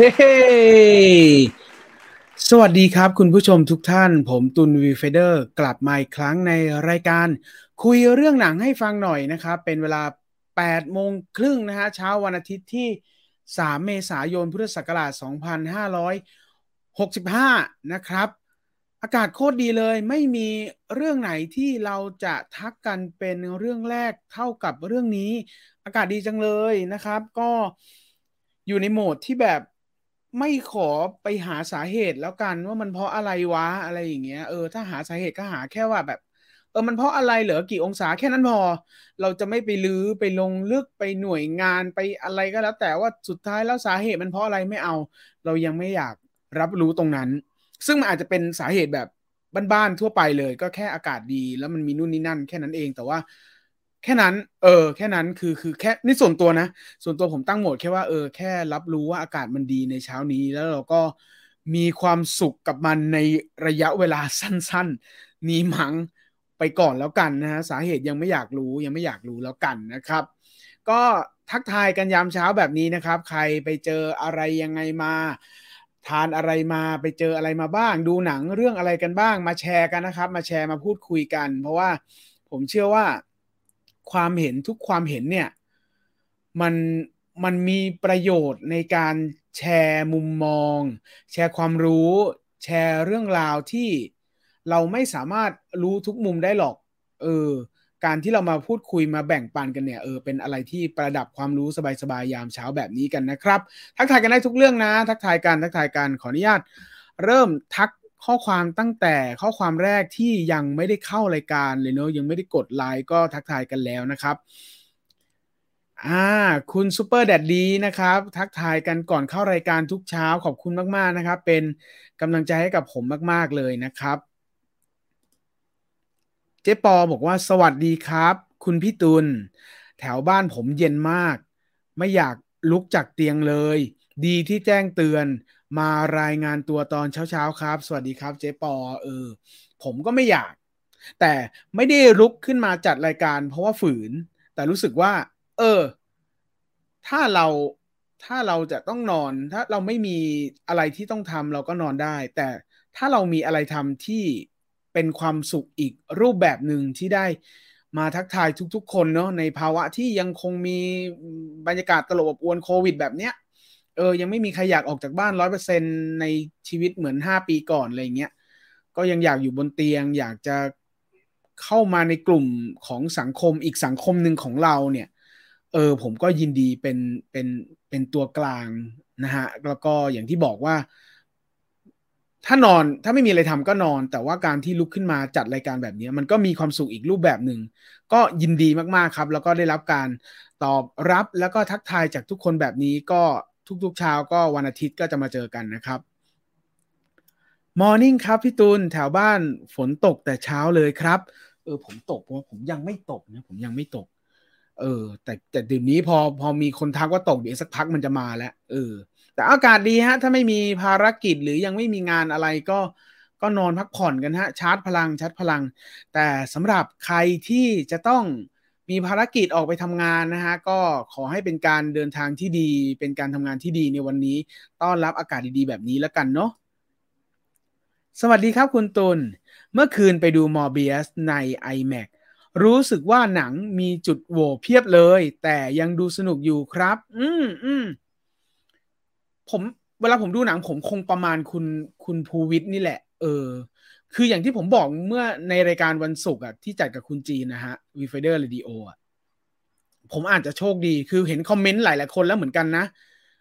เฮ้สวัสดีครับคุณผู้ชมทุกท่าน ผมตุนวีเฟเดอร์ กลับมาอีกครั้งในรายการ คุยเรื่องหนังให้ฟังหน่อยนะครับ เป็นเวลา8โมงครึ่งนะฮะเช้าวันอาทิตย์ที่ 3 เมษายนพุทธศักราช 2565 นะครับ อากาศโคตรดีเลยไม่มีเรื่องไหนที่เราจะทักกันเป็นเรื่องแรกเท่ากับเรื่องนี้ อากาศดีจังเลยนะครับ ก็อยู่ในโหมดที่แบบ ไม่ขอไปหาสาเหตุแล้วกันว่ามันเพราะอะไรวะอะไรอย่างเงี้ยเออถ้าหาสาเหตุก็หาแค่ว่าแบบ เออมันเพราะอะไรเหรอกี่องศาแค่นั้นพอ เราจะไม่ไปลื้อไปลงลึกไปหน่วยงานไปอะไรก็แล้ว แต่ว่าสุดท้ายแล้วสาเหตุมันเพราะอะไรไม่เอา เรายังไม่อยากรับรู้ตรงนั้น ซึ่งมันอาจจะเป็นสาเหตุแบบบ้านๆทั่วไปเลย ก็แค่อากาศดี แล้วมันมีนู่นนี่นั่น แค่นั้นเองแต่ว่า แค่นั้น เออ แค่นั้นคือคือแค่นี่ส่วนตัวนะ ส่วนตัวผมตั้งโหมดแค่ว่าเออแค่รับรู้ว่าอากาศมันดีในเช้านี้ แล้วเราก็มีความสุขกับมันในระยะเวลาสั้น ๆ นี้มั้งไปก่อนแล้วกันนะฮะสาเหตุยังไม่อยากรู้ยังไม่อยากรู้แล้วกันนะครับ ก็ทักทายกันยามเช้าแบบนี้นะครับ ใครไปเจออะไรยังไงมา ทานอะไรมาไปเจออะไรมาบ้าง ดูหนังเรื่องอะไรกันบ้างมาแชร์กันนะครับ มาแชร์มาพูดคุยกัน เพราะว่าผมเชื่อว่า ความเห็นทุกความเห็นเนี่ย มันมันมีประโยชน์ในการแชร์มุมมอง แชร์ความรู้ แชร์เรื่องราวที่เราไม่สามารถรู้ทุกมุมได้หรอก เออ การที่เรามาพูดคุยมาแบ่งปันกันเนี่ยเออเป็นอะไรที่ประดับความรู้สบายๆยามเช้าแบบนี้กันนะครับ ทักทายกันได้ทุกเรื่องนะ ทักทายกันทักทายกันขออนุญาต เริ่มทัก ข้อความตั้งแต่ข้อความแรกที่ยังไม่ได้เข้ารายการเลยเนอะยังไม่ได้กดไลค์ก็ทักทายกันแล้วนะครับอ่าคุณซูเปอร์แดดดีนะครับ ทักทายกันก่อนเข้ารายการทุกเช้าขอบคุณมากๆนะครับ เป็นกำลังใจให้กับผมมากๆเลยนะครับ เจ๊ปอบอกว่าสวัสดีครับ คุณพี่ตุลแถวบ้านผมเย็นมาก ไม่อยากลุกจากเตียงเลย ดีที่แจ้งเตือน มารายงานตัวตอนเช้าๆครับ สวัสดีครับเจ๊ปอเออ ผมก็ไม่อยาก แต่ไม่ได้ลุกขึ้นมาจัดรายการเพราะว่าฝืน แต่รู้สึกว่า เออ ถ้าเราถ้าเราจะต้องนอน ถ้าเราไม่มีอะไรที่ต้องทำเราก็นอนได้ แต่ถ้าเรามีอะไรทำที่เป็นความสุขอีกรูปแบบหนึ่งที่ได้มาทักทายทุกๆ คนเนาะในภาวะที่ยังคงมีบรรยากาศตลบอบอวนโควิดแบบเนี้ย เออยังไม่มีใครอยากออกจากบ้านร้อยเปอร์เซ็นในชีวิตเหมือนห้าปีก่อนอะไรเงี้ยก็ยังอยากอยู่บนเตียง อยากจะเข้ามาในกลุ่มของสังคมอีกสังคมหนึ่งของเราเนี่ย เออผมก็ยินดีเป็นเป็นเป็นตัวกลางนะฮะแล้วก็อย่างที่บอกว่า ถ้านอนถ้าไม่มีอะไรทำก็นอน แต่ว่าการที่ลุกขึ้นมาจัดรายการแบบนี้มันก็มีความสุขอีกรูปแบบหนึ่งก็ยินดีมากๆครับ แล้วก็ได้รับการตอบรับแล้วก็ทักทายจากทุกคนแบบนี้ก็ ทุกๆเช้าก็วันอาทิตย์ก็จะมาเจอกันนะครับมอร์นิ่งครับพี่ตูนแถวบ้านฝนตกแต่เช้าเลยครับเออผมตกเพราะผมยังไม่ตกนะผมยังไม่ตก เออ แต่แต่ดี๋ยวนี้พอพอมีคนทักว่าตกเดี๋ยวสักพักมันจะมาแล้วเออ แต่อากาศดีฮะ ถ้าไม่มีภารกิจหรือยังไม่มีงานอะไรก็ก็นอนพักผ่อนกันฮะ ชาร์จพลังชาร์จพลัง แต่สำหรับใครที่จะต้อง มีภารกิจออกไปทำงานนะฮะก็ขอให้เป็นการเดินทางที่ดี เป็นการทำงานที่ดีในวันนี้ ต้อนรับอากาศดีๆ แบบนี้แล้วกันเนาะสวัสดีครับคุณตุลเมื่อคืนไปดูมอร์เบียสใน iMac รู้สึกว่าหนังมีจุดโหว่เพียบเลย แต่ยังดูสนุกอยู่ครับ อืมอืมผมเวลาผมดูหนังผมคงประมาณคุณคุณภูวิทย์นี่แหละ เออ คืออย่างที่ผมบอกเมื่อในรายการวันศุกร์อะที่จัดกับคุณจีนนะฮะวีไฟเดอร์เรดิโออะผมอาจจะโชคดีคือเห็นคอมเมนต์หลายๆคนแล้วเหมือนกันนะ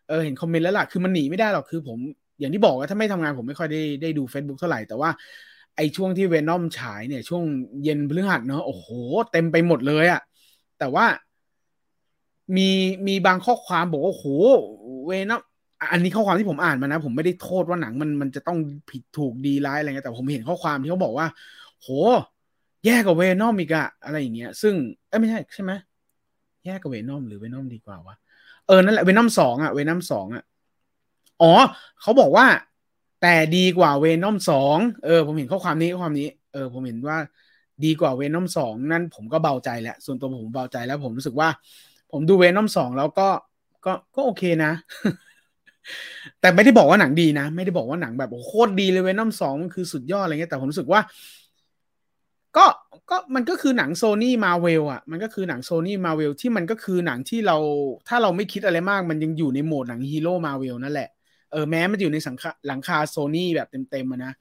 เออเห็นคอมเมนต์แล้วล่ะคือมันหนีไม่ได้หรอกคือผมอย่างที่บอกว่าถ้าไม่ทำงานผมไม่ค่อยได้ได้ดู Facebook เท่าไหร่แต่ว่าไอช่วงที่เวนอมฉายเนี่ย ช่วงเย็นพฤหัสเนาะโอ้โห เต็มไปหมดเลยอะแต่ว่ามีมีบางข้อความบอกว่าโอ้โหเวนอม อันนี้ข้อความที่ผมอ่านมานะ ผมไม่ได้โทษว่าหนังมันมันจะต้องผิดถูกดีร้ายอะไรเงี้ยแต่ผมเห็นข้อความที่เขาบอกว่า โห แย่กว่าเวนอมอีกอะอะไรอย่างเงี้ย ซึ่งเอ้ไม่ใช่ใช่ไหมแย่กว่าเวนอมหรือเวนอมดีกว่าวะเออนั่นแหละเวนอมสองอะเวนอมสองอะอ๋อเขาบอกว่า แต่ดีกว่าเวนอมสองเออ ผมเห็นข้อความนี้ข้อความนี้ เออ ผมเห็นว่าดีกว่า Venom สองนั่นผมก็เบาใจแล้วส่วนตัวผมเบาใจแล้ว ผมรู้สึกว่า ผมดู Venom สองแล้วก็ก็ก็โอเคนะ แต่ไม่ได้บอกว่าหนังดีนะ ไม่ได้บอกว่าหนังแบบโคตรดีเลย Venom สองมันคือสุดยอดอะไรเงี้ยแต่ผมรู้สึกว่า ก็ก็มันก็คือหนัง Sony Marvel อะ มันก็คือหนัง Sony Marvel ที่มันก็คือหนังที่เรา ถ้าเราไม่คิดอะไรมาก มันยังอยู่ในโหมดหนังฮีโร่มาเวลนั่นแหละเออแม้มันอยู่ในสังคหลังคาโซนี่แบบเต็มๆนะ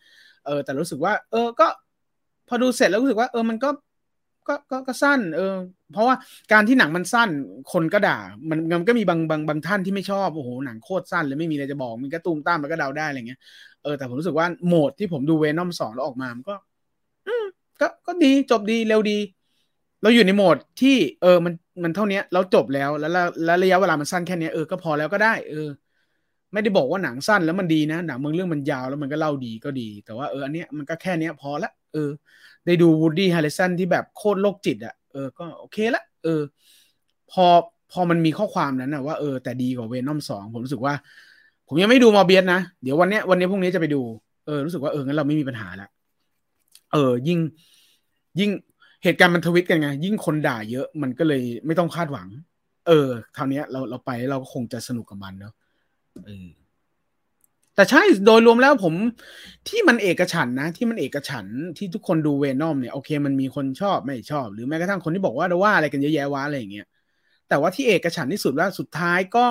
เออแต่รู้สึกว่า เออก็ พอดูเสร็จแล้วรู้สึกว่าเออมันก็ ก็ก็ก็สั้น เออ เพราะว่าการที่หนังมันสั้น คนก็ด่า มันมันก็มีบางบางบางท่านที่ไม่ชอบโอ้โหหนังโคตรสั้นเลยไม่มีอะไรจะบอกมันก็ตูมตามมันก็เดาได้อะไรเงี้ยเออแต่ผมรู้สึกว่าโหมดที่ผมดูเวนอมสองแล้วออกมามันก็ อืมก็ก็ดีจบดีเร็วดี เราอยู่ในโหมดที่เออมันมันเท่านี้เราจบแล้วแล้วแล้วระยะเวลามันสั้นแค่นี้เออก็พอแล้วก็ได้ เออ ไม่ได้บอกว่าหนังสั้นแล้วมันดีนะหนังบางเรื่องมันยาวแล้วมันก็เล่าดีก็ดี แต่ว่าเอออันเนี้ยมันก็แค่เนี้ยพอละเออ ได้ดู Woody Harrelson ที่แบบโคตรโรคจิตอะ่ะเออก็โอเคละเออ พอพอมันมีข้อความนั้นนะว่าเออแต่ดีกว่า Venom สองผมรู้สึกว่า ผมยังไม่ดู Morbius นะ เดี๋ยววันเนี้ยวันนี้พรุ่งนี้จะไปดูเออรู้สึกว่าเอองั้นเราไม่มีปัญหาละเออ ยิ่งยิ่งเหตุการณ์มันทวิตกันไง ยิ่งคนด่าเยอะมันก็เลยไม่ต้องคาดหวัง เออคราวนี้เราเราไปเราก็คงจะสนุกกับมันเนาะเออ แต่ใช่โดยรวมแล้วผมที่มันเอกฉันนะ ที่มันเอกฉันที่ทุกคนดูเวนอมเนี่ยโอเค มันมีคนชอบไม่ชอบ หรือแม้กระทั่งคนที่บอกว่าว่าอะไรกันเยอะแยะวะอะไรอย่างเงี้ยแต่ว่าที่เอกฉันที่สุดว่าสุดท้ายก็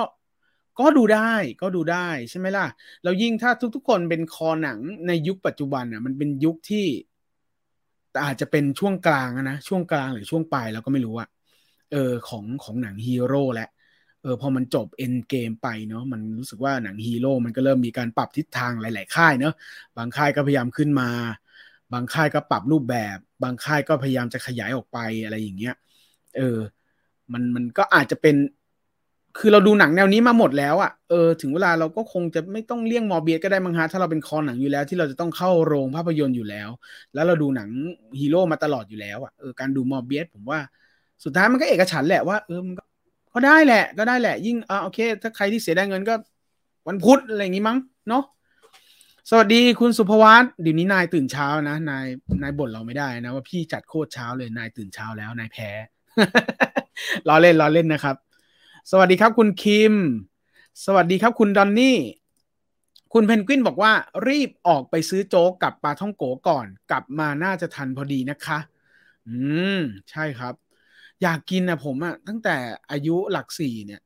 ก็ดูได้ก็ดูได้ใช่ไหมล่ะ แล้วยิ่งถ้าทุกๆคนเป็นคอหนังในยุคปัจจุบันอะ มันเป็นยุคที่อาจจะเป็นช่วงกลางนะช่วงกลางหรือช่วงปลายเราก็ไม่รู้อะเออของของหนังฮีโร่แหละ ออพอมันจบเอ็นเกมไปเนาะมันรู้สึกว่าหนังฮีโร่มันก็เริ่มมีการปรับทิศทางหลาย ๆ ค่ายเนาะบางค่ายก็พยายามขึ้นมา บางค่ายก็ปรับรูปแบบ บางค่ายก็พยายามจะขยายออกไปอะไรอย่างเงี้ยเออ มันมันก็อาจจะเป็น คือเราดูหนังแนวนี้มาหมดแล้วอะ่ะเออถึงเวลาเราก็คงจะไม่ต้องเลี่ยงมอเบียก็ได้มั้งฮะถ้าเราเป็นคอหนังอยู่แล้ว ที่เราจะต้องเข้าโรงภาพยนตร์อยู่แล้ว แล้วเราดูหนังฮีโร่มาตลอดอยู่แล้วอะ่ะเออการดูมอเบียผมว่าสุดท้ายมันก็เอกฉันแหละว่าเออมันก็ ก็ได้แหละ ก็ได้แหละ ยิ่งอ่าโอเค ถ้าใครที่เสียได้เงินก็ วันพุธอะไรอย่างงี้มั้งเนาะสวัสดีคุณสุภวัตเดี๋ยวนี้นายตื่นเช้านะนายนายบ่นเราไม่ได้นะว่าพี่จัดโคตรเช้าเลยนายตื่นเช้าแล้วนายแพ้รอเล่นรอเล่นนะครับ สวัสดีครับคุณคิม สวัสดีครับคุณดอนนี่ คุณเพนกวินบอกว่า รีบออกไปซื้อโจ๊กกับปลาท่องโกก่อน กลับมาน่าจะทันพอดีนะคะ อืม ใช่ครับ อยากกินนะผมอะตั้งแต่อายุหลักสี่เนี่ย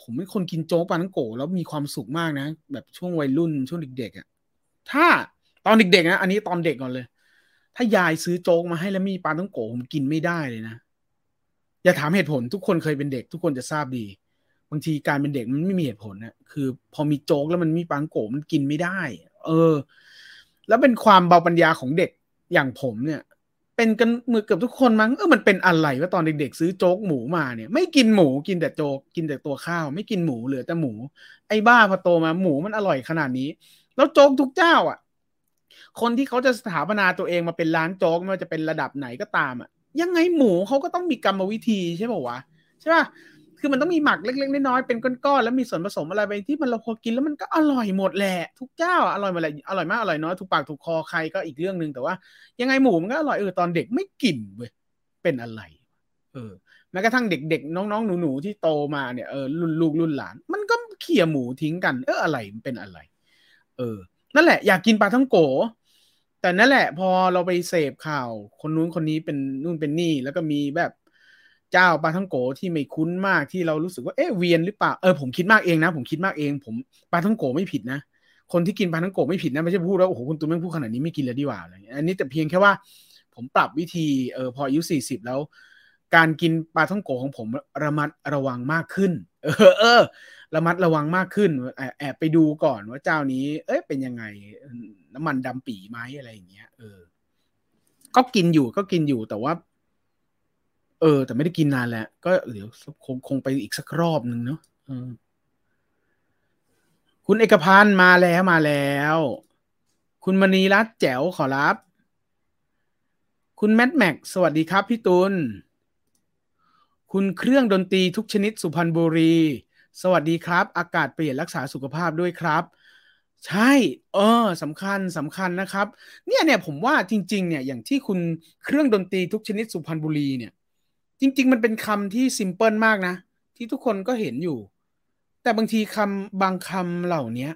ผมเป็นคนกินโจ๊กปลาทั้งโกแล้วมีความสุขมากนะ แบบช่วงวัยรุ่นช่วงเด็กๆอะถ้าตอนเด็กๆนะอันนี้ตอนเด็กก่อนเลย ถ้ายายซื้อโจ๊กมาให้แล้วมีปลาทั้งโกผมกินไม่ได้เลยนะอย่าถามเหตุผลทุกคนเคยเป็นเด็ก ทุกคนจะทราบดี บางทีการเป็นเด็กมันไม่มีเหตุผลนะคือ พอมีโจ๊กแล้วมันมีปลาทั้งโกมันกินไม่ได้ เออ แล้วเป็นความเบาปัญญาของเด็กอย่างผมเนี่ย เป็นกันมือเกือบทุกคนมั้งเออมันเป็นอะไรว่าตอนเด็กๆ ซื้อโจ๊กหมูมาเนี่ย ไม่กินหมูกินแต่โจ๊กกินแต่ตัวข้าว ไม่กินหมูเหลือแต่หมู ไอ้บ้าพอโตมาหมูมันอร่อยขนาดนี้ แล้วโจ๊กทุกเจ้า อะ คนที่เขาจะสถาปนาตัวเองมาเป็นร้านโจ๊กไม่ว่าจะเป็นระดับไหนก็ตามอะยังไงหมูเขาก็ต้องมีกรรมวิธีใช่ป่าวะใช่ป่ะ คือมันต้องมีหมักเล็กๆน้อยๆเป็นก้อนๆแล้วมีส่วนผสมอะไรไปที่มันเราพอกินแล้วมันก็อร่อยหมดแหละทุกเจ้าอร่อยหมดแหละอร่อยมากอร่อยน้อยถูกปากถูกคอใครก็อีกเรื่องหนึ่งแต่ว่า ยังไงหมูมันก็อร่อยเออตอนเด็กไม่กินเว้ยเป็นอะไร เออแม้กระทั่งเด็กๆ น้องๆ หนูๆ ที่โตมาเนี่ยเออรุ่นลูกรุ่นหลาน มันก็เขี่ยหมูทิ้งกัน เอออะไรมันเป็นอะไร เออ นั่นแหละอยากกินปลาทั้งโก แต่นั่นแหละ พอเราไปเสพข่าว คนนู้นคนนี้เป็นนู่นเป็นนี่ แล้วก็มีแบบ เจ้าปลาทั้งโกที่ไม่คุ้นมากที่เรารู้สึกว่าเอ๊ะเวียนหรือเปล่าเออผมคิดมากเองนะผมคิดมากเองผมปลาทั้งโกไม่ผิดนะคนที่กินปลาทั้งโกไม่ผิดนะไม่ใช่พูดแล้วโอ้โหคุณตุ้มไม่พูดขนาดนี้ไม่กินเลยดีกว่าอะไรอันนี้แต่เพียงแค่ว่า ผมปรับวิธีเออพออายุสี่สิบแล้ว การกินปลาท่องโกของผมระมัดระวังมากขึ้น เออเออระมัดระวังมากขึ้น แอบไปดูก่อนว่าเจ้านี้ เอ๊ะเป็นยังไงน้ำมันดำปีไหมอะไรอย่างเงี้ยเออก็กินอยู่ก็กินอยู่แต่ว่า เออ แต่ไม่ได้กินนานแล้ว ก็เดี๋ยวคงคงไปอีกสักรอบหนึ่งเนาะคุณเอกพันธ์มาแล้วมาแล้ว คุณมณีรัตน์แจ๋วขอรับ คุณแมทแม็กสวัสดีครับพี่ตุลคุณเครื่องดนตรีทุกชนิดสุพรรณบุรี สวัสดีครับ อากาศเปลี่ยนรักษาสุขภาพด้วยครับ ใช่ เออสำคัญสำคัญนะครับ เนี่ยเนี่ยผมว่าจริง ๆ เนี่ยอย่างที่คุณเครื่องดนตรีทุกชนิดสุพรรณบุรีเนี่ย จริง ๆ มันเป็นคำที่ซิมเพิลมากนะ ที่ทุกคนก็เห็นอยู่ แต่บางทีคำบางคำเหล่านี้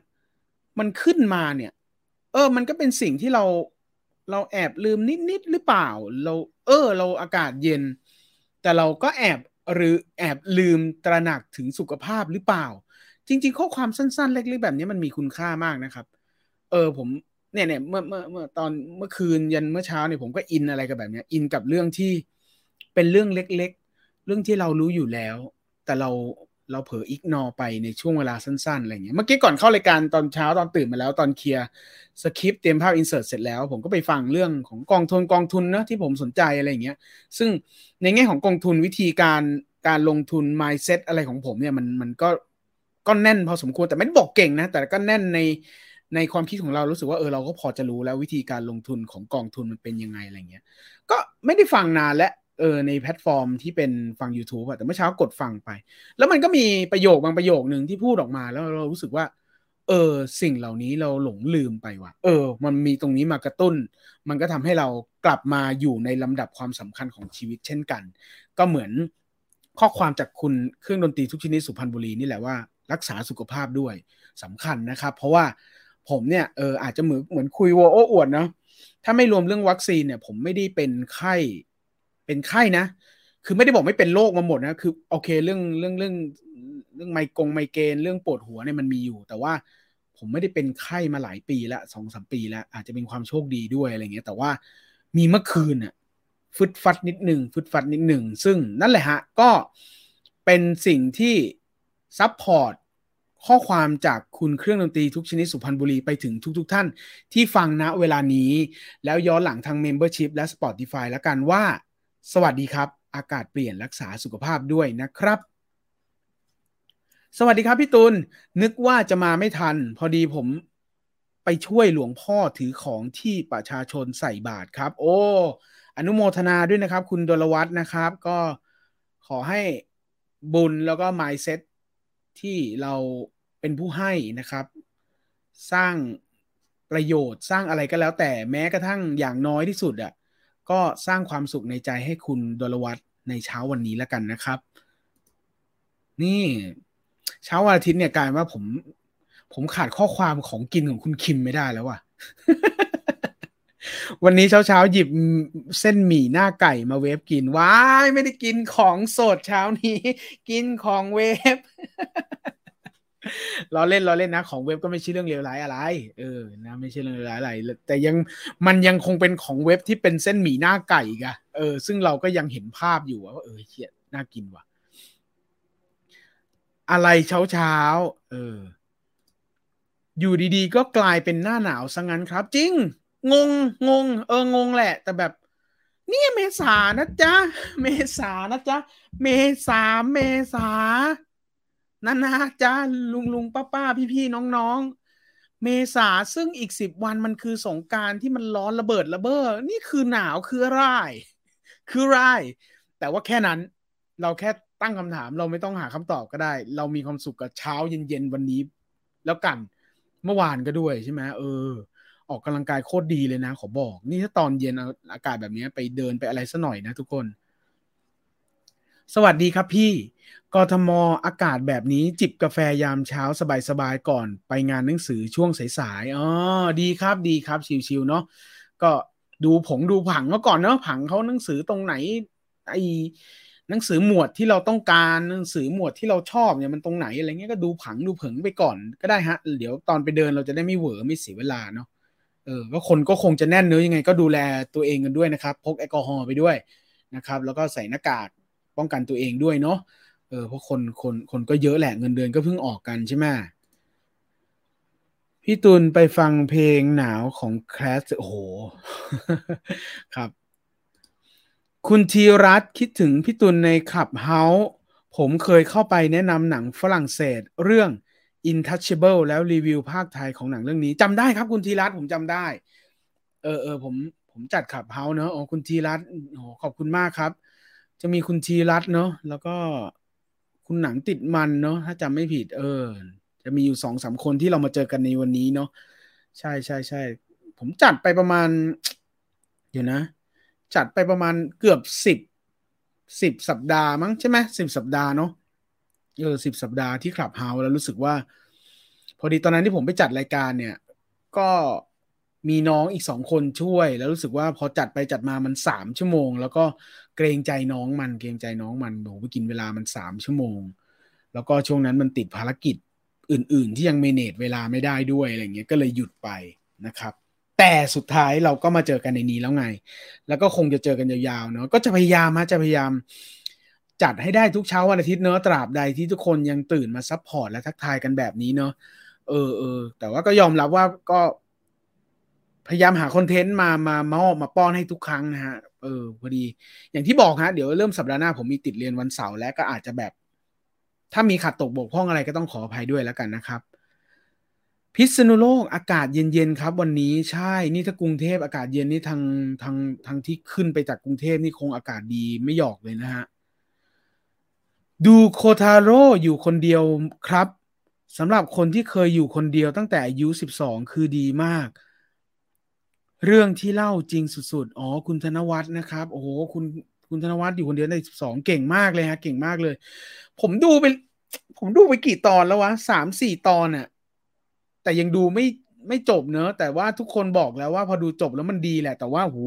มันขึ้นมาเนี่ย เออ มันก็เป็นสิ่งที่เราเราแอบลืมนิด ๆ หรือเปล่า เราเออ เราอากาศเย็น แต่เราก็แอบหรือแอบลืมตระหนักถึงสุขภาพหรือเปล่า จริง ๆ ข้อความสั้น ๆ เล็ก ๆ แบบนี้มันมีคุณค่ามากนะครับ เออผมเนี่ยเนี่ยเมื่อเมื่อเมื่อตอนเมื่อคืนยันเมื่อเช้าเนี่ยผมก็อินอะไรกับแบบเนี้ยอินกับเรื่องที่ เป็นเรื่องเล็ก ๆ เรื่องที่เรารู้อยู่แล้ว แต่เราเราเผลออิกนอไปในช่วงเวลาสั้นๆอะไรเงี้ยเมื่อกี้ก่อนเข้ารายการตอนเช้าตอนตื่นมาแล้วตอนเคลียร์สคริปต์เตรียมภาพอินเสิร์ตเสร็จแล้ว ผมก็ไปฟังเรื่องของกองทุนกองทุนนะที่ผมสนใจอะไรเงี้ย ซึ่งในแง่ของกองทุนวิธีการการลงทุน mindset อะไรของผมเนี่ยมันมันก็ก็แน่นพอสมควรแต่ไม่ได้บอกเก่งนะ แต่ก็แน่นในในความคิดของเรารู้สึกว่าเออเราก็พอจะรู้แล้ววิธีการลงทุนของกองทุนมันเป็นยังไงอะไรเงี้ย ก็ไม่ได้ฟังนานและ เออในแพลตฟอร์มที่เป็นฟัง YouTube อะแต่เมื่อเช้ากดฟังไป แล้วมันก็มีประโยคบางประโยคหนึ่งที่พูดออกมาแล้วเรารู้สึกว่า เออสิ่งเหล่านี้เราหลงลืมไปว่ะ เออ มันมีตรงนี้มากระตุ้น มันก็ทำให้เรากลับมาอยู่ในลำดับความสำคัญของชีวิตเช่นกัน ก็เหมือนข้อความจากคุณเครื่องดนตรีทุกชนิดสุพรรณบุรีนี่แหละว่ารักษาสุขภาพด้วยสำคัญนะครับ เพราะว่าผมเนี่ยเอออาจจะเหมือนเหมือนคุยวัวโอ้อวดเนาะถ้าไม่รวมเรื่องวัคซีนเนี่ย ผมไม่ได้เป็นไข้ เป็นไข้นะ คือไม่ได้บอกไม่เป็นโรคมาหมดนะ คือโอเคเรื่องเรื่องเรื่องเรื่องไมกงไมเกรนเรื่องปวดหัวเนี่ยมันมีอยู่ แต่ว่าผมไม่ได้เป็นไข้มาหลายปีละสองสามปีล้วอาจจะเป็นความโชคดีด้วยอะไรเงี้ย แต่ว่ามีเมื่อคืนอะฟึดฟัดนิดหนึ่งฟึดฟัดนิดหนึ่ง ซึ่งนั่นแหละฮะ ก็เป็นสิ่งที่ซับพอร์ตข้อความจากคุณเครื่องดนตรีทุกชนิดสุพรรณบุรีไปถึงทุกๆทท่านที่ฟังณเวลานี้ แล้วย้อนหลังทาง Membership และ Spotify แล้วกันว่า สวัสดีครับ อากาศเปลี่ยนรักษาสุขภาพด้วยนะครับ สวัสดีครับพี่ตุลนึกว่าจะมาไม่ทัน พอดีผมไปช่วยหลวงพ่อถือของที่ประชาชนใส่บาตรครับ โอ้อนุโมทนาด้วยนะครับ คุณดลวัฒนะครับ ก็ขอให้บุญแล้วก็ไมเซ็ตที่เราเป็นผู้ให้นะครับ สร้างประโยชน์สร้างอะไรก็แล้วแต่แม้กระทั่งอย่างน้อยที่สุดอะ่ะ ก็สร้างความสุขในใจให้คุณดลวัตในเช้าวันนี้แล้วกันนะครับ นี่เช้าวันอาทิตย์เนี่ยกลายว่าผม ผมขาดข้อความของกินของคุณคิมไม่ได้แล้วว่ะวันนี้เช้าเช้าหยิบเส้นหมี่หน้าไก่มาเวฟกินว้ายไม่ได้กินของสดเช้านี้ กินของเวฟ เราเล่นเราเล่นนะ ของเว็บก็ไม่ใช่เรื่องเลวร้ายอะไร เออนะไม่ใช่เรื่องเลวร้ายอะไร แต่ยังมันยังคงเป็นของเว็บที่เป็นเส้นหมี่หน้าไก่กะเออ ซึ่งเราก็ยังเห็นภาพอยู่ว่าเออเขียน่ากินว่ะ อะไรเช้าเช้าเออ อยู่ดีๆ ก็กลายเป็นหน้าหนาวซะงั้นครับ จริง งงงง เอองงแหละ แต่แบบเนี่ยเมษานะจ๊ะ เมษานะจ๊ะ เมษาเมษา นานาจ้าลุงลุงป้าป้าพี่พี่น้องน้องเมษาซึ่งอีกสิบวันมันคือสงการที่มันร้อนระเบิดระเบ้อนี่คือหนาวคืออะไรคือไรแต่ว่าแค่นั้นเราแค่ตั้งคำถามเราไม่ต้องหาคำตอบก็ได้ เรามีความสุขกับเช้าเย็นๆวันนี้ แล้วกันเมื่อวานก็ด้วยใช่ไหมเออ ออกกำลังกายโคตรดีเลยนะ ขอบอก นี่ถ้าตอนเย็นอากาศแบบนี้ไปเดินไปอะไรสัหน่อยนะทุกคน สวัสดีครับพี่ กทมอากาศแบบนี้จิบกาแฟยามเช้าสบายๆก่อนไปงานหนังสือช่วงสายๆอ๋อดีครับดีครับชิวๆเนาะก็ดูผงดูผังมื่อก่อนเนาะผังเขาหนังสือตรงไหนไอหนังสือหมวดที่เราต้องการหนังสือหมวดที่เราชอบเนี่ยมันตรงไหนอะไรเงี้ยก็ดูผังดูผงไปก่อนก็ได้ฮะ เดี๋ยวตอนไปเดินเราจะได้ไม่เหวอไม่เสียเวลาเนาะเออก็คนก็คงจะแน่นเนื้อยังไงก็ดูแลตัวเองกันด้วยนะครับ พกแอลกอฮอล์ไปด้วยนะครับ แล้วก็ใส่หน้ากากป้องกันตัวเองด้วยเนาะ ออเพราะคนคนคนก็เยอะแหละเงินเดือนก็เพิ่งออกกันใช่ไหมพี่ตุลไปฟังเพลงหนาวของแคลสโอ้โห ครับ คุณธีรัตคิดถึงพี่ตุลในขับเฮาส์ผมเคยเข้าไปแนะนำหนังฝรั่งเศสเรื่อง Intouchable แล้วรีวิวภาคไทยของหนังเรื่องนี้จำได้ครับคุณธีรัตผมจำได้ เออเออผมผมจัดขับเฮาส์เนอะโอ๋อคุณธีรัตโอ้ขอบคุณมากครับ จะมีคุณธีรัตเนอะแล้วก็ คุณหนังติดมันเนาะถ้าจำไม่ผิด เออ จะมีอยู่สองสามคนที่เรามาเจอกันในวันนี้เนาะใช่ใช่ใช่ผมจัดไปประมาณ เดี๋ยวนะ จัดไปประมาณเกือบสิบสิบสัปดาห์มั้งใช่ไหมสิบสัปดาห์เนาะเออสิบสัปดาห์ที่คลับเฮาแล้วรู้สึกว่า พอดีตอนนั้นที่ผมไปจัดรายการเนี่ย ก็มีน้องอีกสองคนช่วย แล้วรู้สึกว่าพอจัดไปจัดมามันสามชั่วโมง แล้วก็ เกรงใจน้องมันเกรงใจน้องมันโหไปกินเวลามันสามชั่วโมง แล้วก็ช่วงนั้นมันติดภารกิจอื่น ๆ ที่ยัง manage เวลาไม่ได้ด้วยอะไรเงี้ยก็เลยหยุดไปนะครับ แต่สุดท้ายเราก็มาเจอกันในนี้แล้วไง แล้วก็คงจะเจอกันยาวๆเนาะก็จะพยายามฮะจะพยายามจัดให้ได้ทุกเช้าวันอาทิตย์เนอะตราบใดที่ทุกคนยังตื่นมา support และทักทายกันแบบนี้เนอะเออเออแต่ว่าก็ยอมรับว่าก็พยายามหาคอนเทนต์มา มามามาป้อนให้ทุกครั้งนะฮะ เออพอดี อย่างที่บอกฮะเดี๋ยวเริ่มสัปดาห์หน้าผมมีติดเรียนวันเสาร์และก็อาจจะแบบ ถ้ามีขัดตกบกพร่องอะไรก็ต้องขออภัยด้วยแล้วกันนะครับ พิษณุโลกอากาศเย็นๆครับ วันนี้ใช่นี่ถ้ากรุงเทพอากาศเย็นนี่ทางทางทางที่ขึ้นไปจากกรุงเทพนี่คงอากาศดีไม่หยอกเลยนะฮะดูโคทาโร่อยู่คนเดียวครับสำหรับคนที่เคยอยู่คนเดียวตั้งแต่อายุสิบสองคือดีมาก เรื่องที่เล่าจริงสุดๆ อ๋อ คุณธนวัฒน์นะครับ โอ้โห คุณคุณธนวัฒน์อยู่คนเดียวในสิบสองเก่งมากเลยฮะ เก่งมากเลย ผมดูไป ผมดูไปกี่ตอนแล้ววะสามสี่ตอนอะแต่ยังดูไม่ไม่จบเนอะ แต่ว่าทุกคนบอกแล้วว่าพอดูจบแล้วมันดีแหละ แต่ว่าหู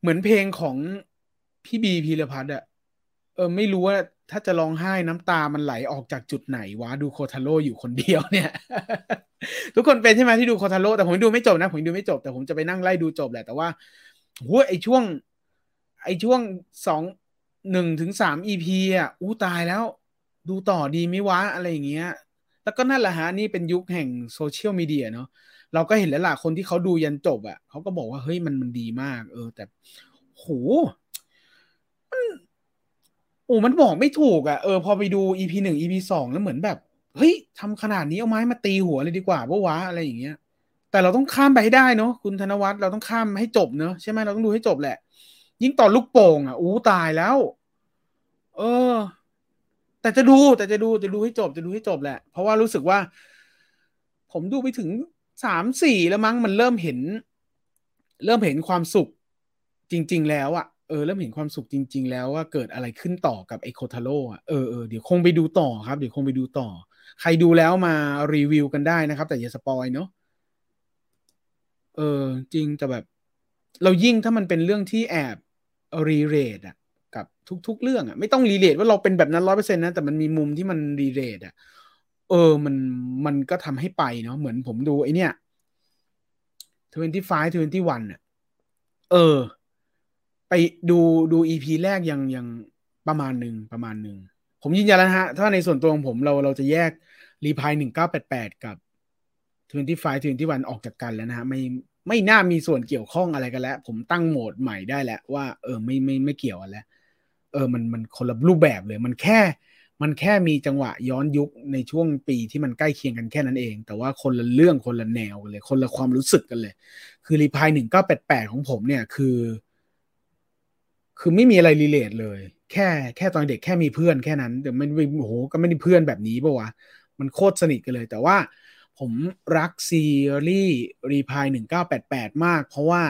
เหมือนเพลงของพี่บีพีรพัฒน์อะเออ ไม่รู้ว่า ถ้าจะร้องไห้น้ำตามันไหลออกจากจุดไหนวะดูโคทาโร่อยู่คนเดียวเนี่ย ทุกคนเป็นใช่ไหมที่ดูโคทาโร่แต่ผมดูไม่จบนะ ผมดูไม่จบแต่ผมจะไปนั่งไล่ดูจบแหละแต่ว่าหัวไอช่วง ไอช่วงสองหนึ่งถึงสามอีพีอะอู้ตายแล้ว ดูต่อดีไม่วะอะไรอย่างเงี้ย แล้วก็นั่นแหละฮะนี่เป็นยุคแห่งโซเชียลมีเดียเนาะเราก็เห็นแล้วล่ะคนที่เขาดูยันจบอะเขาก็บอกว่าเฮ้ยมันมันดีมาก เออ แต่โหมัน โอ้มันบอกไม่ถูกอะ่ะเออพอไปดู EP หนึ่ง EP สองแล้วเหมือนแบบ เฮ้ยทำขนาดนี้เอาไม้มาตีหัวเลยดีกว่าปะวะอะไรอย่างเงี้ย แต่เราต้องข้ามไปให้ได้เนาะคุณธนวัฒน์เราต้องข้ามให้จบเนาะใช่ไหมเราต้องดูให้จบแหละ ยิ่งต่อลูกโป่งอะอู้ตายแล้ว เออ แต่จะดูแต่จะดูจะดูให้จบจะดูให้จบแหละ เพราะว่ารู้สึกว่า ผมดูไปถึงสามสี่แล้วมั้งมันเริ่มเห็น เริ่มเห็นความสุขจริง ๆ แล้วอะ่ะ เออเริ่มเห็นความสุขจริง ๆ แล้วว่าเกิดอะไรขึ้นต่อกับไอ Kotaro อะเออเออเดี๋ยวคงไปดูต่อครับ เดี๋ยวคงไปดูต่อ ใครดูแล้วมารีวิวกันได้นะครับ แต่อย่า spoil เนาะเออจริงแต่แบบ เรายิ่งถ้ามันเป็นเรื่องที่แอบ relate อะกับทุก ๆ เรื่องอะไม่ต้อง relate ว่าเราเป็นแบบนั้นร้อยเปอร์เซ็นต์นะ แต่มันมีมุมที่มัน relate อะเออมันมันก็ทำให้ไปเนาะเหมือนผมดูไอเนี้ย25 21อะเออ ไปดูดู EP แรกยังยังประมาณหนึ่งประมาณหนึ่ง ผมยืนยันแล้วฮะ ถ้าในส่วนตัวของผมเราเราจะแยก Reply หนึ่งเก้าแปดแปดกับ Twenty-Five Twenty-One ออกจากกันแล้วนะฮะ ไม่ไม่น่ามีส่วนเกี่ยวข้องอะไรกันแล้ว ผมตั้งโหมดใหม่ได้แล้ว ว่าเออไม่ไม่ไม่เกี่ยวกันแล้ว เออมันมันคนละรูปแบบเลย มันแค่ มันแค่มีจังหวะย้อนยุคในช่วงปีที่มันใกล้เคียงกันแค่นั้นเอง แต่ว่าคนละเรื่องคนละแนวกันเลย คนละความรู้สึกกันเลย คือ Reply หนึ่งเก้าแปดแปดของผมเนี่ยคือ คือไม่มีอะไร relate เลย แค่แค่ตอนเด็กแค่มีเพื่อนแค่นั้นแต่มันโอ้โหก็ไม่ได้เพื่อนแบบนี้ปะวะมันโคตรสนิทกันเลย แต่ว่าผมรักซีรีส์ Reply หนึ่งเก้าแปดแปดมาก เพราะว่า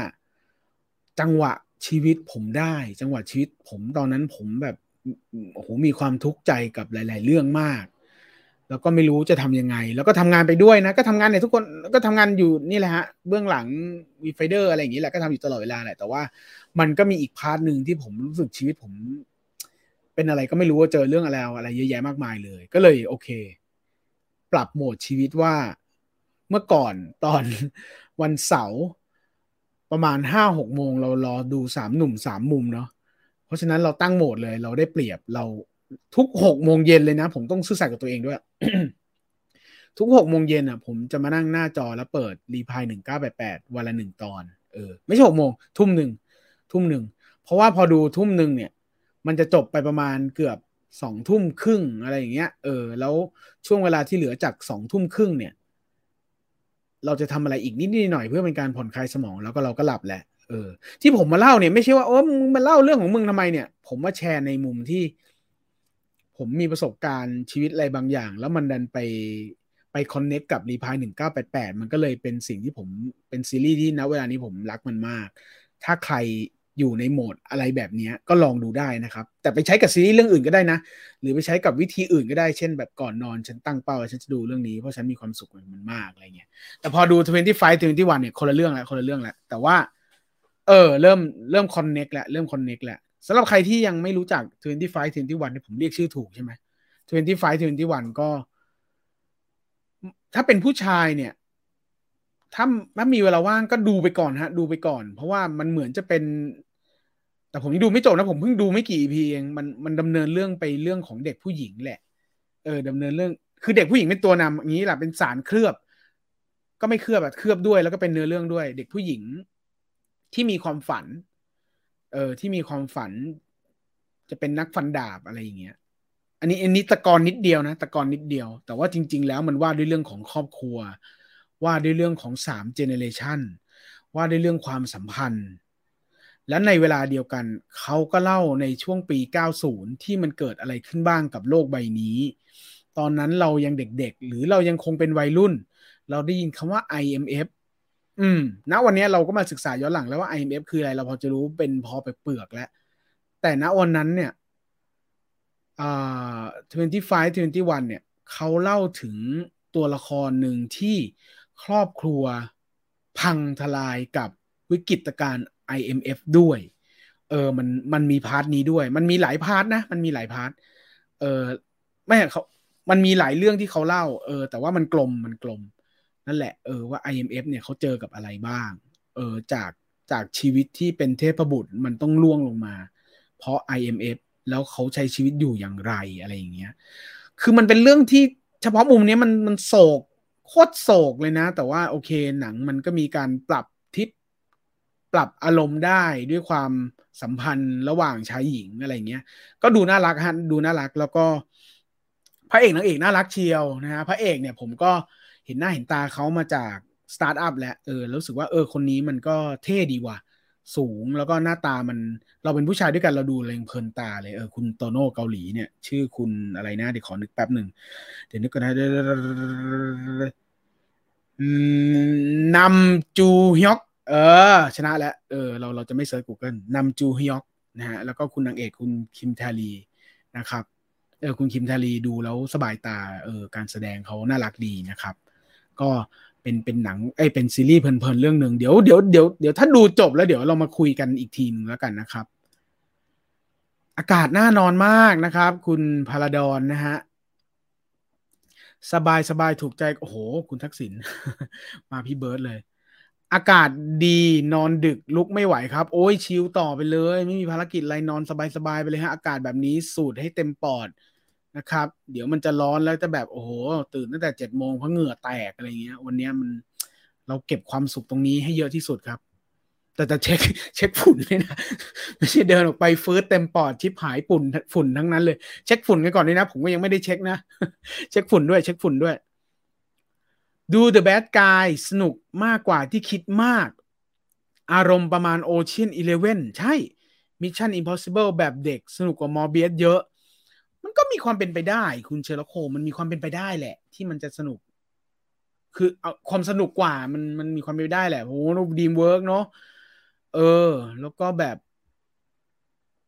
จังหวะชีวิตผมได้ จังหวะชีวิตผมตอนนั้นผมแบบโอ้โหมีความทุกข์ใจกับหลาย ๆ เรื่องมาก แล้วก็ไม่รู้จะทำยังไง แล้วก็ทำงานไปด้วยนะ ก็ทำงานเนี่ยทุกคนก็ทำงานอยู่นี่แหละฮะ เบื้องหลัง Viewfinder อะไรอย่างนี้แหละก็ทำอยู่ตลอดเวลาแหละ แต่ว่ามันก็มีอีก part หนึ่งที่ผมรู้สึกชีวิตผม เป็นอะไรก็ไม่รู้ว่าเจอเรื่องอะไรอะไรเยอะแยะมากมายเลย ก็เลยโอเค ปรับโหมดชีวิตว่าเมื่อก่อนตอนวันเสาร์ประมาณห้าหกโมงเรารอดูสามหนุ่มสามมุมเนาะเพราะฉะนั้นเราตั้งโหมดเลย เราได้เปรียบเรา ทุกหกโมงเย็นเลยนะ ผมต้องซื่อสัตย์กับตัวเองด้วย ทุกหกโมงเย็นอะ ผมจะมานั่งหน้าจอแล้วเปิดรีพายหนึ่งเก้าแปดแปดวันละหนึ่งตอน เออ ไม่ใช่หกโมง ทุ่มหนึ่งทุ่มหนึ่ง เพราะว่าพอดูทุ่มหนึ่งเนี่ย มันจะจบไปประมาณเกือบสองทุ่มครึ่งอะไรอย่างเงี้ย เออ แล้วช่วงเวลาที่เหลือจากสองทุ่มครึ่งเนี่ย เราจะทำอะไรอีกนิดนิดหน่อยเพื่อเป็นการผ่อนคลายสมองแล้วก็เราก็หลับแหละ เออ ที่ผมมาเล่าเนี่ยไม่ใช่ว่าโอ้มึงมาเล่าเรื่องของมึงทำไมเนี่ย ผมมาแชร์ในมุมที่ ผมมีประสบการณ์ชีวิตอะไรบางอย่าง แล้วมันดันไปไปคอนเน็กกับรีพายหนึ่งเก้าแปดแปดมันก็เลยเป็นสิ่งที่ผมเป็นซีรีส์ที่ณเวลานี้ผมรักมันมาก ถ้าใครอยู่ในโหมดอะไรแบบนี้ก็ลองดูได้นะครับ แต่ไปใช้กับซีรีส์เรื่องอื่นก็ได้นะ หรือไปใช้กับวิธีอื่นก็ได้เช่นแบบก่อนนอนฉันตั้งเป้าฉันจะดูเรื่องนี้เพราะฉันมีความสุขมันมากอะไรเงี้ยแต่พอดู 25 21เนี่ยคนละเรื่องล้วคนละเรื่องล้วแต่ว่า เออ เริ่มเริ่มคอนเน็กแล้วเริ่มคอนเน็กแล้ว สำหรับใครที่ยังไม่รู้จัก 25 21เนี่ยผมเรียกชื่อถูกใช่ไหม25 21 ก็ ถ้าเป็นผู้ชายเนี่ย ถ้าถ้ามีเวลาว่างก็ดูไปก่อนฮะ ดูไปก่อน เพราะว่ามันเหมือนจะเป็น แต่ผมยังดูไม่จบนะ ผมเพิ่งดูไม่กี่ EP เองมันมันดำเนินเรื่องไปเรื่องของเด็กผู้หญิงแหละ เออดำเนินเรื่อง คือเด็กผู้หญิงเป็นตัวนำอย่างนี้แหละเป็นสารเคลือบ ก็ไม่เคลือบแบบเคลือบด้วย แล้วก็เป็นเนื้อเรื่องด้วย เด็กผู้หญิงที่มีความฝัน เออที่มีความฝัน จะเป็นนักฟันดาบอะไรอย่างเงี้ย อันนี้อันนี้ตะกอนนิดเดียวนะตะกอนนิดเดียว แต่ว่าจริง ๆ แล้วมันว่าด้วยเรื่องของครอบครัว ว่าด้วยเรื่องของสามเจเนเรชันว่าด้วยเรื่องความสัมพันธ์ และในเวลาเดียวกัน เขาก็เล่าในช่วงปี 90 ที่มันเกิดอะไรขึ้นบ้างกับโลกใบนี้ ตอนนั้นเรายังเด็กๆ หรือเรายังคงเป็นวัยรุ่น เราได้ยินคำว่า IMF อืมณวันนี้เราก็มาศึกษาย้อนหลังแล้วว่า IMF คืออะไรเราพอจะรู้เป็นพอไปเปลือกแล้ว แต่ณวันนั้นเนี่ยอ่า25 21 เนี่ยเขาเล่าถึงตัวละครหนึ่งที่ครอบครัวพังทลายกับวิกฤตการ IMF ด้วย เออมันมันมี part นี้ด้วย มันมีหลาย part นะ มันมีหลาย part เออไม่เขามันมีหลายเรื่องที่เขาเล่า เออ แต่ว่ามันกลมมันกลม นั่นแหละเออว่า IMF เนี่ยเขาเจอกับอะไรบ้าง เออจากจากชีวิตที่เป็นเทพบุตรมันต้องร่วงลงมา เพราะ IMF แล้วเขาใช้ชีวิตอยู่อย่างไรอะไรอย่างเงี้ย คือมันเป็นเรื่องที่เฉพาะมุมนี้มันมันโศกโคตรโศกเลยนะ แต่ว่าโอเคหนังมันก็มีการปรับทิศปรับอารมณ์ได้ด้วยความสัมพันธ์ระหว่างชายหญิงอะไรเงี้ย ก็ดูน่ารักฮะดูน่ารักแล้วก็ พระเอกนางเอกน่ารักเชียวนะฮะพระเอกเนี่ยผมก็ ห็นหน้าเห็นตาเขามาจากสตาร์ทอัพแล้วเออรู้สึกว่าเออคนนี้มันก็เท่ดีว่ะ สูงแล้วก็หน้าตามันเราเป็นผู้ชายด้วยกันเราดูเลยเพลินตาเลยเออคุณโตโน่เกาหลีเนี่ย ชื่อคุณอะไรนะเดี๋ยวขอนึกแป๊บหนึ่งเดี๋ยวนึกก่อนนะนัมจูฮยอกเออ ชนะแล้วเออเราเราจะไม่เซิร์ช Google นำจูฮยอกนะฮะแล้วก็คุณนางเอกคุณคิมทารีนะครับเออคุณคิมทารีดูแล้วสบายตาเออการแสดงเขาน่ารักดีนะครับ ก็เป็นเป็นหนังเอ้เป็นซีรีส์เพลินๆเรื่องหนึ่งเดี๋ยวเดี๋ยวเดี๋ยวเดี๋ยวถ้าดูจบแล้วเดี๋ยวเรามาคุยกันอีกทีนึงแล้วกันนะครับ อากาศน่านอนมากนะครับ คุณพาราดอนนะฮะสบายสบายถูกใจ โอ้โห คุณทักษิณมาพี่เบิร์ดเลย อากาศดีนอนดึกลุกไม่ไหวครับ โอ้ยชิลต่อไปเลย ไม่มีภารกิจอะไรนอนสบายสบายไปเลยฮะ อากาศแบบนี้สูดให้เต็มปอด นะครับ เดี๋ยวมันจะร้อนแล้วจะแบบโอ้โห ตื่นตั้งแต่เจ็ดโมงเพราะเหงื่อแตกอะไรเงี้ย วันนี้มันเราเก็บความสุขตรงนี้ให้เยอะที่สุดครับ แต่จะเช็คเช็คฝุ่นด้วยนะไม่ใช่เดินออกไปฟื้นเต็มปอดชิปหายฝุ่นฝุ่นทั้งนั้นเลย เช็คฝุ่นกันก่อนด้วยนะ ผมก็ยังไม่ได้เช็คนะ เช็คฝุ่นด้วยเช็คฝุ่นด้วย ดู The Bad Guy สนุกมากกว่าที่คิดมาก อารมณ์ประมาณ Ocean Eleven ใช่ Mission Impossible แบบเด็ก สนุกกว่ามอร์เบียสเยอะ มันก็มีความเป็นไปได้ คุณเชลโคมันมีความเป็นไปได้แหละ ที่มันจะสนุก คือเอาความสนุกกว่ามันมันมีความเป็นไปได้แหละโอ้โห DreamWorks เนาะเออ แล้วก็แบบ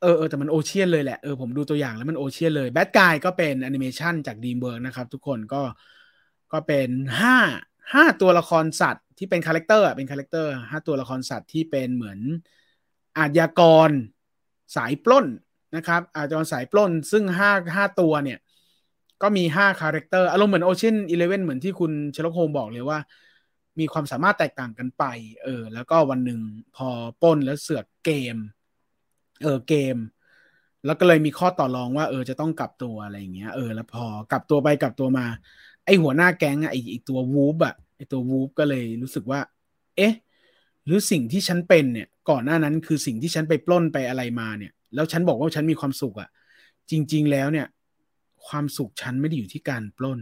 เออเออแต่มัน Ocean เลยแหละ เออผมดูตัวอย่างแล้วมัน Ocean เลย Bad Guys ก็เป็นแอนิเมชันจาก DreamWorks นะครับ ทุกคนก็ก็เป็นห้าห้าตัวละครสัตว์ที่เป็น character เป็น character ห้าตัวละครสัตว์ที่เป็นเหมือนอาชญากรสายปล้น นะครับอาชญากรสายปล้นซึ่งห้าห้าตัวเนี่ย ก็มีห้า character อารมณ์เหมือน Ocean's Eleven เหมือนที่คุณเชลโคมบอกเลยว่า มีความสามารถแตกต่างกันไป เออ แล้วก็วันหนึ่งพอปล้นแล้วเสือกเกม เออเกม แล้วก็เลยมีข้อต่อรองว่า เออจะต้องกลับตัวอะไรอย่างเงี้ยเออแล้วพอกลับตัวไปกลับตัวมา ไอหัวหน้าแก๊งอะไอไอตัววูฟอะไอตัววูฟก็เลยรู้สึกว่า เอ๊ะ หรือสิ่งที่ฉันเป็นเนี่ย ก่อนหน้านั้นคือสิ่งที่ฉันไปปล้นไปอะไรมาเนี่ย แล้วฉันบอกว่าฉันมีความสุขอะจริง ๆ แล้วเนี่ย ความสุขฉันไม่ได้อยู่ที่การปล้น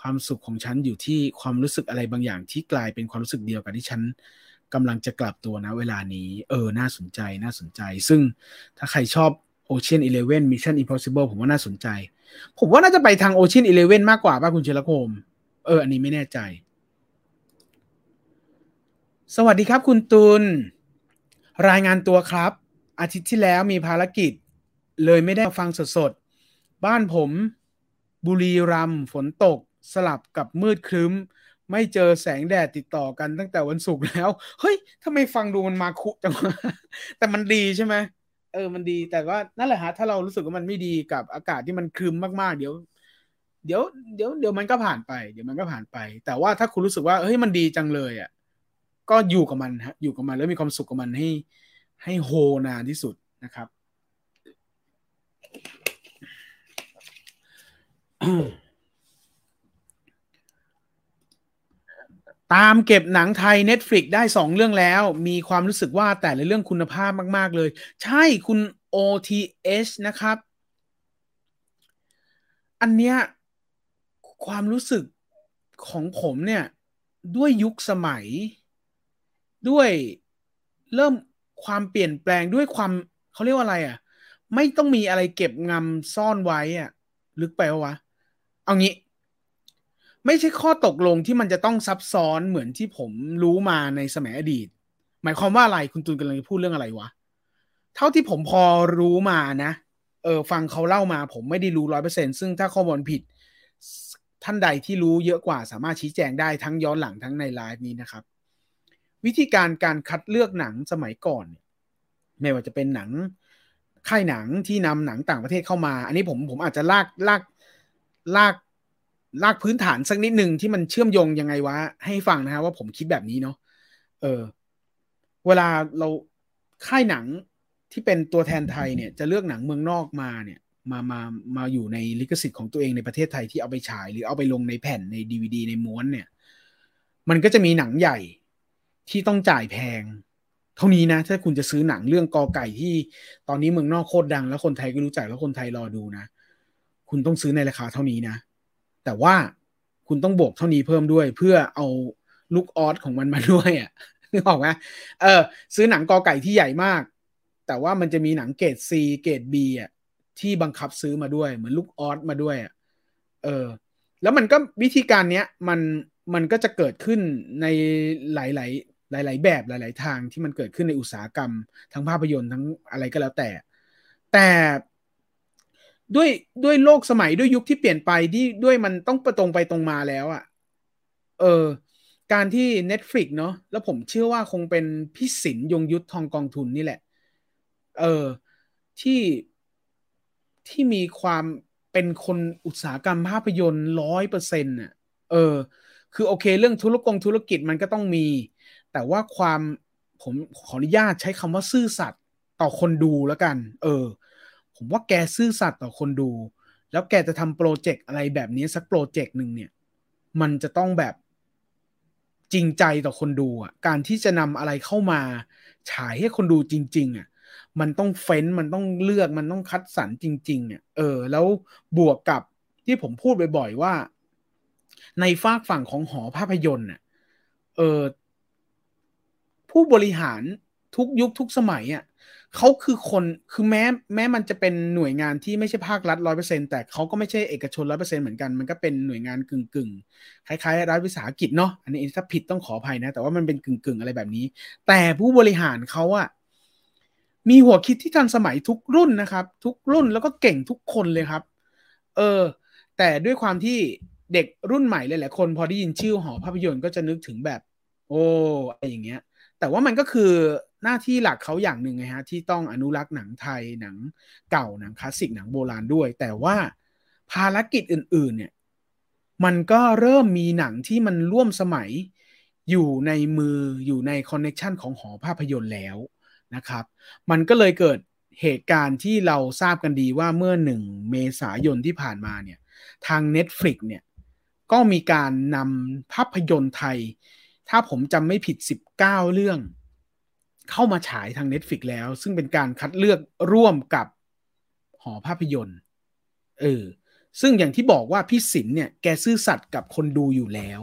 ความสุขของฉันอยู่ที่ความรู้สึกอะไรบางอย่างที่กลายเป็นความรู้สึกเดียวกับที่ฉันกำลังจะกลับตัวนะเวลานี้ เออ น่าสนใจน่าสนใจ ซึ่งถ้าใครชอบ Ocean Eleven Mission Impossible ผมว่าน่าสนใจ ผมว่าน่าจะไปทาง Ocean Eleven มากกว่าป่ะคุณเชลโคม เออ อันนี้ไม่แน่ใจ สวัสดีครับคุณตุลรายงานตัวครับ อาทิตย์ที่แล้วมีภารกิจ เลยไม่ได้ฟังสดๆ บ้านผมบุรีรัมย์ฝนตกสลับกับมืดครึ้ม ไม่เจอแสงแดดติดต่อกันตั้งแต่วันศุกร์แล้ว เฮ้ยทำไมฟังดูมันมาคุจังวะแต่มันดีใช่ไหมเออมันดีแต่ว่านั่นแหละฮะถ้าเรารู้สึกว่ามันไม่ดีกับอากาศที่มันครึ้มมากๆ เดี๋ยว เดี๋ยวเดี๋ยวเดี๋ยวมันก็ผ่านไป เดี๋ยวมันก็ผ่านไป แต่ว่าถ้าคุณรู้สึกว่าเฮ้ยมันดีจังเลยอะก็อยู่กับมันฮะอยู่กับมันแล้วมีความสุขกับมันให้ ให้โฮนานที่สุดนะครับตามเก็บหนังไทย Netflix ได้สองเรื่องแล้ว มีความรู้สึกว่าแต่ละเรื่องคุณภาพมาก ๆ เลย ใช่คุณ OTH นะครับ อันเนี้ยความรู้สึกของผมเนี่ย ด้วยยุคสมัย ด้วยเริ่ม ความเปลี่ยนแปลงด้วยความเขาเรียกว่าอะไรอะ่ะ ไม่ต้องมีอะไรเก็บงำซ่อนไว้อะ่ะ ลึกไปวะเอางี้ ไม่ใช่ข้อตกลงที่มันจะต้องซับซ้อนเหมือนที่ผมรู้มาในสมัยอดีต หมายความว่าอะไรคุณตูนกำลังพูดเรื่องอะไรวะ เท่าที่ผมพอรู้มานะเออฟังเขาเล่ามาผมไม่ได้รู้ร้อยเปอร์เซ็นซึ่งถ้าข้อมูลผิด ท่านใดที่รู้เยอะกว่าสามารถชี้แจงได้ทั้งย้อนหลังทั้งในไลฟ์นี้นะครับ วิธีการการคัดเลือกหนังสมัยก่อนไม่ว่าจะเป็นหนังค่ายหนังที่นำหนังต่างประเทศเข้ามา อันนี้ผมผมอาจจะลากลากลากลากพื้นฐานสักนิดหนึ่งที่มันเชื่อมโยงยังไงวะให้ฟังนะฮะว่าผมคิดแบบนี้เนาะเออ เวลาเราค่ายหนังที่เป็นตัวแทนไทยเนี่ย จะเลือกหนังเมืองนอกมาเนี่ย มามามาอยู่ในลิขสิทธิ์ของตัวเองในประเทศไทยที่เอาไปฉาย หรือเอาไปลงในแผ่นในดีวดีในม้วนเนี่ย มันก็จะมีหนังใหญ่ ที่ต้องจ่ายแพง เท่านี้นะ ถ้าคุณจะซื้อหนังเรื่องกอไก่ที่ตอนนี้เมืองนอกโคตรดัง แล้วคนไทยก็รู้จักแล้วคนไทยรอดูนะ คุณต้องซื้อในราคาเท่านี้นะ แต่ว่าคุณต้องบวกเท่านี้เพิ่มด้วย เพื่อเอาลูกออสของมันมาด้วยอะนึกออกไหมเออ ซื้อหนังกอไก่ที่ใหญ่มาก แต่ว่ามันจะมีหนังเกรด C เกรด B อะที่บังคับซื้อมาด้วย เหมือนลูกออสมาด้วยอะเออ แล้วมันก็วิธีการเนี้ยมันมันก็จะเกิดขึ้นในหลาย หลาย ๆ แบบหลาย ๆ ทางที่มันเกิดขึ้นในอุตสาหกรรม ทั้งภาพยนตร์ทั้งอะไรก็แล้วแต่ แต่ด้วยด้วยโลกสมัยด้วยยุคที่เปลี่ยนไปที่ด้วยมันต้องประตรงไปตรงมาแล้วอะ่ะ เออ การที่ Netflix เนาะแล้วผมเชื่อว่าคงเป็นพิสินยงยุทธทองกองทุนนี่แหละ เออ ที่ที่มีความเป็นคนอุตสาหกรรมภาพยนตร์ร้อยเปอร์เซ็นต์อะ เออ คือโอเค เรื่องธุรกงธุรกิจมันก็ต้องมี แต่ว่าความผมขออนุญาตใช้คำว่าซื่อสัตย์ต่อคนดูแล้วกัน เออ ผมว่าแกซื่อสัตย์ต่อคนดู แล้วแกจะทำโปรเจกต์อะไรแบบนี้สักโปรเจกต์หนึ่งเนี่ย มันจะต้องแบบจริงใจต่อคนดูอะ การที่จะนำอะไรเข้ามาฉายให้คนดูจริง ๆ อะ มันต้องเฟ้นมันต้องเลือกมันต้องคัดสรรจริงๆอะเออ แล้วบวกกับที่ผมพูดบ่อย ๆ ว่า ในฝากฝั่งของหอภาพยนตร์อะ เออ ผู้บริหารทุกยุคทุกสมัยอะเขาคือคนคือแม้แม้มันจะเป็นหน่วยงานที่ไม่ใช่ภาครัฐร้อยเปอร์เซ็นแต่เขาก็ไม่ใช่เอกชนร้อยเปอร์เซ็นเหมือนกัน มันก็เป็นหน่วยงานกึ่งกึ่งคล้ายๆรัฐวิสาหกิจเนาะอันนี้ถ้าผิดต้องขออภัยนะ แต่ว่ามันเป็นกึ่งกึ่งอะไรแบบนี้ แต่ผู้บริหารเขาอะมีหัวคิดที่ทันสมัยทุกรุ่นนะครับ ทุกรุ่นแล้วก็เก่งทุกคนเลยครับ เออ แต่ด้วยความที่เด็กรุ่นใหม่หลายๆคน พอได้ยินชื่อหอภาพยนตร์ก็จะนึกถึงแบบ โอ้อะไรอย่างเงี้ย แต่ว่ามันก็คือหน้าที่หลักเขาอย่างหนึ่งไงฮะที่ต้องอนุรักษ์หนังไทยหนังเก่าหนังคลาสสิกหนังโบราณด้วย แต่ว่าภารกิจอื่น ๆ เนี่ย มันก็เริ่มมีหนังที่มันร่วมสมัยอยู่ในมืออยู่ใน connection ของหอภาพยนตร์แล้วนะครับ มันก็เลยเกิดเหตุการณ์ที่เราทราบกันดีว่าเมื่อหนึ่งเมษายนที่ผ่านมาเนี่ย ทาง Netflix เนี่ย ก็มีการนำภาพยนตร์ไทย ถ้าผมจำไม่ผิด 19 เรื่อง เข้ามาฉายทาง Netflix แล้ว ซึ่งเป็นการคัดเลือกร่วมกับหอภาพยนตร์ เออ ซึ่งอย่างที่บอกว่าพี่สินเนี่ย แกซื่อสัตย์กับคนดูอยู่แล้ว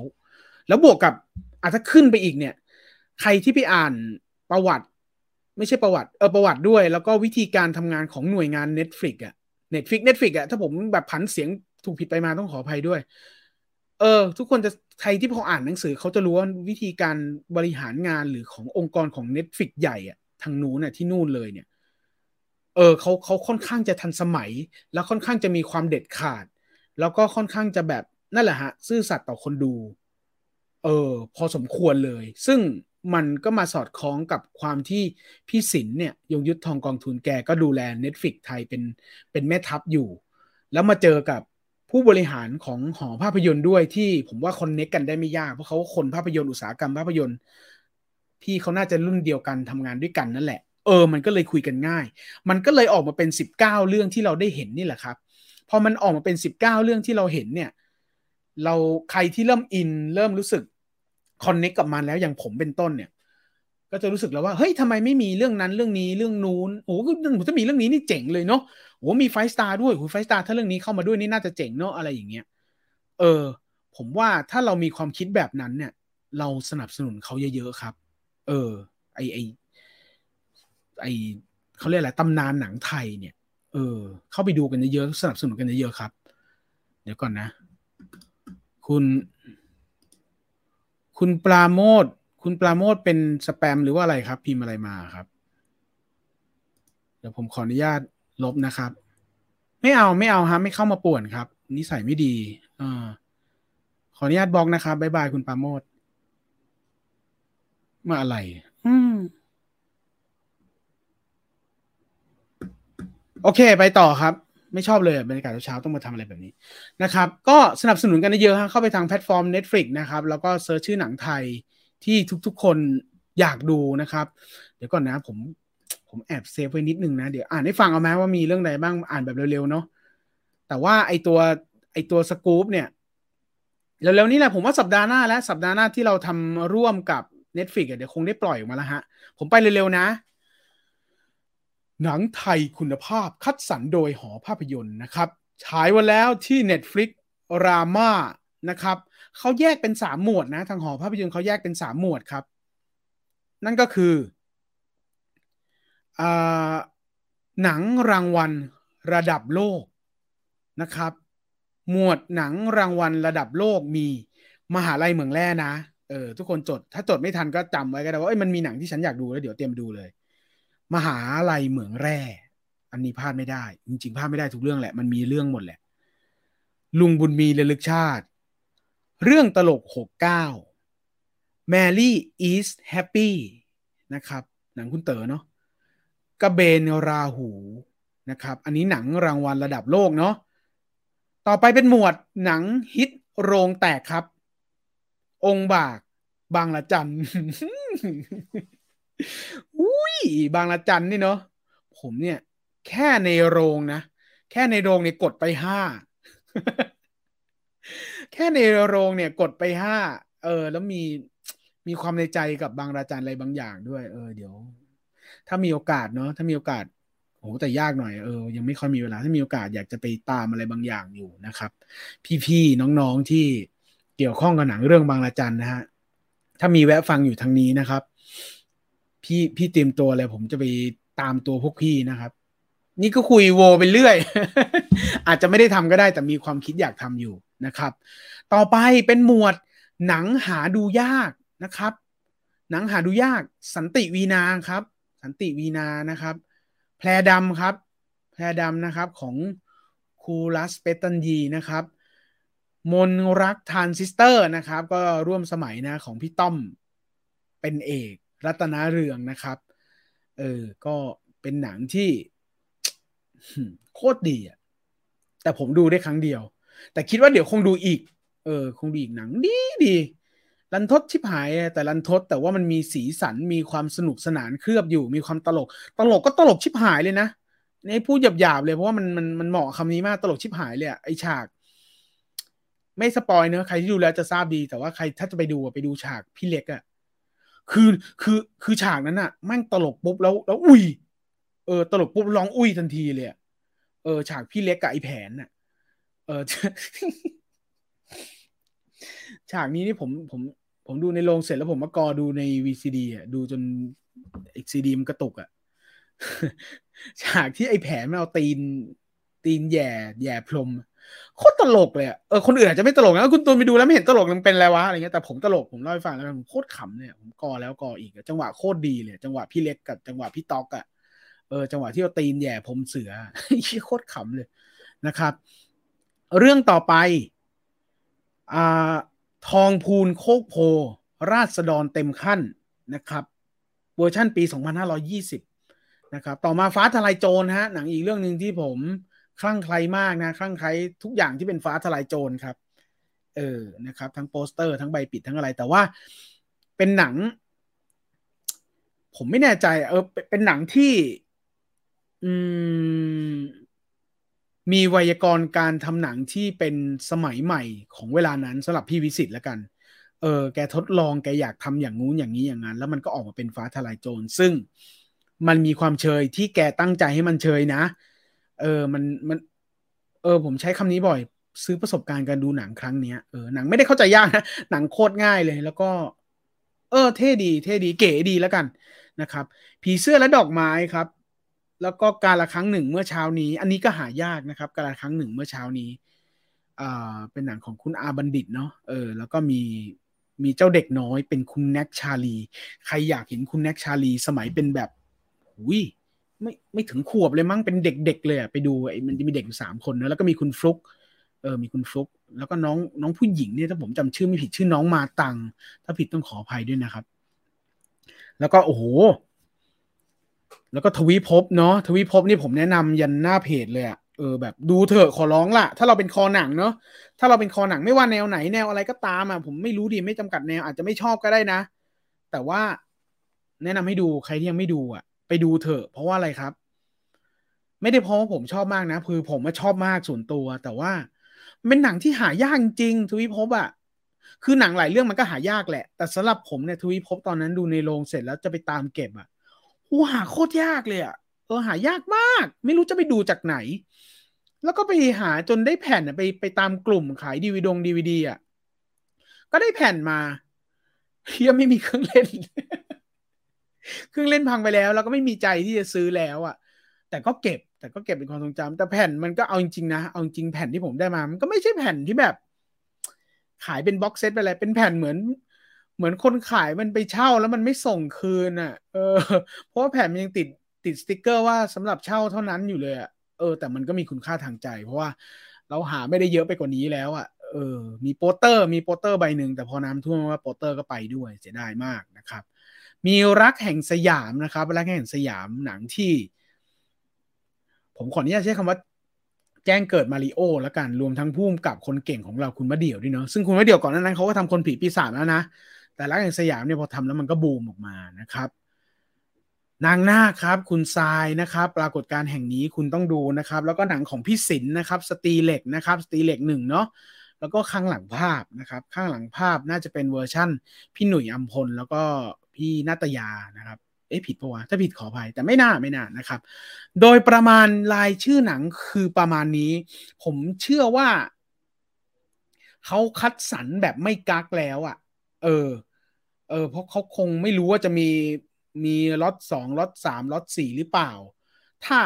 แล้วบวกกับอาจจะขึ้นไปอีกเนี่ย ใครที่ไปอ่านประวัติ ไม่ใช่ประวัติ เออประวัติด้วย แล้วก็วิธีการทำงานของหน่วยงาน Netflix อะ Netflix Netflix อะถ้าผมแบบผันเสียงถูกผิดไปมาต้องขออภัยด้วย เออ ทุกคนจะ ใครที่พออ่านหนังสือเขาจะรู้ว่าวิธีการบริหารงานหรือขององค์กรของ Netflix ใหญ่อะทางนู้นเนี่ยที่นู่นเลยเนี่ย เออเขาเขาค่อนข้างจะทันสมัย แล้วค่อนข้างจะมีความเด็ดขาด แล้วก็ค่อนข้างจะแบบนั่นแหละฮะ ซื่อสัตย์ต่อคนดู เออ พอสมควรเลย ซึ่งมันก็มาสอดคล้องกับความที่พี่สินเนี่ย ยงยุทธทองกองทุนแกก็ดูแล Netflix ไทยเป็นเป็นแม่ทัพอยู่ แล้วมาเจอกับ ผู้บริหารของหอภาพยนตร์ด้วยที่ผมว่าคอนเน็กกันได้ไม่ยาก เพราะเขาคนภาพยนตร์อุตสาหกรรมภาพยนตร์ พี่เขาน่าจะรุ่นเดียวกันทำงานด้วยกันนั่นแหละ เออ มันก็เลยคุยกันง่าย มันก็เลยออกมาเป็นสิบเก้าเรื่องที่เราได้เห็นนี่แหละครับ พอมันออกมาเป็นสิบเก้าเรื่องที่เราเห็นเนี่ย เราใครที่เริ่มอิน เริ่มรู้สึกconnect กับมันแล้วอย่างผมเป็นต้นเนี่ย ก็จะรู้สึกแล้วว่าเฮ้ยทำไมไม่มีเรื่องนั้นเรื่องนี้เรื่องนู้นโอ้ก็ถ้ามีเรื่องนี้นี่เจ๋งเลยเนาะโอ้มี Five Star ด้วยโอ้ Five Star ถ้าเรื่องนี้เข้ามาด้วยนี่น่าจะเจ๋งเนาะอะไรอย่างเงี้ยเออ ผมว่าถ้าเรามีความคิดแบบนั้นเนี่ย เราสนับสนุนเขาเยอะๆครับ เออ ไอไอไอเขาเรียกอะไรตำนานหนังไทยเนี่ย เออ เข้าไปดูกันเยอะๆสนับสนุนกันเยอะๆครับ เดี๋ยวก่อนนะ คุณ คุณปราโมท คุณปราโมทเป็นสแปมหรือว่าอะไรครับ พิมพ์อะไรมาครับ เดี๋ยวผมขออนุญาตลบนะครับ ไม่เอาไม่เอาฮะไม่เข้ามาป่วนครับ นิสัยไม่ดีอขออนุญาตบล็อกนะครับบายบายคุณปราโมทมาอะไร อืมโอเค ไปต่อครับ ไม่ชอบเลยบรรยากาศเช้าต้องมาทำอะไรแบบนี้นะครับ ก็สนับสนุนกันเยอะฮะเข้าไปทางแพลตฟอร์ม Netflix นะครับ แล้วก็ search ชื่อหนังไทย ที่ทุกๆคนอยากดูนะครับ เดี๋ยวก่อนนะผมผมแอบ save ไว้นิดนึงนะ เดี๋ยวอ่านให้ฟังเอาไหมว่ามีเรื่องใดบ้างอ่านแบบเร็วๆเนาะแต่ว่าไอตัวไอตัวสกู๊ปเนี่ยเร็วๆนี้แหละผมว่าสัปดาห์หน้าและสัปดาห์หน้าที่เราทำร่วมกับ Netflix เดี๋ยวคงได้ปล่อยออกมาแล้วฮะ ผมไปเร็วๆนะ หนังไทยคุณภาพคัดสรรโดยหอภาพยนตร์นะครับ ฉายวันแล้วที่ Netflix รามานะครับ เขาแยกเป็นสามหมวดนะ ทางหอภาพยนตร์เขาแยกเป็นสามหมวดครับ นั่นก็คืออหนังรางวัลระดับโลกนะครับ หมวดหนังรางวัลระดับโลกมีมหาลัยเหมืองแร่นะเออทุกคนจด ถ้าจดไม่ทันก็จำไว้ก็ได้ว่าเอ้ยมันมีหนังที่ฉันอยากดูแล้วเดี๋ยวเตรียมดูเลย มหาลัยเหมืองแร่ อันนี้พลาดไม่ได้ จริงๆพลาดไม่ได้ทุกเรื่องแหละ มันมีเรื่องหมดแหละ ลุงบุญมีระลึกชาติ เรื่องตลกหกเก้า Mary is happy นะครับ หนังคุณเต๋อเนาะกระเบนราหูนะครับ อันนี้หนังรางวัลระดับโลกเนาะต่อไปเป็นหมวดหนังฮิตโรงแตกครับ องค์บาก บางละจันอุ้ยบางละจันนี่เนาะผมเนี่ย แค่ในโรงนะ แค่ในโรงเนี่ยกดไปห้า แค่ในโรงเนี่ยกดไปห้าเออ แล้วมีมีความในใจกับบางราจันอะไรบางอย่างด้วย เออเดี๋ยว ถ้ามีโอกาสเนาะถ้ามีโอกาสโอ้แต่ยากหน่อยเออยังไม่ค่อยมีเวลาถ้ามีโอกาสอยากจะไปตามอะไรบางอย่างอยู่นะครับ พี่ๆน้องๆที่เกี่ยวข้องกับหนังเรื่องบางระจันนะฮะถ้ามีแวะฟังอยู่ทางนี้นะครับ พี่พี่เตรียมตัวเลยผมจะไปตามตัวพวกพี่นะครับ นี่ก็คุยโวไปเรื่อย อาจจะไม่ได้ทำก็ได้แต่มีความคิดอยากทำอยู่ นะครับ ต่อไปเป็นหมวดหนังหาดูยากนะครับ หนังหาดูยากสันติวีนาครับ สันติวีนานะครับ แพรดำครับ แพรดำนะครับของคุณรัตน์ เปสตันยีนะครับ มนต์รักทรานซิสเตอร์นะครับ ก็ร่วมสมัยนะของพี่ต้อมเป็นเอกรัตนเรืองนะครับเออก็เป็นหนังที่โคตรดีอะแต่ผมดูได้ครั้งเดียว แต่คิดว่าเดี๋ยวคงดูอีก เออ คงดูอีกหนังดีดีรันทดชิบหายแต่รันทดแต่ว่ามันมีสีสันมีความสนุกสนานเคลือบอยู่ มีความตลก ตลกก็ตลกชิบหายเลยนะนี่พูดหยาบๆเลยเพราะว่ามันมันมันเหมาะคำนี้มากตลกชิบหายเลยไอฉาก ไม่สปอยเนอะใครที่ดูแล้วจะทราบดี แต่ว่าใครถ้าจะไปดูไปดูฉากพี่เล็กอะคือคือคือฉากนั้นอะแม่งตลกปุ๊บแล้วแล้วอุ้ย เออ ตลกปุ๊บร้องอุ้ยทันทีเลยเออฉากพี่เล็กกับไอแผนน่ะ เออฉากนี้นี่ผมผม ผมดูในโรงเสร็จแล้วผมมากอดูใน VCD อะดูจนอีกซีดีมันกระตุกอะฉากที่ไอ้แผนมันเอาตีน ตีนแย่แย่พรมโคตรตลกเลยเออคนอื่นอาจจะไม่ตลกนะคุณตูนไปดูแล้วไม่เห็นตลกมันเป็นอะไรวะอะไรเงี้ยแต่ผมตลกผมเล่าให้ฟังแล้วผมโคตรขำเนี่ยผมกอแล้วกออีกจังหวะโคตรดีเลย จังหวะพี่เล็กกับจังหวะพี่ต๊อกอะเออจังหวะที่เอาตีนแย่ผมเสือโคตรขำเลยนะครับ เรื่องต่อไปทองพูนโคกโพ ราษฎรเต็มขั้นนะครับ เวอร์ชั่นปี 2520 นะครับ ต่อมาฟ้าทะลายโจรฮะ หนังอีกเรื่องหนึ่งที่ผมคลั่งไคล้มากนะคลั่งไคล้ทุกอย่างที่เป็นฟ้าทะลายโจรครับ เออนะครับ ทั้งโปสเตอร์ทั้งใบปิดทั้งอะไร แต่ว่าเป็นหนัง ผมไม่แน่ใจ เออเป็นหนังที่ อืม มีไวยากรณ์การทำหนังที่เป็นสมัยใหม่ของเวลานั้นสำหรับพี่วิสิตแล้วกัน เออ แกทดลองแกอยากทำอย่างงู้นอย่างนี้อย่างนั้น แล้วมันก็ออกมาเป็นฟ้าทลายโจรซึ่งมันมีความเชยที่แกตั้งใจให้มันเชยนะ เออมันมัน เออ ผมใช้คำนี้บ่อย ซื้อประสบการณ์การดูหนังครั้งเนี้ยเออหนังไม่ได้เข้าใจยากนะหนังโคตรง่ายเลย แล้วก็ เออ เท่ดี เท่ดีเก๋ดีแล้วกันนะครับ ผีเสื้อและดอกไม้ครับ แล้วก็การละครั้งหนึ่งเมื่อเช้านี้ อันนี้ก็หายากนะครับ การละครั้งหนึ่งเมื่อเช้านี้อ่าเป็นหนังของคุณอาบัณฑิตเนาะเออ แล้วก็มีมีเจ้าเด็กน้อยเป็นคุณแน็กชาลี ใครอยากเห็นคุณแน็กชาลี สมัยเป็นแบบหุยไม่ไม่ถึงขวบเลยมั้งเป็นเด็กๆเลยอะไปดูไอ้มันจะมีเด็กอยู่สามคนนะแล้วก็มีคุณฟลุกเออมีคุณฟลุกแล้วก็น้องน้องผู้หญิงเนี่ยถ้าผมจำชื่อไม่ผิดชื่อน้องมาตัง ถ้าผิดต้องขออภัยด้วยนะครับ แล้วก็โอ้โห แล้วก็ทวีภพเนาะทวีภพนี่ผมแนะนำยันหน้าเพจเลยอะเออแบบดูเถอะขอร้องละถ้าเราเป็นคอหนังเนาะถ้าเราเป็นคอหนังไม่ว่าแนวไหนแนวอะไรก็ตามอะผมไม่รู้ดีไม่จำกัดแนวอาจจะไม่ชอบก็ได้นะ แต่ว่าแนะนำให้ดูใครที่ยังไม่ดูอะไปดูเถอะ เพราะว่าอะไรครับ ไม่ได้เพราะว่าผมชอบมากนะคือผมมาชอบมากส่วนตัว แต่ว่าเป็นหนังที่หายากจริงทวีภพอะคือหนังหลายเรื่องมันก็หายากแหละ แต่สำหรับผมเนี่ยทวีภพตอนนั้นดูในโรงเสร็จแล้วจะไปตามเก็บอะ หูหาโคตรยากเลยอะเออหายากมาก ไม่รู้จะไปดูจากไหน แล้วก็ไปหาจนได้แผ่นไปไปตามกลุ่มขายดีวีดงดีวีดีอะก็ได้แผ่นมาเฮียไม่มีเครื่องเล่น เครื่องเล่นพังไปแล้ว แล้วก็ไม่มีใจที่จะซื้อแล้วอะ แต่ก็เก็บ แต่ก็เก็บเป็นความทรงจำแต่แผ่นมันก็เอาจริงๆนะเอาจริงแผ่นที่ผมได้มา มันก็ไม่ใช่แผ่นที่แบบ ขายเป็น box set ไปอะไรเป็นแผ่นเหมือน เหมือนคนขายมันไปเช่าแล้วมันไม่ส่งคืนอะ เออ เพราะว่าแผ่นมันยังติดติดสติกเกอร์ว่าสำหรับเช่าเท่านั้นอยู่เลยอะเออแต่มันก็มีคุณค่าทางใจ เพราะว่าเราหาไม่ได้เยอะไปกว่านี้แล้วอะเออ มีโปสเตอร์ มีโปสเตอร์ใบหนึ่งแต่พอน้ำท่วมว่าโปสเตอร์ก็ไปด้วยเสียดายมากนะครับ มีรักแห่งสยามนะครับ รักแห่งสยามหนังที่ ผมขออนุญาตใช้คำว่าแจ้งเกิดมาริโอแล้วกันรวมทั้งพิชกับคนเก่งของเราคุณมะเดี่ยวด้วยเนาะซึ่งคุณมะเดี่ยวก่อนนั้นเขาก็ทำคนผีปีศาจแล้วนะ แต่รักแห่งสยามเนี่ยพอทำแล้วมันก็บูมออกมานะครับ นางนาคครับคุณทรายนะครับ ปรากฏการณ์แห่งนี้คุณต้องดูนะครับ แล้วก็หนังของพี่สินนะครับสตรีเหล็กนะครับสตรีเหล็กหนึ่งเนาะแล้วก็ข้างหลังภาพนะครับ ข้างหลังภาพน่าจะเป็นเวอร์ชั่น พี่หนุ่ยอัมพลแล้วก็พี่นาตยานะครับเอ๊ะผิดปะวะถ้าผิดขออภัยแต่ไม่น่าไม่น่านะครับ โดยประมาณลายชื่อหนังคือประมาณนี้ ผมเชื่อว่าเขาคัดสรรแบบไม่กักแล้วอะ่ะ เออ เออเพราะเขาคงไม่รู้ว่าจะมีมีล็อตสองล็อตสามล็อตสี่หรือเปล่า ถ้า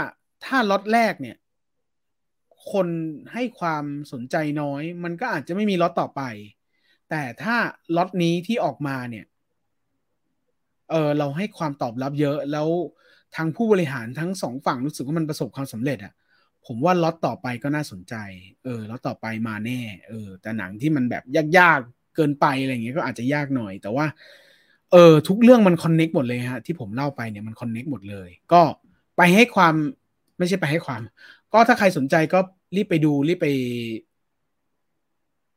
ถ้าล็อตแรกเนี่ย คนให้ความสนใจน้อย มันก็อาจจะไม่มีล็อตต่อไป แต่ถ้าล็อตนี้ที่ออกมาเนี่ย เออเราให้ความตอบรับเยอะแล้วทางผู้บริหารทั้งสองฝั่งรู้สึกว่ามันประสบความสำเร็จอะผมว่าล็อตต่อไปก็น่าสนใจ เออล็อตต่อไปมาแน่ เออ แต่หนังที่มันแบบยาก เกินไปอะไรเงี้ยก็อาจจะยากหน่อย แต่ว่า เออทุกเรื่องมัน connect หมดเลยฮะที่ผมเล่าไปเนี่ยมัน connect หมดเลย ก็ไปให้ความไม่ใช่ไปให้ความ ก็ถ้าใครสนใจก็รีบไปดูรีบไป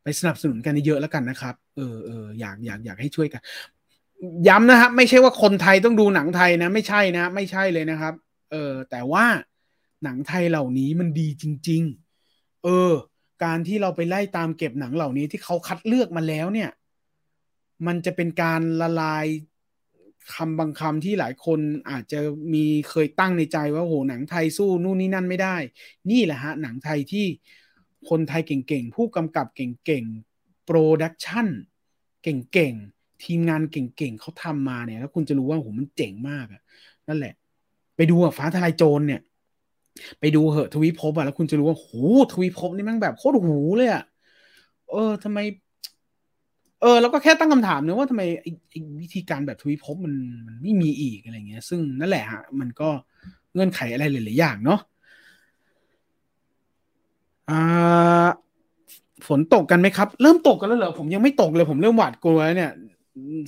ไปสนับสนุนกันเยอะแล้วกันนะครับ เออเอออยากอยากอยากให้ช่วยกัน ย้ำนะครับ ไม่ใช่ว่าคนไทยต้องดูหนังไทยนะ ไม่ใช่นะ ไม่ใช่เลยนะครับ เออแต่ว่าหนังไทยเหล่านี้มันดีจริง ๆ เออ การที่เราไปไล่ตามเก็บหนังเหล่านี้ที่เขาคัดเลือกมาแล้วเนี่ย มันจะเป็นการละลายคำบางคำที่หลายคนอาจจะมีเคยตั้งในใจว่าโหหนังไทยสู้นู่นนี่นั่นไม่ได้ นี่แหละฮะหนังไทยที่คนไทยเก่งๆ ผู้กำกับเก่งๆ production เก่งๆ ทีมงานเก่งๆเขาทำมาเนี่ย แล้วคุณจะรู้ว่าโหมันเจ๋งมากอะนั่นแหละ ไปดูฟ้าทะลายโจรเนี่ย ไปดูเหอะทวีภพอะแล้วคุณจะรู้ว่าโหทวีภพนี่มันแบบโคตรหรูเลยอะเออทำไม เออแล้วก็แค่ตั้งคำถามเนะว่าทำไมไอ้วิธีการแบบทวีภพมันมันไม่มีอีกอะไรเงี้ย ซึ่งนั่นแหละฮะมันก็เงื่อนไขอะไรหลายๆอย่างเนาะอ่าฝนตกกันไหมครับ เริ่มตกกันแล้วเหรอผมยังไม่ตกเลยผมเริ่มหวาดกลัวแล้วเนี่ย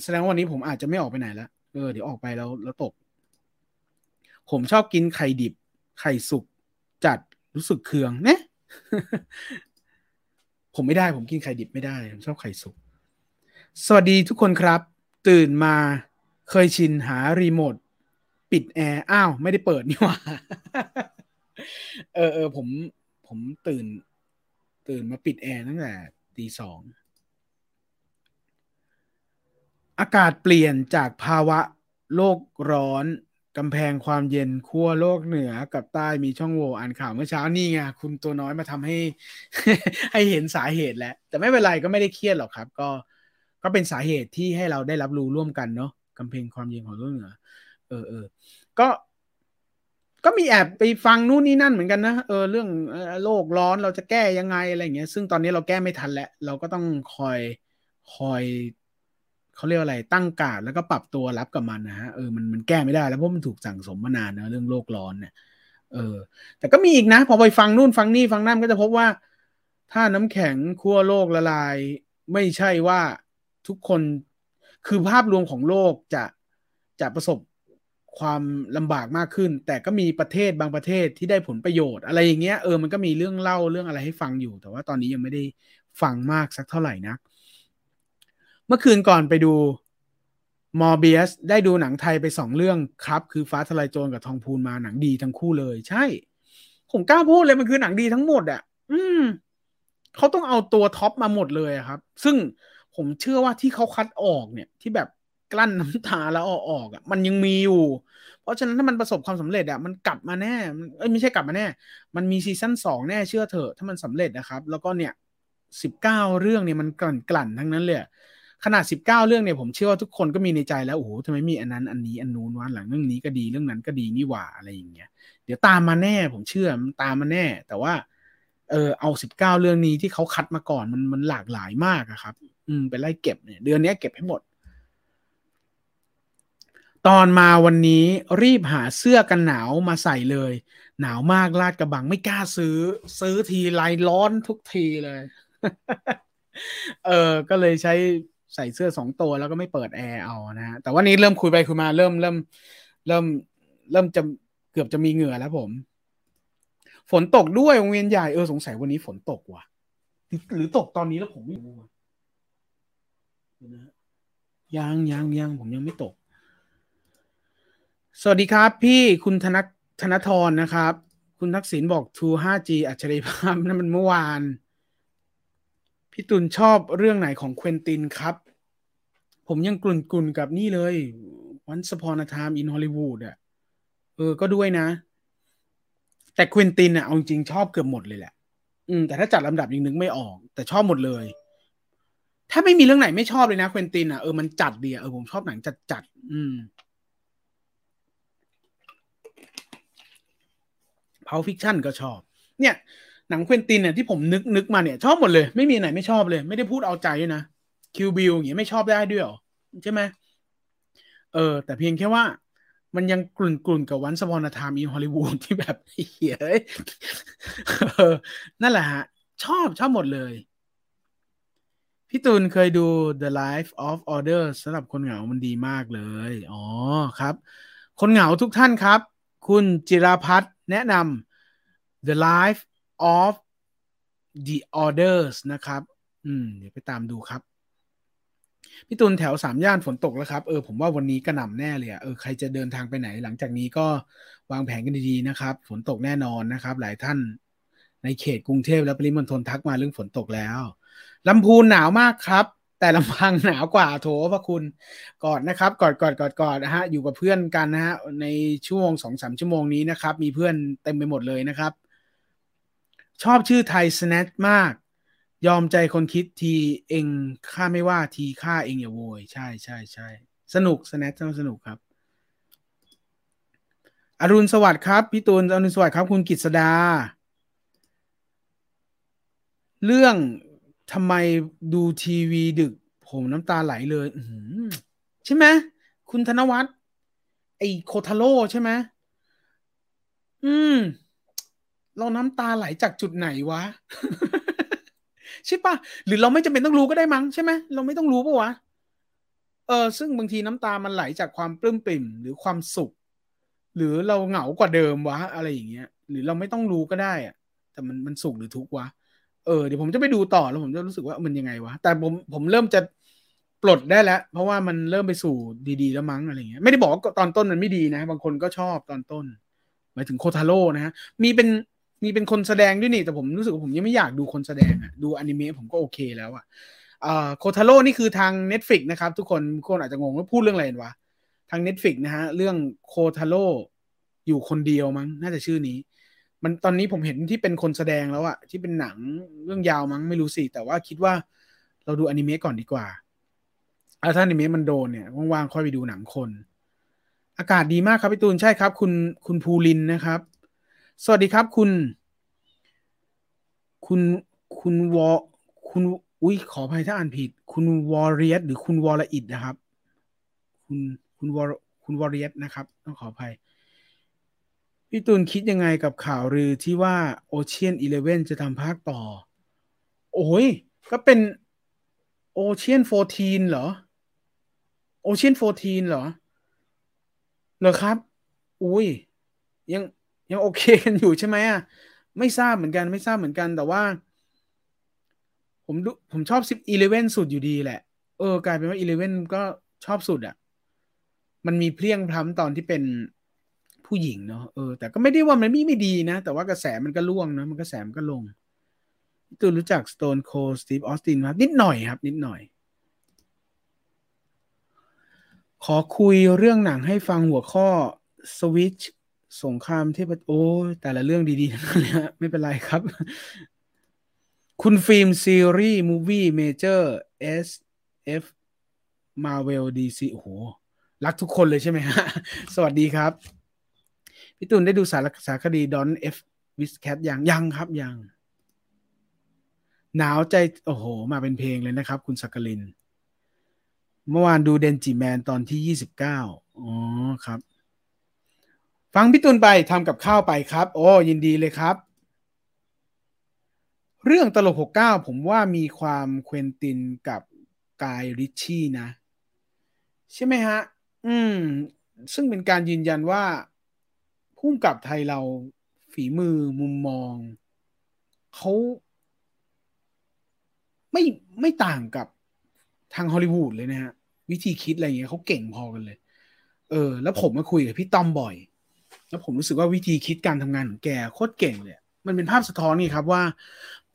แสดงว่าวันนี้ผมอาจจะไม่ออกไปไหนแล้วเออเดี๋ยวออกไปแล้วแล้วตก ผมชอบกินไข่ดิบ ไข่สุกจัดรู้สึกเคืองเนี่ยผมไม่ได้ผมกินไข่ดิบไม่ได้ ผมชอบไข่สุก สวัสดีทุกคนครับ ตื่นมาเคยชินหารีโมทปิดแอร์อ้าว ไม่ได้เปิดนี่หว่า เออเออผมผมตื่น ตื่นมาปิดแอร์ตั้งแต่ตีสอง อากาศเปลี่ยนจากภาวะโลกร้อน กำแพงความเย็นขั้วโลกเหนือกับใต้มีช่องโหว่อ่านข่าวเมื่อเช้านี่ไงคุณตัวน้อยมาทำให้ ให้เห็นสาเหตุแล้ว แต่ไม่เป็นไรก็ไม่ได้เครียดหรอกครับ ก็ก็เป็นสาเหตุที่ให้เราได้รับรู้ร่วมกันเนาะกำแพงความเย็นของโลกเหนือ เออเออก็ก็มีแอบไปฟังนู่นนี่นั่นเหมือนกันนะเออเรื่องโลกร้อนเราจะแก้ยังไงอะไรเงี้ย ซึ่งตอนนี้เราแก้ไม่ทันแล้ว เราก็ต้องคอยคอย เขาเรียกอะไรตั้งกาดแล้วก็ปรับตัวรับกับมันนะฮะเออมันมันแก้ไม่ได้แล้วเพราะมันถูกสั่งสมมานานนะเรื่องโลกร้อนเนี่ยเออ แต่ก็มีอีกนะ พอไปฟังนู่นฟังนี่ฟังนั่นก็จะพบว่า ถ้าน้ำแข็งขั้วโลกละลาย ไม่ใช่ว่าทุกคนคือภาพรวมของโลกจะจะประสบความลำบากมากขึ้น แต่ก็มีประเทศบางประเทศที่ได้ผลประโยชน์ อะไรอย่างเงี้ยเออมันก็มีเรื่องเล่าเรื่องอะไรให้ฟังอยู่ แต่ว่าตอนนี้ยังไม่ได้ฟังมากสักเท่าไหร่นะ เมื่อคืนก่อนไปดูมอร์เบียสได้ดูหนังไทยไปสองเรื่องครับ คือฟ้าทลายโจรกับทองพูนมาหนังดีทั้งคู่เลย ใช่ ผมกล้าพูดเลยมันคือหนังดีทั้งหมดอะ่ะ อืมเขาต้องเอาตัวท็อปมาหมดเลยครับ ซึ่งผมเชื่อว่าที่เขาคัดออกเนี่ยที่แบบกลั้นน้ำตาแล้วออกออกอะมันยังมีอยู่ เพราะฉะนั้นถ้ามันประสบความสำเร็จอะมันกลับมาแน่เอ้ยไม่ใช่กลับมาแน่ มันมีซีซั่นสองแน่เชื่อเถอะถ้ามันสำเร็จนะครับ แล้วก็เนี่ยสิบเก้าเรื่องเนี่ยมันกลั่นกลั่นทั้งนั้นเลย ขนาดสิบเก้าเรื่องเนี่ยผมเชื่อว่าทุกคนก็มีในใจแล้วโอ้โหทำไมมีอันนั้นอันนี้อันนู้นวันหลังเรื่องนี้ก็ดีเรื่องนั้นก็ดีนี่หว่าอะไรอย่างเงี้ยเดี๋ยวตามมาแน่ผมเชื่อมันตามมาแน่ แต่ว่าเออเอาสิบเก้าเรื่องนี้ที่เขาคัดมาก่อนมันมันหลากหลายมากอะครับ อืมไปไล่เก็บเนี่ยเดือนนี้เก็บให้หมด ตอนมาวันนี้รีบหาเสื้อกันหนาวมาใส่เลย หนาวมากลาดกระบังไม่กล้าซื้อ ซื้อทีไรร้อนทุกทีเลย เออก็เลยใช้ ใส่เสื้อสองตัวแล้วก็ไม่เปิดแอร์เอานะฮะแต่ว่านี้เริ่มคุยไปคุยมาเริ่มเริ่ม เริ่มเริ่มจะเกือบจะมีเหงื่อแล้วผม ฝนตกด้วยวงเวียนใหญ่เออสงสัยวันนี้ฝนตกว่ะ หรือตกตอนนี้แล้วผมไม่รู้ยังยังยังผมยังไม่ตก สวัสดีครับ พี่คุณธนธนทรนะครับ คุณทักษิณบอก True 5G อัจฉริยภาพนั่นมันเมื่อวาน พี่ตุลชอบเรื่องไหนของเควนตินครับ ผมยังกลุ่นกุนกับนี่เลย Once Upon a Time in Hollywood อะเออ ก็ด้วยนะ แต่เควนตินอะเอาจริงชอบเกือบหมดเลยแหละ อืม แต่ถ้าจัดลำดับยังนึกไม่ออก แต่ชอบหมดเลย ถ้าไม่มีเรื่องไหนไม่ชอบเลยนะเควนตินอะเออ มันจัดดีอะเออ ผมชอบหนังจัดจัด อืม Pulp Fiction ก็ชอบ เนี่ย หนังเควนตินเนี่ยที่ผมนึกนึกมาเนี่ยชอบหมดเลย ไม่มีไหนไม่ชอบเลย ไม่ได้พูดเอาใจนะ Kill Bill อย่างเงี้ยไม่ชอบได้ด้วยหรอใช่ไหมเออ แต่เพียงแค่ว่ามันยังกรุ่นกรุ่นกับ Once Upon a Time in Hollywood ที่แบบเฮียนั่นแหละฮะ ชอบชอบหมดเลย พี่ตูนเคยดู The Life of Order สำหรับคนเหงามันดีมากเลย อ๋อครับ คนเหงาทุกท่านครับ คุณจิราพัฒน์แนะนำ The Life of the orders นะครับ อืม เดี๋ยวไปตามดูครับ พี่ตุลแถวสามย่านฝนตกแล้วครับ เออ ผมว่าวันนี้กระหน่ำแน่เลยอะเออ ใครจะเดินทางไปไหน หลังจากนี้ก็วางแผนกันดีๆนะครับ ฝนตกแน่นอนนะครับ หลายท่านในเขตกรุงเทพและปริมณฑลทักมาเรื่องฝนตกแล้วลำพูนหนาวมากครับ แต่ลำพังหนาวกว่าโถพระคุณกอดนะครับกอดกอดกอดกอดนะฮะอยู่กับเพื่อนกันนะฮะในช่วงสองสามชั่วโมงนี้นะครับ มีเพื่อนเต็มไปหมดเลยนะครับ ชอบชื่อไทยสแนทมาก ยอมใจคนคิดทีเองค่าไม่ว่าทีค่าเองอย่าโวย ใช่ใช่ใช่สนุกสแนทสนุกครับ อรุณสวัสดิ์ครับ พี่ตูนอรุณสวัสดิ์ครับ คุณกิษดา เรื่องทำไมดูทีวีดึก ผมน้ำตาไหลเลยใช่ไหมคุณธนวัฒน์ไอโคทาโร่ใช่ไหมอืม เราน้ำตาไหลจากจุดไหนวะใช่ปะหรือเราไม่จำเป็นต้องรู้ก็ได้มั้งใช่ไหมเราไม่ต้องรู้ปะวะเออซึ่งบางทีน้ำตามันไหลจากความปลื้มปริ่ม หรือความสุข หรือเราเหงากว่าเดิมวะอะไรอย่างเงี้ย หรือเราไม่ต้องรู้ก็ได้อะแต่มันมันสุขหรือทุกข์วะเออเดี๋ยวผมจะไปดูต่อแล้วผมจะรู้สึกว่ามันยังไงวะแต่ผมผมเริ่มจะปลดได้แล้ว เพราะว่ามันเริ่มไปสู่ดีๆ แล้วมั้งอะไรเงี้ยไม่ได้บอกว่าตอนต้นมันไม่ดีนะ บางคนก็ชอบตอนต้นหมายถึงโคทาโร่นะฮะมีเป็น มีเป็นคนแสดงด้วยนี่แต่ผมรู้สึกว่าผมยังไม่อยากดูคนแสดงอะดูอนิเมะผมก็โอเคแล้วอะโคทาโร่นี่คือทาง Netflix นะครับ ทุกคนคนอาจจะงงว่าพูดเรื่องอะไรวะ ทาง Netflix นะฮะ เรื่องโคทาโร่อยู่คนเดียวมั้ง น่าจะชื่อนี้ มันตอนนี้ผมเห็นที่เป็นคนแสดงแล้วอะที่เป็นหนังเรื่องยาวมั้งไม่รู้สิ แต่ว่าคิดว่าเราดูอนิเมะก่อนดีกว่าถ้าอนิเมะมันโดนเนี่ยว่างๆค่อยไปดูหนังคน อากาศดีมากครับพี่ตูนใช่ครับ คุณคุณภูลินนะครับ สวัสดีครับ คุณ คุณคุณวอคุณอุ้ยขออภัยถ้าอ่านผิด คุณวอริสหรือคุณวอลอิดนะครับ คุณคุณวอคุณวอริสนะครับ ต้องขออภัยพี่ตูนคิดยังไงกับข่าวลือที่ว่า Ocean's Eleven จะทำภาคต่อ โอ้ย ก็เป็น Ocean's Fourteen เหรอ Ocean's Fourteen เหรอ เหรอครับ อุ้ย ยัง ยังโอเคกันอยู่ใช่ไหมอะไม่ทราบเหมือนกันไม่ทราบเหมือนกันแต่ว่า ผมดูผมชอบซิปอีเลเว่นสุดอยู่ดีแหละ เออกลายเป็นว่าอีเลเว่นก็ชอบสุดอะ่ะ มันมีเพลียงพล้ำตอนที่เป็นผู้หญิงเนาะเออแต่ก็ไม่ได้ว่ามันไม่ไม่ดีนะ แต่ว่ากระแสมันก็ล่วงนะมันกระแสมันก็ลงตัวรู้จัก Stone Cold Steve Austin ครับนิดหน่อยครับ นิดหน่อย ขอคุยเรื่องหนังให้ฟังหัวข้อ Switch สงครามเทพโอ้แต่ละเรื่องดีๆทั้งนั้นเลยไม่เป็นไรครับ คุณฟิล์มซีรีส์ movie Major SF Marvel DC โอ้โห รักทุกคนเลยใช่ไหมฮะ สวัสดีครับ พี่ตุนได้ดูสารสารคดี Don't F with Cats ยังยังครับยัง หนาวใจ โอ้โห มาเป็นเพลงเลยนะครับ คุณสักกลิน เมื่อวานดูเดนจิแมนตอนที่ยี่สิบเก้าอ๋อครับ ฟังพี่ตุนไปทำกับข้าวไปครับ โอ้ยินดีเลยครับ เรื่องตลกหกเก้าผมว่ามีความเควนตินกับกายริชชี่นะ ใช่ไหมฮะ อืม ซึ่งเป็นการยืนยันว่าพุ่งกับไทยเราฝีมือมุมมอง เขาไม่ไม่ต่างกับทางฮอลลีวูดเลยนะฮะ วิธีคิดอะไรเงี้ยเขาเก่งพอกันเลย เออ แล้วผมมาคุยกับพี่ต้อมบ่อย แล้วผมรู้สึกว่าวิธีคิดการทำงานของแกโคตรเก่งเลย มันเป็นภาพสะท้อนนี่ครับว่า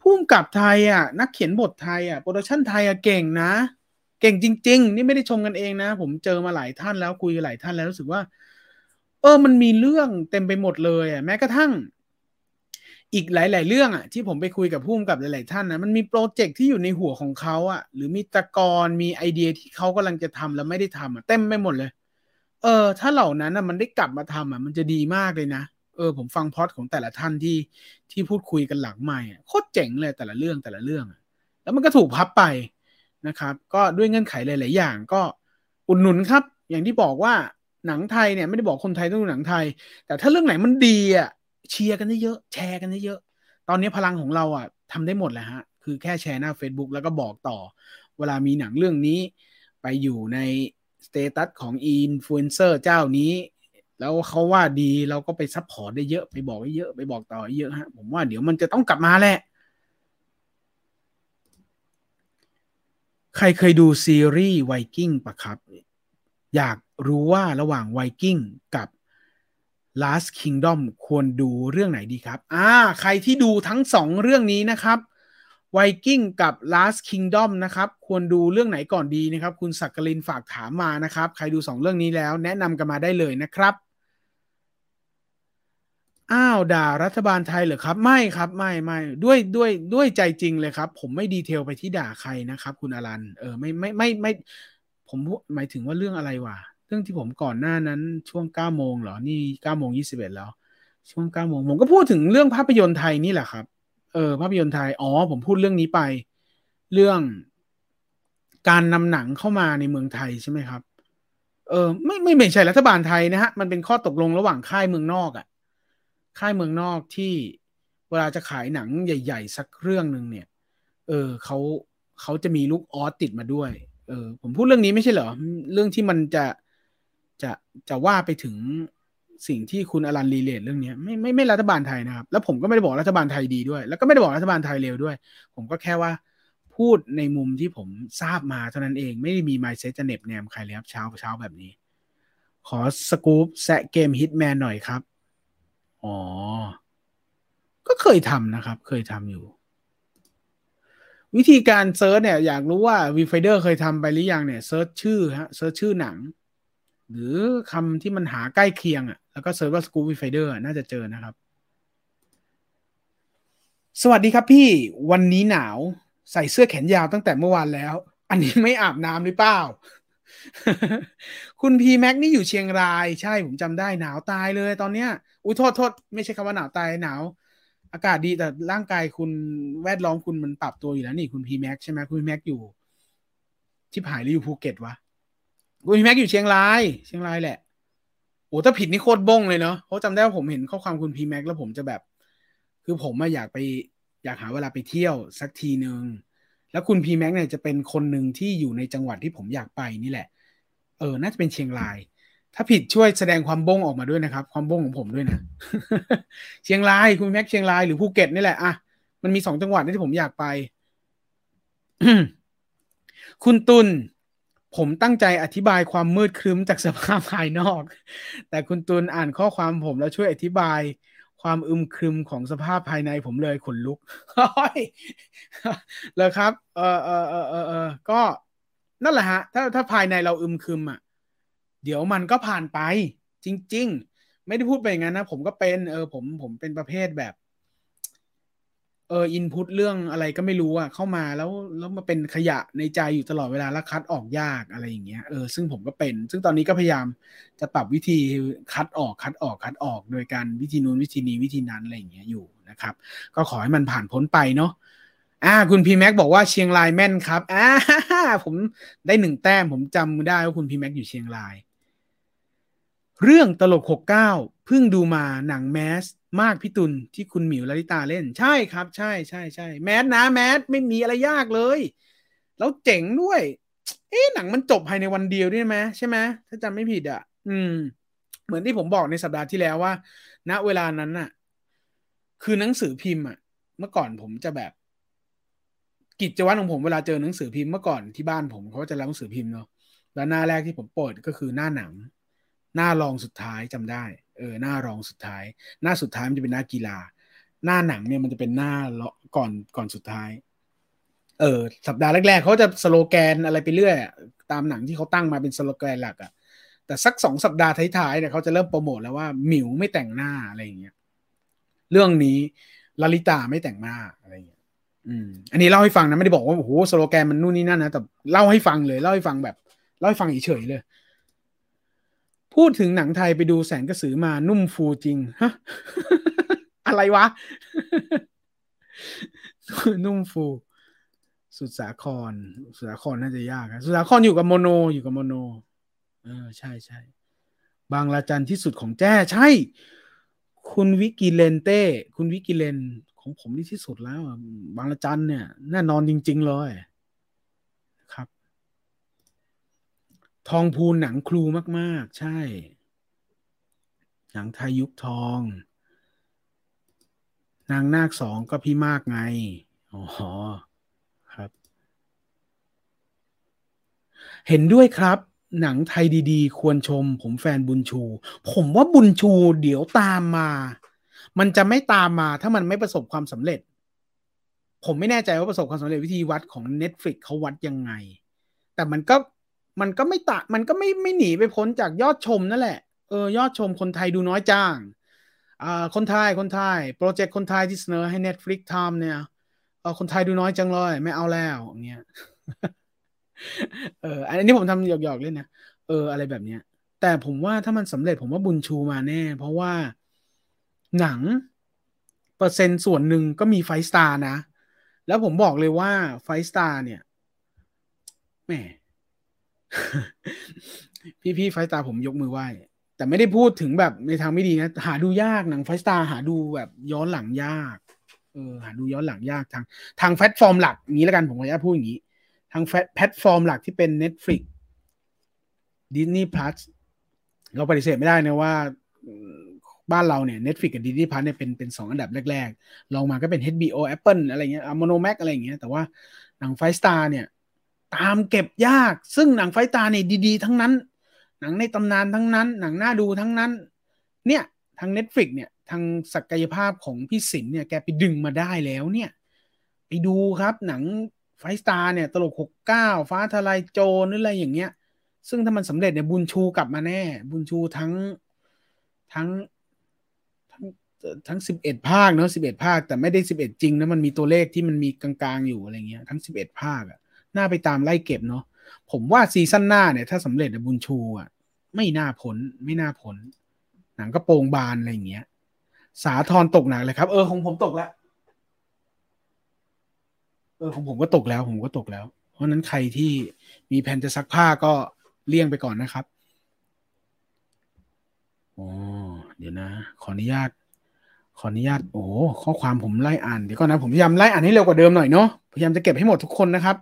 ผู้กำกับไทยอะ นักเขียนบทไทยอะ production ไทยอะเก่งนะ เก่งจริง ๆ นี่ไม่ได้ชมกันเองนะ ผมเจอมาหลายท่านแล้วคุยกับหลายท่านแล้วรู้สึกว่า เออมันมีเรื่องเต็มไปหมดเลยอะแม้กระทั่ง อีกหลาย ๆ เรื่องอะ ที่ผมไปคุยกับพุ่มกับหลาย ๆ ท่านนะมันมีโปรเจกต์ที่อยู่ในหัวของเขาอะ หรือมีตะกอนมีไอเดียที่เขากำลังจะทำแล้วไม่ได้ทำอะเต็มไปหมดเลย เออ ถ้าเหล่านั้นอะมันได้กลับมาทำอะ มันจะดีมากเลยนะเออผมฟังพอดของแต่ละท่านที่ที่พูดคุยกันหลังใหม่โคตรเจ๋งเลยแต่ละเรื่องแต่ละเรื่อง แล้วมันก็ถูกพับไปนะครับ ก็ด้วยเงื่อนไขหลาย ๆ อย่างก็อุดหนุนครับ อย่างที่บอกว่าหนังไทยเนี่ยไม่ได้บอกคนไทยต้องดูหนังไทย แต่ถ้าเรื่องไหนมันดีอะเชียร์กันเยอะแชร์กันเยอะตอนนี้พลังของเราอะทำได้หมดแหละฮะ คือแค่แชร์หน้า Facebook แล้วก็บอกต่อ เวลามีหนังเรื่องนี้ไปอยู่ใน status ของอินฟลูเอนเซอร์เจ้านี้ แล้วเขาว่าดีเราก็ไป support ได้เยอะไปบอกไว้เยอะไปบอกต่อเยอะฮะผมว่าเดี๋ยวมันจะต้องกลับมาแหละ ใครเคยดูซีรีส์ไวกิ้งปะครับ อยากรู้ว่าระหว่างไวกิ้งกับ Last Kingdom ควรดูเรื่องไหนดีครับ อ่า ใครที่ดูทั้งสองเรื่องนี้นะครับ ไวกิ้งกับ Last Kingdom นะครับ ควรดูเรื่องไหนก่อนดีนะครับ คุณสักกลินฝากถามมานะครับ ใครดูสองเรื่องนี้แล้วแนะนำกันมาได้เลยนะครับอ้าวด่ารัฐบาลไทยเหรอครับ ไม่ครับไม่ไม่ด้วยด้วยด้วยใจจริงเลยครับ ผมไม่ detail ไปที่ด่าใครนะครับ คุณอรันเออไม่ไม่ไม่ไม่ผมหมายถึงว่าเรื่องอะไรวะเรื่องที่ผมก่อนหน้านั้นช่วงเก้าโมงเหรอนี่เก้าโมงยี่สิบเอ็ดแล้ว ช่วงเก้าโมงผมก็พูดถึงเรื่องภาพยนตร์ไทยนี่แหละครับ เออภาพยนตร์ไทย อ๋อ ผมพูดเรื่องนี้ไป เรื่องการนำหนังเข้ามาในเมืองไทยใช่ไหมครับ เออไม่ไม่ไม่ใช่รัฐบาลไทยนะฮะ มันเป็นข้อตกลงระหว่างค่ายเมืองนอกอะ่ะ ค่ายเมืองนอกที่เวลาจะขายหนังใหญ่ ๆ สักเรื่องหนึ่งเนี่ย เออเขาเขาจะมีลูกออสติดมาด้วย เออ ผมพูดเรื่องนี้ไม่ใช่เหรอ เรื่องที่มันจะจะจะว่าไปถึง สิ่งที่คุณอลันรีเลทเรื่องนี้ไม่ไม่ไม่รัฐบาลไทยนะครับ แล้วผมก็ไม่ได้บอกรัฐบาลไทยดีด้วย แล้วก็ไม่ได้บอกรัฐบาลไทยเลวด้วย ผมก็แค่ว่าพูดในมุมที่ผมทราบมาเท่านั้นเองไม่ได้มีไมเซ็ตจะเน็บแนมใครเลยครับเช้าเช้าแบบนี้ ขอสกู๊ปแซะเกมฮิตแมนหน่อยครับ อ๋อ ก็เคยทำนะครับ เคยทำอยู่ วิธีการ search เนี่ย อยากรู้ว่าวีไฟเดอร์เคยทำไปหรือยังเนี่ย search ชื่อฮะ search ชื่อหนัง หรือคำที่มันหาใกล้เคียงอะ่ะ แล้วก็ search ว่าสกู๊ปวีไฟเดอร์น่าจะเจอนะครับ สวัสดีครับพี่วันนี้หนาวใส่เสื้อแขนยาวตั้งแต่เมื่อวานแล้ว อันนี้ไม่อาบน้ำหรือเปล่า คุณพีแม็กนี่อยู่เชียงราย ใช่ผมจำได้หนาวตายเลยตอนเนี้ย อุ้ยโทษโทษไม่ใช่คำว่าหนาวตายหนาว อากาศดีแต่ร่างกายคุณแวดล้อมคุณมันปรับตัวอยู่แล้วนี่คุณพีแม็กใช่ไหมคุณพีแม็กอยู่ชิบหายหรืออยู่ภูเก็ตวะคุณพีแม็กอยู่เชียงราย เชียงรายแหละ โอ้ถ้าผิดนี่โคตรบ้งเลยเนาะเพราะจำได้ว่าผมเห็นข้อความคุณพีแม็กแล้วผมจะแบบ คือผมมาอยากไปอยากหาเวลาไปเที่ยวสักทีหนึ่งแล้วคุณพีแม็กเนี่ยจะเป็นคนหนึ่งที่อยู่ในจังหวัดที่ผมอยากไปนี่แหละ เออ น่าจะเป็นเชียงราย ถ้าผิดช่วยแสดงความบ้งออกมาด้วยนะครับ ความบ้งของผมด้วยนะ เชียงรายคุณแม็กเชียงรายหรือภูเก็ตนี่แหละอะมันมีสองจังหวัดที่ผมอยากไป คุณตุล ผมตั้งใจอธิบายความมืดครึ้มจากสภาพภายนอก แต่คุณตุลอ่านข้อความผมแล้วช่วยอธิบายความอึมครึมของสภาพภายในผมเลยขนลุกเลยครับ เออเออเออเออเออก็นั่นแหละฮะ ถ้าถ้าภายในเราอึมครึมอะ เดี๋ยวมันก็ผ่านไป จริง ๆ ไม่ได้พูดไปอย่างนั้นนะ ผมก็เป็น เออ ผมผมเป็นประเภทแบบ เอออินพุตเรื่องอะไรก็ไม่รู้อะเข้ามาแล้วแล้วมาเป็นขยะในใจอยู่ตลอดเวลาแล้วคัดออกยากอะไรอย่างเงี้ยเออซึ่งผมก็เป็น ซึ่งตอนนี้ก็พยายามจะปรับวิธีคัดออกคัดออกคัดออก โดยการวิธีนู้นวิธีนี้วิธีนั้นอะไรอย่างเงี้ยอยู่นะครับ ก็ขอให้มันผ่านพ้นไปเนาะอ่า คุณพีแม็กบอกว่าเชียงรายแม่นครับอ่าผมได้หนึ่งแต้มผมจำได้ว่าคุณพีแม็กอยู่เชียงราย เรื่องตลกหกเก้า เพิ่งดูมาหนังแมสมากพี่ตุลที่คุณหมิวลลิตาเล่น ใช่ครับ ใช่ใช่ใช่แมสนะแมสไม่มีอะไรยากเลย แล้วเจ๋งด้วย เอ๊หนังมันจบภายในวันเดียวด้วยไหมใช่ไหมถ้าจำไม่ผิดอะ อืม เหมือนที่ผมบอกในสัปดาห์ที่แล้วว่าณเวลานั้นน่ะ คือหนังสือพิมพ์อะ เมื่อก่อนผมจะแบบ กิจวัตรของผมเวลาเจอหนังสือพิมพ์เมื่อก่อนที่บ้านผมเขาจะรับหนังสือพิมพ์เนาะแล้วหน้าแรกที่ผมเปิดก็คือหน้าหนัง หน้ารองสุดท้ายจำได้ เออหน้ารองสุดท้าย หน้าสุดท้ายมันจะเป็นหน้ากีฬา หน้าหนังเนี่ยมันจะเป็นหน้าเลาะก่อนก่อนสุดท้าย เออ สัปดาห์แรกๆเขาจะสโลแกนอะไรไปเรื่อยตามหนังที่เขาตั้งมาเป็นสโลแกนหลักอะแต่สักสองสัปดาห์ท้ายๆเนี่ยเขาจะเริ่มโปรโมทแล้วว่าหมิวไม่แต่งหน้าอะไรอย่างเงี้ยเรื่องนี้ลลิตาไม่แต่งหน้าอะไรอย่างเงี้ยอืมอันนี้เล่าให้ฟังนะไม่ได้บอกว่าโอ้โหสโลแกนมันนู่นนี่นั่นนะแต่เล่าให้ฟังเลยเล่าให้ฟังแบบเล่าให้ฟังเฉยๆเลย พูดถึงหนังไทยไปดูแสงกระสือมานุ่มฟูจริงฮะอะไรวะ นุ่มฟู สุดสาคร สุดสาครน่าจะยากนะสุดสาครอยู่กับโมโนอยู่กับโมโน เออ ใช่ใช่บางระจันที่สุดของแจ้ใช่ คุณวิกิเลนเต้ คุณวิกิเลนของผมนี่ที่สุดแล้ว บางระจันเนี่ยแน่นอนจริง ๆ เลย ทองพูนหนังครูมาก ๆ ใช่ หนังไทยยุคทอง นางนาคสองก็พี่มากไง อ๋อ ครับ เห็นด้วยครับ หนังไทยดี ๆ ควรชม ผมแฟนบุญชู ผมว่าบุญชูเดี๋ยวตามมา มันจะไม่ตามมาถ้ามันไม่ประสบความสำเร็จ ผมไม่แน่ใจว่าประสบความสำเร็จวิธีวัดของ Netflix เขาวัดยังไง แต่มันก็ มันก็ไม่ตะมันก็ไม่ไม่หนีไปพ้นจากยอดชมนั่นแหละเออยอดชมคนไทยดูน้อยจังอ่าคนไทยคนไทย project คนไทยที่เสนอให้ Netflix ทำเนี่ยเออคนไทยดูน้อยจังเลย ไม่เอาแล้วอย่างเงี้ยเอออันนี้ผมทำหยอกๆเล่นนะเอออะไรแบบเนี้ย แต่ผมว่าถ้ามันสำเร็จผมว่าบุญชูมาแน่ เพราะว่าหนัง เปอร์เซ็นต์ส่วนหนึ่งก็มี Five Star นะ แล้วผมบอกเลยว่า Five Star เนี่ยแหม พี่พี่ Five Star ผมยกมือไหว้แต่ไม่ได้พูดถึงแบบในทางไม่ดีนะ หาดูยากหนัง Five Star หาดูแบบย้อนหลังยาก เออ หาดูย้อนหลังยากทาง ทางแพลตฟอร์มหลักนี้แล้วกันผมขออนุญาตพูดอย่างนี้ ทางแพลตฟอร์มหลักที่เป็น Netflix Disney Plus เราปฏิเสธไม่ได้นะว่าบ้านเราเนี่ย Netflix กับ Disney Plus เนี่ยเป็นเป็นสองอันดับแรกๆรองมาก็เป็น HBO Apple อะไรเงี้ย Mono Max อะไรเงี้ย แต่ว่าหนังไฟสตาร์เนี่ย ตามเก็บยาก ซึ่งหนังไฟตาเนี่ยดีๆ ทั้งนั้น หนังในตำนานทั้งนั้น หนังน่าดูทั้งนั้น เนี่ยทาง Netflix เนี่ยทางศักยภาพของพี่สินเนี่ยแกไปดึงมาได้แล้วเนี่ย ไปดูครับหนังไฟสตาร์เนี่ย ตลกหกเก้าฟ้าทลายโจรหรืออะไรอย่างเงี้ย ซึ่งถ้ามันสำเร็จเนี่ยบุญชูกลับมาแน่ บุญชูทั้งทั้งทั้งทั้งสิบเอ็ดภาคเนาะสิบเอ็ดภาค แต่ไม่ได้สิบเอ็ดจริงนะมันมีตัวเลขที่มันมีกลางๆอยู่อะไรเงี้ยทั้งสิบเอ็ดภาคอะ น่าไปตามไล่เก็บเนาะผมว่าซีซั่นหน้าเนี่ย ถ้าสำเร็จบุญชูอะ ไม่น่าผลไม่น่าผล หนังก็โปรงบานอะไรอย่างเงี้ย สาทรตกหนักเลยครับ เออของผมตกแล้วเออของผมก็ตกแล้ว ผมก็ตกแล้ว เพราะนั้นใครที่มีแผนจะซักผ้าก็เลี่ยงไปก่อนนะครับอ๋อเดี๋ยวนะ ขออนุญาต ขออนุญาต โอ้ข้อความผมไล่อ่านเดี๋ยวก่อนนะ ผมพยายามไล่อ่านให้เร็วกว่าเดิมหน่อยเนาะพยายามจะเก็บให้หมดทุกคนนะครับ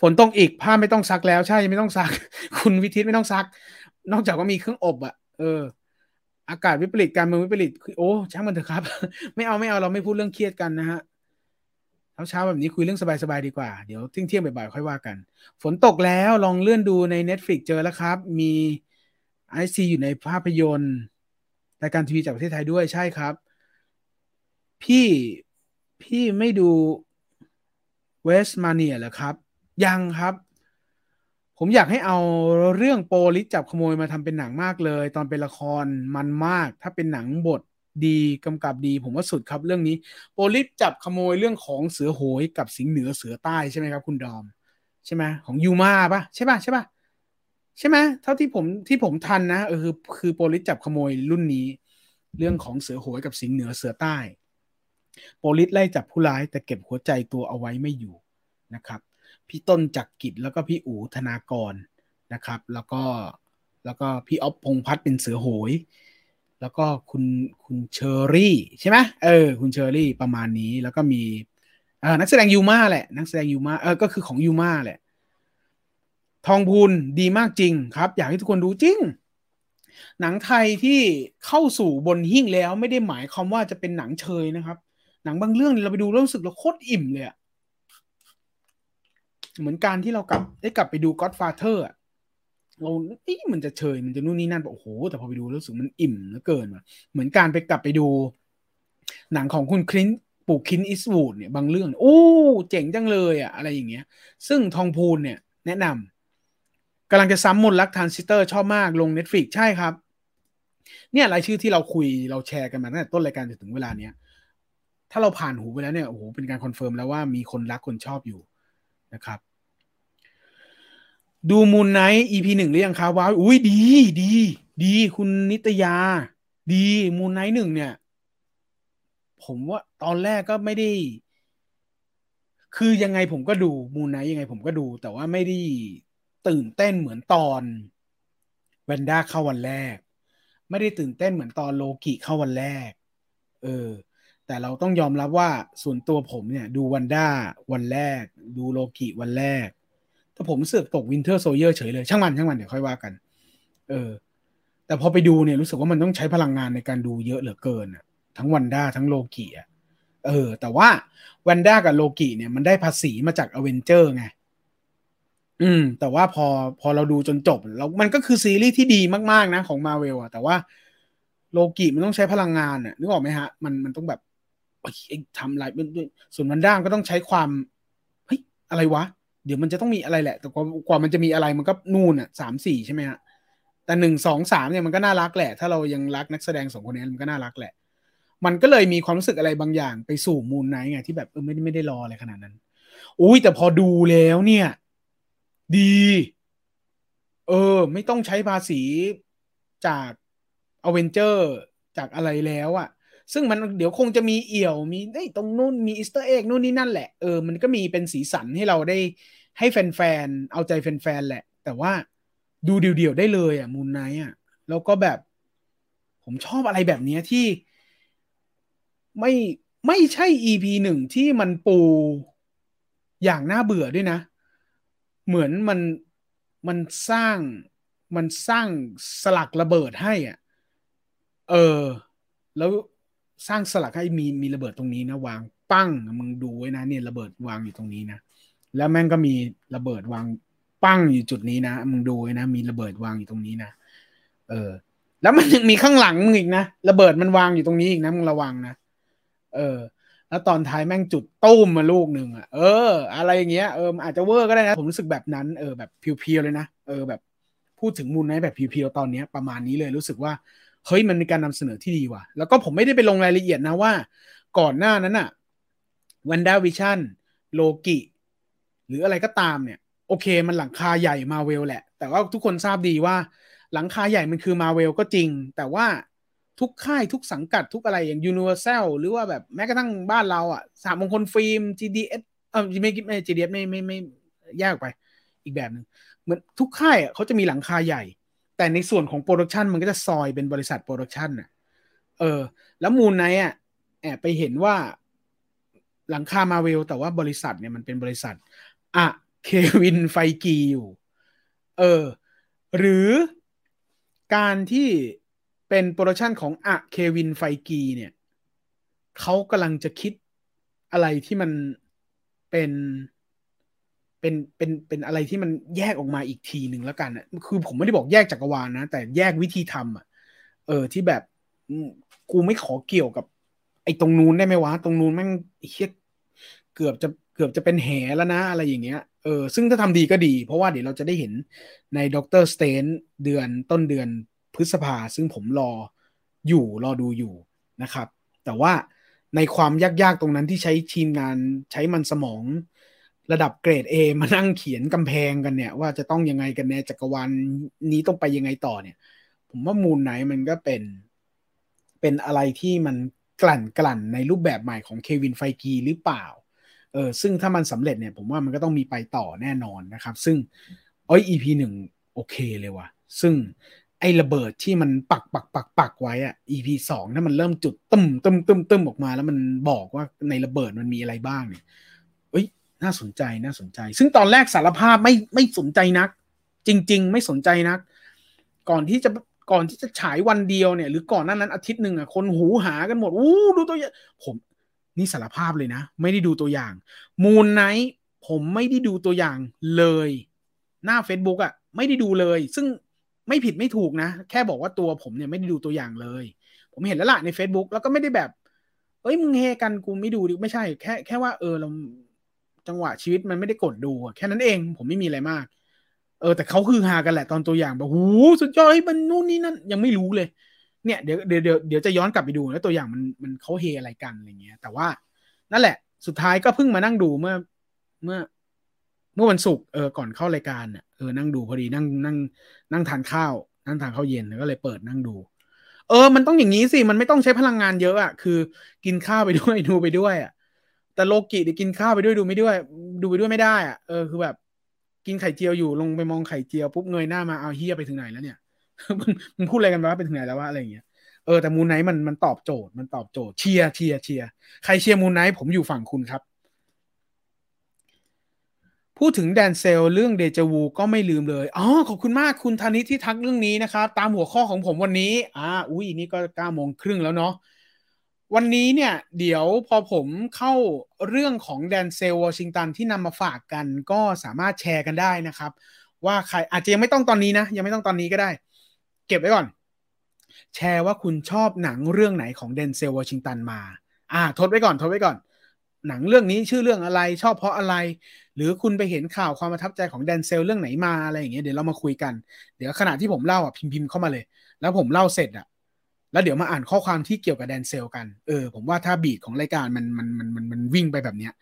ฝนตกอีกผ้าไม่ต้องซักแล้วใช่ไม่ต้องซัก คุณวิทิตไม่ต้องซัก นอกจากว่ามีเครื่องอบอะเออ อากาศวิปริตการเมืองวิปริตโอ้ช่างมันเถอะครับ ไม่เอาไม่เอาเราไม่พูดเรื่องเครียดกันนะฮะเช้าเช้าแบบนี้คุยเรื่องสบายๆดีกว่า เดี๋ยวเที่ยงเที่ยงบ่ายๆค่อยว่ากัน ฝนตกแล้วลองเลื่อนดูใน Netflix เจอแล้วครับ มีไอซีอยู่ในภาพยนตร์รายการทีวีจากประเทศไทยด้วยใช่ครับ พี่พี่ไม่ดูเวสมาเนียเหรอครับ ยังครับ ผมอยากให้เอาเรื่องโปลิสจับขโมยมาทำเป็นหนังมากเลย ตอนเป็นละครมันมาก ถ้าเป็นหนังบทดีกำกับดี ผมว่าสุดครับเรื่องนี้ โปลิสจับขโมยเรื่องของเสือโหยกับสิงเหนือเสือใต้ใช่ไหมครับ คุณดอม ใช่ไหมของยูมาปะใช่ปะใช่ปะใช่ไหมเท่าที่ผมที่ผมทันนะเออคือคือโปลิศจับขโมยรุ่นนี้ เรื่องของเสือโหยกับสิงเหนือเสือใต้ โปลิศไล่จับผู้ร้ายแต่เก็บหัวใจตัวเอาไว้ไม่อยู่นะครับ พี่ต้นจักรกฤษณ์แล้วก็พี่อู๋ธนากรนะครับ แล้วก็แล้วก็พี่อ๊อฟพงษ์พัฒน์เป็นเสือโหย แล้วก็คุณคุณเชอรี่ใช่ไหมเออ คุณเชอรี่ประมาณนี้แล้วก็มีเออนักแสดงยูมาแหละ นักแสดงยูมาเออก็คือของยูมาแหละ ทองพูนดีมากจริงครับ อยากให้ทุกคนดูจริง หนังไทยที่เข้าสู่บนหิ้งแล้วไม่ได้หมายความว่าจะเป็นหนังเชยนะครับ หนังบางเรื่องเราไปดูรู้สึกเราโคตรอิ่มเลยอะ เหมือนการที่เรากลับได้กลับไปดู Godfather อะเราเอ้มันจะเชยมันจะนู่นนี่นั่นโอ้โห แต่พอไปดูรู้สึกมันอิ่มเหลือเกินว่ะเหมือนการไปกลับไปดู หนังของคุณคลินปู่คินอิสวูดเนี่ยบางเรื่อง โอ้ เจ๋งจังเลยอะอะไรอย่างเงี้ย ซึ่งทองพูนเนี่ย แนะนำกำลังจะซ้ำมนต์รักทรานซิสเตอร์ชอบมากลง Netflix ใช่ครับ เนี่ยรายชื่อที่เราคุยเราแชร์กันมาตั้งแต่ต้นรายการจนถึงเวลาเนี้ยถ้าเราผ่านหูไปแล้วเนี่ยโอ้โหเป็นการ confirm แล้วว่ามีคนรักคนชอบอยู่ นะครับ ดู Moon Knight EP หนึ่งหรือยังคะว้าวอุ้ยดีดี ดี คุณนิตยา ดี Moon Knight หนึ่งเนี่ย ผมว่าตอนแรกก็ไม่ได้ คือยังไงผมก็ดู Moon Knight ยังไงผมก็ดู แต่ว่าไม่ได้ตื่นเต้นเหมือนตอน Wanda เข้าวันแรก ไม่ได้ตื่นเต้นเหมือนตอนโลกิเข้าวันแรก เออ แต่เราต้องยอมรับว่าส่วนตัวผมเนี่ย ดู Wanda วันแรก ดูโลกิวันแรกถ้าผมเสือกตก Winter Soldier เฉยเลย ช่างมันช่างมันเดี๋ยวค่อยว่ากัน เออ แต่พอไปดูเนี่ยรู้สึกว่ามันต้องใช้พลังงานในการดูเยอะเหลือเกินอะทั้ง Wanda ทั้งโลกิอะเออ แต่ว่า Wanda กับโลกิเนี่ยมันได้ภาษีมาจากอเวนเจอร์ไงอืม แต่ว่าพอพอเราดูจนจบแล้วมันก็คือซีรีส์ที่ดีมาก ๆ นะ ของมาเวลอะแต่ว่าโลกิมันต้องใช้พลังงานอะนึกออกไหมฮะ มันมันต้องแบบ ทำอะไรส่วน Wanda ก็ต้องใช้ความเฮ้ยอะไรวะ เดี๋ยวมันจะต้องมีอะไรแหละ แต่กว่ากว่ามันจะมีอะไรมันก็นู่นอะสามสี่ใช่ไหมฮะแต่หนึ่งสองสามเนี่ยมันก็น่ารักแหละ ถ้าเรายังรักนักแสดงสองคนนี้มันก็น่ารักแหละ มันก็เลยมีความรู้สึกอะไรบางอย่างไปสู่ Moon Knight ไงที่แบบเออไม่ได้ไม่ได้รออะไรขนาดนั้น อุ้ยแต่พอดูแล้วเนี่ย ดี เออ ไม่ต้องใช้ภาษีจากอเวนเจอร์จากอะไรแล้วอะ ซึ่งมันเดี๋ยวคงจะมีเอี่ยวมีไอ้ตรงนู้นมี Easter egg นู่นนี่นั่นแหละเออมันก็มีเป็นสีสันให้เราได้ให้แฟนๆ เอาใจแฟนๆ แหละ แต่ว่าดูเดี่ยวๆ ได้เลยอะมูนไนท์อะ แล้วก็แบบ ผมชอบอะไรแบบนี้ที่ไม่ไม่ใช่ EP หนึ่งที่มันปูอย่างน่าเบื่อด้วยนะ เหมือนมันมันสร้างมันสร้างสลักระเบิดให้อะ เออ แล้ว สร้างสลักให้มีมีระเบิดตรงนี้นะวางปั้งมึงดูไว้นะเนี่ยระเบิดวางอยู่ตรงนี้นะแล้วแม่งก็มีระเบิดวางปั้งอยู่จุดนี้นะมึงดูไว้นะมีระเบิดวางอยู่ตรงนี้นะเออ แล้วมันยังมีข้างหลังมึงอีกนะระเบิดมันวางอยู่ตรงนี้อีกนะมึงระวังนะเออ แล้วตอนท้ายแม่งจุดตุ้มมาลูกหนึ่งอะเออ อะไรอย่างเงี้ยเอออาจจะเวอร์ก็ได้นะผมรู้สึกแบบนั้นเออแบบเพียวๆเลยนะเออแบบพูดถึงมูลไนแบบเพียวๆตอนนี้ประมาณนี้เลยรู้สึกว่า เฮ้ยมันมีการนำเสนอที่ดีว่ะ แล้วก็ผมไม่ได้ไปลงรายละเอียดนะว่า ก่อนหน้านั้นอะ WandaVision Loki หรืออะไรก็ตามเนี่ย โอเคมันหลังคาใหญ่มาเวลแหละ แต่ว่าทุกคนทราบดีว่า หลังคาใหญ่มันคือมาเวลก็จริง แต่ว่าทุกค่ายทุกสังกัดทุกอะไรอย่าง Universal หรือว่าแบบแม้กระทั่งบ้านเราอะสามมงคลฟิล์ม GDH เออไม่ไม่ GDS ไม่ไม่ไม่แยกไป อีกแบบหนึ่งเหมือนทุกค่ายเขาจะมีหลังคาใหญ่ แต่ในส่วนของ production มันก็จะซอยเป็นบริษัท production อะ เออ แล้ว Moon Knight อะแอบไปเห็นว่าหลังคามาเวลแต่ว่าบริษัทเนี่ยมันเป็นบริษัทอะ Kevin Feige อยู่ เออ หรือการที่เป็น production ของอะ Kevin Feige เนี่ยเขากำลังจะคิดอะไรที่มันเป็น เป็นเป็นเป็นอะไรที่มันแยกออกมาอีกทีหนึ่งแล้วกันอะคือผมไม่ได้บอกแยกจักรวาลนะ แต่แยกวิธีทำอะ เออที่แบบกูไม่ขอเกี่ยวกับ ไอ้ตรงนู้นได้ไหมวะ ตรงนู้นแม่งเหี้ยเกือบจะเกือบจะเป็นแหแล้วนะ อะไรอย่างเงี้ยเออซึ่งถ้าทำดีก็ดี เพราะว่าเดี๋ยวเราจะได้เห็นใน Doctor Strange เดือนต้นเดือนพฤษภา ซึ่งผมรออยู่รอดูอยู่นะครับ แต่ว่าในความยากๆตรงนั้นที่ใช้ทีมงานใช้มันสมอง ระดับเกรด A มานั่งเขียนกำแพงกันเนี่ย ว่าจะต้องยังไงกันแน่จักรวาลนี้ต้องไปยังไงต่อเนี่ย ผมว่ามูลไหนมันก็เป็น เป็นอะไรที่มันกลั่นกลั่นในรูปแบบใหม่ของเควินไฟกีหรือเปล่าเออซึ่งถ้ามันสำเร็จเนี่ย ผมว่ามันก็ต้องมีไปต่อแน่นอนนะครับ ซึ่งอ้อย EP หนึ่งโอเคเลยว่ะ ซึ่งไอ้ระเบิดที่มันปักปักปักปักไว้อะ EP สองถ้ามันเริ่มจุดตึมตึมตึมตึมออกมา แล้วมันบอกว่าในระเบิดมันมีอะไรบ้างเนี่ย น่าสนใจน่าสนใจ ซึ่งตอนแรกสารภาพไม่ไม่สนใจนัก จริง ๆ ไม่สนใจนัก ก่อนที่จะก่อนที่จะฉายวันเดียวเนี่ย หรือก่อนนั้นนั้นอาทิตย์หนึ่งอะคนหูหากันหมดอู้ดูตัวอย่างผมนี่สารภาพเลยนะ ไม่ได้ดูตัวอย่าง มูนไนท์ผมไม่ได้ดูตัวอย่างเลย หน้า Facebook อะ ไม่ได้ดูเลย ซึ่งไม่ผิดไม่ถูกนะ แค่บอกว่าตัวผมเนี่ยไม่ได้ดูตัวอย่างเลย ผมเห็นแล้วล่ะใน Facebook แล้วก็ไม่ได้แบบ เอ้ยมึงเฮกันกูไม่ดูดิไม่ใช่ แค่แค่ว่าเออเรา จังหวะชีวิตมันไม่ได้กดดูแค่นั้นเอง ผมไม่มีอะไรมาก เออ แต่เขาคือหากันแหละตอนตัวอย่างแบบหูสุดยอดมันนู่นนี่นั่นยังไม่รู้เลย เนี่ยเดี๋ยวเดี๋ยวเดี๋ยวจะย้อนกลับไปดูแล้วตัวอย่างมันมันเขาเฮอะไรกันอะไรเงี้ย แต่ว่านั่นแหละ สุดท้ายก็เพิ่งมานั่งดูเมื่อเมื่อ เมื่อวันศุกร์เออก่อนเข้ารายการเออนั่งดูพอดีนั่งนั่ง นั่งทานข้าว นั่งทานข้าวเย็นแล้วก็เลยเปิดนั่งดูเออ มันต้องอย่างนี้สิ มันไม่ต้องใช้พลังงานเยอะอะ คือ กินข้าวไปด้วย ดูไปด้วยอะ แต่โลกิเดี๋ยวกินข้าวไปด้วยดูไม่ด้วย ดูไปด้วยไม่ได้อะเออคือแบบ กินไข่เจียวอยู่ลงไปมองไข่เจียวปุ๊บเงยหน้ามาเอาเฮียไปถึงไหนแล้วเนี่ยมึงพูดอะไรกันวะไปถึงไหนแล้ววะอะไรอย่างเงี้ยเออแต่ Moon Knight มันมันตอบโจทย์มันตอบโจทย์เชียร์เชียร์เชียร์ใครเชียร์ Moon Knight ผมอยู่ฝั่งคุณครับ พูดถึง Denzel เรื่อง Déjà Vu ก็ไม่ลืมเลยอ๋อขอบคุณมากคุณธนิตที่ทักเรื่องนี้นะครับ ตามหัวข้อของผมวันนี้อ่าอุ้ยนี่ก็เก้าโมงครึ่งแล้วเนาะ วันนี้เนี่ยเดี๋ยวพอผมเข้าเรื่องของ Denzel Washington ที่นำมาฝากกันก็สามารถแชร์กันได้นะครับ ว่าใครอาจจะยังไม่ต้องตอนนี้นะ ยังไม่ต้องตอนนี้ก็ได้ เก็บไว้ก่อน แชร์ว่าคุณชอบหนังเรื่องไหนของเดนเซลวอชิงตันมา อ่า ทดไว้ก่อน ทดไว้ก่อน หนังเรื่องนี้ชื่อเรื่องอะไรชอบเพราะอะไร หรือคุณไปเห็นข่าวความประทับใจของแดนเซลเรื่องไหนมาอะไรอย่างเงี้ยเดี๋ยวเรามาคุยกัน เดี๋ยวขณะที่ผมเล่าอะพิมพ์ๆเข้ามาเลย แล้วผมเล่าเสร็จอะ แล้วเดี๋ยวมาอ่านข้อความที่เกี่ยวกับแดนเซลกันเออผมว่าถ้าบีดของรายการมันมันมันมันมันวิ่งไปแบบเนี้ย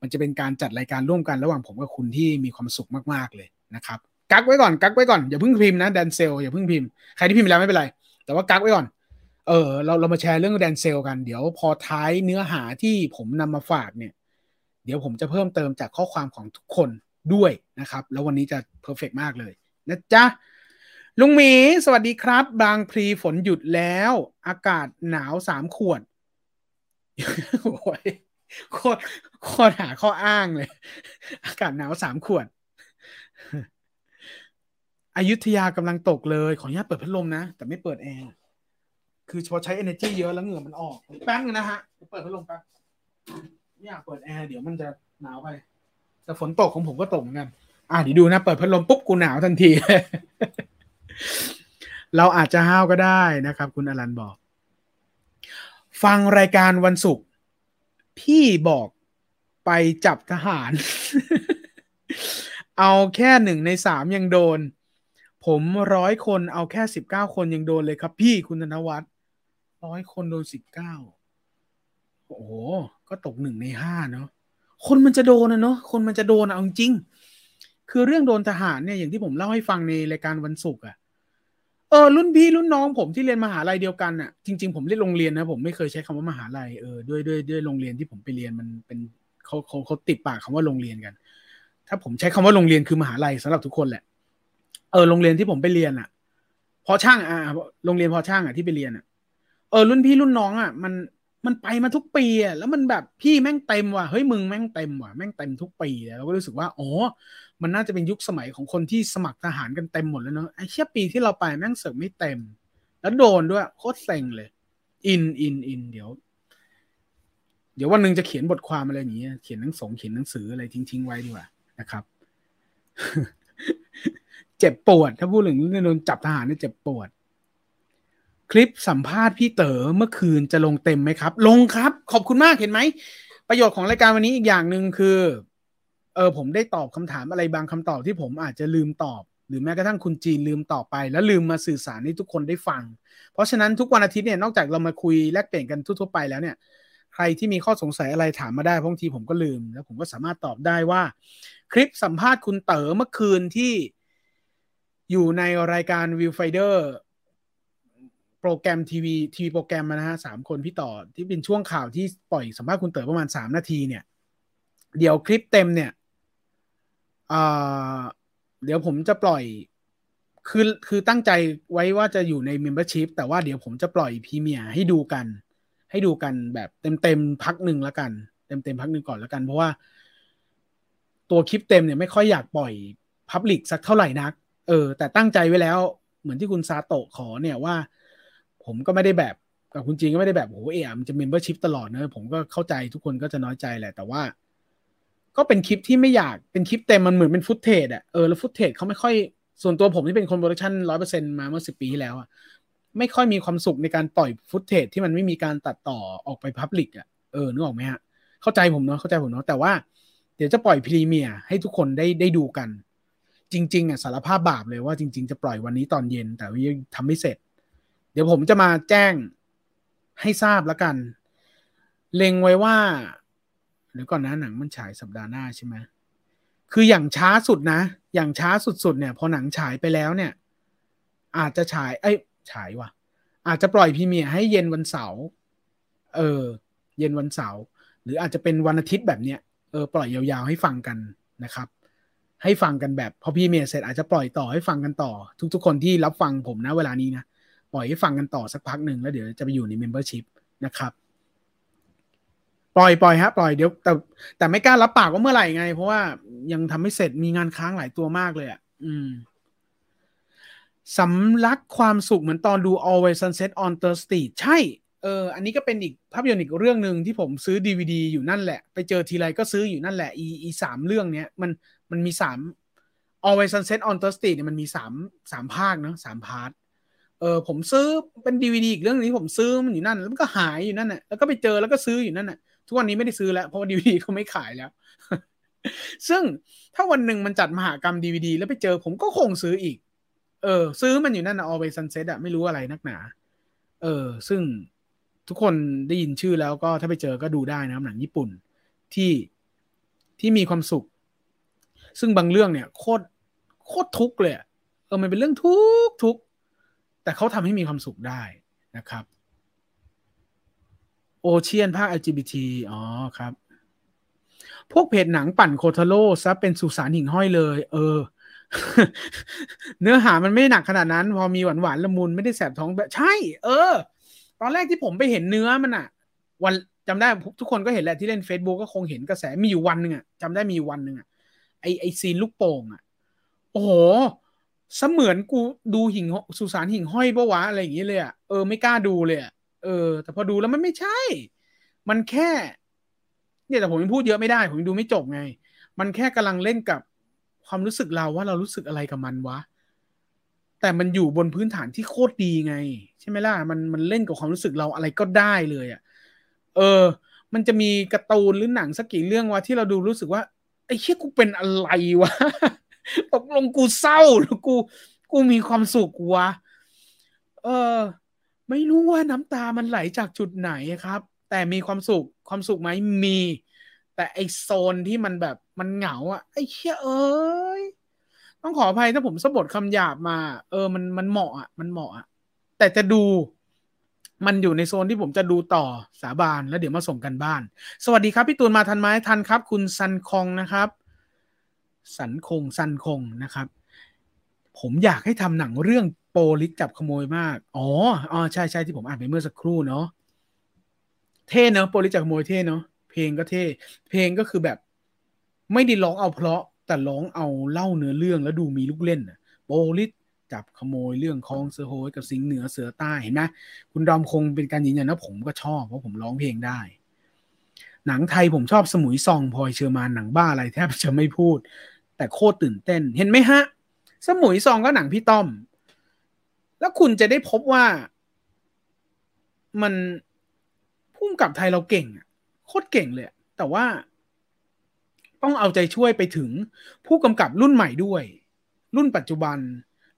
มันจะเป็นการจัดรายการร่วมกันระหว่างผมกับคุณที่มีความสุขมากๆเลยนะครับกักไว้ก่อนกักไว้ก่อนอย่าเพิ่งพิมพ์นะแดนเซลอย่าเพิ่งพิมพ์ใครที่พิมพ์แล้วไม่เป็นไร แต่ว่ากักไว้ก่อนเออเราเรามาแชร์เรื่องแดนเซลกันเดี๋ยวพอท้ายเนื้อหาที่ผมนำมาฝากเนี่ย เดี๋ยวผมจะเพิ่มเติมจากข้อความของทุกคนด้วยนะครับ แล้ววันนี้จะเพอร์เฟกมากเลยนะจ๊ะ ลุงหมี สวัสดีครับ บางพลีฝนหยุดแล้ว อากาศหนาวสามขวดโอ้ยโคตรโคตรหาข้ออ้างเลย อากาศหนาวสามขวดอยุธยากำลังตกเลยขออนุญาตเปิดพัดลมนะ แต่ไม่เปิดแอร์คือพอใช้ energy เยอะแล้วเหงื่อมันออกแป๊บนึงนะฮะเปิดพัดลมแป๊บไม่อยากเปิดแอร์เดี๋ยวมันจะหนาวไป แต่ฝนตกของผมก็ตกเหมือนกันอะเดี๋ยวดูนะ เปิดพัดลมปุ๊บกูหนาวทันที เราอาจจะห้าวก็ได้นะครับ คุณอลันบอก ฟังรายการวันศุกร์พี่บอกไปจับทหาร เอาแค่หนึ่งในสามยังโดน ผมร้อยคนเอาแค่สิบเก้าคนยังโดนเลยครับ พี่คุณธนวัฒน์ร้อยคนโดนสิบเก้าโอ้โห ก็ตกหนึ่งในห้าเนาะคนมันจะโดนนะเนาะคนมันจะโดนเอาจริง คือเรื่องโดนทหารเนี่ยอย่างที่ผมเล่าให้ฟังในรายการวันศุกร์อะ เออรุ่นพี่รุ่นน้องผมที่เรียนมหาลัยเดียวกันอะจริง ๆ ผมเรียนโรงเรียนนะผมไม่เคยใช้คำว่ามหาลัยเออด้วยด้วยด้วยโรงเรียนที่ผมไปเรียนมันเป็นเขาเขาเขาติดปากคำว่าโรงเรียนกัน ถ้าผมใช้คำว่าโรงเรียนคือมหาลัยสำหรับทุกคนแหละ เออโรงเรียนที่ผมไปเรียนอะพอช่างอะโรงเรียนพอช่างอะที่ไปเรียนอะเออรุ่นพี่รุ่นน้องอะมันมันไปมาทุกปีอะแล้วมันแบบพี่แม่งเต็มว่ะเฮ้ยมึงแม่งเต็มว่ะแม่งเต็มทุกปีแล้วเราก็รู้สึกว่าอ๋อ มันน่าจะเป็นยุคสมัยของคนที่สมัครทหารกันเต็มหมดแล้วเนาะไอ้เชี่ยปีที่เราไปแม่งเสริมไม่เต็ม แล้วโดนด้วยโคตรเซ็งเลย อินอินอินเดี๋ยว เดี๋ยววันหนึ่งจะเขียนบทความอะไรอย่างเงี้ยเขียนหนังสงเขียนหนังสืออะไรทิ้งๆไว้ดีกว่านะครับ เจ็บปวด ถ้าพูดถึงเรื่องโดนจับทหารเนี่ยเจ็บปวด คลิปสัมภาษณ์พี่เต๋อเมื่อคืนจะลงเต็มไหมครับ ลงครับ ขอบคุณมากเห็นไหมประโยชน์ของรายการวันนี้อีกอย่างหนึ่งคือ เออผมได้ตอบคำถามอะไรบางคำตอบที่ผมอาจจะลืมตอบ หรือแม้กระทั่งคุณจีนลืมตอบไป แล้วลืมมาสื่อสารให้ทุกคนได้ฟัง เพราะฉะนั้นทุกวันอาทิตย์เนี่ยนอกจากเรามาคุยแลกเปลี่ยนกันทั่วๆไปแล้วเนี่ยใครที่มีข้อสงสัยอะไรถามมาได้บางทีผมก็ลืม แล้วผมก็สามารถตอบได้ว่า คลิปสัมภาษณ์คุณเต๋อเมื่อคืนที่อยู่ในรายการ Viewfinder โปรแกรมทีวีทีวีโปรแกรมนะฮะสามคนพี่เต๋อที่เป็นช่วงข่าวที่ปล่อยสัมภาษณ์คุณเต๋อประมาณสามนาทีเนี่ย เดี๋ยวคลิปเต็มเนี่ย เดี๋ยวผมจะปล่อย คือคือตั้งใจไว้ว่าจะอยู่ใน Membership แต่ว่าเดี๋ยวผมจะปล่อยพรีเมียร์ให้ดูกัน ให้ดูกันแบบเต็มเต็มพักหนึ่งแล้วกัน เต็มเต็มพักหนึ่งก่อนแล้วกัน เพราะว่า ตัวคลิปเต็มเนี่ยไม่ค่อยอยากปล่อยพับลิกสักเท่าไหร่นัก เออ แต่ตั้งใจไว้แล้วเหมือนที่คุณซาโตะขอเนี่ยว่า ผมก็ไม่ได้แบบกับคุณจีนก็ไม่ได้แบบโอ้เอ๋มันจะ membership ตลอดเนอะผมก็เข้าใจทุกคนก็จะน้อยใจแหละ แต่ว่า ก็เป็นคลิปที่ไม่อยากเป็นคลิปเต็มมันเหมือนเป็น footage อะเออแล้ว footage เขาไม่ค่อยส่วนตัวผมที่เป็นคน production ร้อยเปอร์เซ็นต์มาเมื่อสิบปีที่แล้วอะไม่ค่อยมีความสุขในการปล่อย footage ที่มันไม่มีการตัดต่อออกไป public อะเออนึกออกไหมฮะเข้าใจผมเนาะเข้าใจผมเนาะแต่ว่าเดี๋ยวจะปล่อย premiere ให้ทุกคนได้ได้ดูกัน จริงๆอะสารภาพบาปเลยว่าจริง ๆ จะปล่อยวันนี้ตอนเย็น แต่ว่ายังทำไม่เสร็จ เดี๋ยวผมจะมาแจ้งให้ทราบแล้วกัน เล็งไว้ว่า เดี๋ยวก่อนนะหนังมันฉายสัปดาห์หน้าใช่ไหมคืออย่างช้าสุดนะ อย่างช้าสุดๆเนี่ย พอหนังฉายไปแล้วเนี่ย อาจจะฉาย เอ้ยฉายว่ะ อาจจะปล่อยพรีเมียร์ให้เย็นวันเสาร์เออ เย็นวันเสาร์หรืออาจจะเป็นวันอาทิตย์แบบเนี้ยเออปล่อยยาวๆให้ฟังกันนะครับ ให้ฟังกันแบบพอพี่เมียเสร็จอาจจะปล่อยต่อให้ฟังกันต่อ ทุก ๆ คนที่รับฟังผมนะเวลานี้นะปล่อยให้ฟังกันต่อสักพักหนึ่งแล้วเดี๋ยวจะไปอยู่ใน membership นะครับ ปล่อยปล่อยฮะปล่อยเดี๋ยวแต่แต่ไม่กล้ารับปากว่าเมื่อไหร่ไง เพราะว่ายังทำไม่เสร็จมีงานค้างหลายตัวมากเลยอะอืมสำลักความสุขเหมือนตอนดู Always Sunset on Third Street ใช่ เออ อันนี้ก็เป็นอีกภาพยนตร์อีกเรื่องหนึ่งที่ผมซื้อดีวีดีอยู่นั่นแหละ ไปเจอทีไรก็ซื้ออยู่นั่นแหละ อีอีสามเรื่องเนี้ย มันมันมีสาม Always Sunset on Thursday เนี่ยมันมีสามสามภาคเนาะสามพาร์ทเออผมซื้อเป็นดีวดีอีกเรื่องนี้ผมซื้อมันอยู่นั่น แล้วมันก็หายอยู่นั่นน่ะแล้วก็ไปเจอแล้วก็ซื้ออยู่นั่นน่ะ ทุกวันนี้ไม่ได้ซื้อแล้ว เพราะว่าดีวดีเขาไม่ขายแล้ว ซึ่งถ้าวันหนึ่งมันจัดมหากรรมดีวดีแล้วไปเจอผมก็คงซื้ออีก เออ ซื้อมันอยู่นั่นนะ Always Sunset อะไม่รู้อะไรนักหนา เออ ซึ่งทุกคนได้ยินชื่อแล้วก็ถ้าไปเจอก็ดูได้นะครับหนังญี่ปุ่นที่ที่มีความสุข ซึ่งบางเรื่องเนี่ยโคตรโคตรทุกข์เลยเออมันเป็นเรื่องทุกทุกแต่เขาทำให้มีความสุขได้นะครับ อเชียนภาค LGBT อ๋อครับ พวกเพจหนังปั่นโคทาโร่ซะเป็นสุสานหิ่งห้อยเลย เออ เนื้อหามันไม่หนักขนาดนั้น พอมีหวานหวานละมุนไม่ได้แสบท้องแบบใช่ เออ ตอนแรกที่ผมไปเห็นเนื้อมันอะวันจำได้ทุกคนก็เห็นแหละที่เล่น Facebook ก็คงเห็นกระแสมีอยู่วันหนึ่งอะจำได้มีวันหนึ่งอะไอไอ scene ลูกโป่งอะโอ้โหเสมือนกูดูหิ่งสุสานหิ่งห้อยปะวะอะไรอย่างเงี้ยเลยอะเออไม่กล้าดูเลยอะ เออ แต่พอดูแล้วมันไม่ใช่ มันแค่ เนี่ยแต่ผมยังพูดเยอะไม่ได้ ผมยังดูไม่จบไง มันแค่กำลังเล่นกับความรู้สึกเราว่าเรารู้สึกอะไรกับมันวะ แต่มันอยู่บนพื้นฐานที่โคตรดีไง ใช่ไหมล่ะ มันมันเล่นกับความรู้สึกเราอะไรก็ได้เลยอะ่ะ เออ มันจะมีการ์ตูนหรือหนังสักกี่เรื่องวะที่เราดูรู้สึกว่าไอ้เชี่ยกูเป็นอะไรวะตกลงกูเศร้าหรือกู กูมีความสุขวะ เออ ไม่รู้ว่าน้ำตามันไหลจากจุดไหนครับ แต่มีความสุขความสุขไหมมี แต่ไอโซนที่มันแบบมันเหงาอะไอ้เชี่ยเอ้ยต้องขออภัยถ้าผมสะบดคำหยาบมา เออมันมันเหมาะอะมันเหมาะอะแต่จะดูมันอยู่ในโซนที่ผมจะดูต่อสาบานแล้วเดี๋ยวมาส่งกันบ้าน สวัสดีครับ พี่ตูนมาทันไหมทันครับ คุณซันคงนะครับ สันคงซันคงนะครับ ผมอยากให้ทำหนังเรื่อง ปลิสจับขโมยมาก อ๋อ อ๋อ ใช่ใช่ที่ผมอ่านไปเมื่อสักครู่เนาะ เท่เนาะโปลิสจับขโมยเท่เนาะ เพลงก็เท่ เพลงก็คือแบบ ไม่ได้ร้องเอาเพราะ แต่ร้องเอาเล่าเนื้อเรื่องแล้วดูมีลูกเล่นอะโปลิสจับขโมยเรื่องคองเสือโฮยกับสิงเหนือเสือใต้เห็นไหมคุณดอมคงเป็นการยืนยันนะผมก็ชอบเพราะผมร้องเพลงได้ หนังไทยผมชอบสมุยซองพลอยเชอร์มานหนังบ้าอะไรแทบจะไม่พูด แต่โคตรตื่นเต้น เห็นไหมฮะ สมุยซองก็หนังพี่ต้อม แล้วคุณจะได้พบว่า มันผู้กำกับไทยเราเก่งอะโคตรเก่งเลย แต่ว่าต้องเอาใจช่วยไปถึงผู้กำกับรุ่นใหม่ด้วย รุ่นปัจจุบัน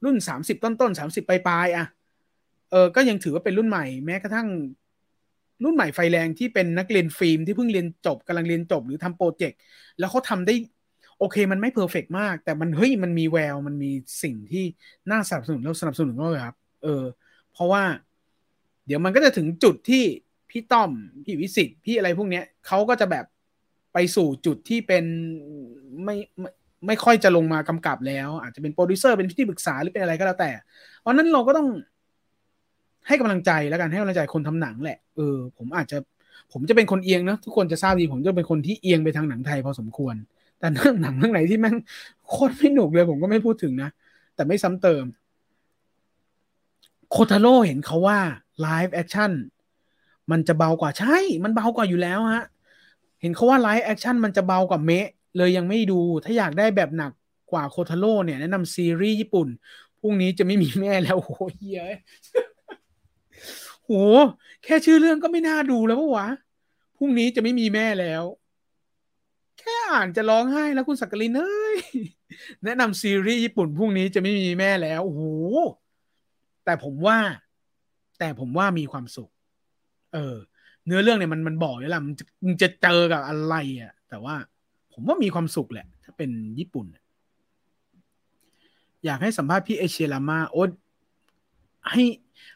รุ่นสามสิบต้นต้นสามสิบปลายๆอะเออก็ยังถือว่าเป็นรุ่นใหม่แม้กระทั่งรุ่นใหม่ไฟแรงที่เป็นนักเรียนฟิล์มที่เพิ่งเรียนจบกำลังเรียนจบหรือทำโปรเจกต์แล้วเขาทำได้ โอเคมันไม่ perfect มาก แต่มันเฮ้ยมันมีแววมันมีสิ่งที่น่าสนับสนุนแล้วสนับสนุนเลยครับ เออ เพราะว่า เดี๋ยวมันก็จะถึงจุดที่พี่ต้อมพี่วิสิตพี่อะไรพวกเนี้ยเขาก็จะแบบไปสู่จุดที่เป็นไม่ไม่ไม่ค่อยจะลงมากำกับแล้ว อาจจะเป็นโปรดิวเซอร์เป็นที่ปรึกษาหรือเป็นอะไรก็แล้วแต่ เพราะนั้นเราก็ต้องให้กำลังใจแล้วกันให้กำลังใจคนทำหนังแหละเออผมอาจจะผมจะเป็นคนเอียงนะทุกคนจะทราบดีผมจะเป็นคนที่เอียงไปทางหนังไทยพอสมควร แต่เรื่องหนังเรื่องไหนที่แม่งโคตรไม่หนุกเลยผมก็ไม่พูดถึงนะ แต่ไม่ซ้ำเติม โคทาโร่เห็นเขาว่า live action มันจะเบากว่าใช่ มันเบากว่าอยู่แล้วฮะ เห็นเขาว่า live action มันจะเบากว่าเมะเลยยังไม่ดู ถ้าอยากได้แบบหนักกว่าโคทาโร่เนี่ยแนะนำซีรีส์ญี่ปุ่น พรุ่งนี้จะไม่มีแม่แล้วโอ้ยเฮ้ยโห แค่ชื่อเรื่องก็ไม่น่าดูแล้ววะ พรุ่งนี้จะไม่มีแม่แล้ว ค่อ่านจะร้องไห้แล้วคุณสักกลินเอ้ยแนะนำซีรีส์ญี่ปุ่นพรุ่งนี้จะไม่มีแม่แล้วโอ้โหแต่ผมว่า แต่ผมว่ามีความสุข เออ เนื้อเรื่องเนี่ยมันมันบอกเลยล่ะมันจะมันจะเจอกับอะไรอะ แต่ว่า ผมว่ามีความสุขแหละ ถ้าเป็นญี่ปุ่นอยากให้สัมภาษณ์พี่เอเชียลามาโอ๊ตให้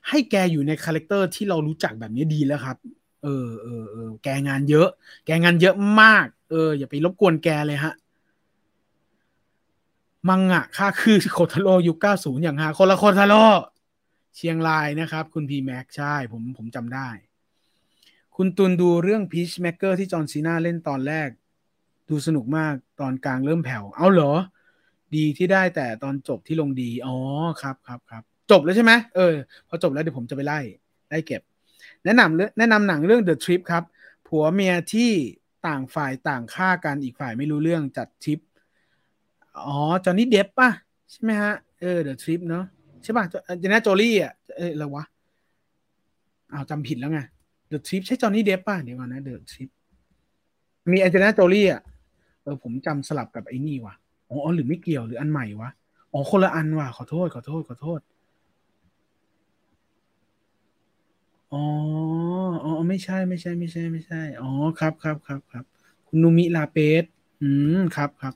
ให้แกอยู่ในคาแรคเตอร์ที่เรารู้จักแบบนี้ดีแล้วครับ เออเออเออแกงานเยอะ แกงานเยอะมาก เอออย่าไปรบกวนแกเลยฮะ มังงะค่าคือโคทาโร่ยุคเก้าศูนย์อย่างฮะคนละโคทาโร่เชียงรายนะครับ คุณพีแม็กใช่ ผมผมจำได้ คุณตุนดูเรื่อง Peacemaker ที่จอห์นซีนาเล่นตอนแรก ดูสนุกมากตอนกลางเริ่มแผ่ว เอาเหรอ ดีที่ได้แต่ตอนจบที่ลงดี อ๋อครับครับครับจบแล้วใช่ไหมเออพอจบแล้วเดี๋ยวผมจะไปไล่ไล่เก็บ แนะนำเรื่องแนะนำหนังเรื่อง The Trip ครับ ผัวเมียที่ ต่างฝ่ายต่างฆ่ากันอีกฝ่ายไม่รู้เรื่องจัดทริป อ๋อ จอห์นนี่เดฟป่ะ ใช่ไหมฮะ เออเดอะทริปเนาะใช่ป่ะเจน่าโจลี่อะเอออะไรวะอ้าวจำผิดแล้วไงเดอะทริปใช่จอห์นนี่เดฟป่ะ เดี๋ยวก่อนนะเดอะทริปมีอเจน่าโจลี่อะเออผมจำสลับกับไอ้นี่ว่ะอ๋อหรือไม่เกี่ยวหรืออันใหม่วะอ๋อคนละอันว่ะขอโทษขอโทษขอโทษ อ๋อ อ๋อ ไม่ใช่ ไม่ใช่ ไม่ใช่ ไม่ใช่ อ๋อ ครับ ครับ ครับ ครับ คุณนูมิลาเปสอืม ครับ ครับ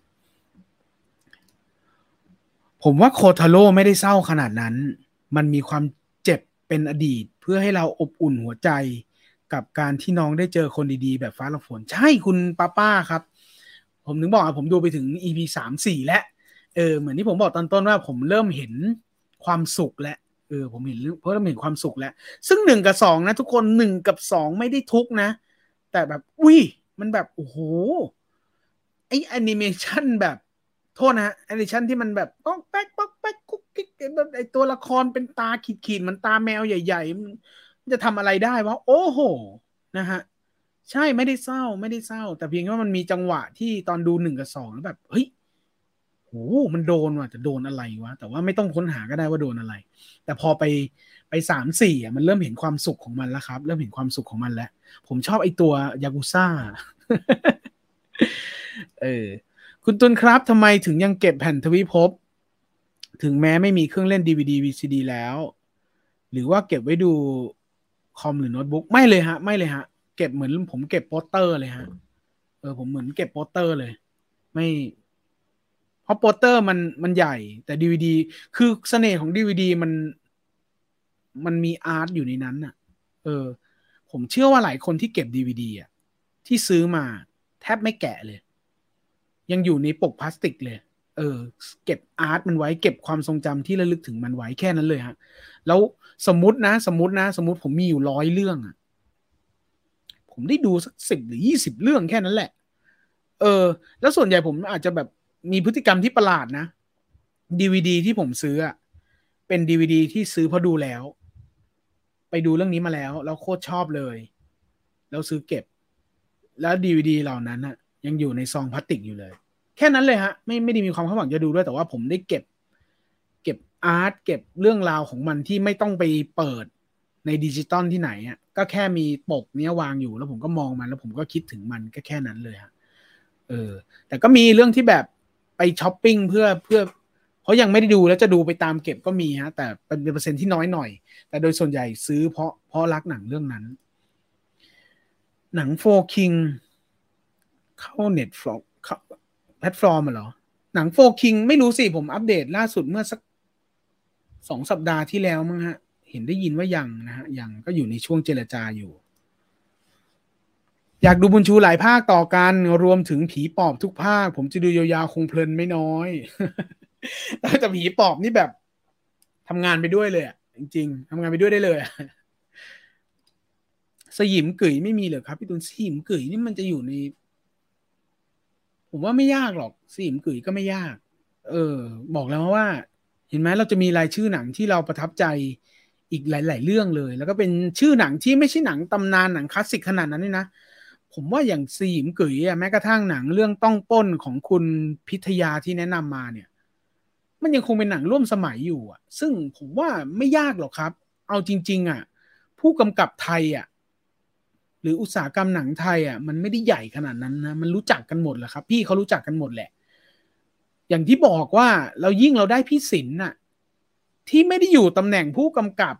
ผมว่าโคทาโร่ไม่ได้เศร้าขนาดนั้น มันมีความเจ็บเป็นอดีต เพื่อให้เราอบอุ่นหัวใจ กับการที่น้องได้เจอคนดีๆ แบบฟ้าละฝน ใช่คุณป้าป้าครับ ผมถึงบอกอะผมดูไปถึง EP สามสี่แล้วเออ เหมือนที่ผมบอกตอนต้นว่าผมเริ่มเห็นความสุขแล้ว เออผมเห็นเพราะเริ่มเห็นความสุขแล้ว ซึ่งหนึ่งกับสองนะ ทุกคนหนึ่งกับสองไม่ได้ทุกข์นะ แต่แบบ อุ้ย มันแบบ โอ้โห ไอแอนิเมชันแบบ โทษนะแอนิเมชันที่มันแบบป๊อกแป๊กป๊อกแป๊กกุ๊กกิ๊กแบบไอตัวละครเป็นตาขีดขีดมันตาแมวใหญ่ๆมันจะทำอะไรได้วะ โอ้โห นะฮะ ใช่ไม่ได้เศร้าไม่ได้เศร้า แต่เพียงว่ามันมีจังหวะที่ตอนดูหนึ่งกับสองแล้วแบบ เฮ้ย โหมันโดนว่ะจะโดนอะไรวะ แต่ว่าไม่ต้องค้นหาก็ได้ว่าโดนอะไร แต่พอไปไปสามสี่อะมันเริ่มเห็นความสุขของมันแล้วครับ เริ่มเห็นความสุขของมันแล้ว ผมชอบไอตัวยากุซ่า เออ คุณตุลครับทำไมถึงยังเก็บแผ่นทวิภพ ถึงแม้ไม่มีเครื่องเล่น DVD VCD แล้ว หรือว่าเก็บไว้ดูคอมหรือโน้ตบุ๊กไม่เลยฮะ ไม่เลยฮะ เก็บเหมือนผมเก็บโปสเตอร์เลยฮะ เออ ผมเหมือนเก็บโปสเตอร์เลย ไม่ เพราะโปสเตอร์มันมันใหญ่ แต่ DVD คือเสน่ห์ของ DVD มัน มันมี art อยู่ในนั้นน่ะเออ ผมเชื่อว่าหลายคนที่เก็บ DVD อะที่ซื้อมาแทบไม่แกะเลย ยังอยู่ในปกพลาสติกเลย เออ เก็บอาร์ตมันไว้เก็บความทรงจำที่ระลึกถึงมันไว้แค่นั้นเลยฮะ แล้วสมมตินะ สมมตินะ สมมติผมมีอยู่ร้อยเรื่องอะผมได้ดูสักสิบหรือยี่สิบเรื่องแค่นั้นแหละ เออ แล้วส่วนใหญ่ผมอาจจะแบบ มีพฤติกรรมที่ประหลาดนะดีวดีที่ผมซื้ออะเป็นดีวดีที่ซื้อเพราะดูแล้ว ไปดูเรื่องนี้มาแล้ว แล้วโคตรชอบเลย แล้วซื้อเก็บ แล้วดีวดีเหล่านั้นอะยังอยู่ในซองพลาสติกอยู่เลย แค่นั้นเลยฮะ ไม่ไม่ได้มีความคาดหวังจะดูด้วยแต่ว่าผมได้เก็บ เก็บ art เก็บเรื่องราวของมันที่ไม่ต้องไปเปิดในดิจิตอลที่ไหนอะก็แค่มีปกเนี้ยวางอยู่แล้วผมก็มองมันแล้วผมก็คิดถึงมันก็แค่นั้นเลยฮะเออ แต่ก็มีเรื่องที่แบบ ไปช้อปปิ้งเพื่อเพื่อเพราะยังไม่ได้ดูแล้วจะดูไปตามเก็บก็มีฮะ แต่เป็นเปอร์เซ็นที่น้อยหน่อย แต่โดยส่วนใหญ่ซื้อเพราะเพราะรักหนังเรื่องนั้น หนัง Four Kings เข้า Netflix แพลตฟอร์มเหรอ หนัง Four Kings ไม่รู้สิ ผมอัปเดตล่าสุดเมื่อสักสองสัปดาห์ที่แล้วมั้งฮะ เห็นได้ยินว่ายังนะฮะยังก็อยู่ในช่วงเจรจาอยู่ อยากดูบุญชูหลายภาคต่อกัน รวมถึงผีปอบทุกภาค ผมจะดูยาวๆคงเพลินไม่น้อย แต่ผีปอบนี่แบบทำงานไปด้วยเลยอะจริงๆทำงานไปด้วยได้เลยสยิมกึ๋ยไม่มีเลยครับพี่ตุนสยิมกึ๋ยนี่มันจะอยู่ใน ผมว่าไม่ยากหรอกสยิมกึ๋ยก็ไม่ยาก เออ บอกแล้วว่า เห็นไหมเราจะมีรายชื่อหนังที่เราประทับใจอีกหลาย ๆ เรื่องเลย แล้วก็เป็นชื่อหนังที่ไม่ใช่หนังตำนานหนังคลาสสิกขนาดนั้นนี่นะ ผมว่าอย่างซีมกึ๋ยแม้กระทั่งหนังเรื่องต้องป้นของคุณพิทยาที่แนะนำมาเนี่ย มันยังคงเป็นหนังร่วมสมัยอยู่อะ ซึ่งผมว่าไม่ยากหรอกครับ เอาจริง ๆ อะ ผู้กำกับไทยอะหรืออุตสาหกรรมหนังไทยอะมันไม่ได้ใหญ่ขนาดนั้นนะมันรู้จักกันหมดแหละครับ พี่เขารู้จักกันหมดแหละ อย่างที่บอกว่าเรายิ่งเราได้พี่สินน่ะที่ไม่ได้อยู่ตำแหน่งผู้กำกับ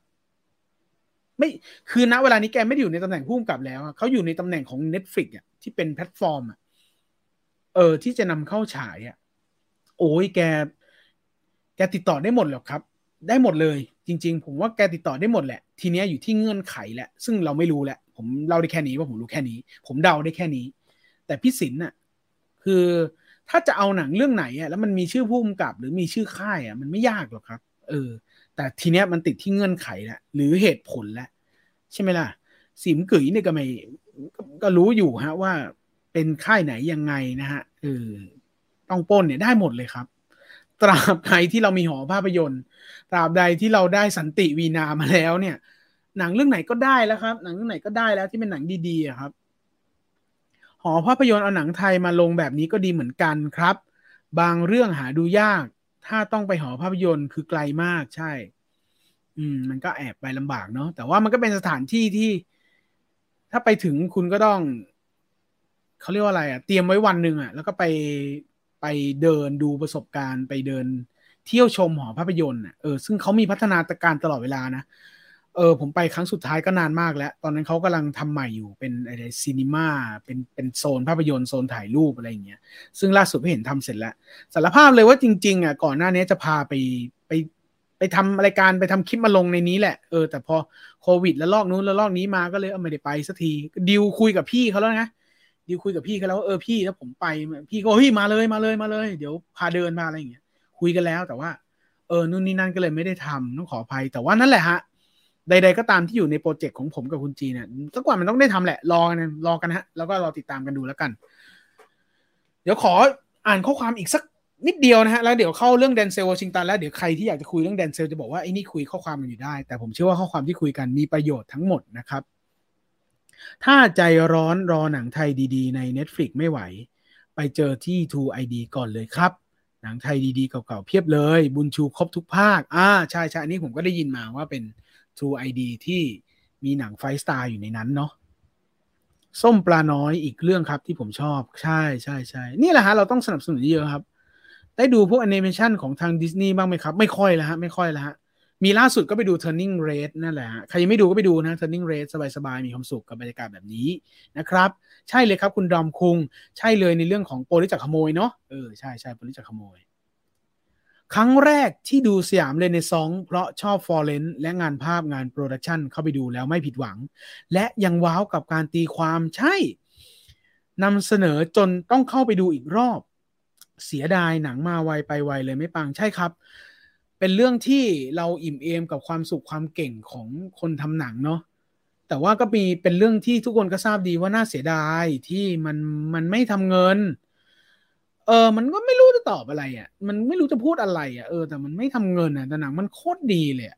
ไม่คือณเวลานี้แกไม่ได้อยู่ในตำแหน่งผู้กำกับแล้วเขาอยู่ในตำแหน่งของ Netflix อะที่เป็นแพลตฟอร์มอะเออ ที่จะนำเข้าฉายอะโอ้ยแก แกติดต่อได้หมดหรอกครับ ได้หมดเลย จริง ๆ ผมว่าแกติดต่อได้หมดแหละ ทีนี้อยู่ที่เงื่อนไขแหละ ซึ่งเราไม่รู้แหละ ผมเล่าได้แค่นี้ว่าผมรู้แค่นี้ ผมเดาได้แค่นี้ แต่พี่สินน่ะ คือถ้าจะเอาหนังเรื่องไหนอะแล้วมันมีชื่อผู้กำกับ หรือมีชื่อค่ายอะมันไม่ยากหรอกครับ เออ แต่ทีเนี้ยมันติดที่เงื่อนไขแหละหรือเหตุผลแหละใช่ไหมล่ะ สิมกึ๋ยเนี่ยก็ไม่ก็รู้อยู่ฮะว่าเป็นค่ายไหนยังไงนะฮะเออต้องป้นเนี่ยได้หมดเลยครับ ตราบใดที่เรามีหอภาพยนตร์ ตราบใดที่เราได้สันติวีนามาแล้วเนี่ย หนังเรื่องไหนก็ได้แล้วครับ หนังเรื่องไหนก็ได้แล้วที่เป็นหนังดีๆครับ หอภาพยนตร์เอาหนังไทยมาลงแบบนี้ก็ดีเหมือนกันครับ บางเรื่องหาดูยาก ถ้าต้องไปหอภาพยนตร์คือไกลมากใช่ อืม มันก็แอบไปลำบากเนาะแต่ว่ามันก็เป็นสถานที่ที่ ถ้าไปถึงคุณก็ต้องเขาเรียกว่าอะไรอะเตรียมไว้วันหนึ่งอะแล้วก็ไปไปเดินดูประสบการณ์ ไปเดินเที่ยวชมหอภาพยนตร์อะเออซึ่งเขามีพัฒนาการตลอดเวลานะ เออผมไปครั้งสุดท้ายก็นานมากแล้ว ตอนนั้นเขากำลังทำใหม่อยู่เป็นอะไรซีนีมาเป็นเป็นโซนภาพยนตร์โซนถ่ายรูปอะไรอย่างเงี้ยซึ่งล่าสุดไม่เห็นทำเสร็จแล้วสารภาพเลยว่าจริง ๆอะก่อนหน้านี้จะพาไปไปไปทำรายการไปทำคลิปมาลงในนี้แหละเออแต่พอโควิด แล้วล็อกนู้นแล้วล็อกนี้มาก็เลยเอาไม่ได้ไปสักทีดีลคุยกับพี่เขาแล้วนะดีลคุยกับพี่เขาแล้วเออพี่ถ้าผมไปพี่ก็เฮ้ยมาเลยมาเลยมาเลย เดี๋ยวพาเดินมาอะไรอย่างเงี้ยคุยกันแล้วแต่ว่าเออนู่นนี่นั่นก็เลยไม่ได้ทำต้องขออภัยแต่ว่านั่นแหละฮะ ใดๆก็ตามที่อยู่ในโปรเจกต์ของผมกับคุณจีเนี่ยสักวันมันต้องได้ทำแหละ รอกันรอกันฮะ แล้วก็รอติดตามกันดูแล้วกัน เดี๋ยวขออ่านข้อความอีกสักนิดเดียวนะฮะ แล้วเดี๋ยวเข้าเรื่องแดนเซลวอชิงตันแล้วเดี๋ยวใครที่อยากจะคุยเรื่องแดนเซลจะบอกว่าไอ้นี่คุยข้อความกันอยู่ได้ แต่ผมเชื่อว่าข้อความที่คุยกันมีประโยชน์ทั้งหมดนะครับ ถ้าใจร้อนรอหนังไทยดีๆ ใน Netflix ไม่ไหว ไปเจอที่ True ID ก่อนเลยครับหนังไทยดีๆเก่าๆเพียบเลย บุญชูครบทุกภาค อ่าใช่ใช่อันนี้ผมก็ได้ยินมาว่าเป็น True ID ที่มีหนังไฟสตาร์อยู่ในนั้นเนาะส้มปลาน้อยอีกเรื่องครับที่ผมชอบใช่ใช่ใช่นี่แหละฮะเราต้องสนับสนุนเยอะครับ ได้ดูพวกแอนิเมชันของทางดิสนีย์บ้างไหมครับ ไม่ค่อยแล้วฮะไม่ค่อยแล้วฮะมีล่าสุดก็ไปดู Turning Red นั่นแหละใครยังไม่ดูก็ไปดูนะ Turning Red สบายๆ มีความสุขกับบรรยากาศแบบนี้นะครับ ใช่เลยครับคุณดอมคุง ใช่เลยในเรื่องของโปลิศจับขโมยเนาะเออใช่ใช่โปลิศจับขโมย ครั้งแรกที่ดูสยามเลยในซองเพราะชอบฟลอเรนซ์และงานภาพงานโปรดักชันเข้าไปดูแล้วไม่ผิดหวัง และยังว้าวกับการตีความใช่นำเสนอจนต้องเข้าไปดูอีกรอบ เสียดายหนังมาไวไปไวเลยไม่ปังใช่ครับ เป็นเรื่องที่เราอิ่มเอมกับความสุขความเก่งของคนทำหนังเนาะแต่ว่าก็มีเป็นเรื่องที่ทุกคนก็ทราบดีว่าน่าเสียดายที่มันมันไม่ทำเงิน เออ มันก็ไม่รู้จะตอบอะไรอะ มันไม่รู้จะพูดอะไรอะ เออ แต่มันไม่ทำเงินอะ แต่หนังมันโคตรดีเลย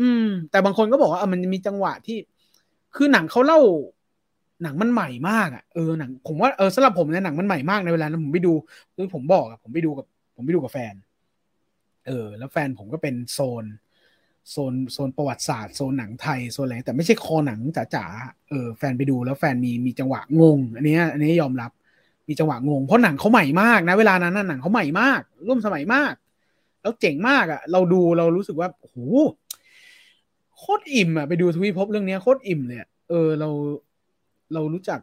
อืม แต่บางคนก็บอกว่าเออมันมีจังหวะที่ คือหนังเขาเล่า หนังมันใหม่มากอะ เออ หนัง ผมว่า เออสำหรับผมเนี่ยหนังมันใหม่มากในเวลานั้นผมไปดูคือผมบอกอะ ผมไปดูกับ ผมไปดูกับแฟน เออ แล้วแฟนผมก็เป็นโซน โซน โซนประวัติศาสตร์ โซนหนังไทย โซนอะไร แต่ไม่ใช่คอหนังจ๋าๆ เออ แฟนไปดูแล้วแฟนมี มีจังหวะงง อันนี้ อันนี้ยอมรับ มีจังหวะงงเพราะหนังเขาใหม่มากนะ เวลานั้นหนังเขาใหม่มาก ร่วมสมัยมาก แล้วเจ๋งมากอะ่ะ เราดูเรารู้สึกว่าโอ้โหโคตรอิ่มอะ่ะไปดูทวิภพเรื่องนี้โคตรอิ่มเลยเออเราเรารู้จัก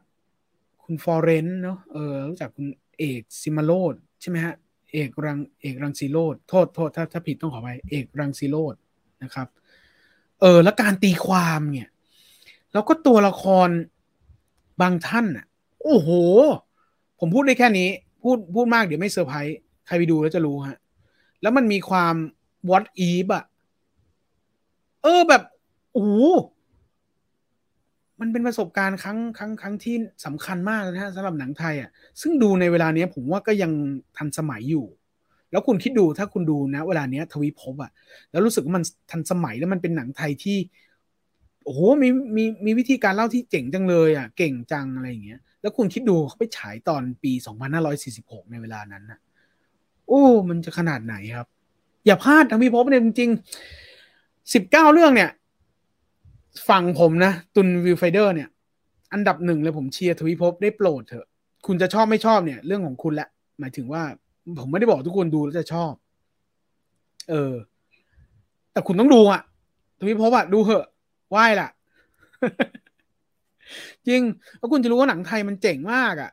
คุณฟลอเรนซ์เนาะเออรู้จักคุณเอกรังสิโรจน์ใช่ไหมฮะเอกรังเอกรังสิโรจน์โทษโทษถ้าถ้าผิดต้องขออภัยเอกรังสิโรจน์นะครับ เออแล้วการตีความเนี่ย แล้วก็ตัวละครบางท่านอะ โอ้โห ผมพูดได้แค่นี้ พูดพูดมากเดี๋ยวไม่เซอร์ไพรส์ใครไปดูแล้วจะรู้ฮะ แล้วมันมีความ what if อะเออแบบโอ้มันเป็นประสบการณ์ครั้งครั้งครั้งที่สำคัญมากนะฮะสำหรับหนังไทยอะซึ่งดูในเวลานี้ผมว่าก็ยังทันสมัยอยู่ แล้วคุณคิดดูถ้าคุณดูนะ เวลาเนี้ย ทวีภพอะแล้วรู้สึกว่ามันทันสมัยแล้วมันเป็นหนังไทยที่โอ้โหมีมีมีวิธีการเล่าที่เจ๋งจังเลยอะ เก่งจังอะไรอย่างเงี้ย แล้วคุณคิดดูเขาไปฉายตอนปี 2546 ในเวลานั้นนะโอ้ มันจะขนาดไหนครับ อย่าพลาดทั้งพี่พบเนี่ยจริงๆ 19 เรื่องเนี่ย ฝั่งผมนะ ตุนวิวไฟเดอร์เนี่ย อันดับหนึ่งเลยผมเชียร์ทวีภพได้โปรดเถอะ คุณจะชอบไม่ชอบเนี่ย เรื่องของคุณแหละหมายถึงว่า ผมไม่ได้บอกทุกคนดูแล้วจะชอบ เออ แต่คุณต้องดูอะทวีภพอะดูเหอะไหว้ล่ะ จริงแล้วคุณจะรู้ว่าหนังไทยมันเจ๋งมากอะ่ะ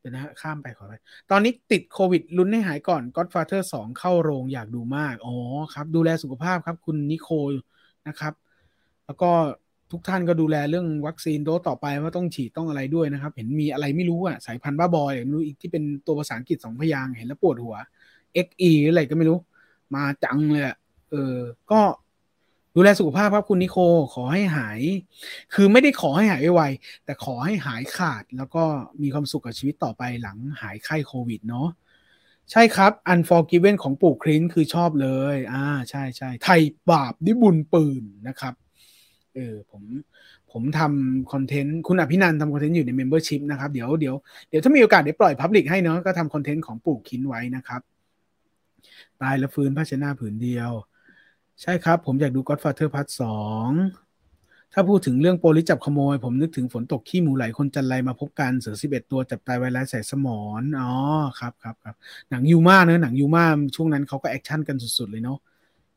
เดี๋ยวนะ ข้ามไปขอไป ตอนนี้ติดโควิดลุ้นให้หายก่อน Godfather 2 เข้าโรงอยากดูมาก อ๋อครับ ดูแลสุขภาพครับ คุณนิโคนะครับ แล้วก็ทุกท่านก็ดูแลเรื่องวัคซีนโดสต่อไปว่าต้องฉีดต้องอะไรด้วยนะครับ เห็นมีอะไรไม่รู้อะ สายพันธุ์บ้าบอยไม่รู้อีกที่เป็นตัวภาษาอังกฤษสองพยางเห็นแล้วปวดหัว XE อะไรก็ไม่รู้ มาจังเลยเออ ก็ ดูแลสุขภาพครับคุณนิโคขอให้หาย คือไม่ได้ขอให้หายไวๆแต่ขอให้หายขาดแล้วก็มีความสุขกับชีวิตต่อไปหลังหายไข้โควิดเนาะใช่ครับ Unforgiven ของปู่ครินคือชอบเลย อ่า ใช่ใช่ไทยบาปดิบุญปืนนะครับ เออ ผม ผมทำคอนเทนต์ คุณอภินันทำคอนเทนต์อยู่ใน Membership นะครับ เดี๋ยวเดี๋ยวเดี๋ยวถ้ามีโอกาสเดี๋ยวปล่อยพับลิกให้เนาะ ก็ทำคอนเทนต์ของปู่คินไว้นะครับ ตายแล้วฟื้นผ้าเช็ดหน้าผืนเดียว ใช่ครับ ผมอยากดู Godfather Part สองถ้าพูดถึงเรื่องโปลิจับขโมย ผมนึกถึงฝนตกขี้หมูไหลคนจันไรมาพบกันเสือสิบเอ็ดตัวจับตายไวรัสใส่สมอนอ๋อครับครับครับหนังยูมาเนอะหนังยูมาช่วงนั้นเขาก็แอคชั่นกันสุดๆเลยเนาะ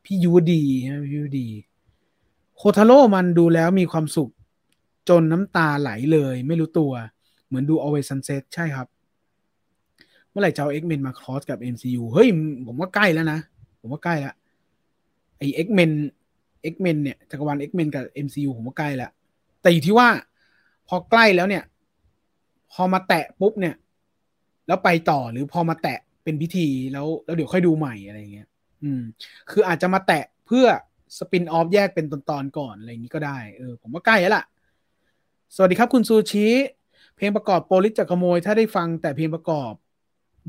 พี่ยูดีฮะพี่ยูดีโคทาโร่มันดูแล้วมีความสุขจนน้ำตาไหลเลย ไม่รู้ตัว เหมือนดู Always Sunset ใช่ครับ เมื่อไหร่จะเอา X-Men มาครอสกับ MCU เฮ้ย ผมว่าใกล้แล้วนะ ผมว่าใกล้แล้ว ไอ้ X-Men X-Men เนี่ยจักรวาล X-Men กับ MCU ผมว่าใกล้แล้ว แต่อยู่ที่ว่า พอใกล้แล้วเนี่ย พอมาแตะปุ๊บเนี่ย แล้วไปต่อหรือพอมาแตะเป็นพิธีแล้วแล้วเดี๋ยวค่อยดูใหม่อะไรเงี้ย อืม คืออาจจะมาแตะเพื่อสปินออฟแยกเป็นตอนๆก่อนอะไรอย่างนี้ก็ได้เออผมว่าใกล้แล้วล่ะ สวัสดีครับคุณซูชิเพลงประกอบโปลิสจากขโมย ถ้าได้ฟังแต่เพลงประกอบ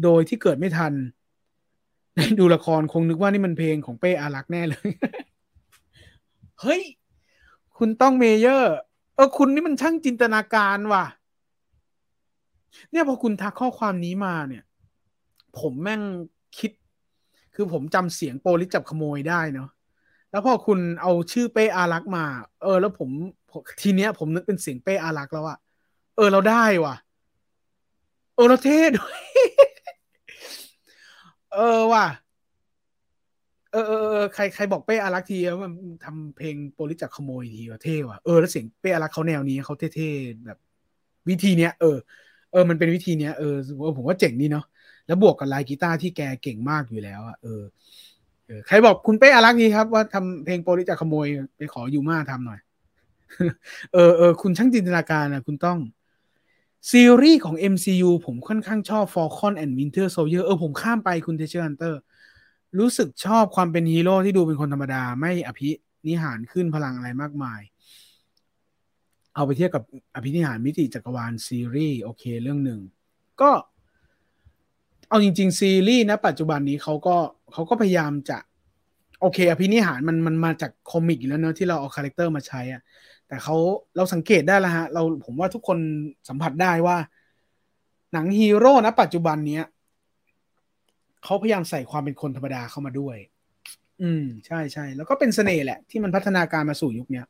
โดยที่เกิดไม่ทัน ดูละครคงนึกว่านี่มันเพลงของเป้อารักษ์แน่เลย เฮ้ย คุณต้องเมเยอร์ เออ คุณนี่มันช่างจินตนาการว่ะ เนี่ยพอคุณทักข้อความนี้มาเนี่ย ผมแม่งคิด คือผมจำเสียงโปลิจับขโมยได้เนาะ แล้วพอคุณเอาชื่อเป้อารักษ์มา เออ แล้วผม ทีเนี้ย ผมนึกเป็นเสียงเป้อารักษ์แล้วอะเออ เราได้ว่ะ เออ เราเท่ด้วย เออว่ะเออเออใครใครบอกเป้อารักทีว่ามันทำเพลงโปลิจับขโมยทีว่ะเท่ว่ะเออแล้วเสียงเป้อารักเขาแนวนี้เขาเท่ๆแบบ วิธีเนี้ยเออเออมันเป็นวิธีเนี้ยเออผมว่าเจ๋งนี่เนาะแล้วบวกกับลายกีตาร์ที่แกเก่งมากอยู่แล้วอะเออเออใครบอกคุณเป้อารักษ์ดีครับ ว่าทำเพลงโปลิศจับขโมยไปขอยูมาทำหน่อย เออเออคุณช่างจินตนาการนะคุณต้อง ซีรีส์ของ MCU ผมค่อนข้างชอบ Falcon and Winter Soldier เออผมข้ามไปคุณเทเชอร์ฮันเตอร์ รู้สึกชอบความเป็นฮีโร่ที่ดูเป็นคนธรรมดา ไม่อภินิหารขึ้นพลังอะไรมากมาย เอาไปเทียบกับอภินิหารมิติจักรวาลซีรีส์โอเคเรื่องหนึ่ง ก็ เอาจริง ๆ ซีรีส์นะปัจจุบันนี้เขาก็เขาก็พยายามจะ โอเค อภินิหารมันมันมาจาก comic อยู่แล้วเนอะที่เราเอาคาแรคเตอร์มาใช้อะ แต่เขาเราสังเกตได้แล้วฮะ เราผมว่าทุกคนสัมผัสได้ว่า หนังฮีโร่นะปัจจุบันเนี้ยเขาพยายามใส่ความเป็นคนธรรมดาเข้ามาด้วย อืม ใช่ใช่แล้วก็เป็นเสน่ห์แหละ ที่มันพัฒนาการมาสู่ยุคเนี้ย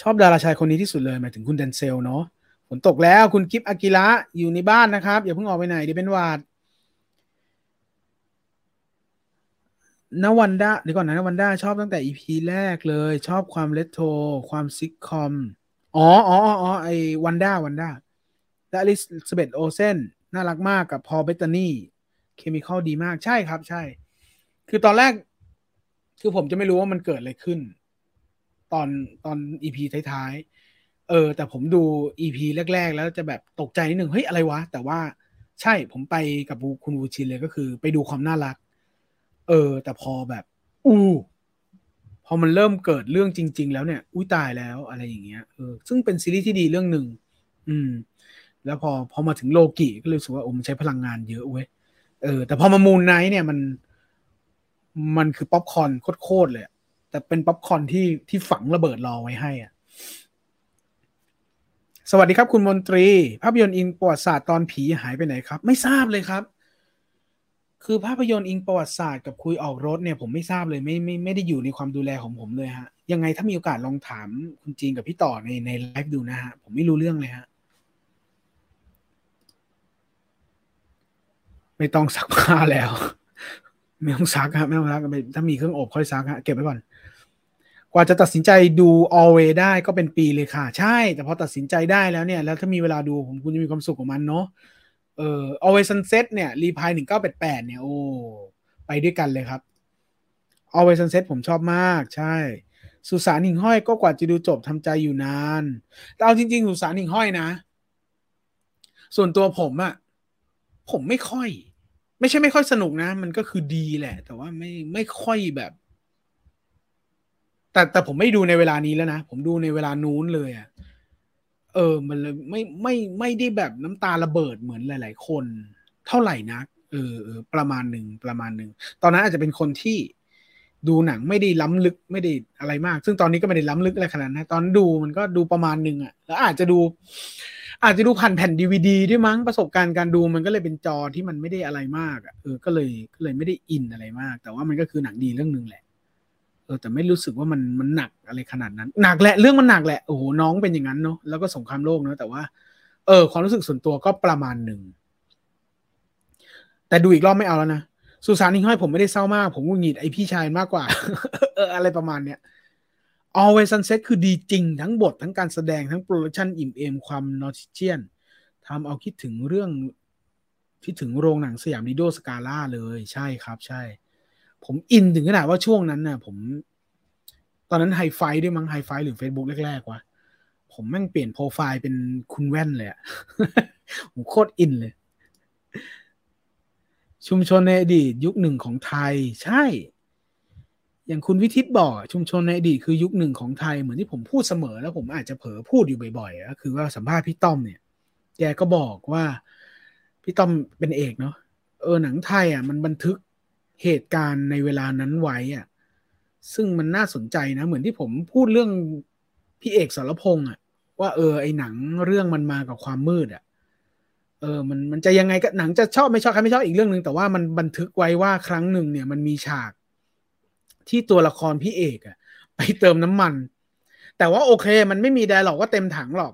ชอบดาราชายคนนี้ที่สุดเลยหมายถึงคุณเดนเซลเนาะฝนตกแล้วคุณกิฟอากิระอยู่ในบ้านนะครับ อย่าเพิ่งออกไปไหนเดี๋ยวเป็นหวัด นวันด้าเดี๋ยวก่อนนะนวันด้าชอบตั้งแต่ EP แรกเลย ชอบความเลตโทความซิกคอม อ๋ออ๋ออ๋อไอวันด้าวันด้าและอลิซาเบธ โอลเซนน่ารักมากกับพอล เบตตานี chemical ดีมากใช่ครับ ใช่ คือตอนแรก คือผมจะไม่รู้ว่ามันเกิดอะไรขึ้น ตอนตอนอีพีท้ายๆ เออ แต่ผมดูอีพีแรก ๆ แล้วจะแบบตกใจนิดหนึ่งเฮ้ย อะไรวะ แต่ว่าใช่ผมไปกับคุณวูชินเลยก็คือ ไปดูความน่ารัก เออ แต่พอแบบ อู้พอมันเริ่มเกิดเรื่องจริง ๆ แล้วเนี่ยอุ้ยตายแล้วอะไรอย่างเงี้ยเออซึ่งเป็นซีรีส์ที่ดีเรื่องหนึ่งอืม แล้วพอพอมาถึงโลกิก็เลยรู้สึกว่าโอ้มันใช้พลังงานเยอะเว้ยเออ แต่พอมา Moon Knight เนี่ยมัน มันคือป๊อปคอร์นโคตรเลยแต่เป็นป๊อปคอร์นที่ที่ฝังระเบิดรอไว้ให้อะสวัสดีครับคุณมนตรี ภาพยนตร์อิงประวัติศาสตร์ตอนผีหายไปไหนครับ ไม่ทราบเลยครับ คือภาพยนตร์อิงประวัติศาสตร์กับคุยออกรสเนี่ยผมไม่ทราบเลยไม่ไม่ไม่ได้อยู่ในความดูแลของผมเลยฮะ ยังไงถ้ามีโอกาสลองถามคุณจีนกับพี่ต่อในในไลฟ์ดูนะฮะ ผมไม่รู้เรื่องเลยฮะ ไม่ต้องซักผ้าแล้ว ไม่ต้องซักครับไม่ต้องซักถ้ามีเครื่องอบค่อยซักฮะเก็บไว้ก่อน กว่าจะตัดสินใจดู always ได้ก็เป็นปีเลยค่ะ ใช่ แต่พอตัดสินใจได้แล้วเนี่ย แล้วถ้ามีเวลาดูผมคุณจะมีความสุขกับมันเนาะ เออ always sunset เนี่ยรีพายหนึ่งเก้าแปดแปดเนี่ยโอ้ไปด้วยกันเลยครับ always sunset ผมชอบมากใช่ สุสานหิ่งห้อยก็กว่าจะดูจบทำใจอยู่นานแต่เอาจริง ๆ สุสานหิ่งห้อยนะ ส่วนตัวผมอะผมไม่ค่อย ไม่ใช่ไม่ค่อยสนุกนะ มันก็คือดีแหละ แต่ว่าไม่ไม่ค่อยแบบ แต่แต่ผมไม่ดูในเวลานี้แล้วนะ ผมดูในเวลานู้นเลยอะ เออ มันเลยไม่ไม่ไม่ได้แบบน้ำตาระเบิดเหมือนหลาย ๆ คนเท่าไหร่นักเออเออประมาณหนึ่งประมาณหนึ่งตอนนั้นอาจจะเป็นคนที่ดูหนังไม่ได้ล้ำลึกไม่ได้อะไรมาก ซึ่งตอนนี้ก็ไม่ได้ล้ำลึกอะไรขนาดนั้นตอนดูมันก็ดูประมาณหนึ่งอะแล้วอาจจะดู อาจจะดูผ่านแผ่นดีวดีด้วยมั้งประสบการณ์การดูมันก็เลยเป็นจอที่มันไม่ได้อะไรมากอะเออก็เลยก็เลยไม่ได้อินอะไรมาก แต่ว่ามันก็คือหนังดีเรื่องหนึ่งแหละ เออแต่ไม่รู้สึกว่ามันมันหนักอะไรขนาดนั้น หนักแหละเรื่องมันหนักแหละโอ้โหน้องเป็นอย่างนั้นเนาะแล้วก็สงครามโลกเนาะแต่ว่า เออ ความรู้สึกส่วนตัวก็ประมาณหนึ่งแต่ดูอีกรอบไม่เอาแล้วนะสุสานหิ่งห้อยผมไม่ได้เศร้ามาก ผมงุนหงิดไอพี่ชายมากกว่าเอออะไรประมาณเนี้ย Always Sunset คือดีจริง ทั้งบททั้งการแสดงทั้ง production อิ่มเอมความ nostalgia ทำเอาคิดถึงเรื่องคิดถึงโรงหนังสยามลิโดสกาล่าเลยใช่ครับ ใช่ ผมอินถึงขนาดว่าช่วงนั้นน่ะ ผม ตอนนั้นไฮไฟด้วยมั้งไฮไฟหรือ Facebook แรกๆวะผมแม่งเปลี่ยนโปรไฟล์เป็นคุณแว่นเลยอะผมโคตรอินเลย ชุมชนในอดีตยุคหนึ่งของไทย ใช่ อย่างคุณวิทิตบอกชุมชนในอดีตคือยุคหนึ่งของไทย เหมือนที่ผมพูดเสมอ แล้วผมอาจจะเผลอพูดอยู่บ่อยๆก็คือว่าสัมภาษณ์พี่ต้อมเนี่ยแกก็บอกว่า พี่ต้อมเป็นเอกเนาะเออหนังไทยอะมันบันทึก เหตุการณ์ในเวลานั้นไว้อะซึ่งมันน่าสนใจนะ เหมือนที่ผมพูดเรื่องพี่เอกสรพงษ์อะว่าเออไอหนังเรื่องมันมากับความมืดอะเออมันมันจะยังไงก็หนังจะชอบไม่ชอบใครไม่ชอบอีกเรื่องหนึ่งแต่ว่ามันบันทึกไว้ว่าครั้งหนึ่งเนี่ยมันมีฉาก ที่ตัวละครพี่เอกอะไปเติมน้ำมัน แต่ว่าโอเค มันไม่มีแดร์หรอกว่าเต็มถังหรอก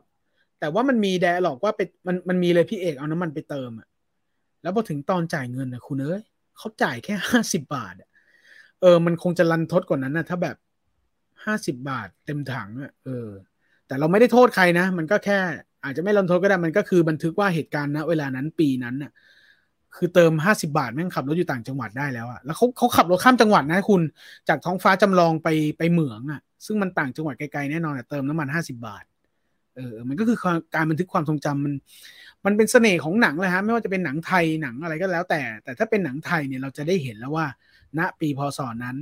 แต่ว่ามันมีแดร์หรอกว่าไปมันมันมีเลยพี่เอกเอาน้ำมันไปเติมอะแล้วพอถึงตอนจ่ายเงินนะคุณเอ้ย เขาจ่ายแค่ห้าสิบบาทเออ มันคงจะรันทดกว่านั้นนะถ้าแบบห้าสิบบาทเต็มถังอะเออ แต่เราไม่ได้โทษใครนะ มันก็แค่ อาจจะไม่รันทดก็ได้มันก็คือบันทึกว่าเหตุการณ์นะเวลานั้นปีนั้นน่ะ คือเติมห้าสิบาทแม่งขับรถอยู่ต่างจังหวัดได้แล้วอะแล้วเขาเขาขับรถข้ามจังหวัดนะคุณจากท้องฟ้าจำลองไปไปเหมืองอะซึ่งมันต่างจังหวัดไกลๆแน่นอนเติมน้ำมันห้าสิบาทเออ มันก็คือการบันทึกความทรงจำมัน มันเป็นเสน่ห์ของหนังเลยฮะไม่ว่าจะเป็นหนังไทยหนังอะไรก็แล้วแต่ แต่ถ้าเป็นหนังไทยเนี่ยเราจะได้เห็นแล้วว่า ณปีพศนั้น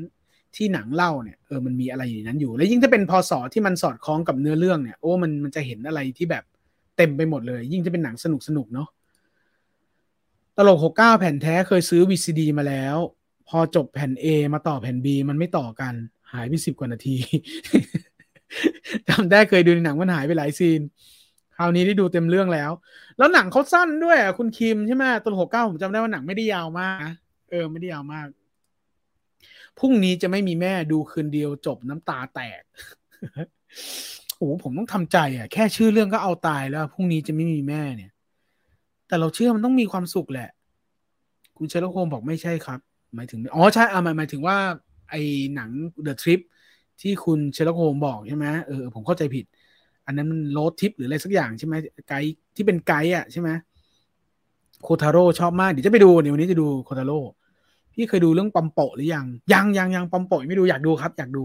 ที่หนังเล่าเนี่ยเออมันมีอะไรอยู่นั้นอยู่ แล้วยิ่งถ้าเป็นพศที่มันสอดคล้องกับเนื้อเรื่องเนี่ยโอ้มันมันจะเห็นอะไรที่แบบเต็มไปหมดเลย ยิ่งจะเป็นหนังสนุกสนุกเนาะตลกหกเก้าแผ่นแท้เคยซื้อ VCD มาแล้ว พอจบแผ่น A มาต่อแผ่น B มันไม่ต่อกัน หายไปสิบกว่านาทีจำได้เคยดูในหนังมันหายไปหลายซีน คราวนี้ได้ดูเต็มเรื่องแล้ว แล้วหนังเขาสั้นด้วยคุณคิมใช่ไหมตลกหกเก้าผมจำได้ว่าหนังไม่ได้ยาวมากเออไม่ได้ยาวมากพรุ่งนี้จะไม่มีแม่ดูคืนเดียวจบน้ำตาแตกโอ้ผมต้องทำใจอะ แค่ชื่อเรื่องก็เอาตายแล้วพรุ่งนี้จะไม่มีแม่เนี่ย แต่เราเชื่อมันต้องมีความสุขแหละ คุณเชลโคมบอกไม่ใช่ครับ หมายถึงอ๋อใช่อ่าหมายหมายถึงว่า ไอ้หนัง The Trip ที่คุณเชลโคมบอกใช่ไหมเออผมเข้าใจผิด อันนั้นมันโรดทิปหรืออะไรสักอย่างใช่ไหมไกด์ที่เป็นไกด์อะใช่ไหมโคทาโร่ชอบมาก เดี๋ยวจะไปดูเดี๋ยววันนี้จะดูโคทาโร่พี่เคยดูเรื่องปอมโปะหรือยัง ยังยังยังปอมโปะไม่ดูอยากดูครับ อยากดู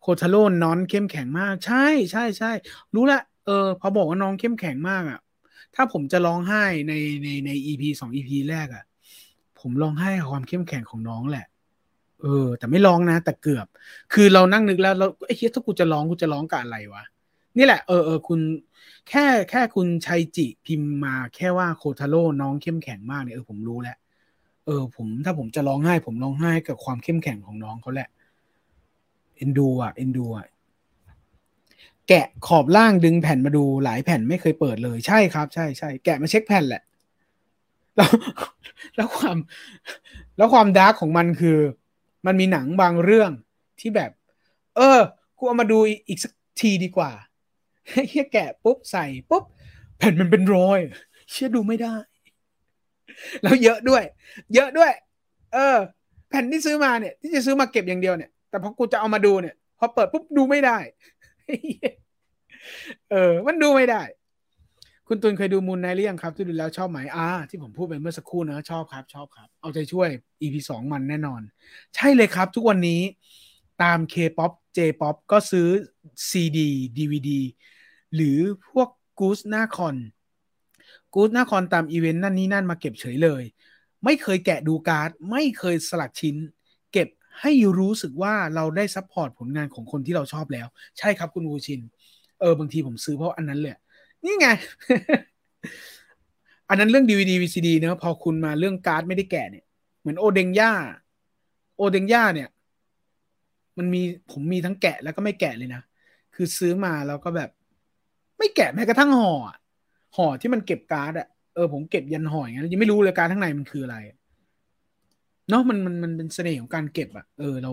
โคทาโร่นอนเข้มแข็งมาก ใช่ใช่ใช่รู้ละเออ พอบอกว่าน้องเข้มแข็งมากอะ ถ้าผมจะร้องไห้ในในในอีพีสองอีพีแรกอะ ผมร้องไห้กับความเข้มแข็งของน้องแหละ เออ แต่ไม่ร้องนะ แต่เกือบ คือเรานั่งนึกแล้วเราไอ้เฮียถ้ากูจะร้องกูจะร้องกับอะไรวะ นี่แหละเออเออคุณแค่แค่คุณชัยจิพิมพ์มาแค่ว่าโคทาโร่น้องเข้มแข็งมากเนี่ยเออผมรู้แล้วเออ ผมถ้าผมจะร้องไห้ ผมร้องไห้กับความเข้มแข็งของน้องเขาแหละเอ็นดูอะเอ็นดูอะแกะขอบล่างดึงแผ่นมาดูหลายแผ่นไม่เคยเปิดเลยใช่ครับ ใช่ใช่แกะมาเช็คแผ่นแหละ แล้วแล้วความ แล้วความดาร์กของมันคือ มันมีหนังบางเรื่องที่แบบ เออ กูเอามาดูอีกสักทีดีกว่า เฮียแกะปุ๊บใส่ปุ๊บแผ่นมันเป็นรอยเชื่อดูไม่ได้ แล้วเยอะด้วย เยอะด้วย เออ แผ่นที่ซื้อมาเนี่ย ที่จะซื้อมาเก็บอย่างเดียวเนี่ย แต่พอกูจะเอามาดูเนี่ย พอเปิดปุ๊บดูไม่ได้ เออ มันดูไม่ได้ คุณตุนเคยดูมูลไนหรือยังครับ ที่ดูแล้วชอบไหมอ่าที่ผมพูดไปเมื่อสักครู่นะชอบครับ ชอบครับ เอาใจช่วย EP สองมันแน่นอน ใช่เลยครับ ทุกวันนี้ ตาม K-POP J-POP ก็ซื้อ CD DVD หรือพวกกูสหน้าคอนกู๊ดนาคอนตามอีเวนต์นั่นนี่นั่นมาเก็บเฉยเลย ไม่เคยแกะดูการ์ด ไม่เคยสลักชิ้น เก็บให้รู้สึกว่าเราได้ support ผลงานของคนที่เราชอบแล้ว ใช่ครับคุณวูชิน เออบางทีผมซื้อเพราะอันนั้นเลยนี่ไง อันนั้นเรื่อง DVD VCD เนะพอคุณมาเรื่องการ์ดไม่ได้แกะเนี่ย เหมือนโอเดงย่าโอเดงย่าเนี่ย มันมีผมมีทั้งแกะแล้วก็ไม่แกะเลยนะ คือซื้อมาแล้วก็แบบ ไม่แกะแม้กระทั่งห่อห่อที่มันเก็บการ์ดอะเออผมเก็บยันห่ออย่างนั้นยังไม่รู้เลยการ์ดข้างในมันคืออะไรเนาะมันมันมันเป็นเสน่ห์ของการเก็บอะเออเรา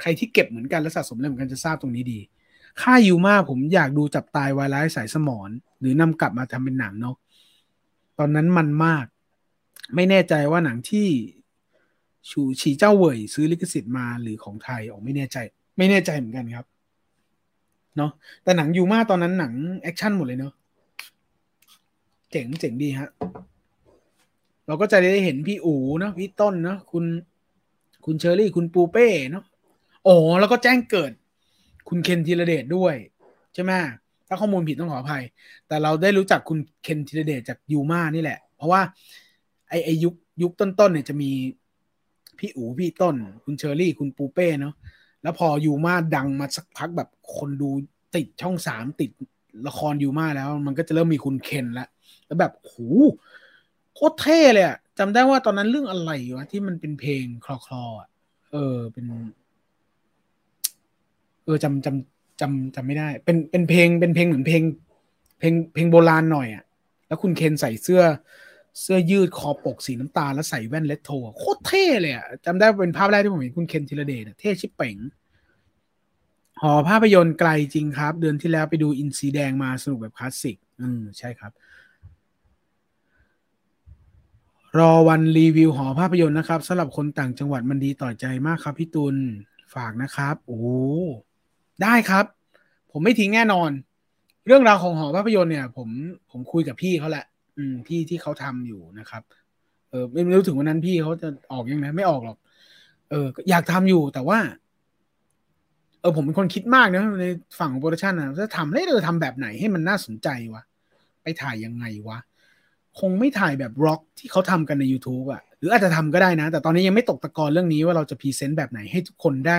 ใครที่เก็บเหมือนกันและสะสมเหมือนกันจะทราบตรงนี้ดี ค่ายูมาผมอยากดูจับตายวายร้ายสายสมอนหรือนำกลับมาทำเป็นหนังเนาะตอนนั้นมันมาก ไม่แน่ใจว่าหนังที่ ชูฉีเจ้าเว่ยซื้อลิขสิทธิ์มาหรือของไทยออกไม่แน่ใจ ไม่แน่ใจเหมือนกันครับเนาะแต่หนังยูมาตอนนั้นหนัง action หมดเลยเนาะเจ๋งเจ๋งดีฮะเราก็จะได้เห็นพี่อูเนาะพี่ต้นเนาะคุณ คุณเชอรี่คุณปูเป้เนาะอ๋อแล้วก็แจ้งเกิด คุณเคนธีรเดชด้วย ใช่ไหมถ้าข้อมูลผิดต้องขออภัย แต่เราได้รู้จักคุณเคนธีรเดชจากยูมานี่แหละ เพราะว่าไอไอยุคยุคต้นๆเนี่ยจะมี พี่อูพี่ต้น คุณเชอรี่คุณปูเป้เนาะแล้วพอยูมาดังมาสักพักแบบคนดูติดช่องสามติดละครยูมาแล้ว มันก็จะเริ่มมีคุณเคนแล้วแล้วแบบโหโคตรเท่เลยอะจำได้ว่าตอนนั้นเรื่องอะไรวะที่มันเป็นเพลงคลอคลอเออเป็น เออจำจำจำจำไม่ได้ เป็นเป็นเพลงเป็นเพลงเหมือนเพลง เพลงเพลงโบราณหน่อยอะแล้วคุณเคนใส่เสื้อ เสื้อยืดคอปกสีน้ำตาลแล้วใส่แว่นเลตโทโคตรเท่เลยอะจำได้เป็นภาพแรกที่ผมเห็นคุณเคนธีรเดชเท่ชิบเป๋งหอภาพยนตร์ไกลจริงครับ เดือนที่แล้วไปดูอินทรีแดงมาสนุกแบบคลาสสิก อืมใช่ครับ รอวันรีวิวหอภาพยนตร์นะครับสำหรับคนต่างจังหวัดมันดีต่อใจมากครับพี่ตุลฝากนะครับ โอ้ได้ครับ ผมไม่ทิ้งแน่นอน เรื่องราวของหอภาพยนตร์เนี่ย ผมผมคุยกับพี่เขาแหละ อืมพี่ที่เขาทำอยู่นะครับ เออไม่รู้ถึงวันนั้นพี่เขาจะออกยังไงไม่ออกหรอก เออ อยากทำอยู่แต่ว่า เออผมเป็นคนคิดมากนะในฝั่งของ production นะจะทำให้เราทำแบบไหนให้มันน่าสนใจวะไปถ่ายยังไงวะคงไม่ถ่ายแบบ vlog ที่เขาทำกันใน YouTube อะหรืออาจจะทำก็ได้นะ แต่ตอนนี้ยังไม่ตกตะกอนเรื่องนี้ว่าเราจะ present แบบไหนให้ทุกคนได้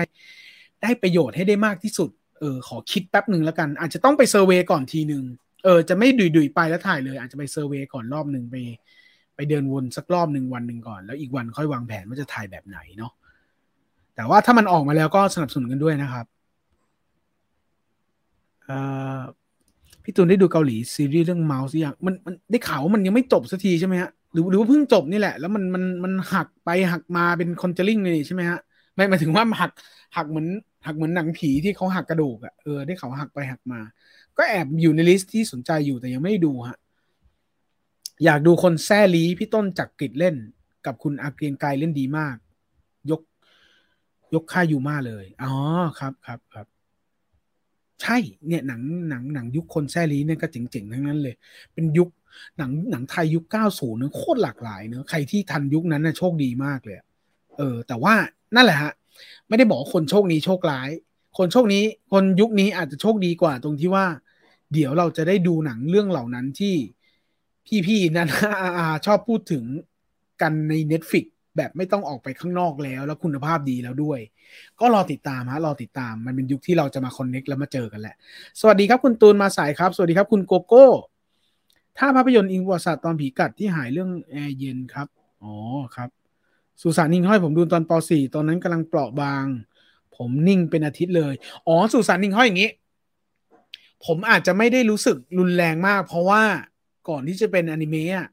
ได้ประโยชน์ให้ได้มากที่สุด เออ ขอคิดแป๊บหนึ่งแล้วกัน อาจจะต้องไปเซอร์เวยก่อนทีหนึ่ง เออจะไม่ดุยๆไปแล้วถ่ายเลย อาจจะไปเซอร์เวยก่อนรอบหนึ่งไป ไปเดินวนสักรอบหนึ่งวันหนึ่งก่อน แล้วอีกวันค่อยวางแผนว่าจะถ่ายแบบไหนเนาะแต่ว่าถ้ามันออกมาแล้วก็สนับสนุนกันด้วยนะครับพี่ตูนได้ดูเกาหลีซีรีส์เรื่องเมาส์ยังมันมันได้ข่าวว่ามันยังไม่จบสักทีใช่ไหมฮะหรือหรือว่าเพิ่งจบนี่แหละ แล้วมันมันมันหักไปหักมาเป็นคอนเจลิ่งเลยใช่ไหมฮะไม่หมายถึงว่าหักหักเหมือนหักเหมือนหนังผีที่เขาหักกระดูกอะเออได้ข่าวหักไปหักมา ก็แอบอยู่ในลิสต์ที่สนใจอยู่แต่ยังไม่ดูฮะ อยากดูคนแซ่ลีพี่ต้นจักกิจเล่น กับคุณอาเกรียงไกรเล่นดีมาก ยก ยกค่ายูมาเลย อ๋อครับครับครับ ใช่ เนี่ยหนังหนังหนังยุคคนแซลีเนี่ยก็เจ๋งๆทั้งนั้นเลย เป็นยุคหนังหนังไทยยุค 90เนอะโคตรหลากหลายเนอะใครที่ทันยุคนั้นน่ะโชคดีมากเลย เออ แต่ว่านั่นแหละฮะ ไม่ได้บอกคนโชคนี้โชคร้าย คนโชคนี้ คนยุคนี้อาจจะโชคดีกว่าตรงที่ว่า เดี๋ยวเราจะได้ดูหนังเรื่องเหล่านั้นที่พี่ๆนั้นชอบพูดถึงกันใน Netflix แบบไม่ต้องออกไปข้างนอกแล้ว แล้วคุณภาพดีแล้วด้วย ก็รอติดตามฮะรอติดตามมันเป็นยุคที่เราจะมาคอนเน็กแล้วมาเจอกันแหละ สวัสดีครับคุณตูนมาสายครับ สวัสดีครับคุณโกโก้ ถ้าภาพยนตร์อิงวัตตอนผีกัดที่หายเรื่องแอร์เย็นครับ อ๋อครับ สุสานหิ่งห้อยผมดูตอนป .4 ตอนนั้นกำลังเปราะบาง ผมดิ่งเป็นอาทิตย์เลย อ๋อสุสานหิ่งห้อยอย่างนี้ ผมอาจจะไม่ได้รู้สึกรุนแรงมาก เพราะว่าก่อนที่จะเป็นอนิเมะ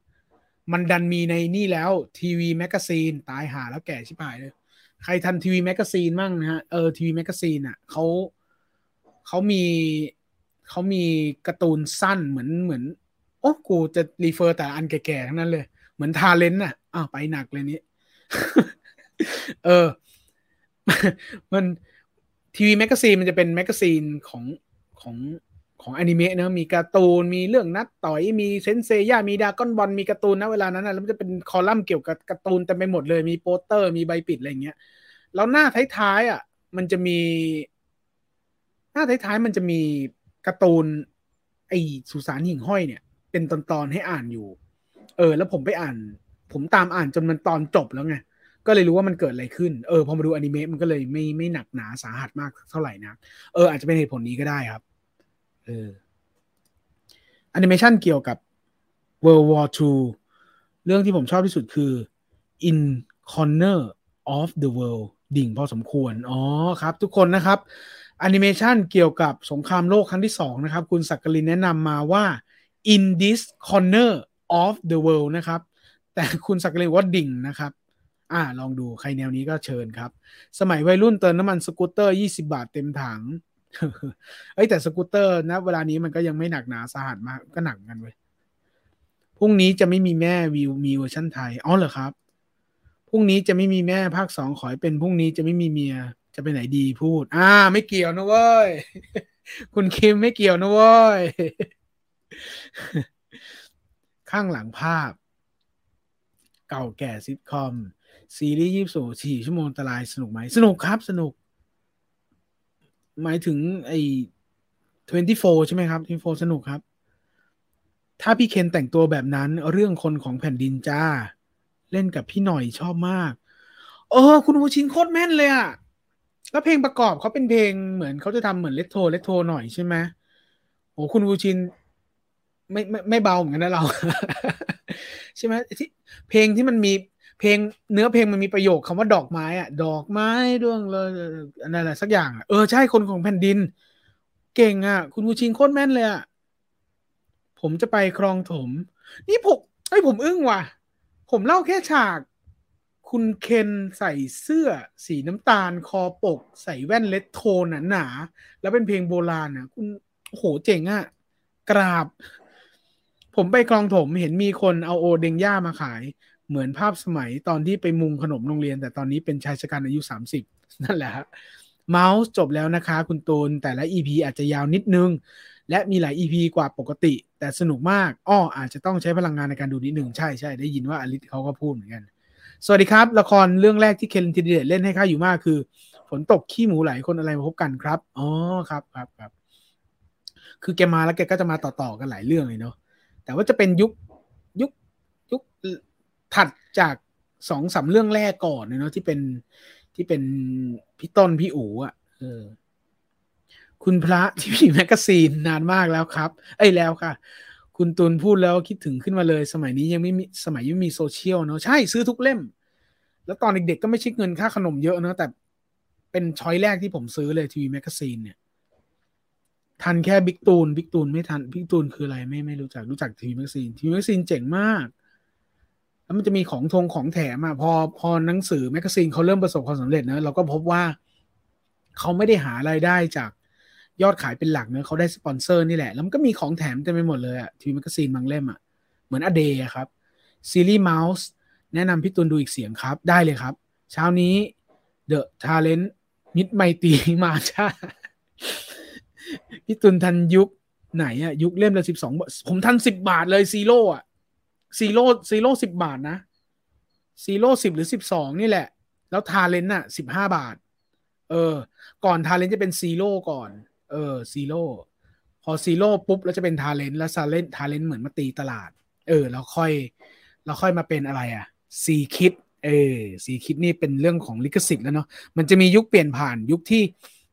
มันดันมีในนี่แล้ว TV Magazine ตายหาแล้วแก่ชิบหายเลย ใครทัน TV Magazine มั่งนะฮะเออ TV Magazine อะเขาเขามีเขามีการ์ตูนสั้นเหมือนเหมือน โอ้กูจะ refer แต่อันแก่ๆทั้งนั้นเลย เหมือน Talent อะอ้าวไปหนักเลยนี้ เออ มัน TV Magazine มันจะเป็น magazine ของของ ของอนิเมะนะมีการ์ตูนมีเรื่องนัดต่อยมีเซนต์เซย่ามีดราก้อนบอลมีการ์ตูนนะเวลานั้นนะแล้วมันจะเป็นคอลัมน์เกี่ยวกับการ์ตูนเต็มไปหมดเลยมีโปสเตอร์มีใบปิดอะไรเงี้ยแล้วหน้าท้ายๆอะ มันจะมี หน้าท้ายๆมันจะมีการ์ตูน ไอสุสานหิ่งห้อยเนี่ย เป็นตอนๆให้อ่านอยู่ เออ แล้วผมไปอ่าน ผมตามอ่านจนมันตอนจบแล้วไงก็เลยรู้ว่ามันเกิดอะไรขึ้น เออพอมาดูอนิเมะมันก็เลยไม่ไม่หนักหนาสาหัสมากเท่าไหร่นะ เอออาจจะเป็นเหตุผลนี้ก็ได้ครับ เออแอนิเมชันเกี่ยวกับ World War II เรื่องที่ผมชอบที่สุดคือ In Corner of the World ดิ่งพอสมควร อ๋อครับ ทุกคนนะครับแอนิเมชันเกี่ยวกับสงครามโลกครั้งที่สองนะครับ คุณสักกลินแนะนำมาว่า In this corner of the world นะครับ แต่คุณสักกลินว่าดิ่งนะครับ อ่า ลองดูใครแนวนี้ก็เชิญครับ สมัยวัยรุ่นเติมน้ำมันสกูตเตอร์ 20 บาทเต็มถัง เอ้แต่สกูตเตอร์นะเวลานี้มันก็ยังไม่หนักหนาสาหัสมากก็หนักกันเว้ยพรุ่งนี้จะไม่มีแม่วิวมีเวอร์ชันไทยอ๋อเหรอครับพรุ่งนี้จะไม่มีแม่ภาคสองขอให้เป็นพรุ่งนี้จะไม่มีเมีย จะไปไหนดีพูด อ่า ไม่เกี่ยวนะเว้ยคุณคิมไม่เกี่ยวนะเว้ยข้างหลังภาพ เก่าแก่ซิทคอม ซีรีส์ยี่สิบสี่ชั่วโมงตรายสนุกไหม สนุกครับสนุก หมายถึงไอ้24 ใช่ไหมครับ24สนุกครับ ถ้าพี่เคนแต่งตัวแบบนั้นเรื่องคนของแผ่นดินจ้า เล่นกับพี่หน่อยชอบมาก เออ คุณวูชินโคตรแม่นเลยอะแล้วเพลงประกอบเขาเป็นเพลงเหมือนเขาจะทำเหมือนเลทโทเลทโทหน่อยใช่ไหมโอ้คุณวูชินไม่ไม่ไม่เบาเหมือนกันนะเรา ใช่ไหมที่เพลงที่มันมี เพลงเนื้อเพลงมันมีประโยคคำว่าดอกไม้อะดอกไม้ด้วงเลยอะไรสักอย่างเออใช่คนของแผ่นดิน เก่งอะคุณวูชินโคตรแม่นเลยอะผมจะไปคลองถม นี่ผมไอ้ผมอึ้งว่ะ ผมเล่าแค่ฉาก คุณเคนใส่เสื้อสีน้ำตาลคอปก ใส่แว่นเลดโทนหนาๆแล้วเป็นเพลงโบราณนะคุณโอ้โหเจ๋งอะกราบ ผมไปคลองถมเห็นมีคนเอาโอเดงย่ามาขาย เหมือนภาพสมัยตอนที่ไปมุงขนมโรงเรียน แต่ตอนนี้เป็นชายชะกันอายุ 30 นั่นแหละเมาส์จบแล้วนะคะ คุณตูนแต่ละ EP อาจจะยาวนิดนึง และมีหลาย EP กว่าปกติ แต่สนุกมากอ้ออาจจะต้องใช้พลังงานในการดูนิดหนึ่งใช่ใช่ได้ยินว่าอลิศเขาก็พูดเหมือนกัน สวัสดีครับ ละครเรื่องแรกที่เคนทีเดตเล่นให้ข้าอยู่มากคือ ฝนตกขี้หมูไหลคนอะไรมาพบกันครับอ๋อครับครับครับคือแกมาแล้วแกก็จะมาต่อๆกันหลายเรื่องเลยเนาะแต่ว่าจะเป็นยุค ถัดจากสองสาเรื่องแรกก่อนเนาะที่เป็นที่เป็นพี่ต้นพี่อู๋อะเออ คุณพระ TV Magazine นานมากแล้วครับ เอ้ยแล้วค่ะ คุณตุลพูดแล้วคิดถึงขึ้นมาเลย สมัยนี้ยังไม่มีสมัยยังไม่มีโซเชียลเนาะใช่ซื้อทุกเล่ม แล้วตอนเด็กๆก็ไม่ใช่เงินค่าขนมเยอะเนาะแต่เป็น choice แรกที่ผมซื้อเลย TV Magazine เนี่ย ทันแค่บิ๊กตูนบิ๊กตูนไม่ทันบิ๊กตูนคืออะไรไม่ไม่รู้จักรู้จัก TV Magazine TV Magazine เจ๋งมาก แล้วมันจะมีของทงของแถมอะพอพอหนังสือแมกกาซีนเขาเริ่มประสบความสำเร็จนะเราก็พบว่าเขาไม่ได้หารายได้จากยอดขายเป็นหลักเนอะเขาได้สปอนเซอร์นี่แหละ แล้วมันก็มีของแถมเต็มไปหมดเลยอะทีวีแมกกาซีนบางเล่มอะเหมือนอเดย์ครับซีรีส์เมาส์แนะนำพี่ตุนดูอีกเสียงครับ ได้เลยครับ เช้านี้เดอะทาเลนต์มิดไมตีมาช่าพี่ตุนทันยุคไหนอะยุคเล่มละสิบสองผมทันสิบบาทเลย Zero อะ Zero Zero สิบบาทนะ Zero สิบหรือสิบสองนี่แหละ แล้ว Talent อะสิบห้าบาท เออ ก่อน Talent จะเป็น Zero ก่อน เออ Zero พอ Zero ปุ๊บแล้วจะเป็น Talent แล้ว Talent Talent เหมือนมาตีตลาด เออ แล้วค่อยแล้วค่อยมาเป็นอะไรอะซีคิดเออซีคิดนี่เป็นเรื่องของลิขสิทธิ์แล้วเนาะมันจะมียุคเปลี่ยนผ่านยุคที่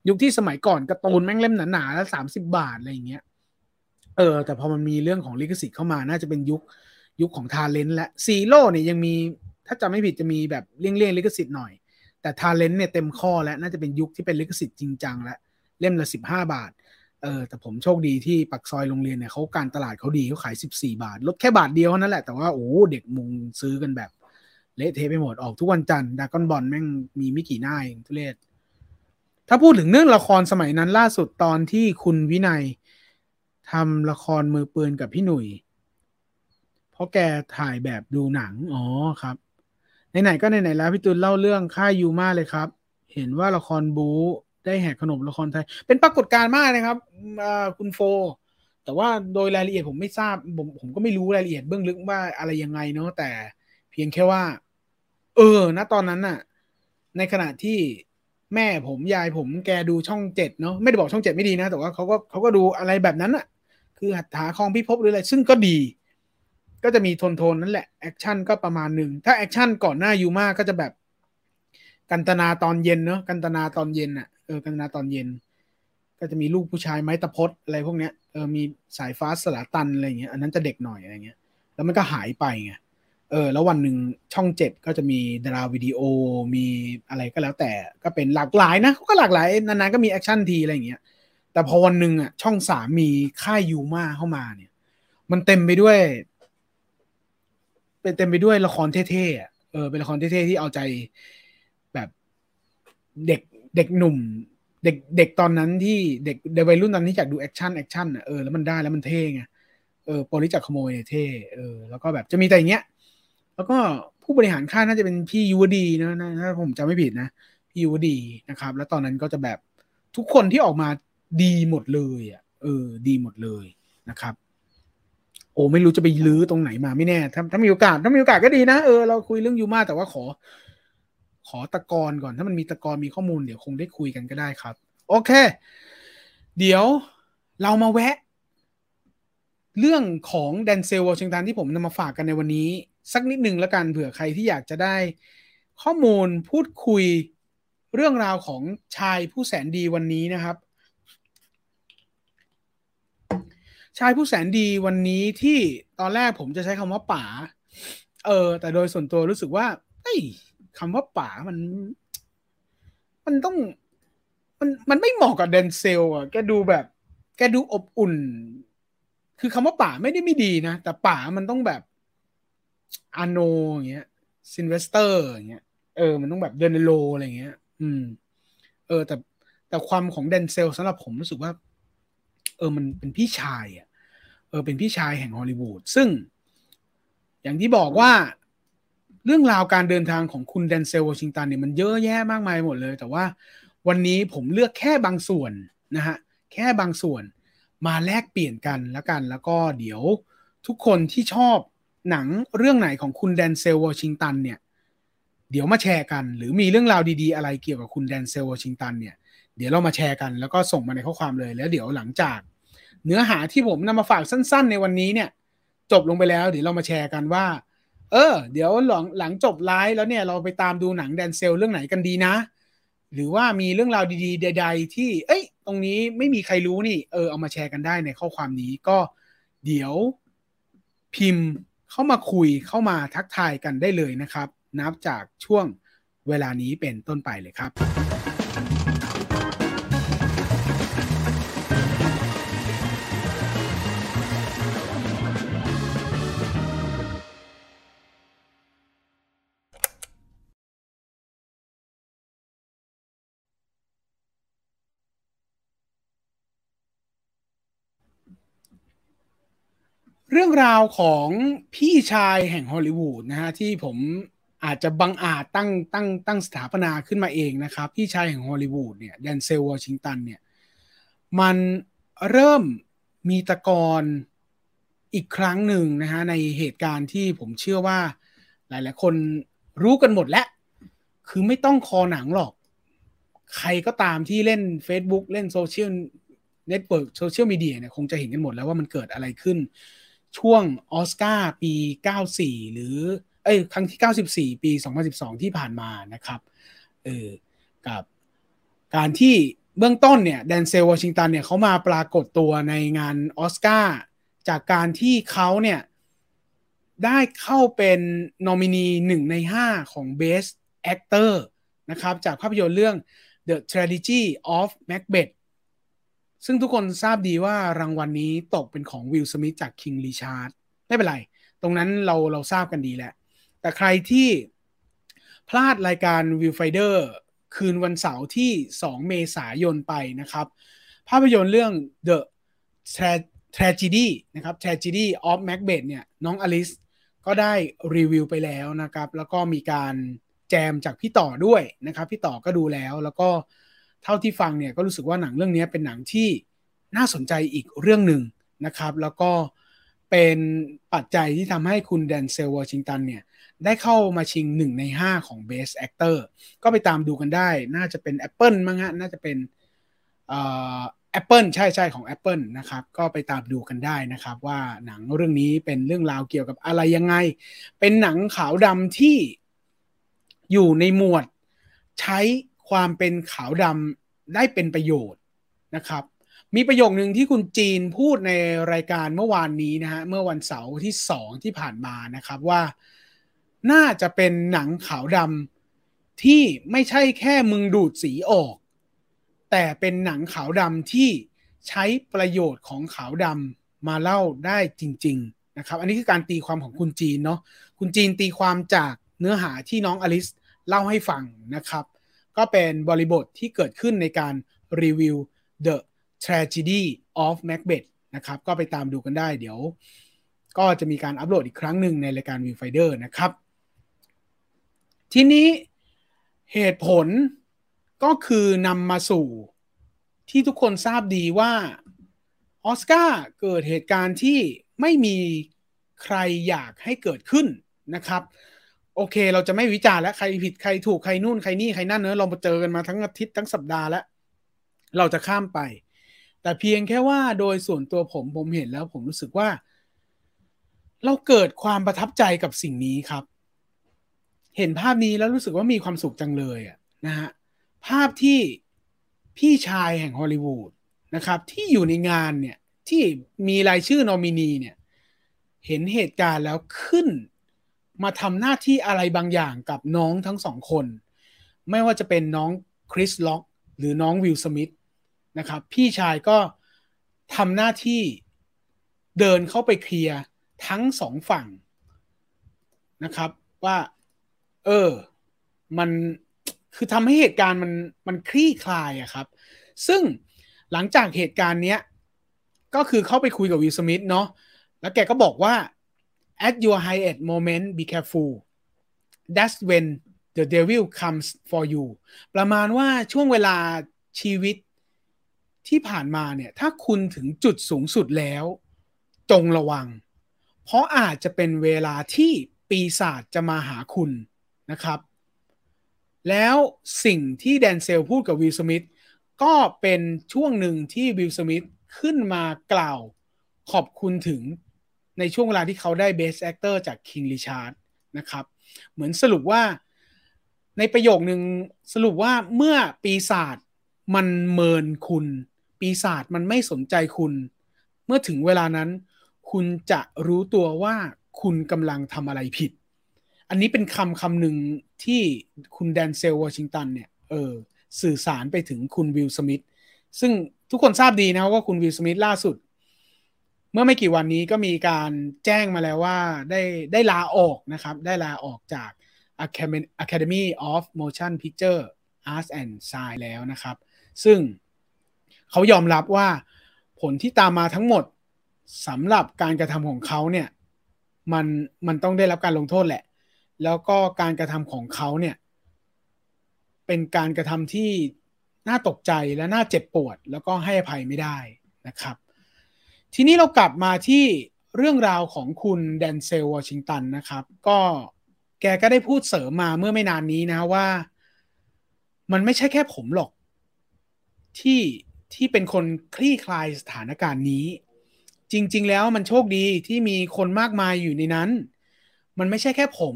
ยุคที่สมัยก่อนการ์ตูนแม่งเล่มหนาๆแล้วสามสิบบาทอะไรอย่างเงี้ยเออแต่พอมันมีเรื่องของลิขสิทธิ์เข้ามาน่าจะเป็นยุค ยุคของทาเลนต์และซีโร่เนี่ยยังมีถ้าจำไม่ผิดจะมีแบบเลี่ยงๆลิขสิทธิ์หน่อย แต่ทาเลนต์เนี่ยเต็มข้อแล้วน่าจะเป็นยุคที่เป็นลิขสิทธิ์จริงจังแล้วเล่มละสิบห้าบาทเออแต่ผมโชคดีที่ปากซอยโรงเรียนเนี่ยเขาการตลาดเขาดีเขาขายสิบสี่บาท ลดแค่บาทเดียวนั่นแหละ แต่ว่าโอ้เด็กมุงซื้อกันแบบ เละเทะไปหมดออกทุกวันจันทร์ดราก้อนบอลแม่งมีไม่กี่หน้าเองทุเรศถ้าพูดถึงเรื่องละครสมัยนั้นล่าสุดตอนที่คุณวินัยทำละครมือปืนกับพี่หนุ่ย เพราะแกถ่ายแบบดูหนัง อ๋อครับไหนๆก็ไหนๆแล้วพี่ตูนเล่าเรื่องค่ายยูมาเลยครับ เห็นว่าละครบูได้แหกขนมละครไทย เป็นปรากฏการณ์มากนะครับคุณโฟ แต่ว่าโดยรายละเอียดผมไม่ทราบ ผมผมก็ไม่รู้รายละเอียดเบื้องลึกว่าอะไรยังไงเนาะแต่เพียงแค่ว่า เออณตอนนั้นน่ะ ในขณะที่แม่ผมยายผมแกดูช่องเจ็ดเนาะไม่ได้บอกช่องเจ็ดไม่ดีนะ แต่ว่าเขาก็เขาก็ดูอะไรแบบนั้นน่ะ คือหัตถาครองพิภพหรืออะไรซึ่งก็ดี ก็จะมีโทนโทนนั่นแหละแอคชั่นก็ประมาณหนึ่งถ้าแอคชั่นก่อนหน้ายูมาก็จะแบบกันตนาตอนเย็นเนาะกันตนาตอนเย็นอะเออกันตนาตอนเย็น ก็จะมีลูกผู้ชายไม้ตะพดอะไรพวกเนี้ยเออมีสายฟ้าสลาตันอะไรเงี้ยอันนั้นจะเด็กหน่อยอะไรเงี้ย แล้วมันก็หายไปไงเออ แล้ววันหนึ่งช่องเจ็ดก็จะมีดาราวิดีโอมีอะไรก็แล้วแต่ก็เป็นหลากหลายนะก็หลากหลายนานๆก็มีแอคชั่นทีอะไรอย่างเงี้ยแต่พอวันหนึ่งอะช่องสามมีค่ายยูมาเข้ามาเนี่ย มันเต็มไปด้วย เป็นเต็มไปด้วยละครเท่ๆเออเป็นละครเท่ๆที่เอาใจแบบเด็กเด็กหนุ่ม เด็กเด็กตอนนั้นที่เด็กเด็กวัยรุ่นตอนนี้อยากดูแอคชั่นแอคชั่นอะเออแล้วมันได้แล้วมันเท่ไงเออโปรลิจักขโมยเท่เออแล้วก็แบบจะมีแต่อย่างเงี้ย แล้วก็ผู้บริหารค่ายน่าจะเป็นพี่ยูวดีนะนะถ้าผมจำไม่ผิดนะพี่ยูวดีนะครับ แล้วตอนนั้นก็จะแบบทุกคนที่ออกมาดีหมดเลยอะเออ ดีหมดเลยนะครับ โอ้ไม่รู้จะไปลื้อตรงไหนมาไม่แน่ ถ้าถ้ามีโอกาสถ้ามีโอกาสก็ดีนะเออเราคุยเรื่องยูมาแต่ว่าขอ ขอตะกอนก่อน ถ้ามันมีตะกอนมีข้อมูลเดี๋ยวคงได้คุยกันก็ได้ครับ โอเค เดี๋ยวเรามาแวะ เรื่องของแดนเซลวอชิงตันที่ผมนำมาฝากกันในวันนี้ สักนิดหนึ่งแล้วกันเผื่อใครที่อยากจะได้ข้อมูลพูดคุยเรื่องราวของชายผู้แสนดีวันนี้นะครับ ชายผู้แสนดีวันนี้ที่ตอนแรกผมจะใช้คำว่าป๋า เออ แต่โดยส่วนตัวรู้สึกว่าไอ้คำว่าป๋ามัน มันต้อง มันมันไม่เหมาะกับเดนเซลอะ แกดูแบบ แกดูอบอุ่น คือคำว่าป๋าไม่ได้ไม่ดีนะ แต่ป๋ามันต้องแบบอาร์โนลด์อย่างเงี้ยซิลเวสเตอร์อย่างเงี้ยเออ มันต้องแบบเดอนีโรอะไรเงี้ย อืม เออ แต่แต่ความของเดนเซลสำหรับผมรู้สึกว่า เออมันเป็นพี่ชายอะเออเป็นพี่ชายแห่งฮอลลีวูดซึ่ง อย่างที่บอกว่าเรื่องราวการเดินทางของคุณเดนเซลวอชิงตันเนี่ยมันเยอะแยะมากมายหมดเลย แต่ว่าวันนี้ผมเลือกแค่บางส่วนนะฮะแค่บางส่วนมาแลกเปลี่ยนกันแล้วกัน แล้วก็เดี๋ยวทุกคนที่ชอบหนังเรื่องไหนของคุณแดนเซลวอชิงตันเนี่ย เดี๋ยวมาแชร์กัน หรือมีเรื่องราวดีๆ อะไรเกี่ยวกับคุณแดนเซลวอชิงตันเนี่ย เดี๋ยวเรามาแชร์กันแล้วก็ส่งมาในข้อความเลยแล้วเดี๋ยวหลังจาก เนื้อหาที่ผมนำมาฝากสั้น ๆ ในวันนี้เนี่ย จบลงไปแล้ว เดี๋ยวเรามาแชร์กันว่า เออ เดี๋ยวหลังหลังจบไลฟ์แล้วเนี่ยเราไปตามดูหนังแดนเซลเรื่องไหนกันดีนะ หรือว่ามีเรื่องราวดีๆ ใด ๆ ที่ เอ้ย ตรงนี้ไม่มีใครรู้นี่ เออเอามาแชร์กันได้ในข้อความนี้ก็เดี๋ยวพิมพ์เข้ามาคุยเข้ามาทักทายกันได้เลยนะครับ นับจากช่วงเวลานี้เป็นต้นไปเลยครับ เรื่องราวของพี่ชายแห่งฮอลลีวูดนะฮะที่ผมอาจจะบังอาจตั้งตั้งตั้งสถาปนาขึ้นมาเองนะครับ พี่ชายแห่งฮอลลีวูดเนี่ยแดนเซลวอชิงตันเนี่ยมันเริ่มมีตะกอนอีกครั้งหนึ่งนะฮะในเหตุการณ์ที่ผมเชื่อว่าหลาย ๆ คนรู้กันหมดแล้วคือไม่ต้องคอหนังหรอก ใครก็ตามที่เล่น Facebook เล่นโซเชียลเน็ตเวิร์กโซเชียลมีเดียเนี่ยคงจะเห็นกันหมดแล้วว่ามันเกิดอะไรขึ้น ช่วงออสการ์ปี 94 หรือ เอ้ยครั้งที่ 94 ปี 2012 ที่ผ่านมานะครับเออกับการที่เบื้องต้นเนี่ยแดนเซลวอชิงตันเนี่ยเขามาปรากฏตัวในงานออสการ์จากการที่เขาเนี่ยได้เข้าเป็นนอมินีหนึ่งในห้าของ Best Actor นะครับจากภาพยนตร์เรื่อง The Tragedy of Macbeth ซึ่งทุกคนทราบดีว่ารางวัลนนี้ตกเป็นของวิลสมิธจาก King Richard ไม่เป็นไร ตรงนั้นเราเราทราบกันดีแหละ แต่ใครที่พลาดรายการ v i e w f i n d e r คืนวันเสาร์ที่ 2 เมษายนไปนะครับ ภาพยนตร์เรื่อง The Tragedy นะครับ Tragedy of Macbeth เนี่ยน้องอลิสก็ได้รีวิวไปแล้วนะครับ แล้วก็มีการแจมจากพี่ต่อด้วยนะครับ พี่ต่อก็ดูแล้วแล้วก็ เท่าที่ฟังเนี่ยก็รู้สึกว่าหนังเรื่องนี้เป็นหนังที่น่าสนใจอีกเรื่องหนึ่งนะครับ แล้วก็เป็นปัจจัยที่ทำให้คุณแดนเซลวอชิงตันเนี่ยได้เข้ามาชิง 1 ใน 5 ของ Best Actor ก็ไปตามดูกันได้ น่าจะเป็น Apple มั้งฮะ น่าจะเป็นเอ่อ Apple ใช่ใช่ของ Apple นะครับ ก็ไปตามดูกันได้นะครับว่าหนังเรื่องนี้เป็นเรื่องราวเกี่ยวกับอะไรยังไง เป็นหนังขาวดำที่อยู่ในหมวดใช้ ความเป็นขาวดำได้เป็นประโยชน์นะครับ มีประโยคหนึ่งที่คุณจีนพูดในรายการเมื่อวานนี้นะฮะเมื่อวันเสาร์ที่สองที่ผ่านมานะครับว่า น่าจะเป็นหนังขาวดำที่ไม่ใช่แค่มึงดูดสีออก แต่เป็นหนังขาวดำที่ใช้ประโยชน์ของขาวดำมาเล่าได้จริง ๆนะครับ อันนี้คือการตีความของคุณจีนเนาะคุณจีนตีความจากเนื้อหาที่น้องอลิสเล่าให้ฟังนะครับ ก็เป็นบริบทที่เกิดขึ้นในการรีวิว The Tragedy of Macbeth นะครับ ก็ไปตามดูกันได้เดี๋ยว ก็จะมีการอัปโหลดอีกครั้งหนึ่งในรายการ Viewfinder นะครับ ทีนี้เหตุผลก็คือนำมาสู่ที่ทุกคนทราบดีว่าออสการ์เกิดเหตุการณ์ที่ไม่มีใครอยากให้เกิดขึ้นนะครับ โอเค เราจะไม่วิจารณ์แล้วใครผิดใครถูกใครนู่นใครนี่ใครนั่นเนอะเราเจอกันมาทั้งอาทิตย์ทั้งสัปดาห์แล้วเราจะข้ามไป แต่เพียงแค่ว่าโดยส่วนตัวผมผมเห็นแล้ว ผมรู้สึกว่า เราเกิดความประทับใจกับสิ่งนี้ครับ เห็นภาพนี้แล้วรู้สึกว่ามีความสุขจังเลยอะนะฮะภาพที่พี่ชายแห่งฮอลลีวูดนะครับ ที่อยู่ในงานเนี่ยที่มีรายชื่อนอมินีเนี่ย เห็นเหตุการณ์แล้วขึ้น มาทำหน้าที่อะไรบางอย่างกับน้องทั้งสองคน ไม่ว่าจะเป็นน้องคริสล็อกหรือน้องวิลสมิธนะครับ พี่ชายก็ทำหน้าที่เดินเข้าไปเคลียร์ทั้งสองฝั่งนะครับ ว่า เออ มันคือทำให้เหตุการณ์มันมันคลี่คลายอะครับ ซึ่งหลังจากเหตุการณ์เนี้ยก็คือเข้าไปคุยกับวิลสมิธเนาะแล้วแกก็บอกว่า at your highest moment be careful that's when the devil comes for you ประมาณว่าช่วงเวลาชีวิตที่ผ่านมาเนี่ย ถ้าคุณถึงจุดสูงสุดแล้ว จงระวัง เพราะอาจจะเป็นเวลาที่ปีศาจจะมาหาคุณนะครับ แล้วสิ่งที่แดนเซลพูดกับวิลสมิธก็เป็นช่วงหนึ่งที่วิลสมิธขึ้นมากล่าวขอบคุณถึง ในช่วงเวลาที่เขาได้ Best Actor จาก King Richard นะครับ เหมือนสรุปว่าในประโยคนึงสรุปว่าเมื่อปีศาจมันเมินคุณ ปีศาจมันไม่สนใจคุณ เมื่อถึงเวลานั้น คุณจะรู้ตัวว่าคุณกำลังทำอะไรผิด อันนี้เป็นคำคำหนึ่งที่คุณแดนเซลวอชิงตันเนี่ยเออสื่อสารไปถึงคุณวิลสมิธซึ่งทุกคนทราบดีนะว่าคุณวิลสมิธล่าสุด เมื่อไม่กี่วันนี้ก็มีการแจ้งมาแล้วว่าได้ได้ลาออกนะครับ ได้ลาออกจาก Academy of Motion Picture Arts and Science แล้วนะครับ ซึ่งเขายอมรับว่าผลที่ตามมาทั้งหมดสำหรับการกระทำของเขาเนี่ยมันมันต้องได้รับการลงโทษแหละ แล้วก็การกระทำของเขาเนี่ยเป็นการกระทำที่น่าตกใจและน่าเจ็บปวด แล้วก็ให้อภัยไม่ได้นะครับ ทีนี้เรากลับมาที่เรื่องราวของคุณแดนเซลวอชิงตันนะครับ ก็แกก็ได้พูดเสริมมาเมื่อไม่นานนี้นะว่า มันไม่ใช่แค่ผมหรอก ที่ที่เป็นคนคลี่คลายสถานการณ์นี้ จริง ๆ แล้วมันโชคดีที่มีคนมากมายอยู่ในนั้น มันไม่ใช่แค่ผม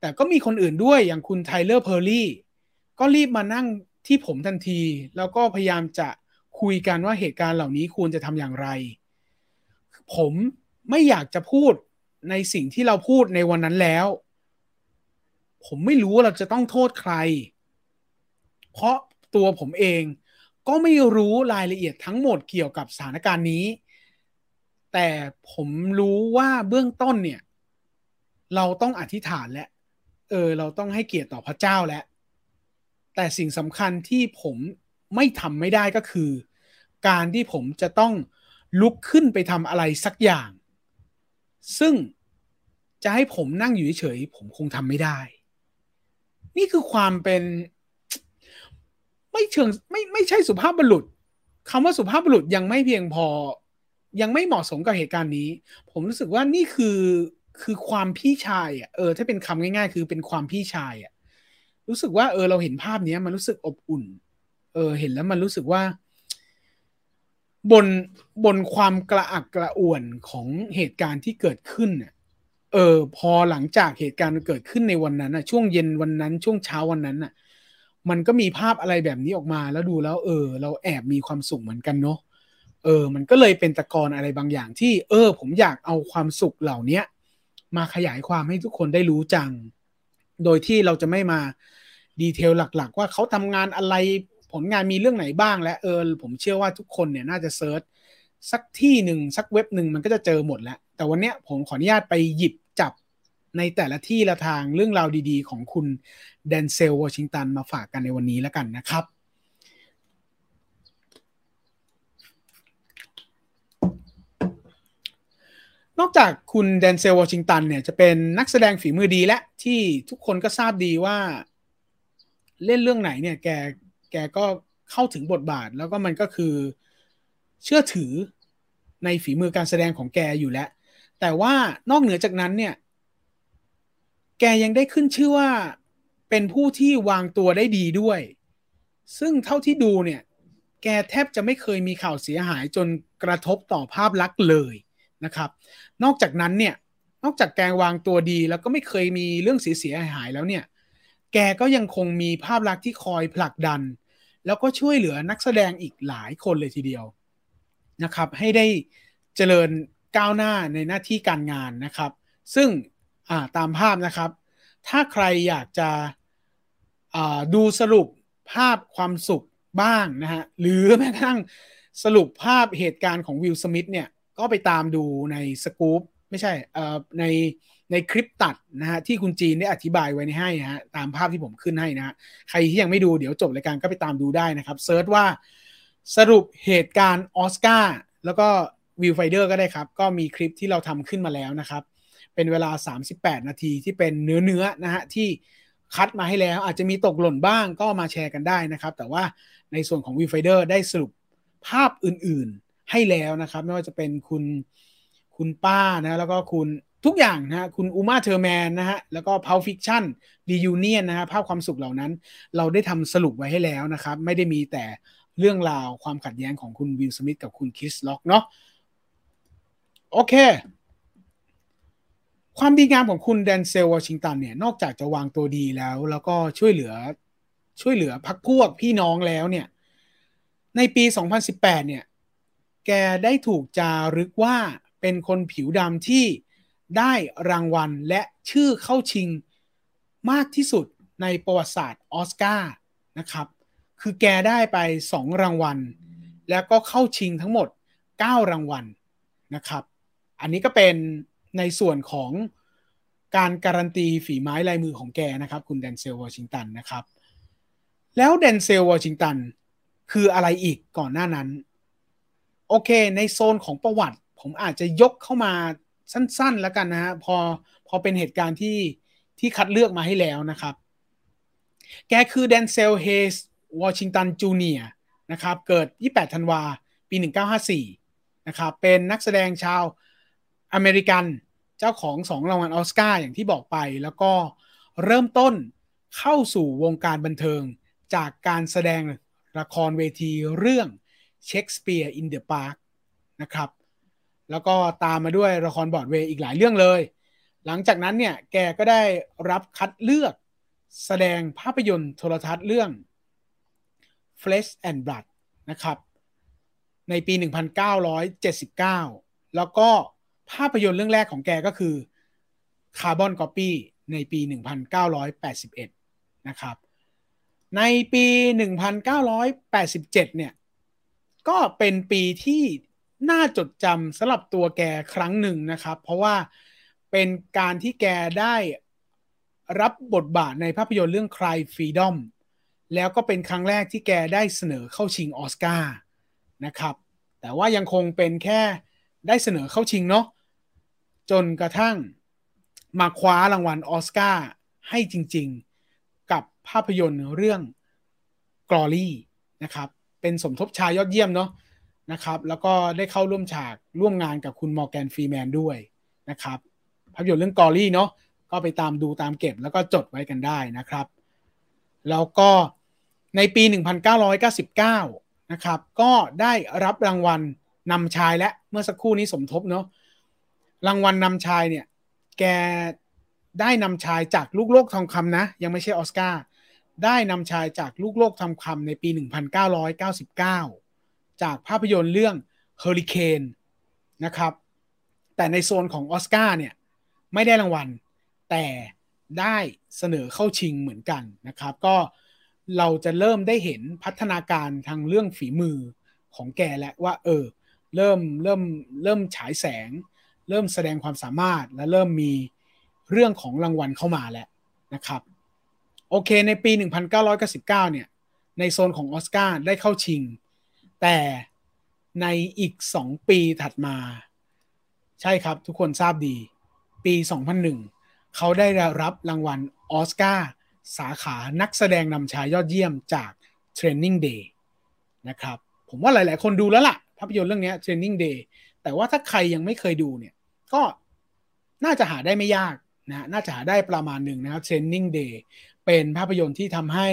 แต่ก็มีคนอื่นด้วยอย่างคุณไทเลอร์เพอร์รี่ก็รีบมานั่งที่ผมทันที แล้วก็พยายามจะ คุยกันว่าเหตุการณ์เหล่านี้ควรจะทำอย่างไร ผมไม่อยากจะพูดในสิ่งที่เราพูดในวันนั้นแล้ว ผมไม่รู้ว่าเราจะต้องโทษใคร เพราะตัวผมเองก็ไม่รู้รายละเอียดทั้งหมดเกี่ยวกับสถานการณ์นี้ แต่ผมรู้ว่าเบื้องต้นเนี่ย เราต้องอธิษฐานและ เออ เราต้องให้เกียรติต่อพระเจ้าแล้วแต่สิ่งสำคัญที่ผมไม่ทำไม่ได้ก็คือ การที่ผมจะต้องลุกขึ้นไปทำอะไรสักอย่าง ซึ่งจะให้ผมนั่งอยู่เฉยๆผมคงทำไม่ได้ นี่คือความเป็นไม่เชิงไม่ไม่ใช่สุภาพบุรุษคำว่าสุภาพบุรุษยังไม่เพียงพอ ยังไม่เหมาะสมกับเหตุการณ์นี้ ผมรู้สึกว่านี่คือคือความพี่ชายอะเออถ้าเป็นคำง่าย ๆ คือเป็นความพี่ชายอะรู้สึกว่าเออเราเห็นภาพนี้มันรู้สึกอบอุ่น เออ เห็นแล้วมันรู้สึกว่า บนบนความกระอักกระอ่วนของเหตุการณ์ที่เกิดขึ้นเนี่ยเออ พอหลังจากเหตุการณ์เกิดขึ้นในวันนั้นอะช่วงเย็นวันนั้นช่วงเช้าวันนั้นอะมันก็มีภาพอะไรแบบนี้ออกมาแล้วดูแล้ว เออ เราแอบมีความสุขเหมือนกันเนาะเออ มันก็เลยเป็นตะกอนอะไรบางอย่างที่ เออ ผมอยากเอาความสุขเหล่านี้มาขยายความให้ทุกคนได้รู้จัง โดยที่เราจะไม่มาดีเทลหลัก ๆ ว่าเขาทำงานอะไร ผลงานมีเรื่องไหนบ้างและเออผมเชื่อว่าทุกคนเนี่ยน่าจะเซิร์ชสักที่หนึ่งสักเว็บหนึ่งมันก็จะเจอหมดแล้ว แต่วันนี้ผมขออนุญาตไปหยิบจับในแต่ละที่ละทางเรื่องราวดีๆ ของคุณแดนเซลวอชิงตันมาฝากกันในวันนี้แล้วกันนะครับ นอกจากคุณแดนเซลวอชิงตันเนี่ยจะเป็นนักแสดงฝีมือดีและที่ทุกคนก็ทราบดีว่า เล่นเรื่องไหนเนี่ยแก แกก็เข้าถึงบทบาท แล้วก็มันก็คือเชื่อถือในฝีมือการแสดงของแกอยู่แล้ว แต่ว่านอกเหนือจากนั้นเนี่ย แกยังได้ขึ้นชื่อว่าเป็นผู้ที่วางตัวได้ดีด้วย ซึ่งเท่าที่ดูเนี่ย แกแทบจะไม่เคยมีข่าวเสียหายจนกระทบต่อภาพลักษณ์เลยนะครับ นอกจากนั้นเนี่ย นอกจากแกวางตัวดีแล้วก็ไม่เคยมีเรื่องเสียหายแล้วเนี่ย แกก็ยังคงมีภาพลักษณ์ที่คอยผลักดัน แล้วก็ช่วยเหลือนักแสดงอีกหลายคนเลยทีเดียวนะครับ ให้ได้เจริญก้าวหน้าในหน้าที่การงานนะครับ ซึ่งตามภาพนะครับ ถ้าใครอยากจะดูสรุปภาพความสุขบ้างนะฮะหรือแม้กระทั่งสรุปภาพเหตุการณ์ของวิลสมิธเนี่ย ก็ไปตามดูในสกู๊ปไม่ใช่ใน ในคลิปตัดนะฮะที่คุณจีนได้อธิบายไว้ให้ฮะตามภาพที่ผมขึ้นให้นะฮะใครที่ยังไม่ดูเดี๋ยวจบรายการก็ไปตามดูได้นะครับ search ว่าสรุปเหตุการณ์ออสการ์แล้วก็ Viewfinder ก็ได้ครับ ก็มีคลิปที่เราทำขึ้นมาแล้วนะครับ เป็นเวลา 38 นาทีที่เป็นเนื้อเนื้อนะฮะที่คัดมาให้แล้ว อาจจะมีตกหล่นบ้างก็มาแชร์กันได้นะครับ แต่ว่าในส่วนของ Viewfinder ได้สรุปภาพอื่นๆให้แล้วนะครับ ไม่ว่าจะเป็นคุณคุณป้านะแล้วก็คุณ ทุกอย่างนะฮะคุณอูมาเทอร์แมนนะฮะแล้วก็ Pulp Fiction reunion นะฮะภาพความสุขเหล่านั้น เราได้ทำสรุปไว้ให้แล้วนะครับ ไม่ได้มีแต่เรื่องราวความขัดแย้งของคุณวิลสมิธกับคุณคริสร็อกเนาะโอเค ความดีงามของคุณแดนเซลวอชิงตันเนี่ย นอกจากจะวางตัวดีแล้ว แล้วก็ช่วยเหลือช่วยเหลือพักพวกพี่น้องแล้วเนี่ย ในปี 2018 เนี่ย แกได้ถูกจารึกว่าเป็นคนผิวดำที่ ได้รางวัลและชื่อเข้าชิงมากที่สุดในประวัติศาสตร์ออสการ์นะครับ คือแกได้ไป 2 รางวัล แล้วก็เข้าชิงทั้งหมด 9 รางวัลนะครับ อันนี้ก็เป็นในส่วนของการการันตีฝีไม้ลายมือของแกนะครับ คุณแดนเซลวอชิงตันนะครับ แล้วแดนเซลวอชิงตันคืออะไรอีกก่อนหน้านั้น โอเค ในโซนของประวัติ ผมอาจจะยกเข้ามา สั้นๆ แล้วกันนะฮะพอพอเป็นเหตุการณ์ที่ที่คัดเลือกมาให้แล้วนะครับ แกคือแดนเซลเฮสวอชิงตันจูเนียนะครับ เกิด 28 ธันวา ปี 1954 นะครับ เป็นนักแสดงชาวอเมริกัน เจ้าของสองรางวัลออสการ์อย่างที่บอกไป แล้วก็เริ่มต้นเข้าสู่วงการบันเทิงจากการแสดงละครเวทีเรื่อง Shakespeare in the Park นะครับ แล้วก็ตามมาด้วยละครบรอดเวย์อีกหลายเรื่องเลย หลังจากนั้นเนี่ยแกก็ได้รับคัดเลือกแสดงภาพยนตร์โทรทัศน์เรื่อง Flesh and Blood นะครับ ในปี 1979 แล้วก็ภาพยนตร์เรื่องแรกของแกก็คือ Carbon Copy ในปี 1981 นะครับ ในปี 1987 เนี่ย ก็เป็นปีที่ น่าจดจำสำหรับตัวแกครั้งหนึ่งนะครับ เพราะว่าเป็นการที่แกได้รับบทบาทในภาพยนตร์เรื่อง Cry Freedom แล้วก็เป็นครั้งแรกที่แกได้เสนอเข้าชิงออสการ์นะครับ แต่ว่ายังคงเป็นแค่ได้เสนอเข้าชิงเนาะจนกระทั่งมาคว้ารางวัลออสการ์ให้จริงๆ กับภาพยนตร์เรื่อง Glory นะครับ เป็นสมทบชายยอดเยี่ยมเนาะ นะครับ แล้วก็ได้เข้าร่วมฉากร่วมงานกับคุณมอร์แกนฟรีแมนด้วยนะครับภาพยนตร์เรื่องกอรี่เนาะก็ไปตามดูตามเก็บแล้วก็จดไว้กันได้นะครับ แล้วก็ในปี 1999 นะครับ ก็ได้รับรางวัลนำชายและเมื่อสักครู่นี้สมทบเนาะรางวัลนำชายเนี่ย แกได้นำชายจากลูกโลกทองคำนะ ยังไม่ใช่ออสการ์ได้นำชายจากลูกโลกทองคำในปี 1999 จากภาพยนตร์เรื่องเฮอริเคนนะครับ แต่ในโซนของออสการ์เนี่ย ไม่ได้รางวัล แต่ได้เสนอเข้าชิงเหมือนกันนะครับ ก็เราจะเริ่มได้เห็นพัฒนาการทางเรื่องฝีมือของแกแล้วว่า เออ เริ่มเริ่มเริ่มฉายแสง เริ่มแสดงความสามารถและเริ่มมีเรื่องของรางวัลเข้ามาแล้วนะครับ โอเคในปี 1999 เนี่ย ในโซนของออสการ์ได้เข้าชิง แต่ในอีกสองปีถัดมา ใช่ครับทุกคนทราบดี ปี 2001 เขาได้รับรางวัลออสการ์สาขานักแสดงนำชายยอดเยี่ยมจาก Training Day นะครับ ผมว่าหลาย ๆ คนดูแล้วล่ะ ภาพยนตร์เรื่องนี้ Training Day แต่ว่าถ้าใครยังไม่เคยดูเนี่ย ก็น่าจะหาได้ไม่ยากนะ น่าจะหาได้ประมาณหนึ่งนะครับ Training Day เป็นภาพยนตร์ที่ทำให้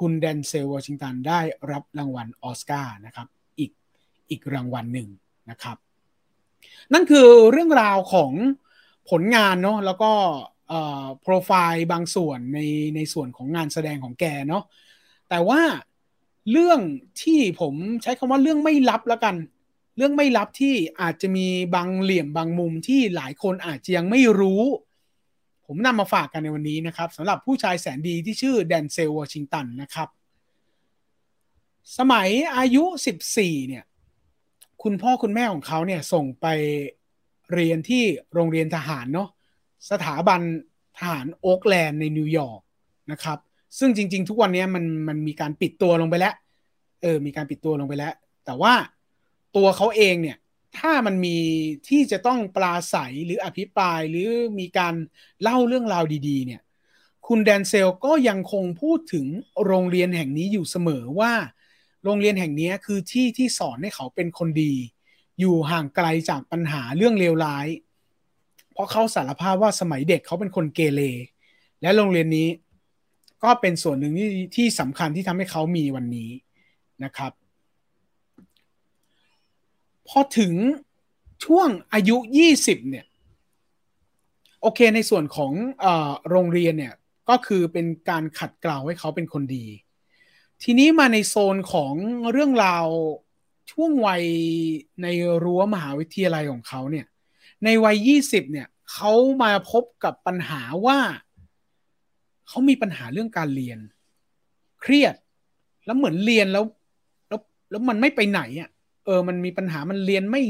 คุณแดนเซลวอชิงตันได้รับรางวัลออสการ์นะครับ อีกอีกรางวัลหนึ่งนะครับ นั่นคือเรื่องราวของผลงานเนาะแล้วก็โปรไฟล์บางส่วนในในส่วนของงานแสดงของแกเนาะแต่ว่าเรื่องที่ผมใช้คำว่าเรื่องไม่ลับแล้วกัน เรื่องไม่ลับที่อาจจะมีบางเหลี่ยมบางมุมที่หลายคนอาจจะยังไม่รู้ ผมนำมาฝากกันในวันนี้นะครับสำหรับผู้ชายแสนดีที่ชื่อแดนเซลวอชิงตันนะครับ สมัยอายุ 14 เนี่ย คุณพ่อคุณแม่ของเขาเนี่ยส่งไปเรียนที่โรงเรียนทหารเนาะสถาบันทหารโอ๊กแลนด์ในนิวยอร์กนะครับ ซึ่งจริง ๆ ทุกวันนี้มันมันมีการปิดตัวลงไปแล้ว เออ มีการปิดตัวลงไปแล้ว แต่ว่าตัวเขาเองเนี่ย ถ้ามันมีที่จะต้องปลาใสหรืออภิปรายหรือมีการเล่าเรื่องราวดีๆ เนี่ย คุณแดนเซลก็ยังคงพูดถึงโรงเรียนแห่งนี้อยู่เสมอว่า โรงเรียนแห่งนี้คือที่ที่สอนให้เขาเป็นคนดี อยู่ห่างไกลจากปัญหาเรื่องเลวร้าย เพราะเขาสารภาพว่าสมัยเด็กเขาเป็นคนเกเรและโรงเรียนนี้ก็เป็นส่วนหนึ่งที่ที่สำคัญที่ทำให้เขามีวันนี้นะครับ พอถึงช่วงอายุ 20 เนี่ย โอเคในส่วนของอโรงเรียนเนี่ย ก็คือเป็นการขัดเกลาให้เขาเป็นคนดี ทีนี้มาในโซนของเรื่องราวช่วงวัยในรั้วมหาวิทยาลัยของเขาเนี่ย ในวัยยี่สิบเนี่ยเขามาพบกับปัญหาว่า เขามีปัญหาเรื่องการเรียน เครียด แล้วเหมือนเรียนแล้ว แล้วแล้วมันไม่ไปไหนอะ ออมันมีปัญหามันเรียนไม่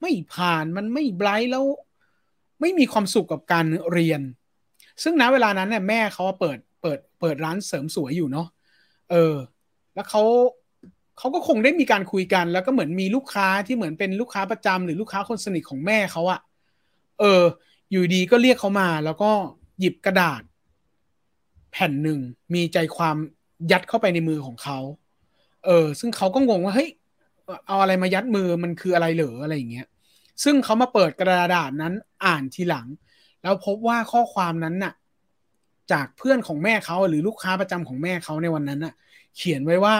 ไม่ผ่านมันไม่ไบรท์แล้ว ไม่มีความสุขกับการเรียน ซึ่งณเวลานั้นเนี่ยแม่เขาเปิดเปิดเปิดร้านเสริมสวยอยู่เนาะเออ แล้วเขาเขาก็คงได้มีการคุยกัน แล้วก็เหมือนมีลูกค้าที่เหมือนเป็นลูกค้าประจำหรือลูกค้าคนสนิทของแม่เขาอะเออ อยู่ดีก็เรียกเขามา แล้วก็หยิบกระดาษ แผ่นหนึ่งมีใจความยัดเข้าไปในมือของเขาเออ ซึ่งเขาก็งงว่าเฮ้ย เอาอะไรมายัดมือมันคืออะไรเหรออะไรอย่างเงี้ย ซึ่งเขามาเปิดกระดาษนั้นอ่านทีหลัง แล้วพบว่าข้อความนั้นน่ะ จากเพื่อนของแม่เขาหรือลูกค้าประจำของแม่เขาในวันนั้นน่ะ เขียนไว้ว่า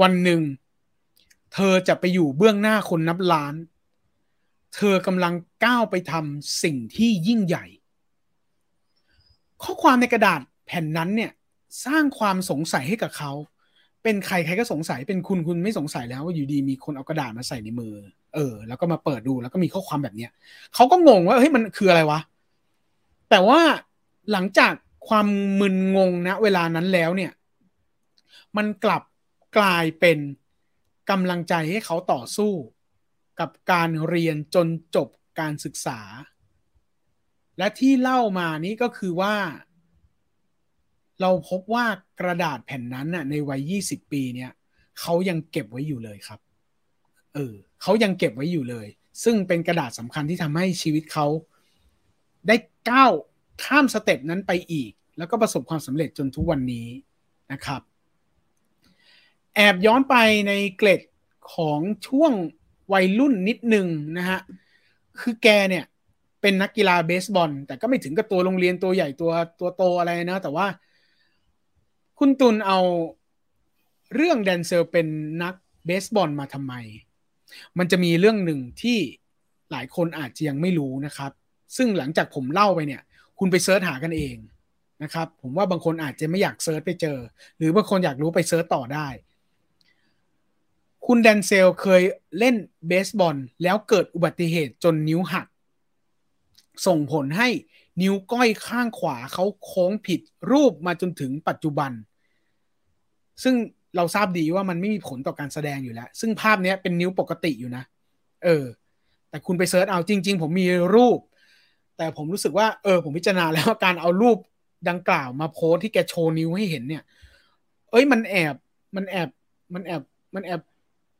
วันหนึ่ง เธอจะไปอยู่เบื้องหน้าคนนับล้าน เธอกำลังก้าวไปทำสิ่งที่ยิ่งใหญ่ ข้อความในกระดาษแผ่นนั้นเนี่ย สร้างความสงสัยให้กับเขา เป็นใครใครก็สงสัยเป็นคุณคุณไม่สงสัยแล้วว่าอยู่ดีมีคนเอากระดาษมาใส่ในมือ เออ แล้วก็มาเปิดดูแล้วก็มีข้อความแบบเนี้ยเขาก็งงว่าเฮ้ยมันคืออะไรวะ แต่ว่าหลังจากความมึนงงนะเวลานั้นแล้วเนี่ย มันกลับกลายเป็นกำลังใจให้เขาต่อสู้ กับการเรียนจนจบการศึกษา และที่เล่ามานี้ก็คือว่า เราพบว่ากระดาษแผ่นนั้นน่ะ ในวัย20ปีเนี่ยเขายังเก็บไว้อยู่เลยครับ เออเขายังเก็บไว้อยู่เลย ซึ่งเป็นกระดาษสำคัญที่ทำให้ชีวิตเขาได้ก้าวข้ามสเต็ปนั้นไปอีก แล้วก็ประสบความสำเร็จจนทุกวันนี้นะครับ แอบย้อนไปในเกล็ดของช่วงวัยรุ่นนิดหนึ่งนะฮะ คือแกเนี่ยเป็นนักกีฬาเบสบอล แต่ก็ไม่ถึงกับตัวโรงเรียนตัวใหญ่ตัวตัวโตอะไรนะ แต่ว่า คุณตุลเอาเรื่องแดนเซลเป็นนักเบสบอลมาทำไม มันจะมีเรื่องหนึ่งที่หลายคนอาจจะยังไม่รู้นะครับ ซึ่งหลังจากผมเล่าไปเนี่ย คุณไป search หากันเองนะครับ ผมว่าบางคนอาจจะไม่อยาก search ไปเจอ หรือบางคนอยากรู้ไป search ต่อได้ คุณแดนเซลเคยเล่นเบสบอลแล้วเกิดอุบัติเหตุจนนิ้วหัก ส่งผลให้ นิ้วก้อยข้างขวาเขาโค้งผิดรูปมาจนถึงปัจจุบัน ซึ่งเราทราบดีว่ามันไม่มีผลต่อการแสดงอยู่แล้ว ซึ่งภาพนี้เป็นนิ้วปกติอยู่นะ เออ แต่คุณไป search เอาจริง ๆ ผมมีรูป แต่ผมรู้สึกว่า เออ ผมพิจารณาแล้วการเอารูปดังกล่าวมาโพสที่แกโชว์นิ้วให้เห็นเนี่ย เอ้ยมันแอบ มันแอบ มันแอบ มันแอบ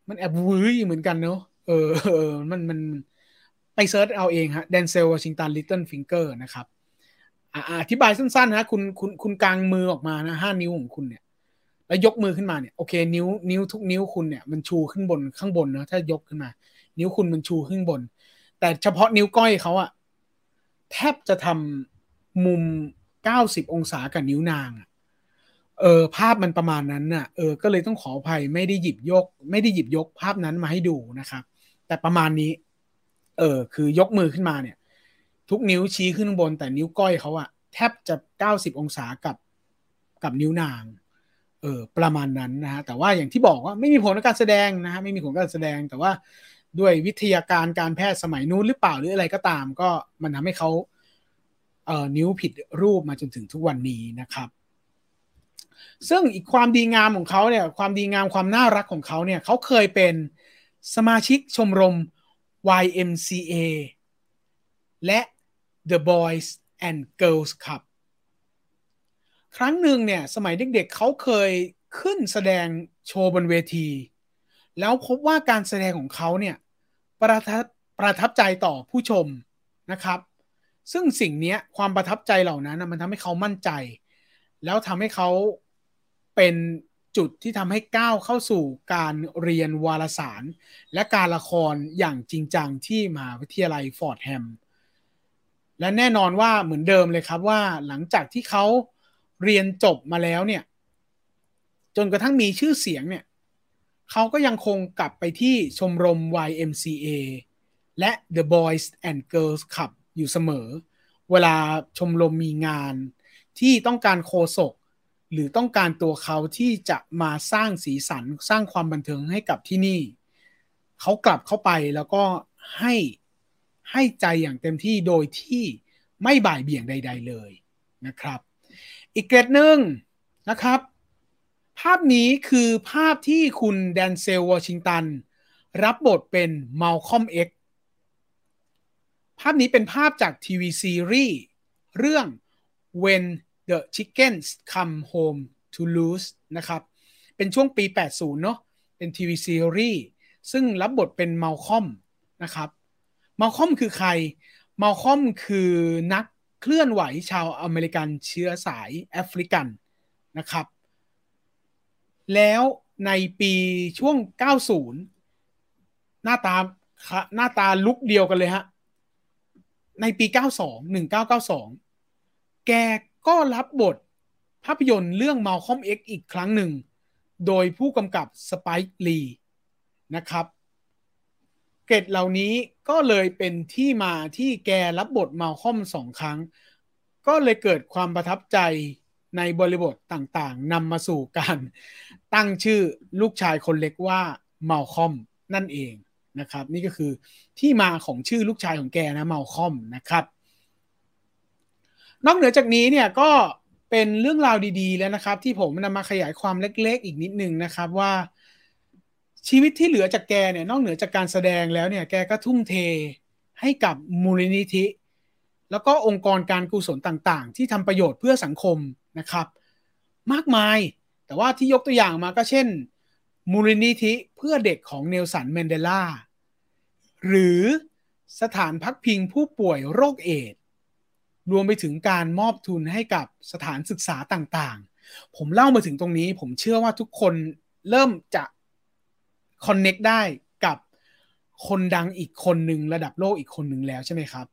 มันแอบวื้อเหมือนกันเนาะ เออเออมัน มัน ไป search เอาเองฮะเดนเซลวอชิงตัน little finger นะครับอธิบายสั้นๆนะคุณคุณคุณกางมือออกมานะห้านิ้วของคุณเนี่ย แล้วยกมือขึ้นมาเนี่ยโอเค นิ้วนิ้วทุกนิ้วคุณเนี่ยมันชูขึ้นบนข้างบนนะถ้ายกขึ้นมา นิ้วคุณมันชูขึ้นบน แต่เฉพาะนิ้วก้อยเขาอะแทบจะทำมุมเก้าสิบองศากับนิ้วนางอะเออภาพมันประมาณนั้นน่ะเออก็เลยต้องขออภัยไม่ได้หยิบยก ไม่ได้หยิบยกภาพนั้นมาให้ดูนะครับ แต่ประมาณนี้ เออ คือยกมือขึ้นมาเนี่ย ทุกนิ้วชี้ขึ้นบน แต่นิ้วก้อยเขาอะแทบจะเก้าสิบองศากับกับนิ้วนางเออประมาณนั้นนะฮะแต่ว่าอย่างที่บอกว่าไม่มีผลในการแสดงนะฮะไม่มีผลการแสดง แต่ว่าด้วยวิทยาการการแพทย์สมัยนู้นหรือเปล่าหรืออะไรก็ตาม ก็มันทำให้เขาเอ่อนิ้วผิดรูปมาจนถึงทุกวันนี้นะครับ ซึ่งอีกความดีงามของเขาเนี่ยความดีงามความน่ารักของเขาเนี่ยเขาเคยเป็นสมาชิกชมรม YMCA และ The Boys and Girls Club ครั้งหนึ่งเนี่ย สมัยเด็กๆเเขาเคยขึ้นแสดงโชว์บนเวที แล้วพบว่าการแสดงของเขาเนี่ย ประทับประทับใจต่อผู้ชมนะครับ ซึ่งสิ่งนี้ความประทับใจเหล่านั้นมันทำให้เขามั่นใจ แล้วทำให้เขาเป็น จุดที่ทำให้ก้าวเข้าสู่การเรียนวารสาร และการละครอย่างจริงจังที่มหาวิทยาลัยฟอร์ดแฮมและแน่นอนว่าเหมือนเดิมเลยครับว่าหลังจากที่เขาเรียนจบมาแล้วเนี่ย จนกระทั่งมีชื่อเสียงเนี่ยเขาก็ยังคงกลับไปที่ชมรม YMCA และ The Boys and Girls Club อยู่เสมอ เวลาชมรมมีงานที่ต้องการโคศก หรือต้องการตัวเขาที่จะมาสร้างสีสันสร้างความบันเทิงให้กับที่นี่ เขากลับเข้าไปแล้วก็ให้ให้ใจอย่างเต็มที่โดยที่ไม่บ่ายเบี่ยงใด ๆเลยนะครับ อีกเกรดหนึ่งนะครับ ภาพนี้คือภาพที่คุณแดนเซลวอชิงตัน รับบทเป็นมัลคอมเอ็กภาพนี้เป็นภาพจากทีวีซีรีส์เรื่อง When the Chickens Come Home to Roost นะครับ เป็นช่วงปี 80 เนาะเป็นทีวีซีรีส์ซึ่งรับบทเป็นมัลคอมนะครับมัลคอมคือใครมัลคอมคือนักเคลื่อนไหวชาวอเมริกันเชื้อสายแอฟริกันนะครับ แล้วในปีช่วง 90 หน้าตาหน้าตาลุกเดียวกันเลยฮะในปี 92 1992 แก ก็รับบทภาพยนตร์เรื่อง Malcolm X อีกครั้งหนึ่ง โดยผู้กำกับสไปค์ลีนะครับเกรดเหล่านี้ก็เลยเป็นที่มาที่แกรับบทมาคอมสองครั้ง ก็เลยเกิดความประทับใจในบริบทต่างๆนำมาสู่การตั้งชื่อลูกชายคนเล็กว่ามาคอมนั่นเองนะครับ นี่ก็คือที่มาของชื่อลูกชายของแกนะมาคอมนะครับ นอกเหนือจากนี้เนี่ยก็เป็นเรื่องราวดีๆแล้วนะครับ ที่ผมนำมาขยายความเล็กๆ อีกนิดนึงนะครับว่า ชีวิตที่เหลือจากแกเนี่ยนอกเหนือจากการแสดงแล้วเนี่ยแกก็ทุ่มเทให้กับมูลนิธิ แล้วก็องค์กรการกุศลต่างๆ ที่ทำประโยชน์เพื่อสังคมนะครับ มากมายแต่ว่าที่ยกตัวอย่างมาก็เช่น มูลนิธิเพื่อเด็กของเนลสันเมนเดลาหรือสถานพักพิงผู้ป่วยโรคเอด รวมไปถึงการมอบทุนให้กับสถานศึกษาต่างๆ ผมเล่ามาถึงตรงนี้ ผมเชื่อว่าทุกคนเริ่มจะคอนเน็กได้กับคนดังอีกคนหนึ่งระดับโลกอีกคนหนึ่งแล้วใช่ไหมครับ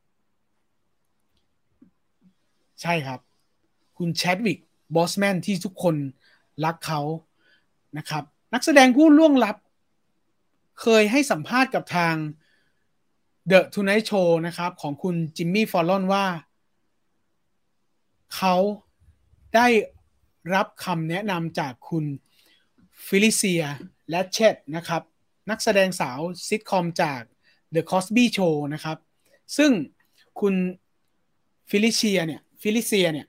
ใช่ครับ คุณแชดวิกบอสแมนที่ทุกคนรักเขานะครับ นักแสดงผู้ล่วงลับ เคยให้สัมภาษณ์กับทาง The Tonight Show นะครับ ของคุณจิมมี่ฟอลลอนว่า เขาได้รับคำแนะนำจากคุณฟิลิเซีย ราชาดนะครับ นักแสดงสาวซิตคอมจาก The Cosby Show นะครับ ซึ่งคุณฟิลิเซียเนี่ยฟิลิเซียเนี่ย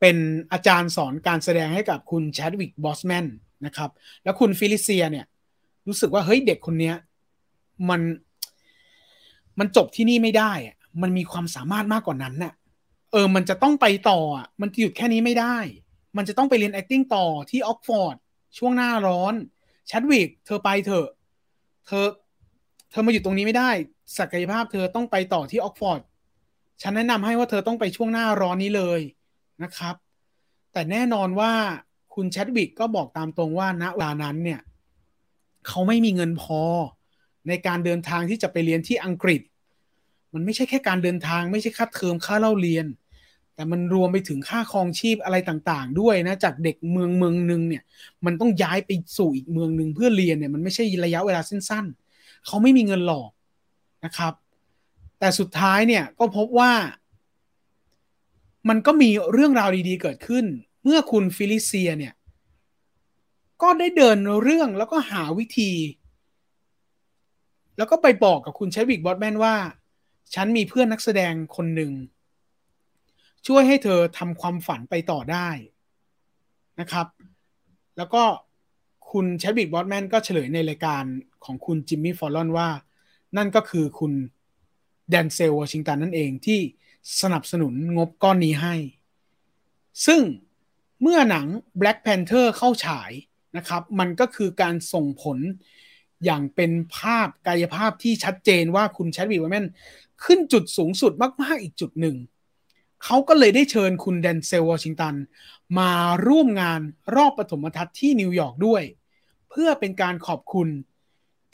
เป็นอาจารย์สอนการแสดงให้กับคุณแชดวิกบอสแมนนะครับ แล้วคุณฟิลิเซียเนี่ยรู้สึกว่าเฮ้ยเด็กคนนี้มันมันจบที่นี่ไม่ได้อะมันมีความสามารถมากกว่านั้นน่ะ เออ มันจะต้องไปต่ออะมันหยุดแค่นี้ไม่ได้ มันจะต้องไปเรียน acting ต่อที่ออกซ์ฟอร์ดช่วงหน้าร้อนแชดวิกเธอไปเถอะ เธอ เธอมาอยู่ตรงนี้ไม่ได้ ศักยภาพเธอต้องไปต่อที่ออกซ์ฟอร์ดฉันแนะนำให้ว่าเธอต้องไปช่วงหน้าร้อนนี้เลยนะครับ แต่แน่นอนว่าคุณแชดวิกก็บอกตามตรงว่าณเวลานั้นเนี่ย เขาไม่มีเงินพอในการเดินทางที่จะไปเรียนที่อังกฤษ มันไม่ใช่แค่การเดินทาง ไม่ใช่ค่าเทอมค่าเล่าเรียน แต่มันรวมไปถึงค่าครองชีพอะไรต่างๆ ด้วยนะจากเด็กเมืองเมืองหนึ่งเนี่ย มันต้องย้ายไปสู่อีกเมืองหนึ่งเพื่อเรียนเนี่ยมันไม่ใช่ระยะเวลาสั้นๆเขาไม่มีเงินหรอกนะครับ แต่สุดท้ายเนี่ยก็พบว่า มันก็มีเรื่องราวดีๆเกิดขึ้น เมื่อคุณฟิลิเซียเนี่ยก็ได้เดินเรื่องแล้วก็หาวิธี แล้วก็ไปบอกกับคุณแชดวิกบอสแมนว่า ฉันมีเพื่อนนักแสดงคนหนึ่ง ช่วยให้เธอทำความฝันไปต่อได้นะครับ แล้วก็คุณแชดวิกบอสแมนก็เฉลยในรายการของคุณจิมมี่ฟอลลอนว่า นั่นก็คือคุณแดนเซลวอชิงตันนั่นเองที่สนับสนุนงบก้อนนี้ให้ ซึ่งเมื่อหนัง Black Panther เข้าฉายนะครับ มันก็คือการส่งผล อย่างเป็นภาพกายภาพที่ชัดเจนว่าคุณแชดวิกแมนขึ้นจุดสูงสุดมาก ๆ อีกจุดหนึ่ง เขาก็เลยได้เชิญคุณแดนเซลวอชิงตัน มาร่วมงานรอบปฐมทัศน์ที่นิวยอร์กด้วย เพื่อเป็นการขอบคุณ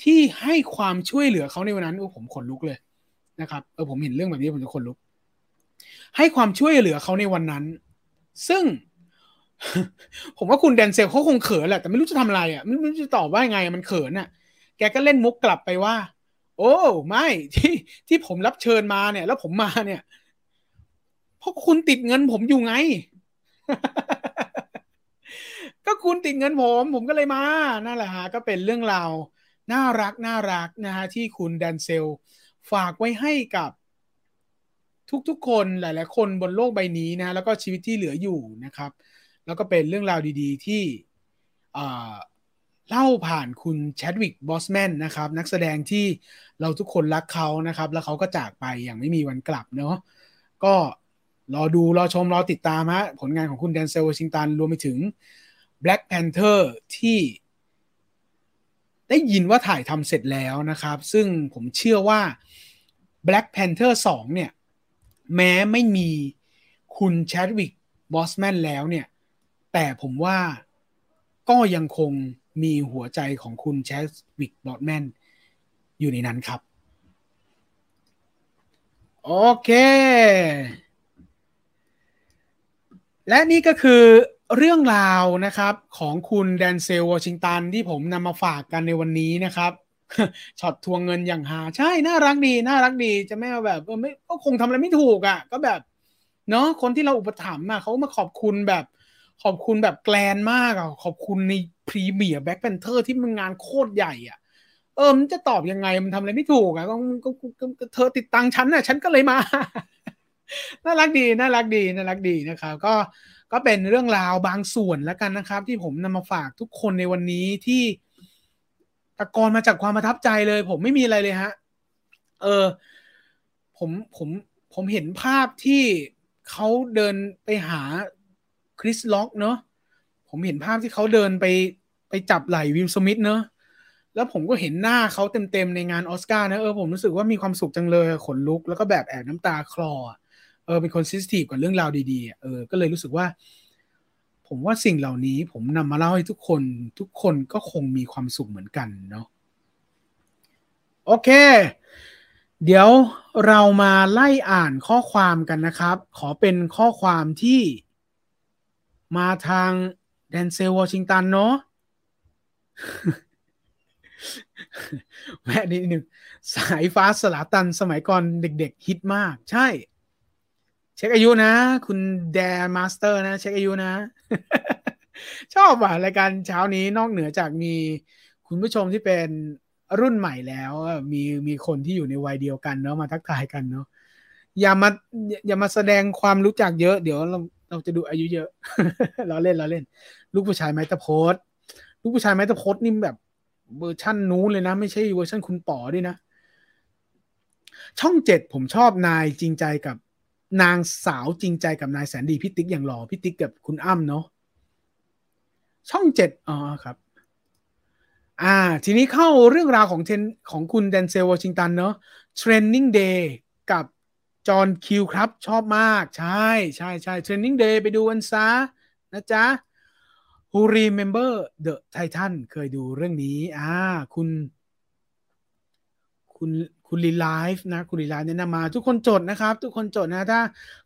ที่ให้ความช่วยเหลือเขาในวันนั้นโอ้ผมขนลุกเลยนะครับเออผมเห็นเรื่องแบบนี้ผมจะขนลุก ให้ความช่วยเหลือเขาในวันนั้น ซึ่ง ผมว่าคุณแดนเซลเขาคงเขินแหละแต่ไม่รู้จะทำอะไรอะไม่รู้จะตอบว่าไงมันเขินอะ แกก็เล่นมุกกลับไปว่า โอ้ไม่ที่ที่ผมรับเชิญมาเนี่ย แล้วผมมาเนี่ยเพราะคุณติดเงินผมอยู่ไง ก็คุณติดเงินผม ผมก็เลยมานั่นแหละฮะก็เป็นเรื่องราวน่ารักน่ารักนะฮะที่คุณแดนเซล ฝากไว้ให้กับทุกๆ คนหลาย ๆ คนบนโลกใบนี้นะ แล้วก็ชีวิตที่เหลืออยู่นะครับ แล้วก็เป็นเรื่องราวดี ๆ ที่ เล่าผ่านคุณแชดวิกบอสแมนนะครับ นักแสดงที่เราทุกคนรักเขานะครับ แล้วเขาก็จากไปอย่างไม่มีวันกลับเนาะก็รอดู รอชม รอติดตามฮะผลงานของคุณแดนเซลวอชิงตัน รวมไปถึง Black Panther ที่ ได้ยินว่าถ่ายทำเสร็จแล้วนะครับ ซึ่งผมเชื่อว่า Black Panther 2 เนี่ย แม้ไม่มีคุณแชดวิกบอสแมนแล้วเนี่ย แต่ผมว่าก็ยังคง มีหัวใจของคุณแชดวิกบอสแมนอยู่ในนั้นครับ โอเค และนี่ก็คือเรื่องราวนะครับของคุณแดนเซลวอชิงตันที่ผมนำมาฝากกันในวันนี้นะครับช็อตทวงเงินอย่างฮา ใช่ น่ารักดี น่ารักดีจะไม่แบบไม่ก็คงทำอะไรไม่ถูกอะ่ะ ก็แบบ เนาะคนที่เราอุปถัมภ์อะเขามาขอบคุณแบบ ขอบคุณแบบ grand มากอะขอบคุณใน premiere Black Panther ที่มันงานโคตรใหญ่อะเออมันจะตอบยังไงมันทำอะไรไม่ถูกอะก็ก็เธอติดตังค์ฉันอะ ฉันก็เลยมา น่ารักดีน่ารักดีน่ารักดีนะครับก็ก็เป็นเรื่องราวบางส่วนแล้วกันนะครับ ที่ผมนำมาฝากทุกคนในวันนี้ที่ตะกอนมาจากความประทับใจเลย ผมไม่มีอะไรเลยฮะ เออ ผมผมผมเห็นภาพที่เขาเดินไปหา คริสล็อกเนาะผมเห็นภาพที่เขาเดินไปไปจับไหล่วิลสมิธเนาะแล้วผมก็เห็นหน้าเขาเต็มๆในงานออสการ์นะเออผมรู้สึกว่ามีความสุขจังเลยขนลุก แล้วก็แบบแอบน้ำตาคลอเออเป็นคน sensitive กับเรื่องราวดีๆเออก็เลยรู้สึกว่า ผมว่าสิ่งเหล่านี้ผมนำมาเล่าให้ทุกคนทุกคนก็คงมีความสุขเหมือนกันเนาะโอเค เดี๋ยวเรามาไล่อ่านข้อความกันนะครับ ขอเป็นข้อความที่ มาทางแดนเซลวอชิงตันเนาะแม่นิดนึงสายฟ้าสลาตันสมัยก่อนเด็กๆ ฮิตมาก ใช่ เช็คอายุนะ คุณแดนมาสเตอร์นะ เช็คอายุนะ ชอบอะรายการเช้านี้นอกเหนือจากมีคุณผู้ชมที่เป็นรุ่นใหม่แล้ว มีมีคนที่อยู่ในวัยเดียวกันเนาะมาทักทายกันเนาะอย่ามาอย่ามาแสดงความรู้จักเยอะ เดี๋ยว เราจะดูอายุเยอะเราเล่นเราเล่น ลูกผู้ชายไม้ตะพดลูกผู้ชายไม้ตะพดนี่แบบเวอร์ชั่นนู้นเลยนะ ไม่ใช่เวอร์ชั่นคุณป๋อด้วยนะ ช่องเจ็ดผมชอบนายจริงใจกับนางสาวจริงใจกับนายแสนดีพี่ติ๊กอย่างหล่อพี่ติ๊กกับคุณอ้ำเนาะช่องเจ็ดอ๋อครับ อ่า ทีนี้เข้าเรื่องราวของเทนของคุณแดนเซลวอชิงตันเนาะ Training Day กับ จอห์นคิวครับชอบมาก ใช่ใช่ใช่ Training Day ไปดูกันซะนะจ๊ะ Who Remember the Titan เคยดูเรื่องนี้ อ่า คุณ คุณ คุณรีไลฟ์นะ คุณรีไลฟ์เนี่ยนะมา ทุกคนจดนะครับ ทุกคนจดนะ ถ้า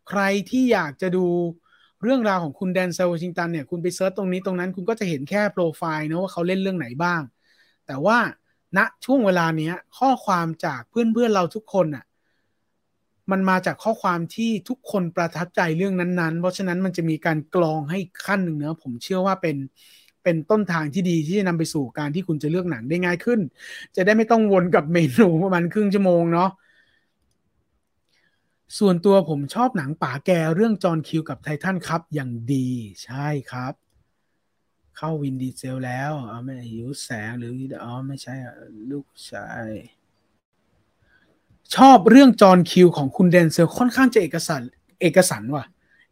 ใครที่อยากจะดูเรื่องราวของคุณแดนเซลวอชิงตันเนี่ย คุณไป search ตรงนี้ตรงนั้น คุณก็จะเห็นแค่โปรไฟล์นะว่าเขาเล่นเรื่องไหนบ้าง แต่ว่าณนะช่วงเวลาเนี้ย ข้อความจากเพื่อนเพื่อนเราทุกคนอะ่ะ มันมาจากข้อความที่ทุกคนประทับใจเรื่องนั้นๆ เพราะฉะนั้นมันจะมีการกรองให้ขั้นหนึ่งเนาะผมเชื่อว่าเป็นเป็นต้นทางที่ดีที่จะนำไปสู่การที่คุณจะเลือกหนังได้ง่ายขึ้น จะได้ไม่ต้องวนกับเมนูประมาณครึ่งชั่วโมงเนาะส่วนตัวผมชอบหนังป่าแกเรื่องจอห์นคิวกับไททันครับอย่างดีใช่ครับ เข้าวินดีเซลแล้วอ๋อไม่หิวแสงหรืออ๋อไม่ใช่ลูกชาย ชอบเรื่องจอห์นคิวของคุณเดนเซลค่อนข้างจะเอกสารเอกสารว่ะ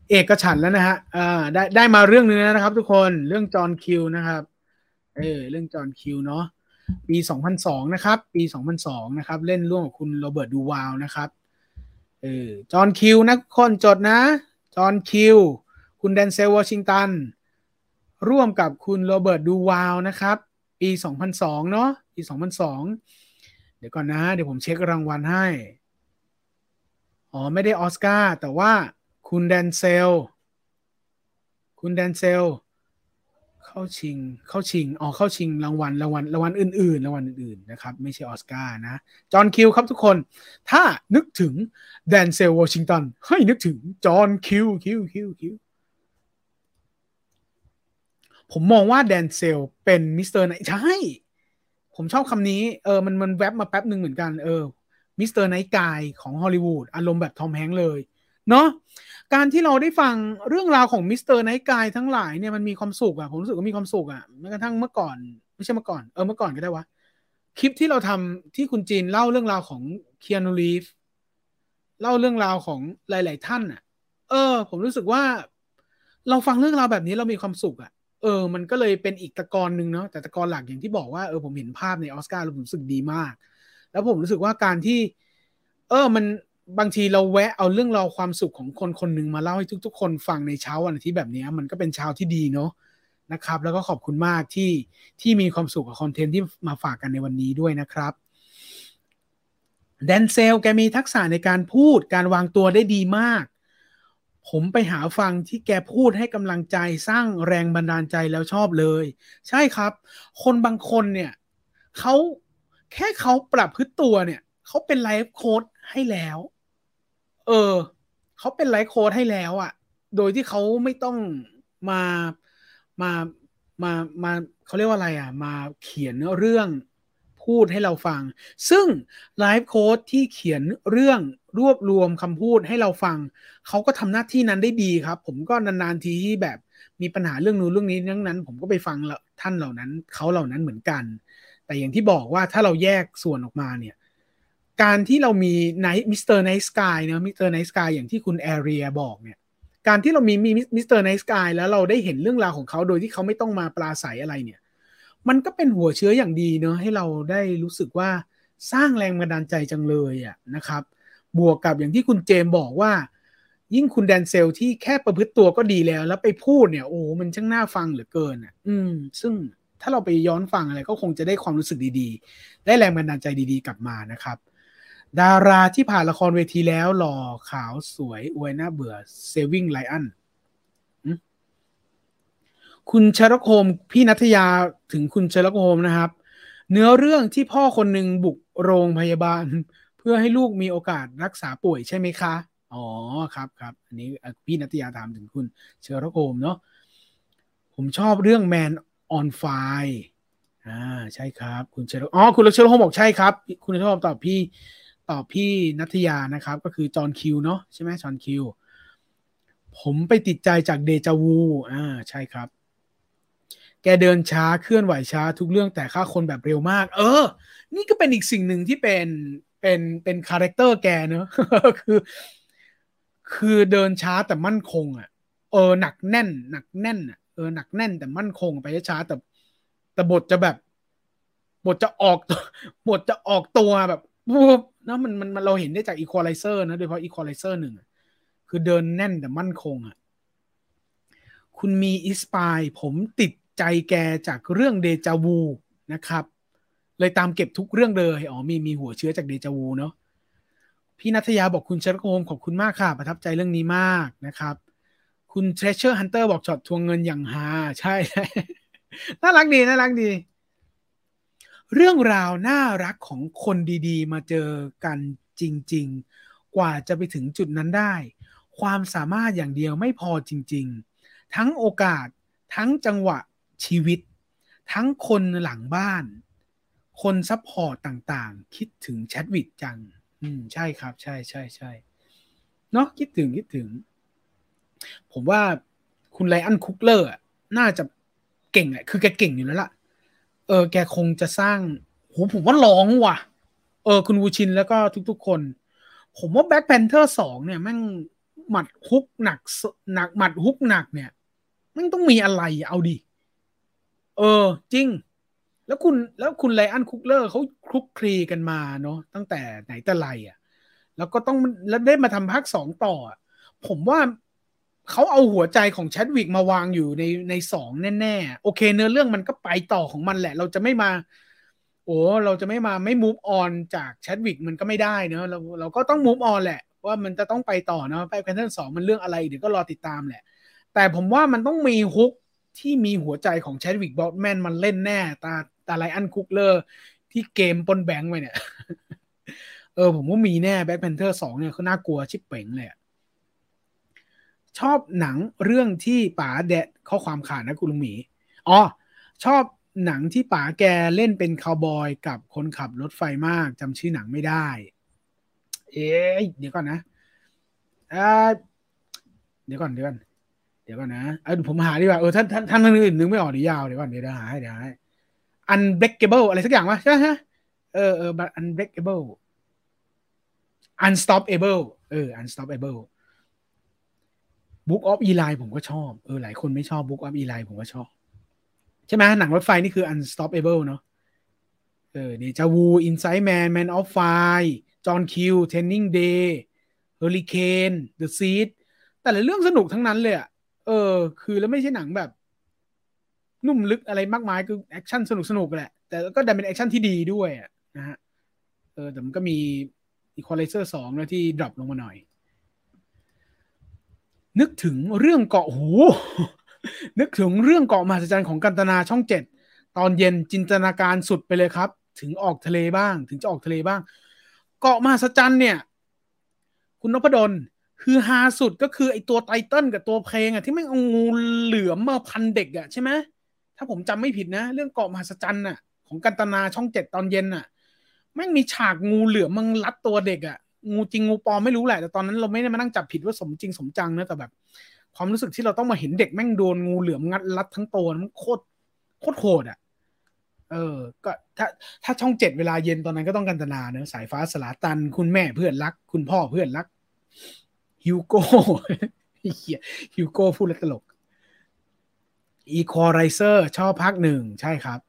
เอกฉันท์แล้วนะฮะอ่าได้ได้มาเรื่องนึงนะครับ ทุกคนเรื่อง John Q นะครับ เออเรื่อง John Q เนาะปี 2002 นะครับ ปี 2002 นะครับ เล่นร่วมกับคุณโรเบิร์ตดูวัลล์นะครับเออ John Q นะคนจดนะ John Q คุณแดนเซลวอชิงตัน ร่วมกับคุณโรเบิร์ตดูวัลล์นะครับ ปี 2002 เนาะปี 2002 เดี๋ยวก่อนนะ เดี๋ยวผมเช็ครางวัลให้ อ๋อ ไม่ได้ออสการ์แต่ว่าคุณแดนเซล คุณแดนเซล เข้าชิง เข้าชิง อ๋อ เข้าชิงรางวัลรางวัลรางวัลอื่นๆรางวัลอื่นๆนะครับ ไม่ใช่ออสการ์นะ John Q ครับทุกคน ถ้านึกถึงแดนเซลวอชิงตัน ให้นึกถึง John Q Q Q Q ผมมองว่าแดนเซลเป็นมิสเตอร์ไนใช่ ผมชอบคำนี้เออมันมันแวบมาแป๊บหนึ่งเหมือนกันเออMr. Nice Guy ของฮอลลีวูดอารมณ์แบบทอมแฮงค์เลยเนาะการที่เราได้ฟังเรื่องราวของ Mr. Nice Guy ทั้งหลายเนี่ยมันมีความสุขอะผมรู้สึกว่ามีความสุขอะแม้กระทั่งเมื่อก่อน ไม่ใช่เมื่อก่อนเออเมื่อก่อนก็ได้วะคลิปที่เราทำที่คุณจีนเล่าเรื่องราวของเคียนูรีฟส์เล่าเรื่องราวของหลาย ๆ ท่านอะเออ ผมรู้สึกว่า เราฟังเรื่องราวแบบนี้เรามีความสุขอะ เออ มันก็เลยเป็นอีกตะกอนหนึ่งเนาะแต่ตะกอนหลักอย่างที่บอกว่าเออผมเห็นภาพในออสการ์แล้วผมรู้สึกดีมาก แล้วผมรู้สึกว่าการที่ เออมันบางทีเราแวะเอาเรื่องราวความสุขของคนคนหนึ่งมาเล่าให้ทุก ๆ คนฟังในเช้าวันอาทิตย์แบบนี้มันก็เป็นเช้าที่ดีเนาะนะครับ แล้วก็ขอบคุณมากที่ที่มีความสุขกับคอนเทนต์ที่มาฝากกันในวันนี้ด้วยนะครับแดนเซลแกมีทักษะในการพูดการวางตัวได้ดีมาก ผมไปหาฟังที่แกพูดให้กำลังใจสร้างแรงบันดาลใจแล้วชอบเลย ใช่ครับ คนบางคนเนี่ยเขาแค่เขาปรับพฤติตัวเนี่ยเขาเป็นไลฟ์โค้ดให้แล้ว เออเขาเป็นไลฟ์โค้ดให้แล้วอะ่ะ โดยที่เขาไม่ต้องมามามามาเขาเรียกว่าอะไรอะ่ะ มาเขียนเรื่องพูดให้เราฟัง ซึ่งไลฟ์โค้ดที่เขียนเรื่อง รวบรวมคำพูดให้เราฟัง เขาก็ทำหน้าที่นั้นได้ดีครับ ผมก็นานๆทีที่แบบมีปัญหาเรื่องนู้นเรื่องนี้เรื่องนั้น ผมก็ไปฟังท่านเหล่านั้นเขาเหล่านั้นเหมือนกัน แต่อย่างที่บอกว่าถ้าเราแยกส่วนออกมาเนี่ยการที่เรามี Nice Mr. Nice Guy เนาะ Mr. Nice Guy อย่างที่คุณแอเรียบอกเนี่ยการที่เรามีมี Mr. Nice Guy แล้วเราได้เห็นเรื่องราวของเขาโดยที่เขาไม่ต้องมาปราศรัยอะไรเนี่ย มันก็เป็นหัวเชื้ออย่างดีเนาะให้เราได้รู้สึกว่าสร้างแรงบันดาลใจจังเลยอะนะครับ บวกกับอย่างที่คุณเจมบอกว่า ยิ่งคุณแดนเซลที่แค่ประพฤติตัวก็ดีแล้ว แล้วไปพูดเนี่ยโอ้มันช่างน่าฟังเหลือเกินอะ อืม ซึ่งถ้าเราไปย้อนฟังอะไรก็คงจะได้ความรู้สึกดีๆ ได้แรงบันดาลใจดีๆ กลับมานะครับ ดาราที่ผ่านละครเวทีแล้วหล่อขาวสวยอวยหน้าเบื่อ Saving Lion คุณชรโคมพี่นัทยาถึงคุณชรโคมนะครับ เนื้อเรื่องที่พ่อคนหนึ่งบุกโรงพยาบาล พื่อให้ลูกมีโอกาสรักษาป่วยใช่ไหมคะ อ๋อครับครับอันนี้พี่นัทยาถามถึงคุณเชอร์โคมเนาะผมชอบเรื่อง Man on Fire อ่าใช่ครับ คุณเชลอ๋อคุณเชลโฮมบอกใช่ครับ คุณเชลโฮมตอบพี่ตอบพี่นัทยานะครับ ก็คือ John Q เนาะใช่ไหม John Q ผมไปติดใจจากเดจาวูอ่าใช่ครับ แกเดินช้าเคลื่อนไหวช้าทุกเรื่องแต่ฆ่าคนแบบเร็วมาก เออ นี่ก็เป็นอีกสิ่งหนึ่งที่เป็น เป็นเป็น character แกเนอะคือ คือเดินช้าแต่มั่นคง อะ เออหนักแน่น หนักแน่นอะเออหนักแน่นแต่มั่นคงไปช้าแต่ แต่บทจะแบบ บทจะออกบทจะออกตัวแบบปุ๊บนะมันมันเราเห็นได้จากอีควอไลเซอร์นะโดยเฉพาะอีควอไลเซอร์หนึ่งคือเดินแน่นแต่มั่นคงอะคุณมี inspire ผมติดใจแกจากเรื่องเดจาวูนะครับ เลยตามเก็บทุกเรื่องเลยอ๋อมีมีหัวเชื้อจากเดจาวูเนาะพี่นัทยาบอกคุณเชลโคมขอบคุณมากค่ะ ประทับใจเรื่องนี้มากนะครับ คุณ Treasure Hunter บอกช็อตทวงเงินอย่างฮาใช่ น่ารักดีน่ารักดี เรื่องราวน่ารักของคนดีๆ มาเจอกันจริง ๆ กว่าจะไปถึงจุดนั้นได้ ความสามารถอย่างเดียวไม่พอจริง ๆ ทั้งโอกาส ทั้งจังหวะชีวิต ทั้งคนหลังบ้าน คน support ต่างๆ คิดถึงแชดวิกจัง อืม ใช่ครับ ใช่ใช่ใช่เนาะคิดถึงคิดถึง ผมว่าคุณไรอันคุกเลอร์น่าจะเก่งแหละคือแกเก่งอยู่แล้วล่ะ เออ แกคงจะสร้างโหผมว่าร้องว่ะ เออ คุณวูชินแล้วก็ทุกๆคน ผมว่า Black Panther สองเนี่ยแม่งหมัดฮุกหนักหนักหมัดฮุกหนักเนี่ยแมันต้องมีอะไรเอาดิ เออ จริง แล้วคุณแล้วคุณไรอันคุกเลอร์เขาคลุกคลีกันมาเนาะตั้งแต่ไหนแต่ไรอะ แล้วก็ต้องแล้วได้มาทำภาคสองต่อ ผมว่าเขาเอาหัวใจของแชดวิกมาวางอยู่ในในสองแน่ๆ โอเค เนื้อเรื่องมันก็ไปต่อของมันแหละ เราจะไม่มา โอ้เราจะไม่มาไม่ move on จากแชดวิกมันก็ไม่ได้เนาะเราเราก็ต้อง move on แหละ ว่ามันจะต้องไปต่อเนาะไป Panther สองมันเรื่องอะไรเดี๋ยวก็รอติดตามแหละ แต่ผมว่ามันต้องมี hook ที่มีหัวใจของแชดวิกบอสแมนมันเล่นแน่ ตา ตาไรอันคุกเลอร์ที่เกมปนแบงค์ไปเนี่ย เออผมว่ามีแน่ Black Panther สองเนี่ยเขาน่ากลัวชิบเป๋งเลยชอบหนังเรื่องที่ป๋าแดดข้อความขาดนะคุณลุงหมี อ๋อ ชอบหนังที่ป๋าแกเล่นเป็นคาวบอยกับคนขับรถไฟมากจำชื่อหนังไม่ได้ เอ๊ะเดี๋ยวก่อนนะเดี๋ยวก่อนเดี๋ยวก่อนเดี๋ยวก่อนนะเออผมหาดีกว่าเออท่านท่านท่านอื่นนึกไม่ออกดียาวเดี๋ยวก่อนเดี๋ยวหาให้เดี๋ยวหา unbreakable อะไรสักอย่างวะใช่ไหมเออเออ but unbreakable unstoppable เออ unstoppable Book of Eli ผมก็ชอบ เออ หลายคนไม่ชอบ Book of Eli ผมก็ชอบ ใช่ไหมหนังรถไฟนี่คือ unstoppable เนาะเออเดจาวู Inside Man Man of Fire John Q Training Day Hurricane The Seed แต่ละเรื่องสนุกทั้งนั้นเลยอะเออ คือแล้วไม่ใช่หนังแบบ นุ่มลึกอะไรมากมายคือ action สนุกสนุกแหละ แต่ก็ดันเป็น action ที่ดีด้วยนะฮะเออแต่มันก็มี Equalizer 2นะที่ดรอปลงมาหน่อย นึกถึงเรื่องเกาะหูนึกถึงเรื่องเกาะมหัศจรรย์ของกันตนาช่องเจ็ดตอนเย็นจินตนาการสุดไปเลยครับ ถึงออกทะเลบ้าง ถึงจะออกทะเลบ้าง เกาะมหัศจรรย์เนี่ย คุณนพดลคือฮาสุดก็คือไอตัวไตเติ้ลกับตัวเพลงอะที่ไม่เอางูเหลือมมาพันเด็กอะใช่ไหม ถ้าผมจำไม่ผิดนะ เรื่องเกาะมหัศจรรย์อะของกันตนาช่องเจ็ดตอนเย็นอะแม่งมีฉากงูเหลือมมันรัดตัวเด็กอะงูจริงงูปลอมไม่รู้แหละ แต่ตอนนั้นเราไม่ได้มานั่งจับผิดว่าสมจริงสมจังนะแต่แบบ ความรู้สึกที่เราต้องมาเห็นเด็กแม่งโดนงูเหลือมงัดรัดทั้งตัวมันโคตรโคตรโหดอะเออ ก็ถ้าถ้าช่องเจ็ดเวลาเย็นตอนนั้นก็ต้องกันตนาเนอะสายฟ้าสลาตัน คุณแม่เพื่อนรัก คุณพ่อเพื่อนรักฮิวโก้เฮียฮิวโก้พูดแล้วตลก อีควอไรเซอร์ชอบภาคหนึ่งใช่ครับ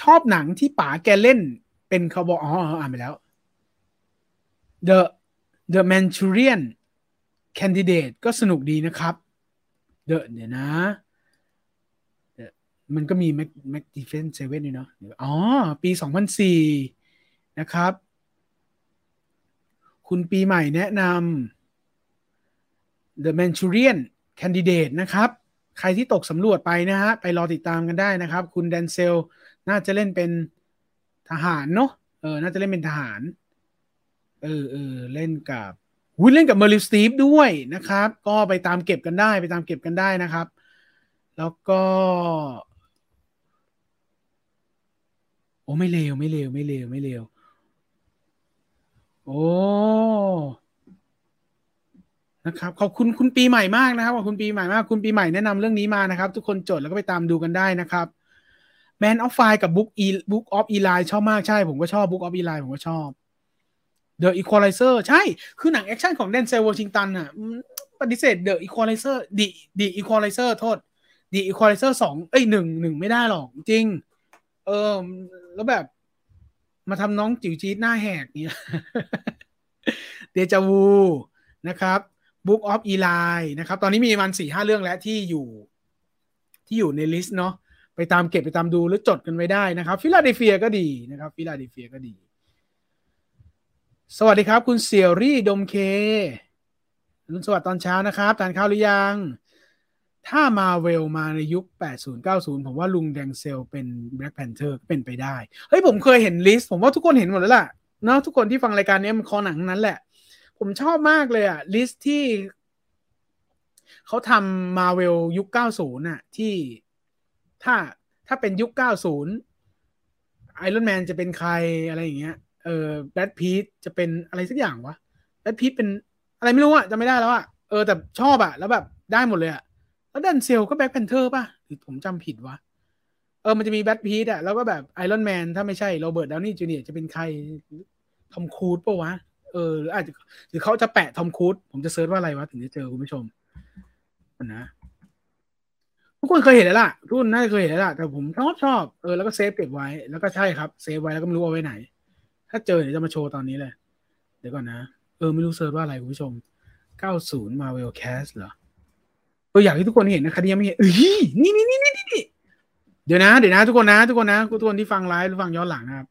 ชอบหนังที่ป๋าแกเล่นเป็นเขาบอกอ๋ออ่านไปแล้ว The The Manchurian Candidate ก็สนุกดีนะครับ The เดี๋ยวนะมันก็มี Mac Mac Defense 7นี่เนาะอ๋อ ปี 2004 นะครับ คุณปีใหม่แนะนำ The Manchurian Candidate นะครับ ใครที่ตกสำรวจไปนะฮะ ไปรอติดตามกันได้นะครับ คุณแดนเซล น่าจะเล่นเป็นทหารเนาะเออ น่าจะเล่นเป็นทหาร เออเออเล่นกับวุ้นเล่นกับ Meryl Streep ด้วยนะครับ ก็ไปตามเก็บกันได้ไปตามเก็บกันได้นะครับ แล้วก็ โอ้ไม่เลวไม่เลวไม่เลวไม่เลวโอ้ นะครับขอบคุณคุณปีใหม่มากนะครับขอบคุณปีใหม่มากคุณปีใหม่แนะนำเรื่องนี้มานะครับ ทุกคนจดแล้วก็ไปตามดูกันได้นะครับ Man of Fire กับ Book E Book of Eli ชอบมากใช่ ผมก็ชอบ Book of Eli ผมก็ชอบ The Equalizer ใช่ คือหนังแอคชั่นของเดนเซลวอชิงตันอะปฏิเสธ The Equalizer The The Equalizer โทษ The Equalizer สองเอ้ยหนึ่งหนึ่งไม่ได้หรอกจริง เออแล้วแบบ มาทำน้องจิ๋วจี๊ดหน้าแหกเนี่ยเดจาวูนะครับ Book of Eli นะครับ ตอนนี้มีมันสี่ห้าเรื่องแล้วที่อยู่ที่อยู่ใน list เนาะไปตามเก็บไปตามดูหรือจดกันไว้ได้นะครับฟิลาเดลเฟียก็ดีนะครับฟิลาเดลเฟียก็ดี สวัสดีครับ คุณเซียรี่ดมเครุนสวัสดีตอนเช้านะครับทานข้าวหรือยัง ถ้ามาเวลมาในยุค 80-90 ผมว่าลุงเดนเซลเป็น Black Panther ก็เป็นไปได้ เฮ้ยผมเคยเห็น list ผมว่าทุกคนเห็นหมดแล้วล่ะเนาะทุกคนที่ฟังรายการนี้มันคอหนังนั้นแหละ ผมชอบมากเลยอะ list ที่เขาทำมาเวลยุค 90น่ะ ที่ถ้าถ้าเป็นยุค 90 Iron Man จะเป็นใครอะไรอย่างเงี้ย เออแบรดพิตต์จะเป็นอะไรสักอย่างวะแบรดพิตต์เป็นอะไรไม่รู้อะจะไม่ได้แล้วอะเออ แต่ชอบอะแล้วแบบได้หมดเลยอะแล้วดันเซลก็ Black Panther ป่ะหรือผมจำผิดวะเออมันจะมีแบรดพิตต์อะแล้วก็แบบ Iron Man ถ้าไม่ใช่โรเบิร์ตดาวนี่จูเนียร์จะเป็นใครทอมครูซปะวะ เออหรืออาจจะหรือเขาจะแปะทอมครูซผมจะ search ว่าอะไรวะถึงจะเจอคุณผู้ชมนะทุกคนเคยเห็นแล้วล่ะทุกคนน่าจะเคยเห็นแล้วล่ะแต่ผมชอบชอบเออแล้วก็ save เก็บไว้แล้วก็ใช่ครับ save ไว้แล้วก็ไม่รู้เอาไว้ไหน ถ้าเจอเดี๋ยวจะมาโชว์ตอนนี้เลย เดี๋ยวก่อนนะ เออไม่รู้เซิร์ชว่าอะไรคุณผู้ชม 90 Marvel Cast เหรอเอออยากให้ทุกคนเห็นนะคดียังไม่เห็นเอ้ยนี่นี่นี่นี่นี่เดี๋ยวนะ เดี๋ยวนะ ทุกคนนะ ทุกคนนะทุกคนที่ฟังไลฟ์หรือฟังย้อนหลังนะครับ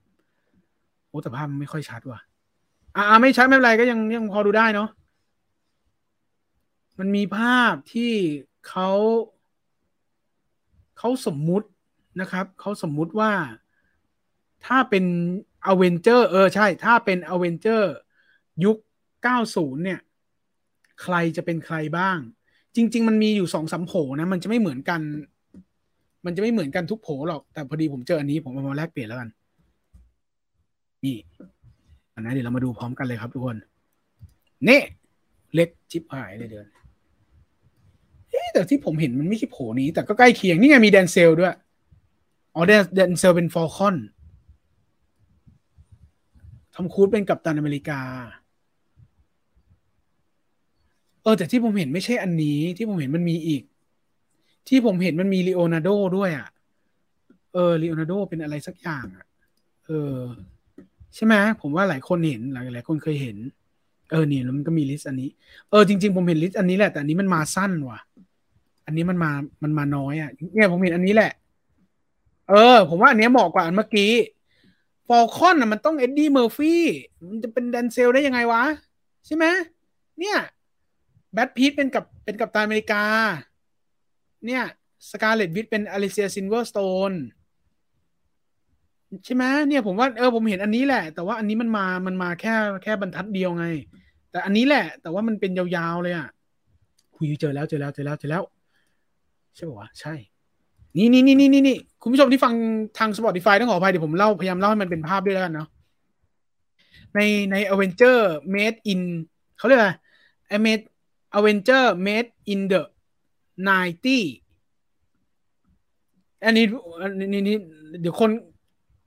โอ้แต่ภาพมันไม่ค่อยชัดว่ะ อ่าไม่ชัดไม่เป็นไรก็ยังยังพอดูได้เนาะมันมีภาพที่เขาเขาสมมุตินะครับเขาสมมุติว่าถ้าเป็นอเวนเจอร์เออใช่ ถ้าเป็นอเวนเจอร์ยุค 90 เนี่ย ใครจะเป็นใครบ้าง จริง ๆ มันมีอยู่สองสามโผนะ มันจะไม่เหมือนกัน มันจะไม่เหมือนกันทุกโผหรอก แต่พอดีผมเจออันนี้ผมเอามาแลกเปลี่ยนแล้วกัน นี่ อันนั้นเดี๋ยวเรามาดูพร้อมกันเลยครับทุกคน นี่ เล็กชิปหายเลยเดือนแต่ที่ผมเห็นมันไม่ใช่โผนี้ แต่ก็ใกล้เคียง นี่ไงมีแดนเซลด้วย อ๋อแดนเซลเป็น Falcon ทอมครูซเป็นกัปตันอเมริกา เออ แต่ที่ผมเห็นไม่ใช่อันนี้ ที่ผมเห็นมันมีอีก ที่ผมเห็นมันมีลีโอนาร์โดด้วยอะ เออลีโอนาร์โดเป็นอะไรสักอย่างอะ เออ ใช่ไหมผมว่าหลายคนเห็นหลายหลายคนเคยเห็น เออนี่แล้วมันก็มี list อันนี้ เออจริง ๆ ผมเห็น list อันนี้แหละแต่อันนี้มันมาสั้นว่ะ อันนี้มันมามันมาน้อยอะเนี่ยผมเห็นอันนี้แหละ เออ ผมว่าอันนี้เหมาะกว่าอันเมื่อกี้ Falcon อะมันต้องเอ็ดดี้เมอร์ฟี่มันจะเป็นแดนเซลได้ยังไงวะ ใช่ไหมเนี่ยแบรดพิตต์เป็นกับเป็นกัปตันอเมริกา เนี่ย Scarlet Witch เป็นอลิเซียซิลเวอร์สโตน ใช่ไหมเนี่ยผมว่าเออผมเห็นอันนี้แหละ แต่ว่าอันนี้มันมามันมาแค่แค่บรรทัดเดียวไง แต่อันนี้แหละ แต่ว่ามันเป็นยาวๆเลยอะคุยเจอแล้วเจอแล้วเจอแล้วเจอแล้ว ใช่ป่าวะใช่ นี่นี่นี่นี่นี่คุณผู้ชมที่ฟังทาง Spotify ต้องขออภัยเดี๋ยวผมเล่าพยายามเล่าให้มันเป็นภาพด้วยแล้วกันเนาะในใน Avenger Made in เขาเรียกอะไร Made Avenger Made in the 90อันนี้นี่นี่เดี๋ยวท่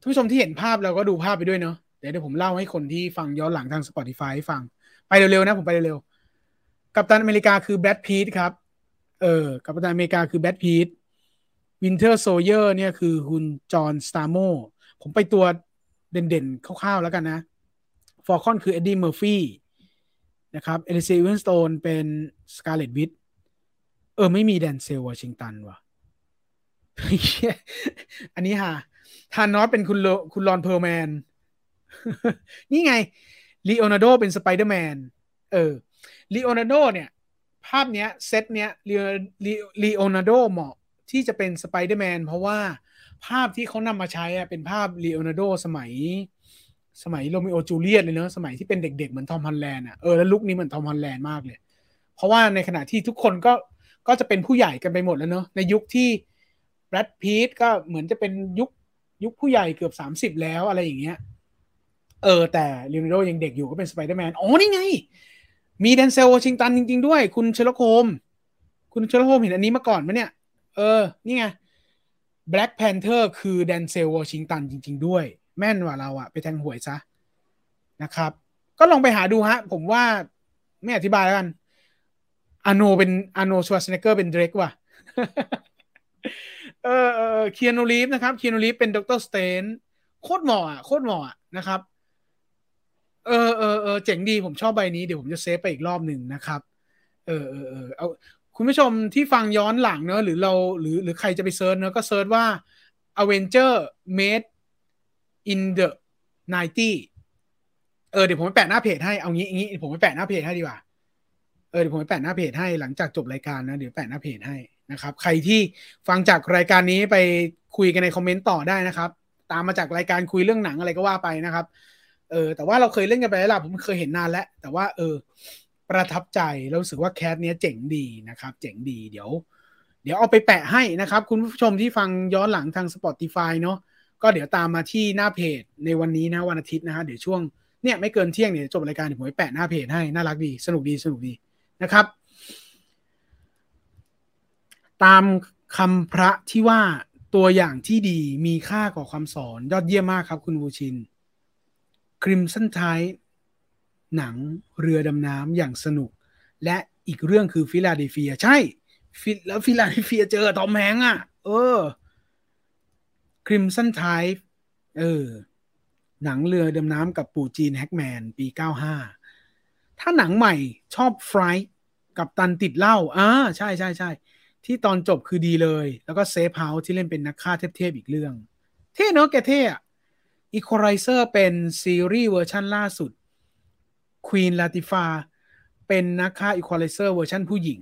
านผู้ชมที่เห็นภาพเราก็ดูภาพไปด้วยเนาะเดี๋ยวเดี๋ยวผมเล่าให้คนที่ฟังย้อนหลังทาง Spotify ฟัง ไปเร็วๆนะผมไปเร็วๆกัปตันอเมริกาคือแบรดพิตต์ครับ เออกัปตันอเมริกาคือแบรดพิตต์ Winter Soldier เนี่ยคือคุณจอห์นสตามอสผมไปตัวเด่นๆคร่าวๆแล้วกันนะ Falcon คือเอ็ดดี้เมอร์ฟี่นะครับอลิเซียซิลเวอร์สโตนเป็นScarlet Witch เออ ไม่มีแดนเซลวอชิงตันว่ะอันนี้ฮะ Thanos เป็นคุณคุณรอนเพิร์ลแมน นี่ไงลีโอนาร์โดเป็นสไปเดอร์แมน เออลีโอนาร์โดเนี่ย ภาพเนี้ยเซตเนี้ยลีโอนาร์โดเหมาะที่จะเป็นสไปเดอร์แมน เพราะว่าภาพที่เขานำมาใช้เป็นภาพลีโอนาร์โดสมัย สมัยโรมิโอจูเลียตเลยเนอะสมัยที่เป็นเด็กๆ เหมือนทอมฮอลแลนด์อะเออแล้ว look นี้เหมือนทอมฮอลแลนด์มากเลย เพราะว่าในขณะที่ทุกคนก็ก็จะเป็นผู้ใหญ่กันไปหมดแล้วเนอะในยุคที่แบรดพิตต์ก็เหมือนจะเป็นยุค ยุคผู้ใหญ่เกือบสามสิบแล้วอะไรอย่างเงี้ย เออ แต่ลีโอนาร์โดยังเด็กอยู่ก็เป็นสไปเดอร์แมน อ๋อ นี่ไง มีแดนเซลวอชิงตันจริง ๆ ด้วย คุณเชลโคม คุณเชลโคมเห็นอันนี้มาก่อนไหมเนี่ย เออ นี่ไง Black Panther คือแดนเซลวอชิงตันจริง ๆ ด้วย แม่นว่าเราอะไปแทงหวยซะนะครับ ก็ลองไปหาดูฮะ ผมว่าไม่อธิบายแล้วกันอาร์โนลด์เป็นอาร์โนลด์ชวาร์เซเน็กเกอร์เป็น Drax ว่ะ เออเออเคียนูรีฟนะครับเคียนูรีฟเป็น Doctor Strange โคตรเหมาะอะโคตรเหมาะนะครับ เออเออเออเจ๋งดีผมชอบใบนี้เดี๋ยวผมจะ save ไปอีกรอบหนึ่งนะครับ เออเออเออเอาคุณผู้ชมที่ฟังย้อนหลังเนอะหรือเราหรือหรือใครจะไป search เนอะก็ search ว่า Avenger made in the 90 เออเดี๋ยวผมไปแปะหน้าเพจให้เอางี้งี้ผมไปแปะหน้าเพจให้ดีกว่าเออเดี๋ยวผมไปแปะหน้าเพจให้หลังจากจบรายการนะเดี๋ยวแปะหน้าเพจให้ นะครับ ใครที่ฟังจากรายการนี้ไปคุยกันในคอมเมนต์ต่อได้นะครับ ตามมาจากรายการคุยเรื่องหนังอะไรก็ว่าไปนะครับ เออ แต่ว่าเราเคยเล่นกันไปแล้วล่ะผมเคยเห็นนานแล้ว แต่ว่า เออ ประทับใจเราสึกว่าแคสเนี้ยเจ๋งดีนะครับ เจ๋งดีเดี๋ยว เดี๋ยวเอาไปแปะให้นะครับ คุณผู้ชมที่ฟังย้อนหลังทาง Spotify เนาะก็เดี๋ยวตามมาที่หน้าเพจในวันนี้นะวันอาทิตย์นะฮะเดี๋ยวช่วงเนี่ยไม่เกินเที่ยงเนี่ยจบรายการเดี๋ยวผมไปแปะหน้าเพจให้น่ารักดีสนุกดีสนุกดีนะครับ ตามคำพระที่ว่าตัวอย่างที่ดีมีค่ากว่าความสอนยอดเยี่ยมมากครับคุณบูชินคริมสันไทหนังเรือดำน้ำอย่างสนุก และอีกเรื่องคือ Philadelphia ใช่แล้ว Philadelphia เจอทอมแฮงค์อะ เออ Crimson Tide เออ หนังเรือดำน้ำกับปู่จีนแฮกแมนปี 95 ถ้าหนังใหม่ชอบ Flight กัปตันติดเหล้าอ่าใช่ใช่ใช่ ที่ตอนจบคือดีเลย แล้วก็ Safe House ที่เล่นเป็นนักฆ่าเทพๆอีกเรื่อง เท่เนาะแกเท่อะอีควอไลเซอร์เป็นซีรีส์เวอร์ชันล่าสุดควีนลาติฟาเป็นนักฆ่าอีควอไลเซอร์เวอร์ชันผู้หญิง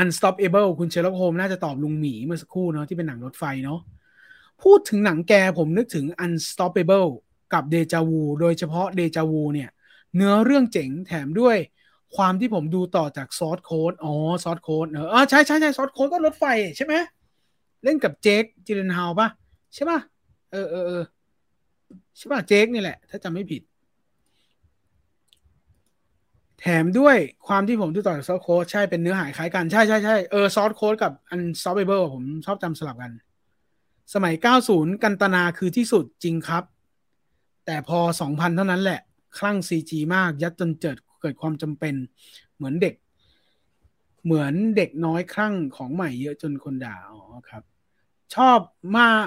Unstoppable คุณเชลล์โฮมน่าจะตอบลุงหมีเมื่อสักครู่เนาะที่เป็นหนังรถไฟเนาะพูดถึงหนังแกผมนึกถึง Unstoppable กับเดจาวูโดยเฉพาะเดจาวูเนี่ย เนื้อเรื่องเจ๋งแถมด้วย ความที่ผมดูต่อจาก Source Code อ๋อ Source Code เนอใช่ใช่ใช่ Source Code ก็รถไฟใช่ไหมเล่นกับเจคจิเลนฮาวป่ะ ใช่ป่ะ เออเออเออใช่ป่ะเจคนี่แหละ ถ้าจำไม่ผิด แถมด้วยความที่ผมดูต่อจากซอสโค้ดใช่เป็นเนื้อหาคล้ายกันใช่ใช่ใช่เออซอสโค้ดกับอันซอฟเบอร์ผมชอบจำสลับกัน สมัย 90 กันตนาคือที่สุดจริงครับ แต่พอ 2000 เท่านั้นแหละ คลั่ง CG มากยัดจนเจิด เกิดความจำเป็น เหมือนเด็ก เหมือนเด็กน้อยคลั่งของใหม่เยอะจนคนด่าอ๋อครับ ชอบมาก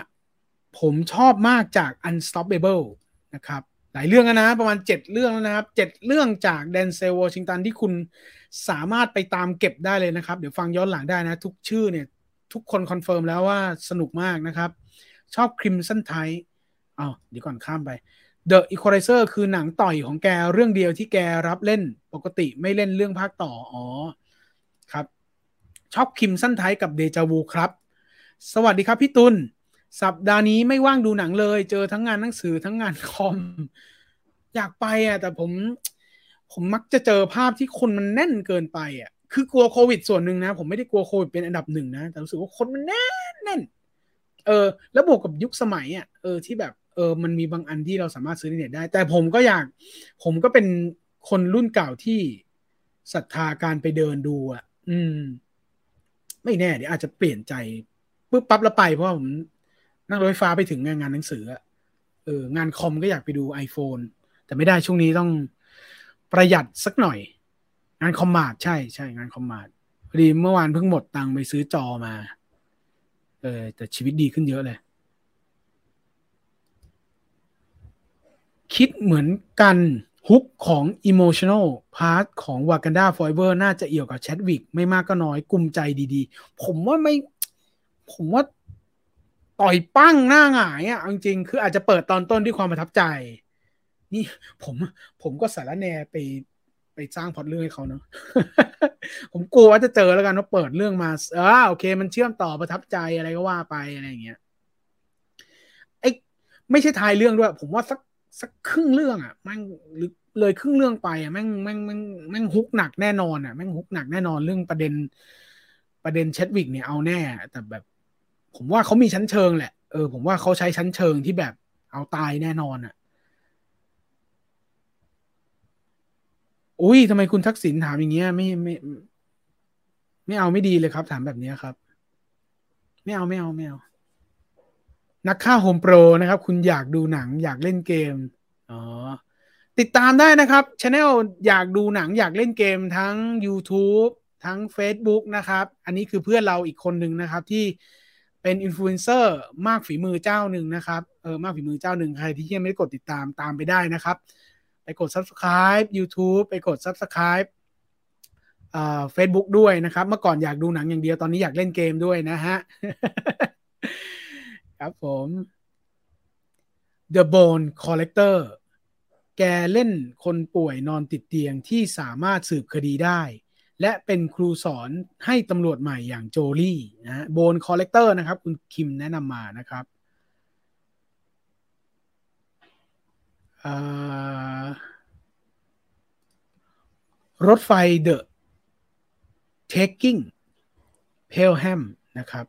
ผมชอบมากจาก Unstoppable นะครับหลายเรื่องนะประมาณ 7 เรื่องแล้วนะครับ 7 เรื่องจากแดนเซลวอชิงตันที่คุณสามารถไปตามเก็บได้เลยนะครับ เดี๋ยวฟังย้อนหลังได้นะ ทุกชื่อเนี่ยทุกคน confirm แล้วว่าสนุกมากนะครับ ชอบ Crimson Tide อ้าวเดี๋ยวก่อนข้ามไป The Equalizer คือหนังต่อยของแกเรื่องเดียวที่แกรับเล่นปกติไม่เล่นเรื่องภาคต่อ อ๋อ ครับช็อบคิมสั้นไทยกับเดจาวูครับ สวัสดีครับพี่ตุลสัปดาห์นี้ไม่ว่างดูหนังเลย เจอทั้งงานหนังสือทั้งงานคอม อยากไปอะ แต่ผม ผมมักจะเจอภาพที่คนมันแน่นเกินไปอะ คือกลัวโควิดส่วนหนึ่งนะ ผมไม่ได้กลัวโควิดเป็นอันดับหนึ่งนะ แต่รู้สึกว่าคนมันแน่นแน่น เออ แล้วบวกกับยุคสมัยอะ เออที่แบบ เออมันมีบางอันที่เราสามารถซื้อในเน็ตได้ แต่ผมก็อยาก ผมก็เป็นคนรุ่นเก่าที่ศรัทธาการไปเดินดูอะ อืม ไม่แน่เดี๋ยวอาจจะเปลี่ยนใจปุ๊บปั๊บแล้วไปเพราะผมนั่งรถไฟฟ้าไปถึงงานงานหนังสือเอองานคอมก็อยากไปดู iPhone แต่ไม่ได้ช่วงนี้ต้องประหยัดสักหน่อย งานคอมมาดใช่ใช่งานคอมมาดพอดีเมื่อวานเพิ่งหมดตังค์ไปซื้อจอมา เออแต่ชีวิตดีขึ้นเยอะเลย คิดเหมือนกันฮุกของ emotional part ของ Wakanda Forever น่าจะเอี่ยวกับแชดวิกไม่มากก็น้อยกุมใจดีๆ ผมว่าไม่ ผมว่าต่อยปั้งหน้าหงายอะจริงๆคืออาจจะเปิดตอนต้นด้วยความประทับใจ นี่ผมผมก็สารแนไปไปสร้างพอดเรื่องให้เขาเนาะผมกลัวว่าจะเจอแล้วกันว่าเปิดเรื่องมาเออโอเค มันเชื่อมต่อประทับใจอะไรก็ว่าไปอะไรอย่างเงี้ยไอ้ไม่ใช่ทายเรื่องด้วย ผมว่าสัก สักครึ่งเรื่องอะแม่งเลยครึ่งเรื่องไปอะแม่งแม่งแม่งแม่งฮุกหนักแน่นอนอะแม่งฮุกหนักแน่นอนเรื่องประเด็น ประเด็นเชดวิกเนี่ยเอาแน่ แต่แบบ ผมว่าเขามีชั้นเชิงแหละเออผมว่าเขาใช้ชั้นเชิงที่แบบเอาตายแน่นอนอะอุ้ยทำไมคุณทักษิณถามอย่างเงี้ยไม่ไม่ ไม่เอาไม่ดีเลยครับ ถามแบบนี้ครับ ไม่เอาไม่เอาไม่เอา นักฆ่าโฮมโปรนะครับ คุณอยากดูหนังอยากเล่นเกมอ๋อติดตามได้นะครับช anel อยากดูหนังอยากเล่นเกมทั้ง YouTube ทั้ง Facebook นะครับ อันนี้คือเพื่อนเราอีกคนหนึ่งนะครับที่เป็นอินฟลูเอนเซอร์มากฝีมือเจ้าหนึ่งนะครับเออมากฝีมือเจ้าหนึ่งใครที่ยังไม่ได้กดติดตามตามไปได้นะครับ ไปกด subscribe YouTube ไปกด subscribe เอ่อ Facebook ด้วยนะครับ เมื่อก่อนอยากดูหนังอย่างเดียวตอนนี้อยากเล่นเกมด้วยนะฮะ ครับผม The Bone Collector แกเล่นคนป่วยนอนติดเตียงที่สามารถสืบคดีได้ และเป็นครูสอนให้ตำรวจใหม่อย่างโจลี่นะ Bone Collector นะครับ คุณคิมแนะนำมานะครับรถไฟ The Taking Pelham นะครับ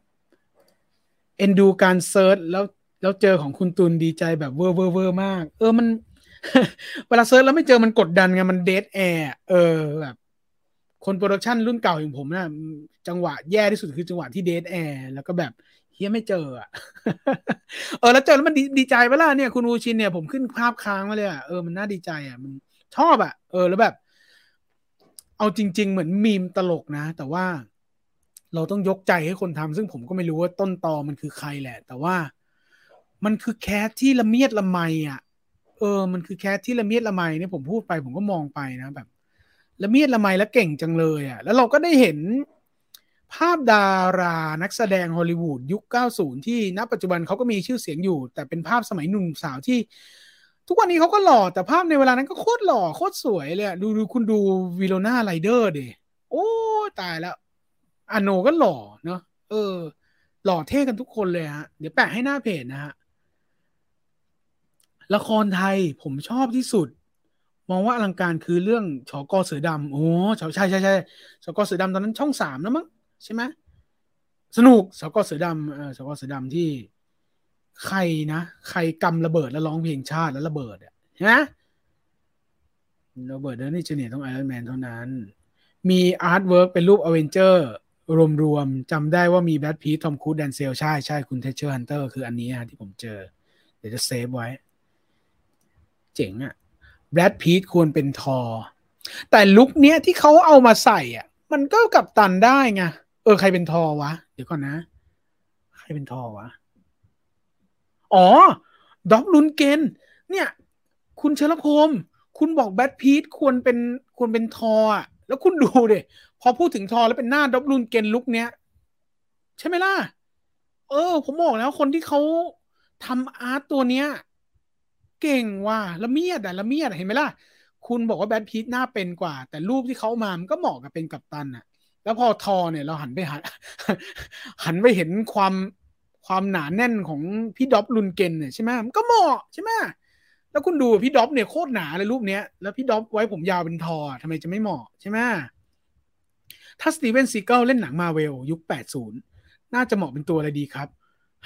เอ็นดูการ search แล้วแล้วเจอของคุณตุนดีใจแบบเวอร์เวอร์เวอร์มาก เออมัน เวลา search แล้วไม่เจอมันกดดันไงมัน dead air เออแบบ คน production รุ่นเก่าอย่างผมนะจังหวะแย่ที่สุดคือจังหวะที่ dead air แล้วก็แบบเฮียไม่เจออะเออแล้วเจอแล้วมันดีดีใจเวลาเนี่ยคุณอูชินเนี่ยผมขึ้นภาพค้างมาเลยอะเออมันน่าดีใจอะมันชอบอะเออแล้วแบบ เอาจริง ๆ เหมือนมีมตลกนะ แต่ว่า เราต้องยกใจให้คนทำซึ่งผมก็ไม่รู้ว่าต้นตอมันคือใครแหละ แต่ว่ามันคือแคสที่ละเมียดละไมอะ เออ มันคือแคสที่ละเมียดละไมเนี่ยผมพูดไปผมก็มองไปนะแบบ ละเมียดละไมแล้วเก่งจังเลยอะ แล้วเราก็ได้เห็นภาพดารานักแสดงฮอลลีวูดยุค 90 ที่ณปัจจุบันเขาก็มีชื่อเสียงอยู่ แต่เป็นภาพสมัยหนุ่มสาวที่ ทุกวันนี้เขาก็หล่อ แต่ภาพในเวลานั้นก็โคตรหล่อ โคตรสวยเลยดูดูคุณดู Winona Ryder ดิโอ้ ตายแล้ว อโนก็หล่อเนาะเออ หล่อเท่กันทุกคนเลยฮะ เดี๋ยวแปะให้หน้าเพจนะฮะ ละครไทยผมชอบที่สุด มองว่าอลังการคือเรื่องชอกอเสือดำโอ้ชใช่ใช่ใช่ชอกอเสือดำตอนนั้นช่องสามแล้วมั้งใช่ไหมสนุกชอกอเสือดำเออชอกอเสือดำที่ใครนะใครกำระเบิดแล้วร้องเพลงชาติแล้วระเบิดอะใช่ไหมระเบิด Downey Jr. เนี่ยต้อง Iron Man เท่านั้น มี artwork เป็นรูปอเวนเจอร์ รวมๆจำได้ว่ามี Brad Pitt Tom Cruise Denzel ใช่ใช่คุณ Treasure Hunter คืออันนี้ที่ผมเจอ เดี๋ยวจะเซฟไว้ เจ๋งอะ Brad Pitt ควรเป็นทอ แต่ look เนี้ยที่เขาเอามาใส่อะ มันก็กัปตันได้ไงเออใครเป็นทอวะ เดี๋ยวก่อนนะ ใครเป็นทอวะ อ๋อด็อกลุนเกนเนี่ย คุณเชลพมคุณบอกแบทพีทควรเป็นควรเป็นทออะ แล้วคุณดูเดพอพูดถึงทอแล้วเป็นหน้าดอบลุนเกนลุกเนี้ย ใช่ไหมล่ะ เออ ผมบอกแล้วคนที่เขาทำอาร์ตตัวเนี้ย เก่งว่ะละเมียดอะละเมียดเห็นไหมล่ะ คุณบอกว่าแบทพีทหน้าเป็นกว่า แต่รูปที่เขามามันก็เหมาะกับเป็นกัปตันอะแล้วพอทอเนี่ยเราหันไปหันหันไปเห็นความความหนาแน่นของพี่ Dolph Lundgren เนี่ยใช่ไหมมันก็เหมาะใช่ไหม แล้วคุณดูพี่ Dolph เนี่ยโคตรหนาเลยรูปเนี้ย แล้วพี่ Dolph ไว้ผมยาวเป็นทอทำไมจะไม่เหมาะใช่ไหมถ้า Steven Seagal เล่นหนังมาเวลยุค 80 น่าจะเหมาะเป็นตัวอะไรดีครับ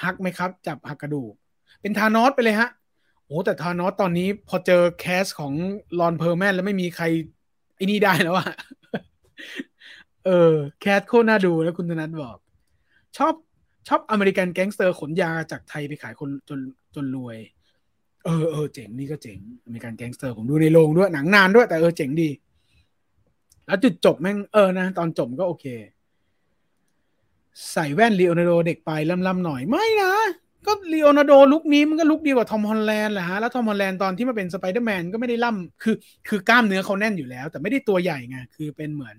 ฮักไหมครับ จับหักกระดูก เป็น Thanos ไปเลยฮะ โอ้แต่ Thanos ตอนนี้พอเจอ cast ของRon Perlman แล้วไม่มีใครไอ้นี่ได้แล้วอะเออ cast โคตรน่าดูแล้วคุณธนัทบอก ชอบชอบ American Gangster ขนยาจากไทยไปขายคนจนจนรวย เออเออเจ๋งนี่ก็เจ๋ง American Gangster ผมดูในโรงด้วยหนังนานด้วยแต่เออเจ๋งดี แล้วจุดจบแม่งเออนะ ตอนจบก็โอเค ใส่แว่น Leonardo เด็กไปล่ำๆหน่อยไม่นะ ก็ Leonardo look นี้มันก็ look ดีกว่า Tom Holland แหละฮะแล้ว Tom Holland ตอนที่มาเป็นสไปเดอร์แมนก็ไม่ได้ล่ำคือ คือกล้ามเนื้อเขาแน่นอยู่แล้ว แต่ไม่ได้ตัวใหญ่ไงคือเป็นเหมือน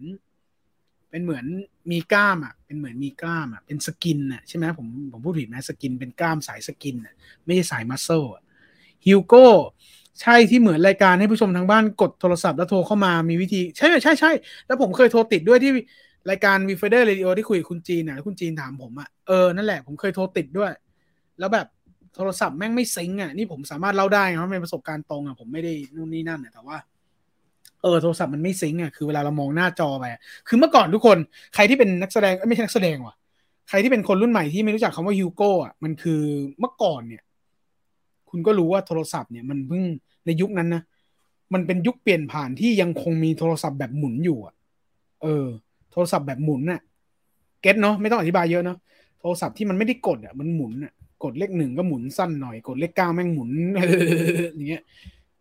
เป็นเหมือนมีกล้ามอะ เป็นเหมือนมีกล้ามอะเป็น skin อะใช่ไหมผมผมพูดผิดไหม skin เป็นกล้ามสาย skin อะไม่ใช่สาย muscle อะ Hugo ใช่ที่เหมือนรายการให้ผู้ชมทางบ้านกดโทรศัพท์แล้วโทรเข้ามามีวิธี ใช่ใช่ใช่แล้วผมเคยโทรติดด้วยที่รายการวีเฟเดอร์เรดิโอที่คุยกับคุณจีนอะคุณจีนถามผมอะเออนั่นแหละผมเคยโทรติดด้วย แล้วแบบโทรศัพท์แม่งไม่ซิงอะนี่ผมสามารถเล่าได้เพราะเป็นประสบการณ์ตรงอะผมไม่ได้นู่นนี่นั่นอะแต่ว่าเออโทรศัพท์มันไม่ซิงอะคือเวลาเรามองหน้าจอไปคือเมื่อก่อนทุกคนใครที่เป็นนักแสดงไม่ใช่นักแสดงว่ะใครที่เป็นคนรุ่นใหม่ที่ไม่รู้จักคำว่าฮิวโก้อะมันคือเมื่อก่อนเนี่ย คุณก็รู้ว่าโทรศัพท์เนี่ยมันเพิ่งในยุคนั้นนะมันเป็นยุคเปลี่ยนผ่านที่ยังคงมีโทรศัพท์แบบหมุนอยู่อะ เออ โทรศัพท์แบบหมุนน่ะ เก็ตเนาะไม่ต้องอธิบายเยอะเนาะโทรศัพท์ที่มันไม่ได้กดอะมันหมุนอะกดเลขหนึ่งก็หมุนสั้นหน่อย กดเลขเก้าแม่งหมุนอย่างเงี้ย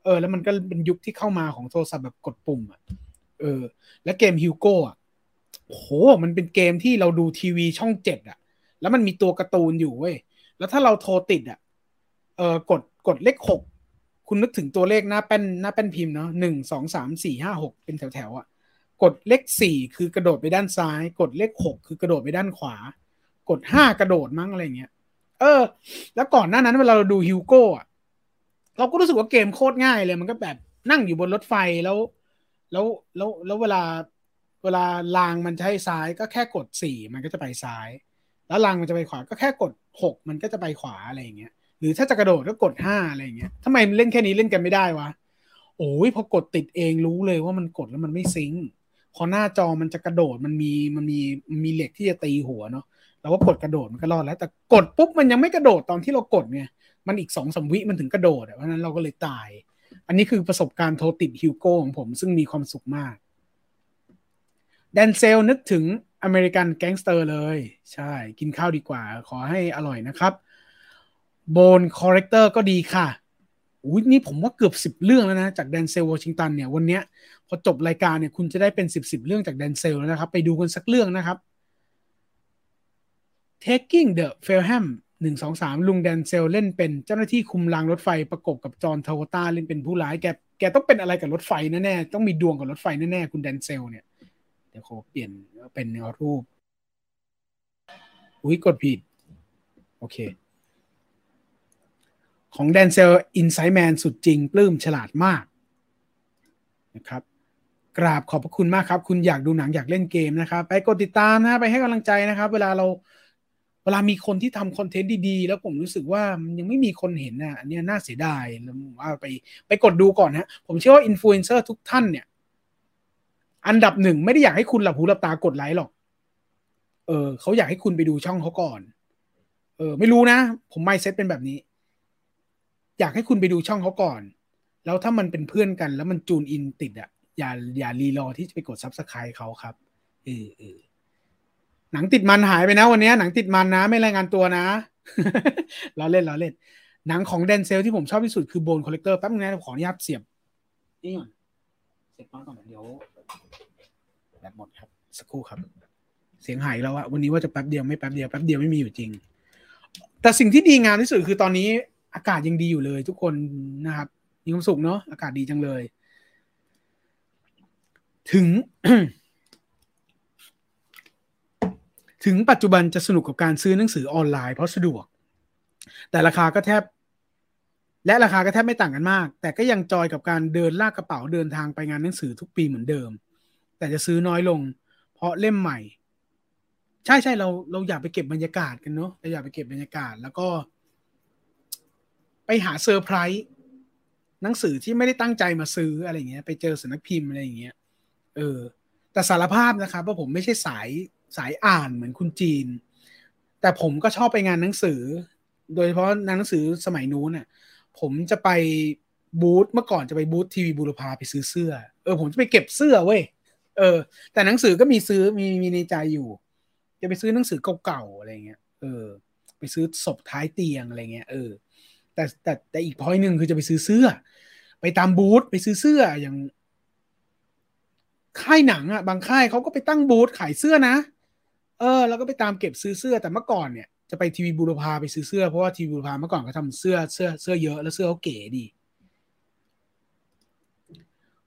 เออ แล้วมันก็เป็นยุคที่เข้ามาของโทรศัพท์แบบกดปุ่มอะ เออ แล้วเกมฮิวโก้อะโหมันเป็นเกมที่เราดูทีวีช่องเจ็ดอะ แล้วมันมีตัวการ์ตูนอยู่เว้ยแล้วถ้าเราโทรติดอะ เออกดกดเลขหกคุณนึกถึงตัวเลขหน้าแป้นหน้าแป้นพิมพ์เนาะหนึ่งสองสามสี่ห้าหกเป็นแถวๆอะ กดเลขสี่คือกระโดดไปด้านซ้าย กดเลขหกคือกระโดดไปด้านขวา กดห้ากระโดดมั้งอะไรเงี้ย เออ แล้วก่อนหน้านั้นเวลาเราดูฮิวโก้อะเราก็รู้สึกว่าเกมโคตรง่ายเลยมันก็แบบนั่งอยู่บนรถไฟแล้ว แล้วแล้วแล้วเวลาเวลารางมันจะให้ซ้ายก็แค่กดสี่มันก็จะไปซ้าย แล้วรางมันจะไปขวาก็แค่กดหกมันก็จะไปขวาอะไรอย่างเงี้ย หรือถ้าจะกระโดดก็กดห้าอะไรอย่างเงี้ยทำไมเล่นแค่นี้เล่นกันไม่ได้วะ โอ้ยพอกดติดเองรู้เลยว่ามันกดแล้วมันไม่ sync พอหน้าจอมันจะกระโดดมันมีมันมีมันมีเหล็กที่จะตีหัวเนาะเราก็กดกระโดดมันก็รอดแล้ว แต่กดปุ๊บมันยังไม่กระโดดตอนที่เรากดไงมันอีกสองสามวิมันถึงกระโดดเพราะนั้นเราก็เลยตาย อันนี้คือประสบการณ์โทรติด Hugo ของผมซึ่งมีความสุขมาก Denzel นึกถึง American Gangster เลย ใช่ กินข้าวดีกว่า ขอให้อร่อยนะครับ Bone Collector ก็ดีค่ะอุ้ยนี่ผมว่าเกือบสิบเรื่องแล้วนะ จาก Denzel Washington เนี่ย วันนี้พอจบรายการเนี่ย คุณจะได้เป็นสิบสิบเรื่องจาก Denzel แล้วนะครับ ไปดูกันสักเรื่องนะครับ Taking the Pelham หนึ่งสองสามลุง Denzel เล่นเป็นเจ้าหน้าที่คุมรางรถไฟประกบกับจอห์นทาวต้าเล่นเป็นผู้ร้ายแกแกต้องเป็นอะไรกับรถไฟแน่ๆต้องมีดวงกับรถไฟแน่ๆคุณ Denzel เนี่ยเดี๋ยวขอเปลี่ยนเป็นรูป อุ้ยกดผิด โอเค ของ Denzel Inside Man สุดจริง ปลื้มฉลาดมากนะครับกราบขอบพระคุณมากครับ คุณอยากดูหนังอยากเล่นเกมนะครับ ไปกดติดตามนะไปให้กำลังใจนะครับ เวลาเราเวลามีคนที่ทำ content ดีๆ แล้วผมรู้สึกว่ามันยังไม่มีคนเห็นนะอันนี้น่าเสียดายแล้วว่าไปไปกดดูก่อนฮะผมเชื่อว่าอินฟลูเอนเซอร์ทุกท่านเนี่ย อันดับหนึ่งไม่ได้อยากให้คุณหลับหูหลับตากดไลค์หรอก เออเขาอยากให้คุณไปดูช่องเขาก่อน เออ ไม่รู้นะ ผม mindset เป็นแบบนี้ อยากให้คุณไปดูช่องเขาก่อน แล้วถ้ามันเป็นเพื่อนกัน แล้วมันจูนอินติดอะอย่าอย่ารีรอที่จะไปกด subscribe เขาครับเออเออหนังติดมันหายไปนะวันนี้หนังติดมันนะไม่รายงานตัวนะเราเล่นเราเล่น หนังของ Denzel ที่ผมชอบที่สุดคือ Bone Collector แป๊บนึงนะขออนุญาตเสียบนี่ก่อนเสร็จก่อนเดี๋ยวแบบหมดครับ สักครู่ครับ เสียงหายแล้วอะวันนี้ว่าจะแป๊บเดียวไม่แป๊บเดียวแป๊บเดียวไม่มีอยู่จริง แต่สิ่งที่ดีงามที่สุดคือตอนนี้ อากาศยังดีอยู่เลย ทุกคนนะครับมีความสุขเนาะอากาศดีจังเลย ถึง ถึงปัจจุบันจะสนุกกับการซื้อหนังสือออนไลน์เพราะสะดวก แต่ราคาก็แทบ และราคาก็แทบไม่ต่างกันมาก แต่ก็ยัง joy กับการเดินลากกระเป๋าเดินทางไปงานหนังสือทุกปีเหมือนเดิม แต่จะซื้อน้อยลง เพราะเล่มใหม่ ใช่ใช่เราเราอยากไปเก็บบรรยากาศกันเนาะเราอยากไปเก็บบรรยากาศแล้วก็ ไปหาเซอร์ไพรส์หนังสือที่ไม่ได้ตั้งใจมาซื้ออะไรเงี้ย ไปเจอสนักพิมพ์อะไรอย่างเงี้ย เออ แต่สารภาพนะครับว่าผมไม่ใช่สายสายอ่านเหมือนคุณจีน แต่ผมก็ชอบไปงานหนังสือ โดยเฉพาะหนังสือสมัยนู้นน่ะ ผมจะไปบูธเมื่อก่อนจะไปบูธทีวีบูรพาไปซื้อเสื้อ เออ ผมจะไปเก็บเสื้อเว้ยเออ แต่หนังสือก็มีซื้อมีมีในใจอยู่ จะไปซื้อหนังสือเก่าๆอะไรเงี้ยเออ ไปซื้อศพท้ายเตียงอะไรเงี้ยเออ แต่แต่แต่อีกพอยหนึ่งคือจะไปซื้อเสื้อ ไปตามบูธไปซื้อเสื้ออย่าง ค่ายหนังอะ บางค่ายเขาก็ไปตั้งบูธขายเสื้อนะ เออ แล้วก็ไปตามเก็บซื้อเสื้อแต่เมื่อก่อนเนี่ยจะไปทีวีบูรพาไปซื้อเสื้อเพราะว่าทีวีบูรพาเมื่อก่อนเขาทำเสื้อเสื้อเสื้อเยอะแล้วเสื้อเขาเก๋ดี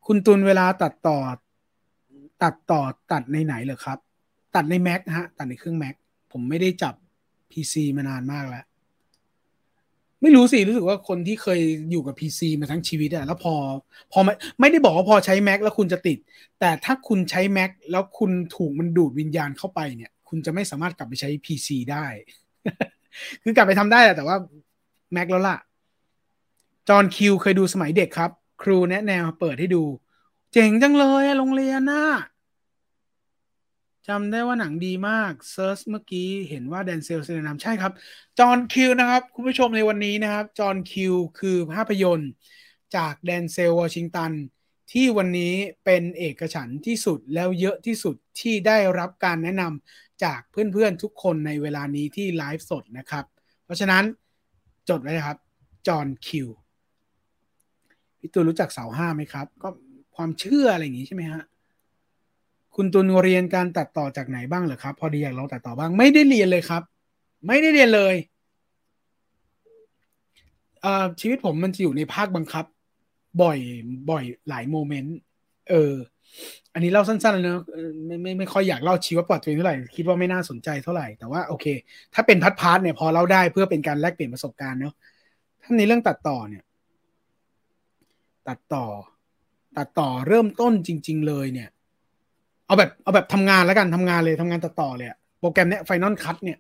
คุณตุนเวลาตัดต่อ ตัดต่อตัดในไหนเหรอครับ ตัดใน Mac ฮะ ตัดในเครื่อง Mac ผมไม่ได้จับ PC มานานมากแล้ว ไม่รู้สิ รู้สึกว่าคนที่เคยอยู่กับ PC มาทั้งชีวิตอะแล้วพอ พอไม่ไม่ได้บอกว่าพอใช้ Mac แล้วคุณจะติด แต่ถ้าคุณใช้ Mac แล้วคุณถูกมันดูดวิญญาณเข้าไปเนี่ย คุณจะไม่สามารถกลับไปใช้ PC ได้ คือกลับไปทำได้แต่ว่า Mac แล้วล่ะ John Q เคยดูสมัยเด็กครับ ครูแนะแนวเปิดให้ดู เจ๋งจังเลยโรงเรียนน่ะ จำได้ว่าหนังดีมาก search เมื่อกี้เห็นว่า Denzel เซนนามใช่ครับ John Q นะครับ คุณผู้ชมในวันนี้นะครับ John Qคือภาพยนตร์จากแดนเซลวอชิงตัน ที่วันนี้เป็นเอกฉันที่สุดแล้วเยอะที่สุดที่ได้รับการแนะนำจากเพื่อนๆทุกคนในเวลานี้ที่ไลฟ์สดนะครับ เพราะฉะนั้นจดไว้นะครับ จอห์นคิวพี่ตูรู้จักเสาห้าไหมครับ ก็ความเชื่ออะไรอย่างนี้ใช่ไหมฮะ คุณตุนเรียนการตัดต่อจากไหนบ้างเหรอครับ พอดีอยากลองตัดต่อบ้าง ไม่ได้เรียนเลยครับ ไม่ได้เรียนเลยเอ่อชีวิตผมมันจะอยู่ในภาคบังคับ บ่อยบ่อยหลาย moment เออ อันนี้เล่าสั้นๆเลยเนอะไม่ไม่ไม่ค่อยอยากเล่าชีวประวัติตัวเองเท่าไหร่คิดว่าไม่น่าสนใจเท่าไหร่แต่ว่าโอเค ถ้าเป็นพัด part เนี่ยพอเล่าได้เพื่อเป็นการแลกเปลี่ยนประสบการณ์เนาะถ้าในเรื่องตัดต่อเนี่ย ตัดต่อ ตัดต่อเริ่มต้นจริง ๆ เลยเนี่ย เอาแบบเอาแบบทำงานแล้วกันทำงานเลยทำงานตัดต่อเลยโปรแกรมเนี้ย Final Cut เนี่ย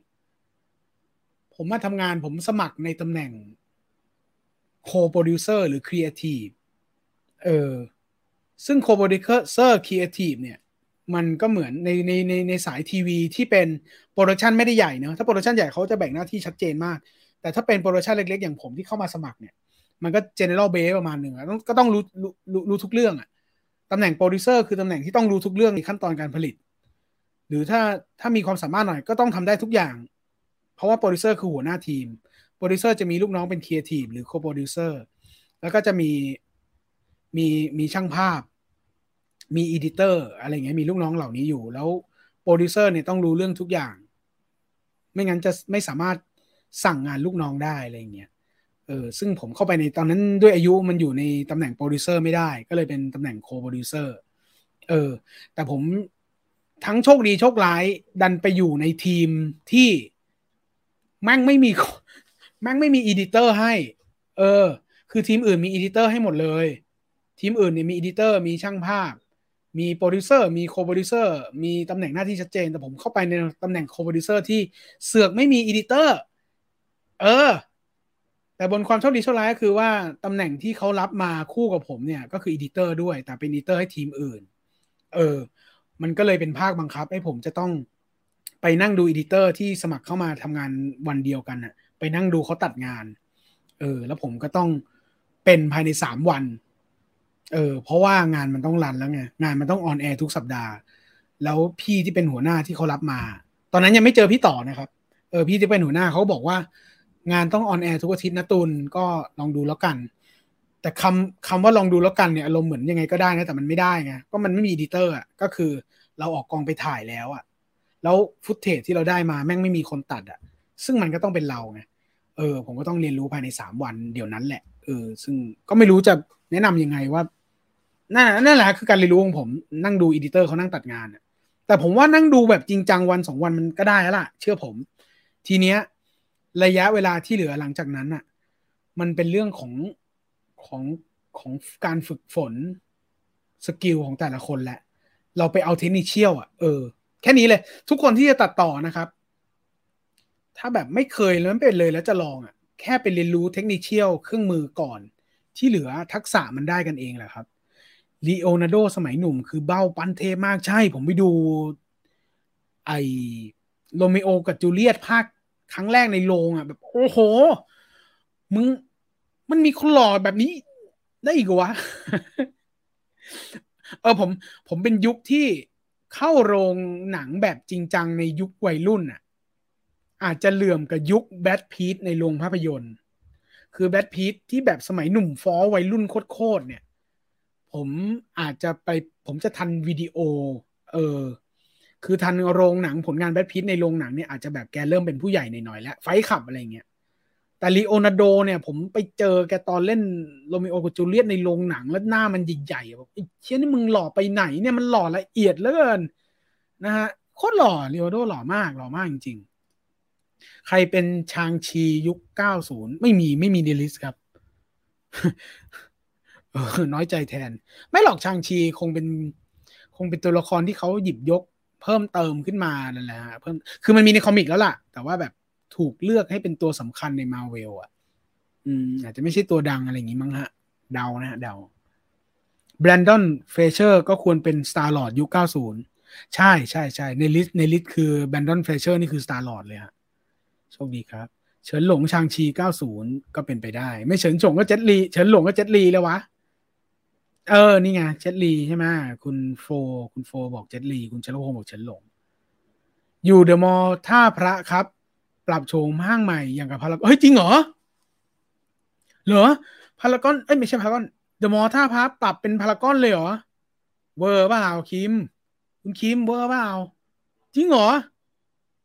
ผมมาทำงานผมสมัครในตำแหน่ง co-producer หรือครีเอทีฟเออซึ่ง co-producer ครีเอทีฟเนี่ย มันก็เหมือนในในในในสายทีวีที่เป็น production ไม่ได้ใหญ่เนอะถ้า production ใหญ่เขาจะแบ่งหน้าที่ชัดเจนมาก แต่ถ้าเป็น production เล็กๆ อย่างผมที่เข้ามาสมัครเนี่ย มันก็ general base ประมาณหนึ่งก็ต้องรู้รู้รู้ทุกเรื่องอะ ตำแหน่งโปรดิวเซอร์คือตำแหน่งที่ต้องรู้ทุกเรื่องในขั้นตอนการผลิต หรือถ้าถ้ามีความสามารถหน่อยก็ต้องทำได้ทุกอย่าง เพราะว่าโปรดิวเซอร์คือหัวหน้าทีมโปรดิวเซอร์จะมีลูกน้องเป็นครีเอทีฟหรือ co-producer แล้วก็จะมีมีมีช่างภาพ มี editor อะไรเงี้ยมีลูกน้องเหล่านี้อยู่ แล้วโปรดิวเซอร์เนี่ยต้องรู้เรื่องทุกอย่าง ไม่งั้นจะไม่สามารถสั่งงานลูกน้องได้อะไรเงี้ย เออซึ่งผมเข้าไปในตอนนั้นด้วยอายุมันอยู่ในตำแหน่งโปรดิวเซอร์ไม่ได้ ก็เลยเป็นตำแหน่ง co-producer เออ แต่ผมทั้งโชคดีโชคร้ายดันไปอยู่ในทีมที่แม่งไม่มีแม่งไม่มี editor ให้ เออ คือทีมอื่นมี editor ให้หมดเลย ทีมอื่นเนี่ยมี editor มีช่างภาพ มีโปรดิวเซอร์มี co-producer มีตำแหน่งหน้าที่ชัดเจน แต่ผมเข้าไปในตำแหน่ง co-producer ที่เสือกไม่มี editor เออ แต่บนความโชคดีโชคร้ายก็คือว่าตำแหน่งที่เขารับมาคู่กับผมเนี่ย ก็คือ editor ด้วย แต่เป็น editor ให้ทีมอื่น เออ มันก็เลยเป็นภาคบังคับ ให้ผมจะต้องไปนั่งดู editor ที่สมัครเข้ามาทำงานวันเดียวกันน่ะไปนั่งดูเขาตัดงาน เออ แล้วผมก็ต้องเป็นภายในสามวัน เออ เพราะว่างานมันต้อง run แล้วไง งานมันต้อง on air ทุกสัปดาห์ แล้วพี่ที่เป็นหัวหน้าที่เขารับมา ตอนนั้นยังไม่เจอพี่ต่อนะครับ เออ พี่ที่เป็นหัวหน้าเขาบอกว่า งานต้อง on air ทุกอาทิตย์นะตุนก็ลองดูแล้วกัน แต่คำคำว่าลองดูแล้วกันเนี่ยอารมณ์เหมือนยังไงก็ได้นะแต่มันไม่ได้ไงก็มันไม่มี editor อะก็คือเราออกกองไปถ่ายแล้วอะแล้ว footage ที่เราได้มาแม่งไม่มีคนตัดอะ ซึ่งมันก็ต้องเป็นเราไงเออ ผมก็ต้องเรียนรู้ภายในสามวันเดี๋ยวนั้นแหละเออซึ่งก็ไม่รู้จะแนะนำยังไงว่านั่นนั่นแหละคือการเรียนรู้ของผมนั่งดู editor เขานั่งตัดงานแต่ผมว่านั่งดูแบบจริงจังวันสองวันมันก็ได้แล้วล่ะ เชื่อผม ทีเนี้ย ระยะเวลาที่เหลือหลังจากนั้นอะ มันเป็นเรื่องของของของการฝึกฝน skill ของแต่ละคนแหละ เราไปเอาเทคนิคเชี่ยลอะเออ แค่นี้เลย ทุกคนที่จะตัดต่อนะครับ ถ้าแบบไม่เคยแล้วไม่เป็นเลยแล้วจะลองอะ แค่ไปเรียนรู้เทคนิคเชี่ยลเครื่องมือก่อน ที่เหลือทักษะมันได้กันเองแหละครับลีโอนาร์โดสมัยหนุ่มคือเบ้าปั้นเทมากใช่ ผมไปดู ไอโรเมโอกับจูเลียตภาค ครั้งแรกในโรงอะแบบ โอ้โห มึง มันมีคนหล่อแบบนี้ ได้อีกวะ เออผม ผมเป็นยุคที่เข้าโรงหนังแบบจริงจังในยุควัยรุ่นอะ อาจจะเหลื่อมกับยุคแบทพีทในโรงภาพยนตร์ คือแบทพีทที่แบบสมัยหนุ่มฟอวัยรุ่นโคตรเนี่ย ผมอาจจะไป ผมจะทันวิดีโอ เออ คือทันโรงหนังผลงานแบทพีทในโรงหนังเนี่ยอาจจะแบบแกเริ่มเป็นผู้ใหญ่หน่อยๆแล้ว ไฟขับอะไรเงี้ยแต่ลีโอนาโดเนี่ย ผมไปเจอแกตอนเล่นโรมิโอกับจูเลียตในโรงหนังแล้วหน้ามันใหญ่ๆแบบไอ้เชี่ยนี่มึงหล่อไปไหนเนี่ยมันหล่อละเอียดเหลือเกินนะฮะโคตรหล่อลีโอนาโดหล่อมากหล่อมากจริง ๆ ใครเป็นชางชียุค 90 ไม่มีไม่มีใน list ครับน้อยใจแทน ไม่หรอกชางชีคงเป็น คงเป็นตัวละครที่เขาหยิบยก เพิ่มเติมขึ้นมานั่นแหละเพิ่มคือมันมีใน comic แล้วล่ะ แต่ว่าแบบถูกเลือกให้เป็นตัวสำคัญในมาเวลอะ อืม อาจจะไม่ใช่ตัวดังอะไรอย่างงี้มั้งฮะ เดานะฮะเดาเบรนดันเฟรเซอร์ก็ควรเป็น Star-Lord ยุค 90 ใช่ใช่ใช่ใน list ใน list คือเบรนดันเฟรเซอร์นี่คือ Star-Lord เลยฮะโชคดีครับ เฉินหลงชางชี 90 ก็เป็นไปได้ ไม่เฉินหลงก็เจ็ตลี เฉินหลงก็เจ็ตลีแล้ววะ เออ นี่ไงเจ็ตลีใช่ไหมคุณโฟ คุณโฟบอกเจ็ตลี คุณเชลโฮบอกเฉินหลง อยู่เดอะมอลล์ท่าพระครับ ปรับโฉมห้างใหม่อย่างกับพารากอนเฮ้ย จริงเหรอ เหรอพารากอนเอ้ยไม่ใช่พารากอนเดอะมอลล์ท่าพระปรับเป็นพารากอนเลยเหรอ เวอร์เปล่าคิม คุณคิมเวอร์เปล่าจริงเหรอ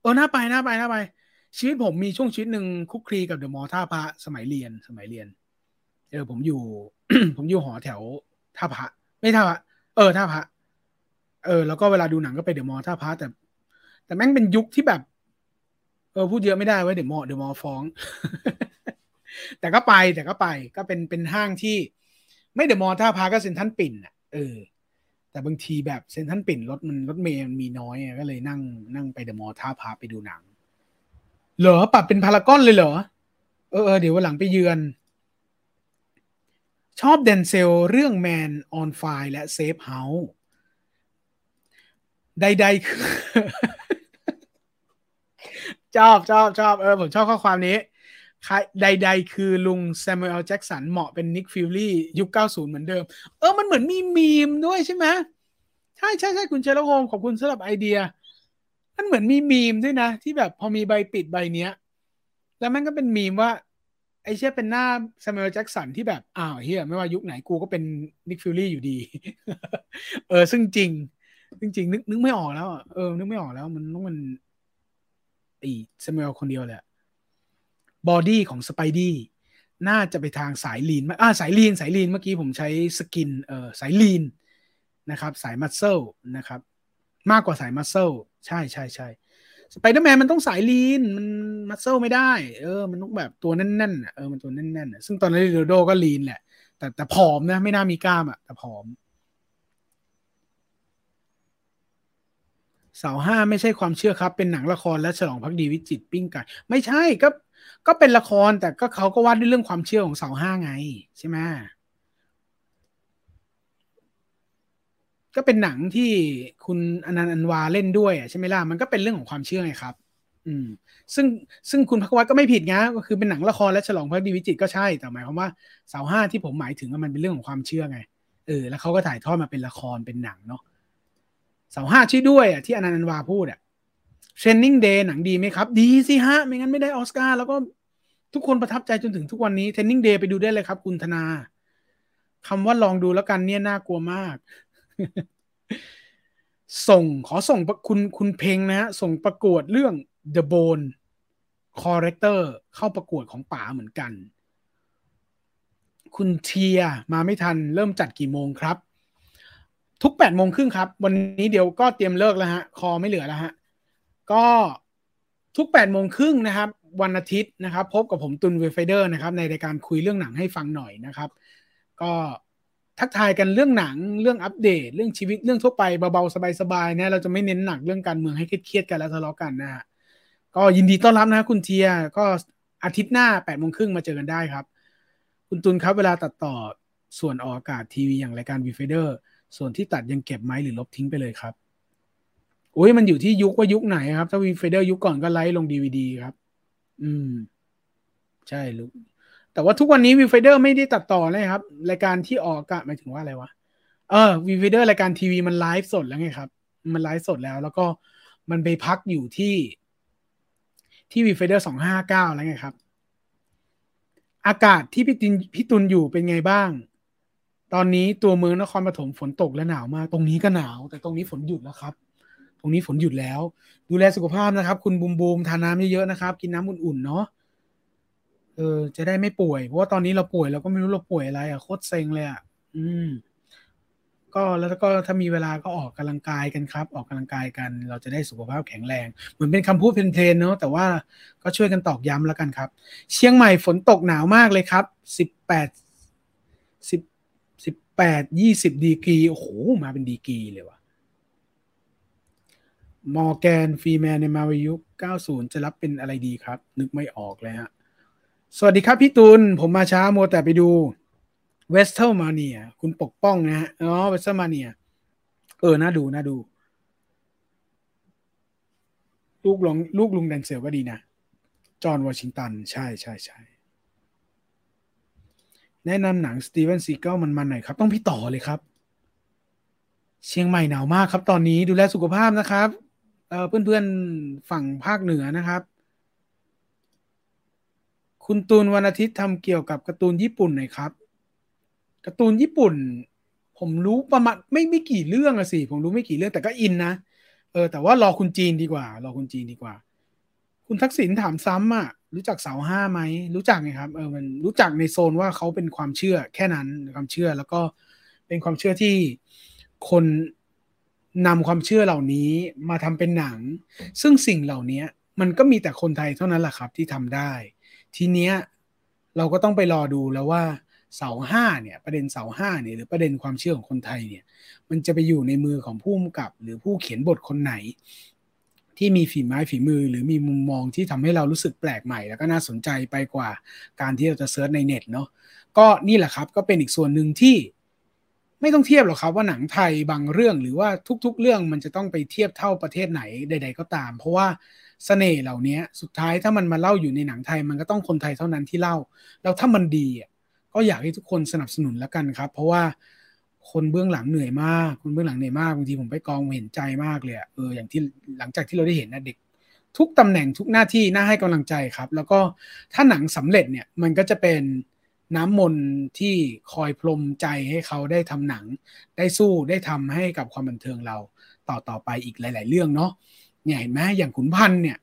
เออหน่าไปหน่าไปหน่าไป ชีวิตผมมีช่วงชีวิตหนึ่งคลุกคลีกับเดอะมอลล์ท่าพระสมัยเรียนสมัยเรียน เออผมอยู่ ผมอยู่หอแถว ท่าพระไม่ท่าพระเออท่าพระเออ แล้วก็เวลาดูหนังก็ไปเดอะมอลล์ท่าพระแต่ แต่แม่งเป็นยุคที่แบบ เออพูดเยอะไม่ได้ไว้เดอะมอลเดอะมอลฟ้อง แต่ก็ไปแต่ก็ไปก็เป็นเป็นห้างที่ ไม่เดอะมอลท่าพระก็เซ็นทรัลปิ่นอะเออแต่บางทีแบบเซ็นทรัลปิ่นรถมันรถเมย์มันมีน้อยก็เลยนั่งนั่งไปเดอะมอลท่าพระไปดูหนัง เหรอปรับเป็นพารากอนเลยเหรอเออเดี๋ยววันหลังไปเยือน ชอบเดนเซลเรื่อง Man on Fire และ Safe House ใดๆคือชอบชอบชอบเออ ผมชอบข้อความนี้ ใด ๆ คือลุงแซมมวลแอลแจ็กสันเหมาะเป็นนิกฟิวรี่ยุค 90 เหมือนเดิม เออ มันเหมือนมีมีมด้วยใช่ไหมใช่ใช่ใช่คุณเชลโฮมขอบคุณสำหรับไอเดีย มันเหมือนมีมีมด้วยนะ ที่แบบพอมีใบปิดใบเนี้ย แล้วมันก็เป็นมีมว่า ไอ้เชี่ยเป็นหน้าซาม u เอลแจ็กสันที่แบบ อ้าวเฮียไม่ว่ายุคไหนกูก็เป็นนิกฟิวรี่อยู่ดี เออ ซึ่งจริง จริงๆนึกนึกไม่ออกแล้วเออ นึกไม่ออกแล้ว มันต้องมันไอซาม u เอลคนเดียวแหละ body ของสไปดี้น่าจะไปทางสาย lean อ่าสาย lean สาย lean เมื่อกี้ผมใช้ skin เออสาย lean นะครับ สาย muscle นะครับ มากกว่าสาย muscle ใช่ใช่ใช่ส ไปเดอร์แมนมันต้องสาย lean มัน muscle ไม่ได้ เออ มันต้องแบบตัวแน่นๆเออมันตัวแน่นๆซึ่งตอนนั้นโรโดก็ lean แหละ แต่แต่ผอมนะ ไม่น่ามีกล้ามอะ แต่ผอม เสาห้าไม่ใช่ความเชื่อครับ เป็นหนังละครและฉลองพักดีวิจิตปิ้งไก่ไม่ใช่ก็ก็เป็นละครแต่ก็เขาก็วาดด้วยเรื่องความเชื่อของเสาห้าไง ใช่ไหม ก็เป็นหนังที่คุณอนันต์อันวาเล่นด้วยใช่ไหมล่ะมันก็เป็นเรื่องของความเชื่อไงครับ อืม ซึ่งซึ่งคุณพักวัตก็ไม่ผิดนะก็คือเป็นหนังละครและฉลองพระดีวิจิตก็ใช่แต่หมายความว่าเสาห้าที่ผมหมายถึงมันเป็นเรื่องของความเชื่อไงเออแล้วเขาก็ถ่ายทอดมาเป็นละครเป็นหนังเนาะเสาห้าชื่อด้วยอะที่อนันต์อันวาพูดอะ Training Day หนังดีไหมครับ ดีสิฮะ ไม่งั้นไม่ได้ออสการ์แล้วก็ทุกคนประทับใจจนถึงทุกวันนี้ Training Day ไปดูได้เลยครับ คุณธนาคำว่าลองดูแล้วกันเนี่ยน่ากลัวมาก ส่งขอส่งคุณคุณเพลงนะฮะ ส่งประกวดเรื่อง The Bone Corrector เข้าประกวดของป๋าเหมือนกัน คุณเทียมาไม่ทันเริ่มจัดกี่โมงครับ ทุกแปดโมงครึ่งครับ วันนี้เดี๋ยวก็เตรียมเลิกแล้วฮะ คอไม่เหลือแล้วฮะ ก็ทุกแปดโมงครึ่งนะครับ วันอาทิตย์นะครับ พบกับผมตุลย์ Viewfinder นะครับ ในรายการคุยเรื่องหนังให้ฟังหน่อยนะครับ ก็ ทักทายกันเรื่องหนังเรื่องอัปเดต เรื่องชีวิตเรื่องทั่วไปเบาๆสบายๆนะเราจะไม่เน้นหนักเรื่องการเมืองให้เครียดๆกันแล้วทะเลาะกันนะฮะก็ยินดีต้อนรับนะคุณเทียก็อาทิตย์หน้าแปดโมงครึ่งมาเจอกันได้ครับ คุณตุลย์ครับเวลาตัดต่อส่วนออกอากาศทีวีอย่างรายการ Viewfinder ส่วนที่ตัดยังเก็บไหมหรือลบทิ้งไปเลยครับโอ้ยมันอยู่ที่ยุคว่ายุคไหนครับ ถ้า Viewfinder ยุคก่อนก็ write ลงดีวีดีครับ อืม ใช่ลูก แต่ว่าทุกวันนี้ Viewfinder ไม่ได้ตัดต่อเลยครับ รายการที่ออกอะหมายถึงว่าอะไรวะ เออ Viewfinder รายการทีวีมันไลฟ์สดแล้วไงครับ มันไลฟ์สดแล้ว แล้วก็มันไปพักอยู่ที่ที่ Viewfinder สองห้าเก้าแล้วไงครับ อากาศที่พี่ตินพี่ตุลย์อยู่เป็นไงบ้าง ตอนนี้ตัวเมืองนครปฐมฝนตกและหนาวมาก ตรงนี้ก็หนาว แต่ตรงนี้ฝนหยุดแล้วครับ ตรงนี้ฝนหยุดแล้ว ดูแลสุขภาพนะครับ คุณบูมบูมทานน้ำเยอะๆนะครับ กินน้ำอุ่นๆเนาะ เออจะได้ไม่ป่วย เพราะว่าตอนนี้เราป่วยเราก็ไม่รู้เราป่วยอะไรอะโคตรเซ็งเลยอะอืม ก็แล้วก็ถ้ามีเวลาก็ออกกำลังกายกันครับ ออกกำลังกายกัน เราจะได้สุขภาพแข็งแรง เหมือนเป็นคำพูดเพลนๆเนาะแต่ว่าก็ช่วยกันตอกย้ำแล้วกันครับ เชียงใหม่ฝนตกหนาวมากเลยครับสิบแปดสิบสิบแปดยี่สิบดีกรีโอ้โหมาเป็นดีกรีเลยว่ะมอร์แกนฟรีแมนในมาวิยุ90 จะรับเป็นอะไรดีครับ นึกไม่ออกเลยฮะ สวัสดีครับพี่ตุลย์ผมมาช้ามัวแต่ไปดู WrestleMania คุณปกป้องนะฮะอ๋อ WrestleMania เออ น่าดู น่าดู ลูกลงลูกลุงแดนเซลก็ดีนะ จอห์นวอชิงตัน ใช่ใช่ใช่แนะนำหนังสตีเวนซีเกิลมันมันหน่อยครับ ต้องพี่ต่อเลยครับ เชียงใหม่หนาวมากครับ ตอนนี้ดูแลสุขภาพนะครับเพื่อนๆฝั่งภาคเหนือนะครับ คุณตูนวันอาทิตย์ทำเกี่ยวกับการ์ตูนญี่ปุ่นหน่อยครับการ์ตูนญี่ปุ่น ผมรู้ประมาณไม่ไม่กี่เรื่องอะสิผมรู้ไม่กี่เรื่องแต่ก็อินนะเออแต่ว่ารอคุณจีนดีกว่า รอคุณจีนดีกว่า คุณทักษิณถามซ้ำอะรู้จักเสาห้าไหมรู้จักไงครับเออมันรู้จักในโซนว่าเขาเป็นความเชื่อแค่นั้นความเชื่อแล้วก็เป็นความเชื่อที่คนนำความเชื่อเหล่านี้มาทำเป็นหนัง ซึ่งสิ่งเหล่านี้มันก็มีแต่คนไทยเท่านั้นแหละครับที่ทำได้ ทีเนี้ยเราก็ต้องไปรอดูแล้วว่าเสาห้าเนี่ย ประเด็นเสาห้าเนี่ยหรือประเด็นความเชื่อของคนไทยเนี่ย มันจะไปอยู่ในมือของผู้กำกับ หรือผู้เขียนบทคนไหน ที่มีฝีไม้ฝีมือ หรือมีมุมมองที่ทำให้เรารู้สึกแปลกใหม่ แล้วก็น่าสนใจไปกว่าการที่เราจะเซิร์ชในเน็ตเนาะก็นี่แหละครับก็เป็นอีกส่วนหนึ่งที่ไม่ต้องเทียบหรอกครับว่าหนังไทยบางเรื่องหรือว่าทุก ๆ เรื่องมันจะต้องไปเทียบเท่าประเทศไหนใด ๆ ก็ตาม เพราะว่า เสน่ห์เหล่านี้สุดท้ายถ้ามันมาเล่าอยู่ในหนังไทย มันก็ต้องคนไทยเท่านั้นที่เล่า แล้วถ้ามันดีก็อยากให้ทุกคนสนับสนุนแล้วกันครับ เพราะว่าคนเบื้องหลังเหนื่อยมาก คนเบื้องหลังเหนื่อยมากบางทีผมไปกองเห็นใจมากเลยเอออย่างที่หลังจากที่เราได้เห็นนะเด็ก ทุกตำแหน่งทุกหน้าที่น่าให้กำลังใจครับ แล้วก็ถ้าหนังสำเร็จเนี่ยมันก็จะเป็นน้ำมนที่คอยพรมใจให้เขาได้ทำหนัง ได้สู้ได้ทำให้กับความบันเทิงเราต่อต่อไปอีกหลาย ๆ เรื่องเนาะ เนี่ยเห็นไหมอย่างขุนพันเนี่ย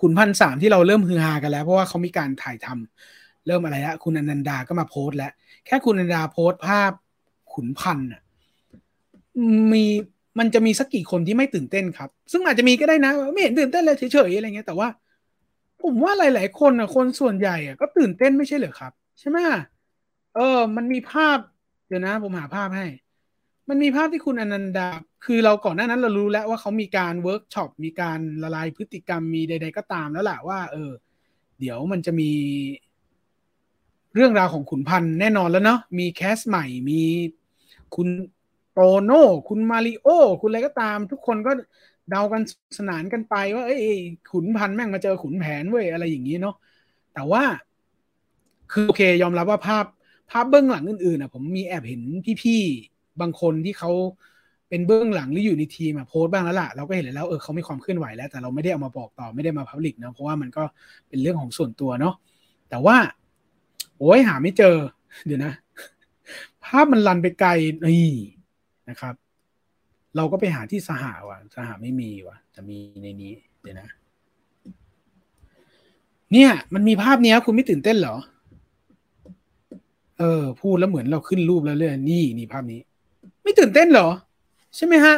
ขุนพันสามที่เราเริ่มฮือฮากันแล้ว เพราะว่าเขามีการถ่ายทำเริ่มอะไรละคุณอนันดาก็มาโพสต์แล้ว แค่คุณอนันดาโพสต์ภาพขุนพันอะมีมันจะมีสักกี่คนที่ไม่ตื่นเต้นครับ ซึ่งอาจจะมีก็ได้นะ ไม่เห็นตื่นเต้นเลยเฉยๆอะไรเงี้ยแต่ว่า ผมว่าหลาย ๆ คนอะ คนส่วนใหญ่อะก็ตื่นเต้นไม่ใช่เหรอครับ ใช่ไหมเออ มันมีภาพ เดี๋ยวนะ ผมหาภาพให้ มันมีภาพที่คุณอนันดา คือเราก่อนหน้านั้นเรารู้แล้วว่าเขามีการเวิร์กช็อปมีการละลายพฤติกรรมมีใด ๆ ก็ตามแล้วแหละว่า เออ เดี๋ยวมันจะมีเรื่องราวของขุนพันธ์แน่นอนแล้วเนาะมี cast ใหม่มีคุณโตโน่คุณมาริโอ คุณอะไรก็ตาม ทุกคนก็เดากันสนานกันไปว่าเอ้ยขุนพันธ์แม่งมาเจอขุนแผนเว้ยอะไรอย่างนี้เนาะแต่ว่าคือโอเค ยอมรับว่าภาพภาพเบื้องหลังอื่นๆอะ ผมมีแอบเห็นพี่ๆ บางคนที่เขาเป็นเบื้องหลังหรืออยู่ในทีมอะโพสต์บ้างแล้วล่ะเราก็เห็นแล้วเออเขาไม่ความเคลื่อนไหวแล้ว แต่เราไม่ได้เอามาบอกต่อไม่ได้มาพับลิกนะเพราะว่ามันก็เป็นเรื่องของส่วนตัวเนาะแต่ว่า โอ้ยหาไม่เจอ เดี๋ยวนะ ภาพมันลันไปไกลนี่นะครับ เราก็ไปหาที่สหาว่ะสหาไม่มีว่ะจะมีในนี้ เดี๋ยวนะ เนี่ย มันมีภาพเนี้ย คุณไม่ตื่นเต้นเหรอ เออ พูดแล้วเหมือนเราขึ้นรูปแล้วเลยนี่นี่ภาพนี้ ไม่ตื่นเต้นเหรอ ใช่ไหมฮะ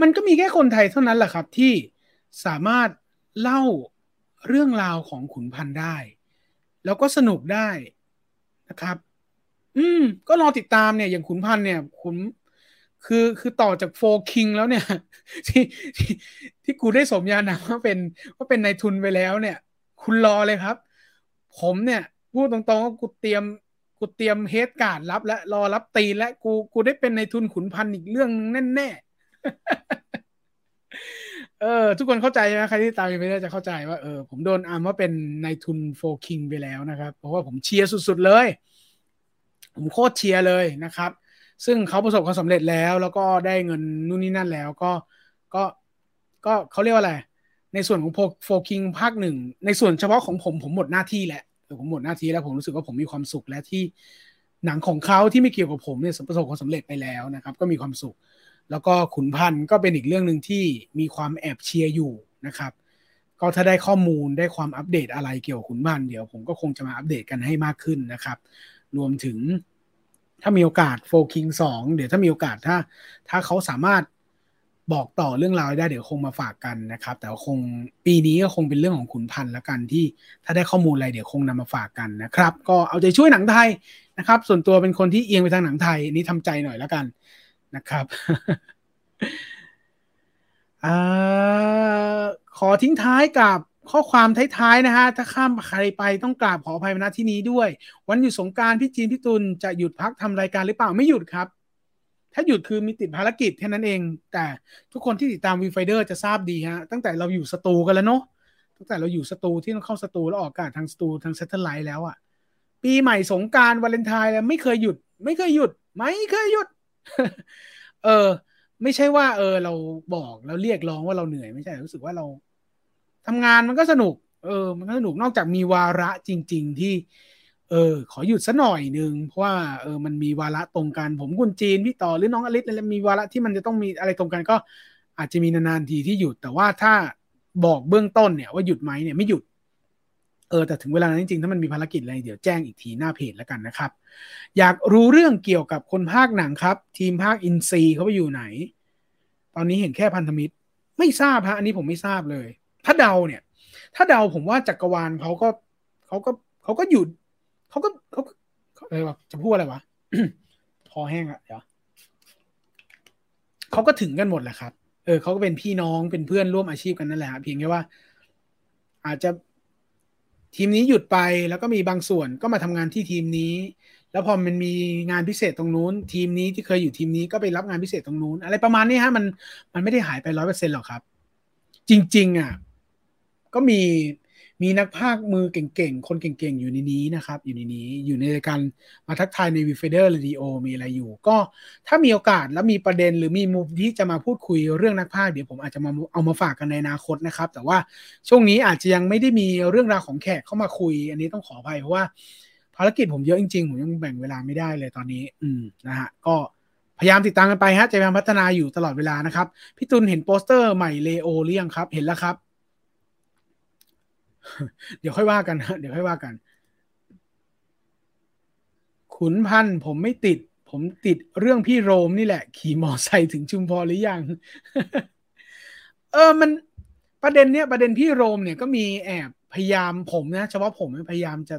มันก็มีแค่คนไทยเท่านั้นแหละครับที่สามารถเล่าเรื่องราวของขุนพันธ์ได้ แล้วก็สนุกได้นะครับ อืม ก็รอติดตามเนี่ย อย่างขุนพันธ์เนี่ยขุนคือคือต่อจากโฟคิงแล้วเนี่ยที่ที่ที่กูได้สมญานามว่าเป็นว่าเป็นนายทุนไปแล้วเนี่ย คุณรอเลยครับ ผมเนี่ย พูดตรงๆว่ากูเตรียม กูเตรียมเฮดการ์ดรับ และรอรับตีและกูกูได้เป็นในทุนขุนพันอีกเรื่องแน่แน่เออ ทุกคนเข้าใจไหมใครที่ตามไปได้จะเข้าใจว่าเออผมโดนอามว่าเป็นในทุนโฟคิงไปแล้วนะครับ เพราะว่าผมเชียร์สุด ๆ เลย ผมโคตรเชียร์เลยนะครับ ซึ่งเขาประสบความสำเร็จแล้ว แล้วก็ได้เงินนู่นนี่นั่นแล้วก็ก็ก็เขาเรียกว่าอะไร ในส่วนของโฟคิงภาคหนึ่ง ในส่วนเฉพาะของผมผมหมดหน้าที่แล้ว ผมหมดหน้าที่แล้วผมรู้สึกว่าผมมีความสุขและที่หนังของเขาที่ไม่เกี่ยวกับผมเนี่ยประสบความสำเร็จไปแล้วนะครับ ก็มีความสุข แล้วก็ขุนพันธ์ก็เป็นอีกเรื่องหนึ่งที่มีความแอบเชียร์อยู่นะครับ ก็ถ้าได้ข้อมูลได้ความอัปเดตอะไรเกี่ยวกับขุนพันธ์เดี๋ยวผมก็คงจะมาอัปเดตกันให้มากขึ้นนะครับ รวมถึงถ้ามีโอกาสโฟคิงสองเดี๋ยวถ้ามีโอกาสถ้า ถ้าเขาสามารถ บอกต่อเรื่องราวได้เดี๋ยวคงมาฝากกันนะครับ แต่คงปีนี้ก็คงเป็นเรื่องของขุนพันธ์แล้วกันที่ถ้าได้ข้อมูลอะไรเดี๋ยวคงนำมาฝากกันนะครับ ก็เอาใจช่วยหนังไทยนะครับ ส่วนตัวเป็นคนที่เอียงไปทางหนังไทยนี้ทำใจหน่อยแล้วกันนะครับอขอทิ้งท้ายกับข้อความท้ายๆนะฮะ ถ้าข้ามใครไปต้องกราบขออภัยณที่นี้ด้วย วันหยุดสงกรานต์พี่จีนพี่ตุลย์จะหยุดพักทำรายการหรือเปล่าไม่หยุดครับ ถ้าหยุดคือมีติดภารกิจแค่นั้นเอง แต่ทุกคนที่ติดตาม Viewfinder จะทราบดีฮะ ตั้งแต่เราอยู่สตูกันแล้วเนาะตั้งแต่เราอยู่สตูที่ต้องเข้าสตูแล้วออกอากาศทางสตูทาง satellite แล้วอะ่ะ ปีใหม่สงการวาเลนไทน์แล้วไม่เคยหยุด ไม่เคยหยุด ไม่เคยหยุด เออ ไม่ใช่ว่า เออ เราบอกแล้วเรียกร้องว่าเราเหนื่อยไม่ใช่รู้สึกว่าเราทำงานมันก็สนุก เออ มันก็สนุกนอกจากมีวาระจริง ๆ ที่ เออ ขอหยุดสัหน่อยหนึ่งเพราะว่าเออมันมีวาระตรงกันผมคุณจีนพี่ต่อหรือน้องอลิศอะไรมีวาระที่มันจะต้องมีอะไรตรงกันก็ อาจจะมีนานๆทีที่หยุด แต่ว่าถ้าบอกเบื้องต้นเนี่ยว่าหยุดไหมเนี่ยไม่หยุดเออแต่ถึงเวลานั้นจริงๆ ถ้ามันมีภารกิจอะไรเดี๋ยวแจ้งอีกทีหน้าเพจแล้วกันนะครับ อยากรู้เรื่องเกี่ยวกับคนภาคหนังครับ ทีมภาคอินซีเขาไปอยู่ไหน ตอนนี้เห็นแค่พันธมิตร ไม่ทราบฮะอันนี้ผมไม่ทราบเลย ถ้าเดาเนี่ย ถ้าเดาผมว่าจักรวาลเขาก็เขาก็เขาก็หยุด เขาก็เขาอะไรวะจะพูดอะไรวะพอแห้งอะเดี๋ยวเขาก็ถึงกันหมดแหละครับ เออเขาก็เป็นพี่น้องเป็นเพื่อนร่วมอาชีพกันนั่นแหละเพียงแค่ว่า อาจจะทีมนี้หยุดไปแล้วก็มีบางส่วนก็มาทำงานที่ทีมนี้ แล้วพอมันมีงานพิเศษตรงนู้น ทีมนี้ที่เคยอยู่ทีมนี้ก็ไปรับงานพิเศษตรงนู้น อะไรประมาณนี้ฮะมันมันไม่ได้หายไปร้อยเปอร์เซ็นต์หรอกครับ จริง ๆ อะ ก็มี มีนักภาคมือเก่งๆ คนเก่งๆ อยู่ในนี้นะครับ อยู่ในนี้ อยู่ในการมาทักทายในวีเฟเดอร์เรดิโอมีอะไรอยู่ ก็ถ้ามีโอกาสแล้วมีประเด็นหรือมีมุมที่จะมาพูดคุยเรื่องนักภาคเดี๋ยวผมอาจจะมาเอามาฝากกันในอนาคตนะครับ แต่ว่าช่วงนี้อาจจะยังไม่ได้มีเรื่องราวของแขกเข้ามาคุย อันนี้ต้องขออภัยเพราะว่าภารกิจผมเยอะจริงๆ ผมยังแบ่งเวลาไม่ได้เลยตอนนี้ อืมนะฮะก็พยายามติดตามกันไปฮะจะพยายามพัฒนาอยู่ตลอดเวลานะครับ พี่ตุลเห็นโปสเตอร์ใหม่เลโอหรือยังครับ เห็นแล้วครับ เดี๋ยวค่อยว่ากันนะเดี๋ยวค่อยว่ากัน ขุนพันธ์ผมไม่ติด ผมติดเรื่องพี่โรมนี่แหละ ขี่มอไซค์ถึงชุมพรหรือยัง เออมันประเด็นเนี้ยประเด็นพี่โรมเนี่ยก็มีแอบพยายามผมนะเฉพาะผมพยายามจะ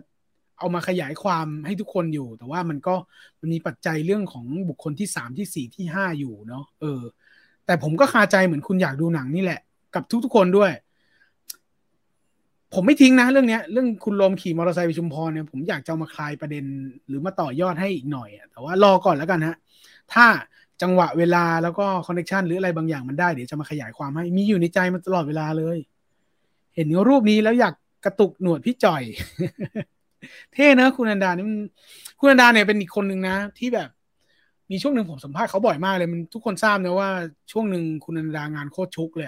เอามาขยายความให้ทุกคนอยู่ แต่ว่ามันก็มันมีปัจจัยเรื่องของบุคคลที่สามที่สี่ที่ห้าอยู่เนาะเออ แต่ผมก็คาใจเหมือนคุณอยากดูหนังนี่แหละ กับทุกๆคนด้วย ผมไม่ทิ้งนะเรื่องนี้เรื่องคุณโรมขี่มอเตอร์ไซค์ไปชุมพรเนี่ยผมอยากจะมาคลายประเด็นหรือมาต่อยอดให้อีกหน่อยแต่ว่ารอก่อนแล้วกันฮะถ้าจังหวะเวลาแล้วก็คอนเนคชันหรืออะไรบางอย่างมันได้เดี๋ยวจะมาขยายความให้มีอยู่ในใจมันตลอดเวลาเลย เห็นรูปนี้แล้วอยากกระตุกหนวดพี่จ่อย เท่เนอะคุณอันดานี่คุณอันดาเนี่ยเป็นอีกคนหนึ่งนะ ที่แบบมีช่วงหนึ่งผมสัมภาษณ์เขาบ่อยมากเลยมันทุกคนทราบนะว่าช่วงหนึ่งคุณอันดางานโคตรชุกเลย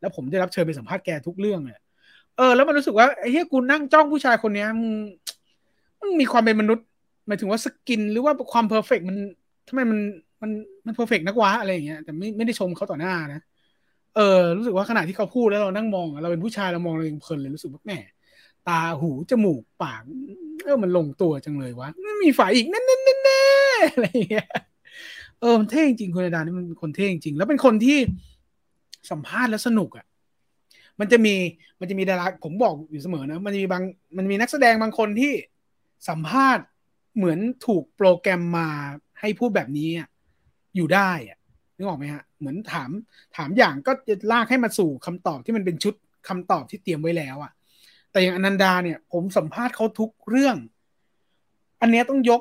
แล้วผมได้รับเชิญไปสัมภาษณ์แกทุกเรื่องเลย เออแล้วมันรู้สึกว่าไอ้เฮียกูนั่งจ้องผู้ชายคนนี้มึงมึงมีความเป็นมนุษย์หมายถึงว่า skin หรือว่าความ perfect มันทำไมมันมันมัน perfect นักวะอะไรอย่างเงี้ยแต่ไม่ไม่ได้ชมเขาต่อหน้านะเออรู้สึกว่าขณะที่เขาพูดแล้วเรานั่งมอง เราเป็นผู้ชายเรามองเราเองเพลินเลยรู้สึกว่าแหมตาหูจมูกปากเออมันลงตัวจังเลยวะไม่มีฝ่ายอีกแน่แน่แน่อะไรอย่างเงี้ยเออมันเท่จริงคุณดานี่มันคนเท่จริงแล้วเป็นคนที่สัมภาษณ์แล้วสนุกอะ มันจะมีมันจะมีดาราผมบอกอยู่เสมอนะ มันจะมีบางมันมีนักแสดงบางคนที่สัมภาษณ์เหมือนถูกโปรแกรมมาให้พูดแบบนี้อยู่ได้อะนึกออกไหมฮะ เหมือนถามถามอย่างก็จะลากให้มาสู่คำตอบที่มันเป็นชุดคำตอบที่เตรียมไว้แล้วอะแต่อย่างอนันดาเนี่ย ผมสัมภาษณ์เขาทุกเรื่อง อันนี้ต้องยก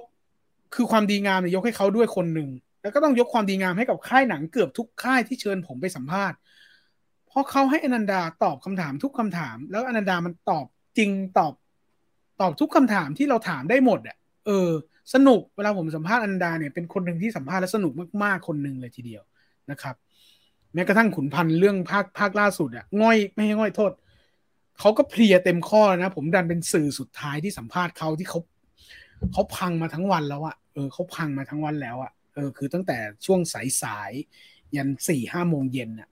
คือความดีงามเนี่ยยกให้เขาด้วยคนหนึ่งแล้วก็ต้องยกความดีงามให้กับค่ายหนังเกือบทุกค่ายที่เชิญผมไปสัมภาษณ์ เพราะเขาให้อนันดาตอบคำถามทุกคำถาม แล้วอนันดามันตอบจริงตอบตอบทุกคำถามที่เราถามได้หมดอะเออ สนุกเวลาผมสัมภาษณ์อนันดาเนี่ยเป็นคนหนึ่งที่สัมภาษณ์แล้วสนุกมากๆคนหนึ่งเลยทีเดียวนะครับ แม้กระทั่งขุนพันธ์เรื่องภาคภาคล่าสุดอะง่อยไม่ให้ง่อยโทษเขาก็เพลียเต็มข้อนะ ผมดันเป็นสื่อสุดท้ายที่สัมภาษณ์เขาที่เขาเขาพังมาทั้งวันแล้วอะเออเขาพังมาทั้งวันแล้วอะเออคือตั้งแต่ช่วงสายๆยันสี่ห้าโมงเย็นอะ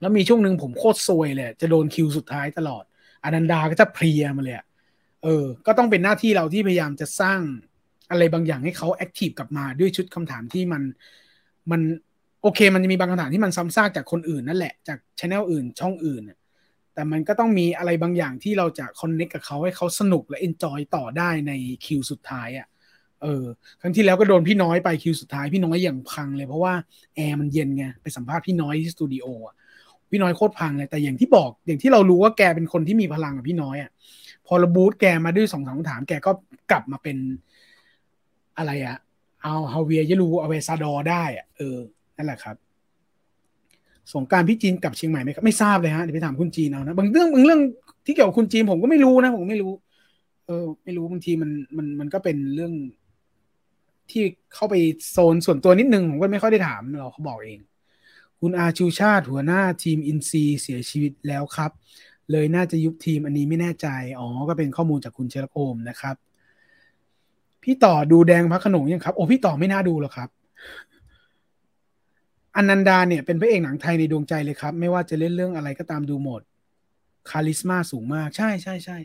แล้วมีช่วงหนึ่งผมโคตรซวยเลย จะโดนคิวสุดท้ายตลอด อนันดาก็จะเพลียมาเลยเออ ก็ต้องเป็นหน้าที่เราที่พยายามจะสร้างอะไรบางอย่างให้เขา active กลับมาด้วยชุดคำถามที่มันมันโอเค มันจะมีบางคำถามที่มันซ้ำซากจากคนอื่นนั่นแหละจาก channel อื่นช่องอื่นแต่มันก็ต้องมีอะไรบางอย่างที่เราจะ connect กับเขาให้เขาสนุกและ enjoy ต่อได้ในคิวสุดท้ายอะ่ะเออครั้งที่แล้วก็โดนพี่น้อยไปคิวสุดท้ายพี่น้อยอย่างพังเลยเพราะว่าแอร์มันเย็นไงไปสัมภาษณ์พี่น้อยที่สตูดิโออะ พี่น้อยโคตรพังเลยแต่อย่างที่บอกอย่างที่เรารู้ว่าแกเป็นคนที่มีพลังกับพี่น้อยอะพอระบูตแกมาด้วยสองสองถามแกก็กลับมาเป็นอะไรอะ เอาฮาเวียยรูเอาเวซาดอได้อะเออนั่นแหละครับสงการพี่จีนกับเชียงใหม่ไหมครับไม่ทราบเลยฮะเดี๋ยวไปถามคุณจีนเอานะบางเรื่องบางเรื่องที่เกี่ยวกับคุณจีนผมก็ไม่รู้นะ ผมไม่รู้ เออ ไม่รู้บางทีมันมันมันก็เป็นเรื่องที่เข้าไปโซนส่วนตัวนิดนึงผมก็ไม่ค่อยได้ถามเราเขาบอกเอง คุณอาชูชาติหัวหน้าทีมอินซีเสียชีวิตแล้วครับ เลยน่าจะยุบทีมอันนี้ไม่แน่ใจ อ๋อ ก็เป็นข้อมูลจากคุณเชลโคมนะครับ พี่ต่อดูแดงพระขนงยังครับ โอ้พี่ต่อไม่น่าดูหรอกครับอนันดาเนี่ยเป็นพระเอกหนังไทยในดวงใจเลยครับ ไม่ว่าจะเล่นเรื่องอะไรก็ตามดูหมด คาลิสมาสูงมาก ใช่ใช่ใช่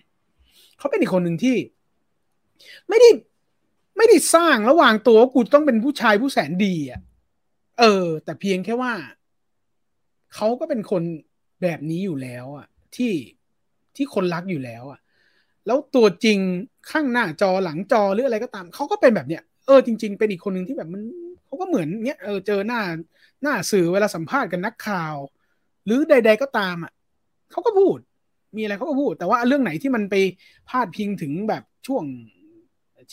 เขาเป็นอีกคนหนึ่งที่ ไม่ได้ไม่ได้สร้างระหว่างตัวกูต้องเป็นผู้ชายผู้แสนดีอะ เออ แต่เพียงแค่ว่า เขาก็เป็นคนแบบนี้อยู่แล้วอะ ที่ที่คนรักอยู่แล้วอะ แล้วตัวจริงข้างหน้าจอหลังจอหรืออะไรก็ตามเขาก็เป็นแบบเนี้ยเออจริง ๆ เป็นอีกคนหนึ่งที่แบบมันเขาก็เหมือนเนี้ยเออเจอหน้าหน้าสื่อเวลาสัมภาษณ์กันนักข่าว หรือใด ๆก็ตามอะเขาก็พูด มีอะไรเขาก็พูด แต่ว่าเรื่องไหนที่มันไปพาดพิงถึงแบบช่วง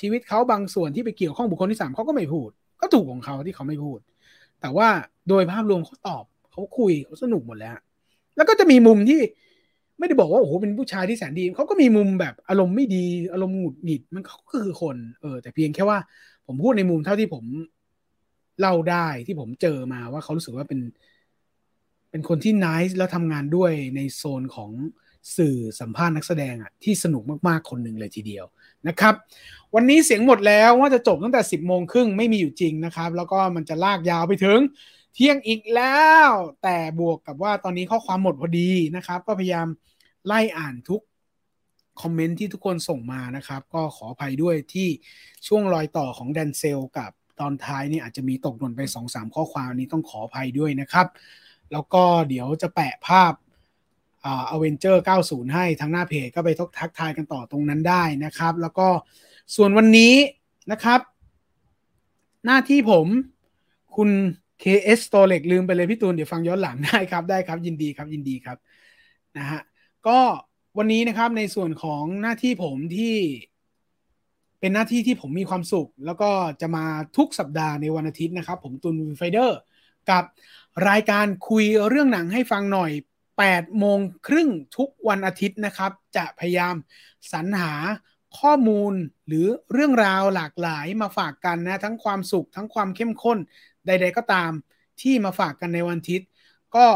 ชีวิตเขาบางส่วนที่ไปเกี่ยวข้องบุคคลที่สามเขาก็ไม่พูด ก็ถูกของเขาที่เขาไม่พูด แต่ว่าโดยภาพรวมเขาตอบ เขาคุยเขาสนุกหมดแล้ว แล้วก็จะมีมุมที่ไม่ได้บอกว่าโอ้โหเป็นผู้ชายที่แสนดีเขาก็มีมุมแบบอารมณ์ไม่ดีอารมณ์หงุดหงิดมันก็คือคน เออ แต่เพียงแค่ว่า ผมพูดในมุมเท่าที่ผมเล่าได้ที่ผมเจอมาว่าเขารู้สึกว่าเป็น เป็นคนที่นิสแล้วทำงานด้วยในโซนของสื่อสัมภาษณ์นักแสดงอะที่สนุกมากๆคนหนึ่งเลยทีเดียวนะครับ วันนี้เสียงหมดแล้วว่าจะจบตั้งแต่ 10บโมงครึ่งไม่มีอยู่จริงนะครับ แล้วก็มันจะลากยาวไปถึง เที่ยงอีกแล้ว แต่บวกกับว่าตอนนี้ข้อความหมดพอดีนะครับ ก็พยายามไล่อ่านทุกคอมเมนต์ที่ทุกคนส่งมานะครับ ก็ขออภัยด้วยที่ช่วงรอยต่อของแดนเซลกับตอนท้ายนี่อาจจะมีตกหล่นไป2อสข้อความนี้ต้องขออภัยด้วยนะครับ แล้วก็เดี๋ยวจะแปะภาพอ่าเวนเจอร์90 ให้ทางหน้าเพจก็ไปทกทักทายกันต่อตรงนั้นได้นะครับ แล้วก็ส่วนวันนี้นะครับ หน้าที่ผมคุณ KS t o r e x ลืมไปเลยพี่ตูน เดี๋ยวฟังย้อนหลังได้ครับได้ครับ ยินดีครับยินดีครับนะฮะก็วันนี้นะครับในส่วนของหน้าที่ผมที่เป็นหน้าที่ที่ผมมีความสุข แล้วก็จะมาทุกสัปดาห์ในวันอาทิตย์นะครับ ผมตุนไฟเดอร์กับรายการคุยเรื่องหนังให้ฟังหน่อย8โมงครึ่งทุกวันอาทิตย์นะครับ จะพยายามสรรหาข้อมูลหรือเรื่องราวหลากหลายมาฝากกันนะ ทั้งความสุขทั้งความเข้มข้น ใด ๆ ก็ตามที่มาฝากกันในวันอาทิตย์ ก็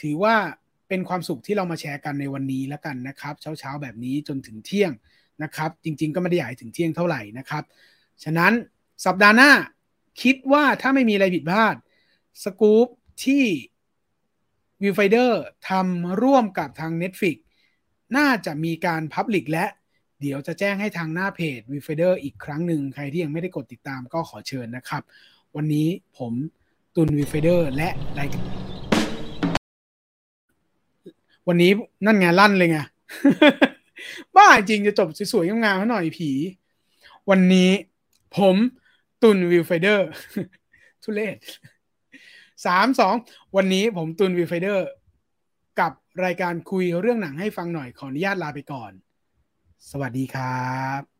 ถือว่าเป็นความสุขที่เรามาแชร์กันในวันนี้แล้วกันนะครับ เช้าๆแบบนี้จนถึงเที่ยงนะครับ จริง ๆ ก็ไม่ได้ใหญ่ถึงเที่ยงเท่าไหร่นะครับ ฉะนั้นสัปดาห์หน้าคิดว่าถ้าไม่มีอะไรผิดพลาดสกู๊ปที่ Viewfinder ทำร่วมกับทาง Netflix น่าจะมีการ public และ เดี๋ยวจะแจ้งให้ทางหน้าเพจ Viewfinder อีกครั้งหนึ่ง ใครที่ยังไม่ได้กดติดตามก็ขอเชิญนะครับ วันนี้ผมตุลย์ Viewfinder และรายวันนี้นั่นไงลั่นเลยไงบ้าจริงจะจบสวยๆงามๆหน่อยผี วันนี้ผมตุลย์ Viewfinder ทุเรศสามสองวันนี้ผมตุลย์ Viewfinder กับรายการคุยเรื่องหนังให้ฟังหน่อยขออนุญาตลาไปก่อน สวัสดีครับ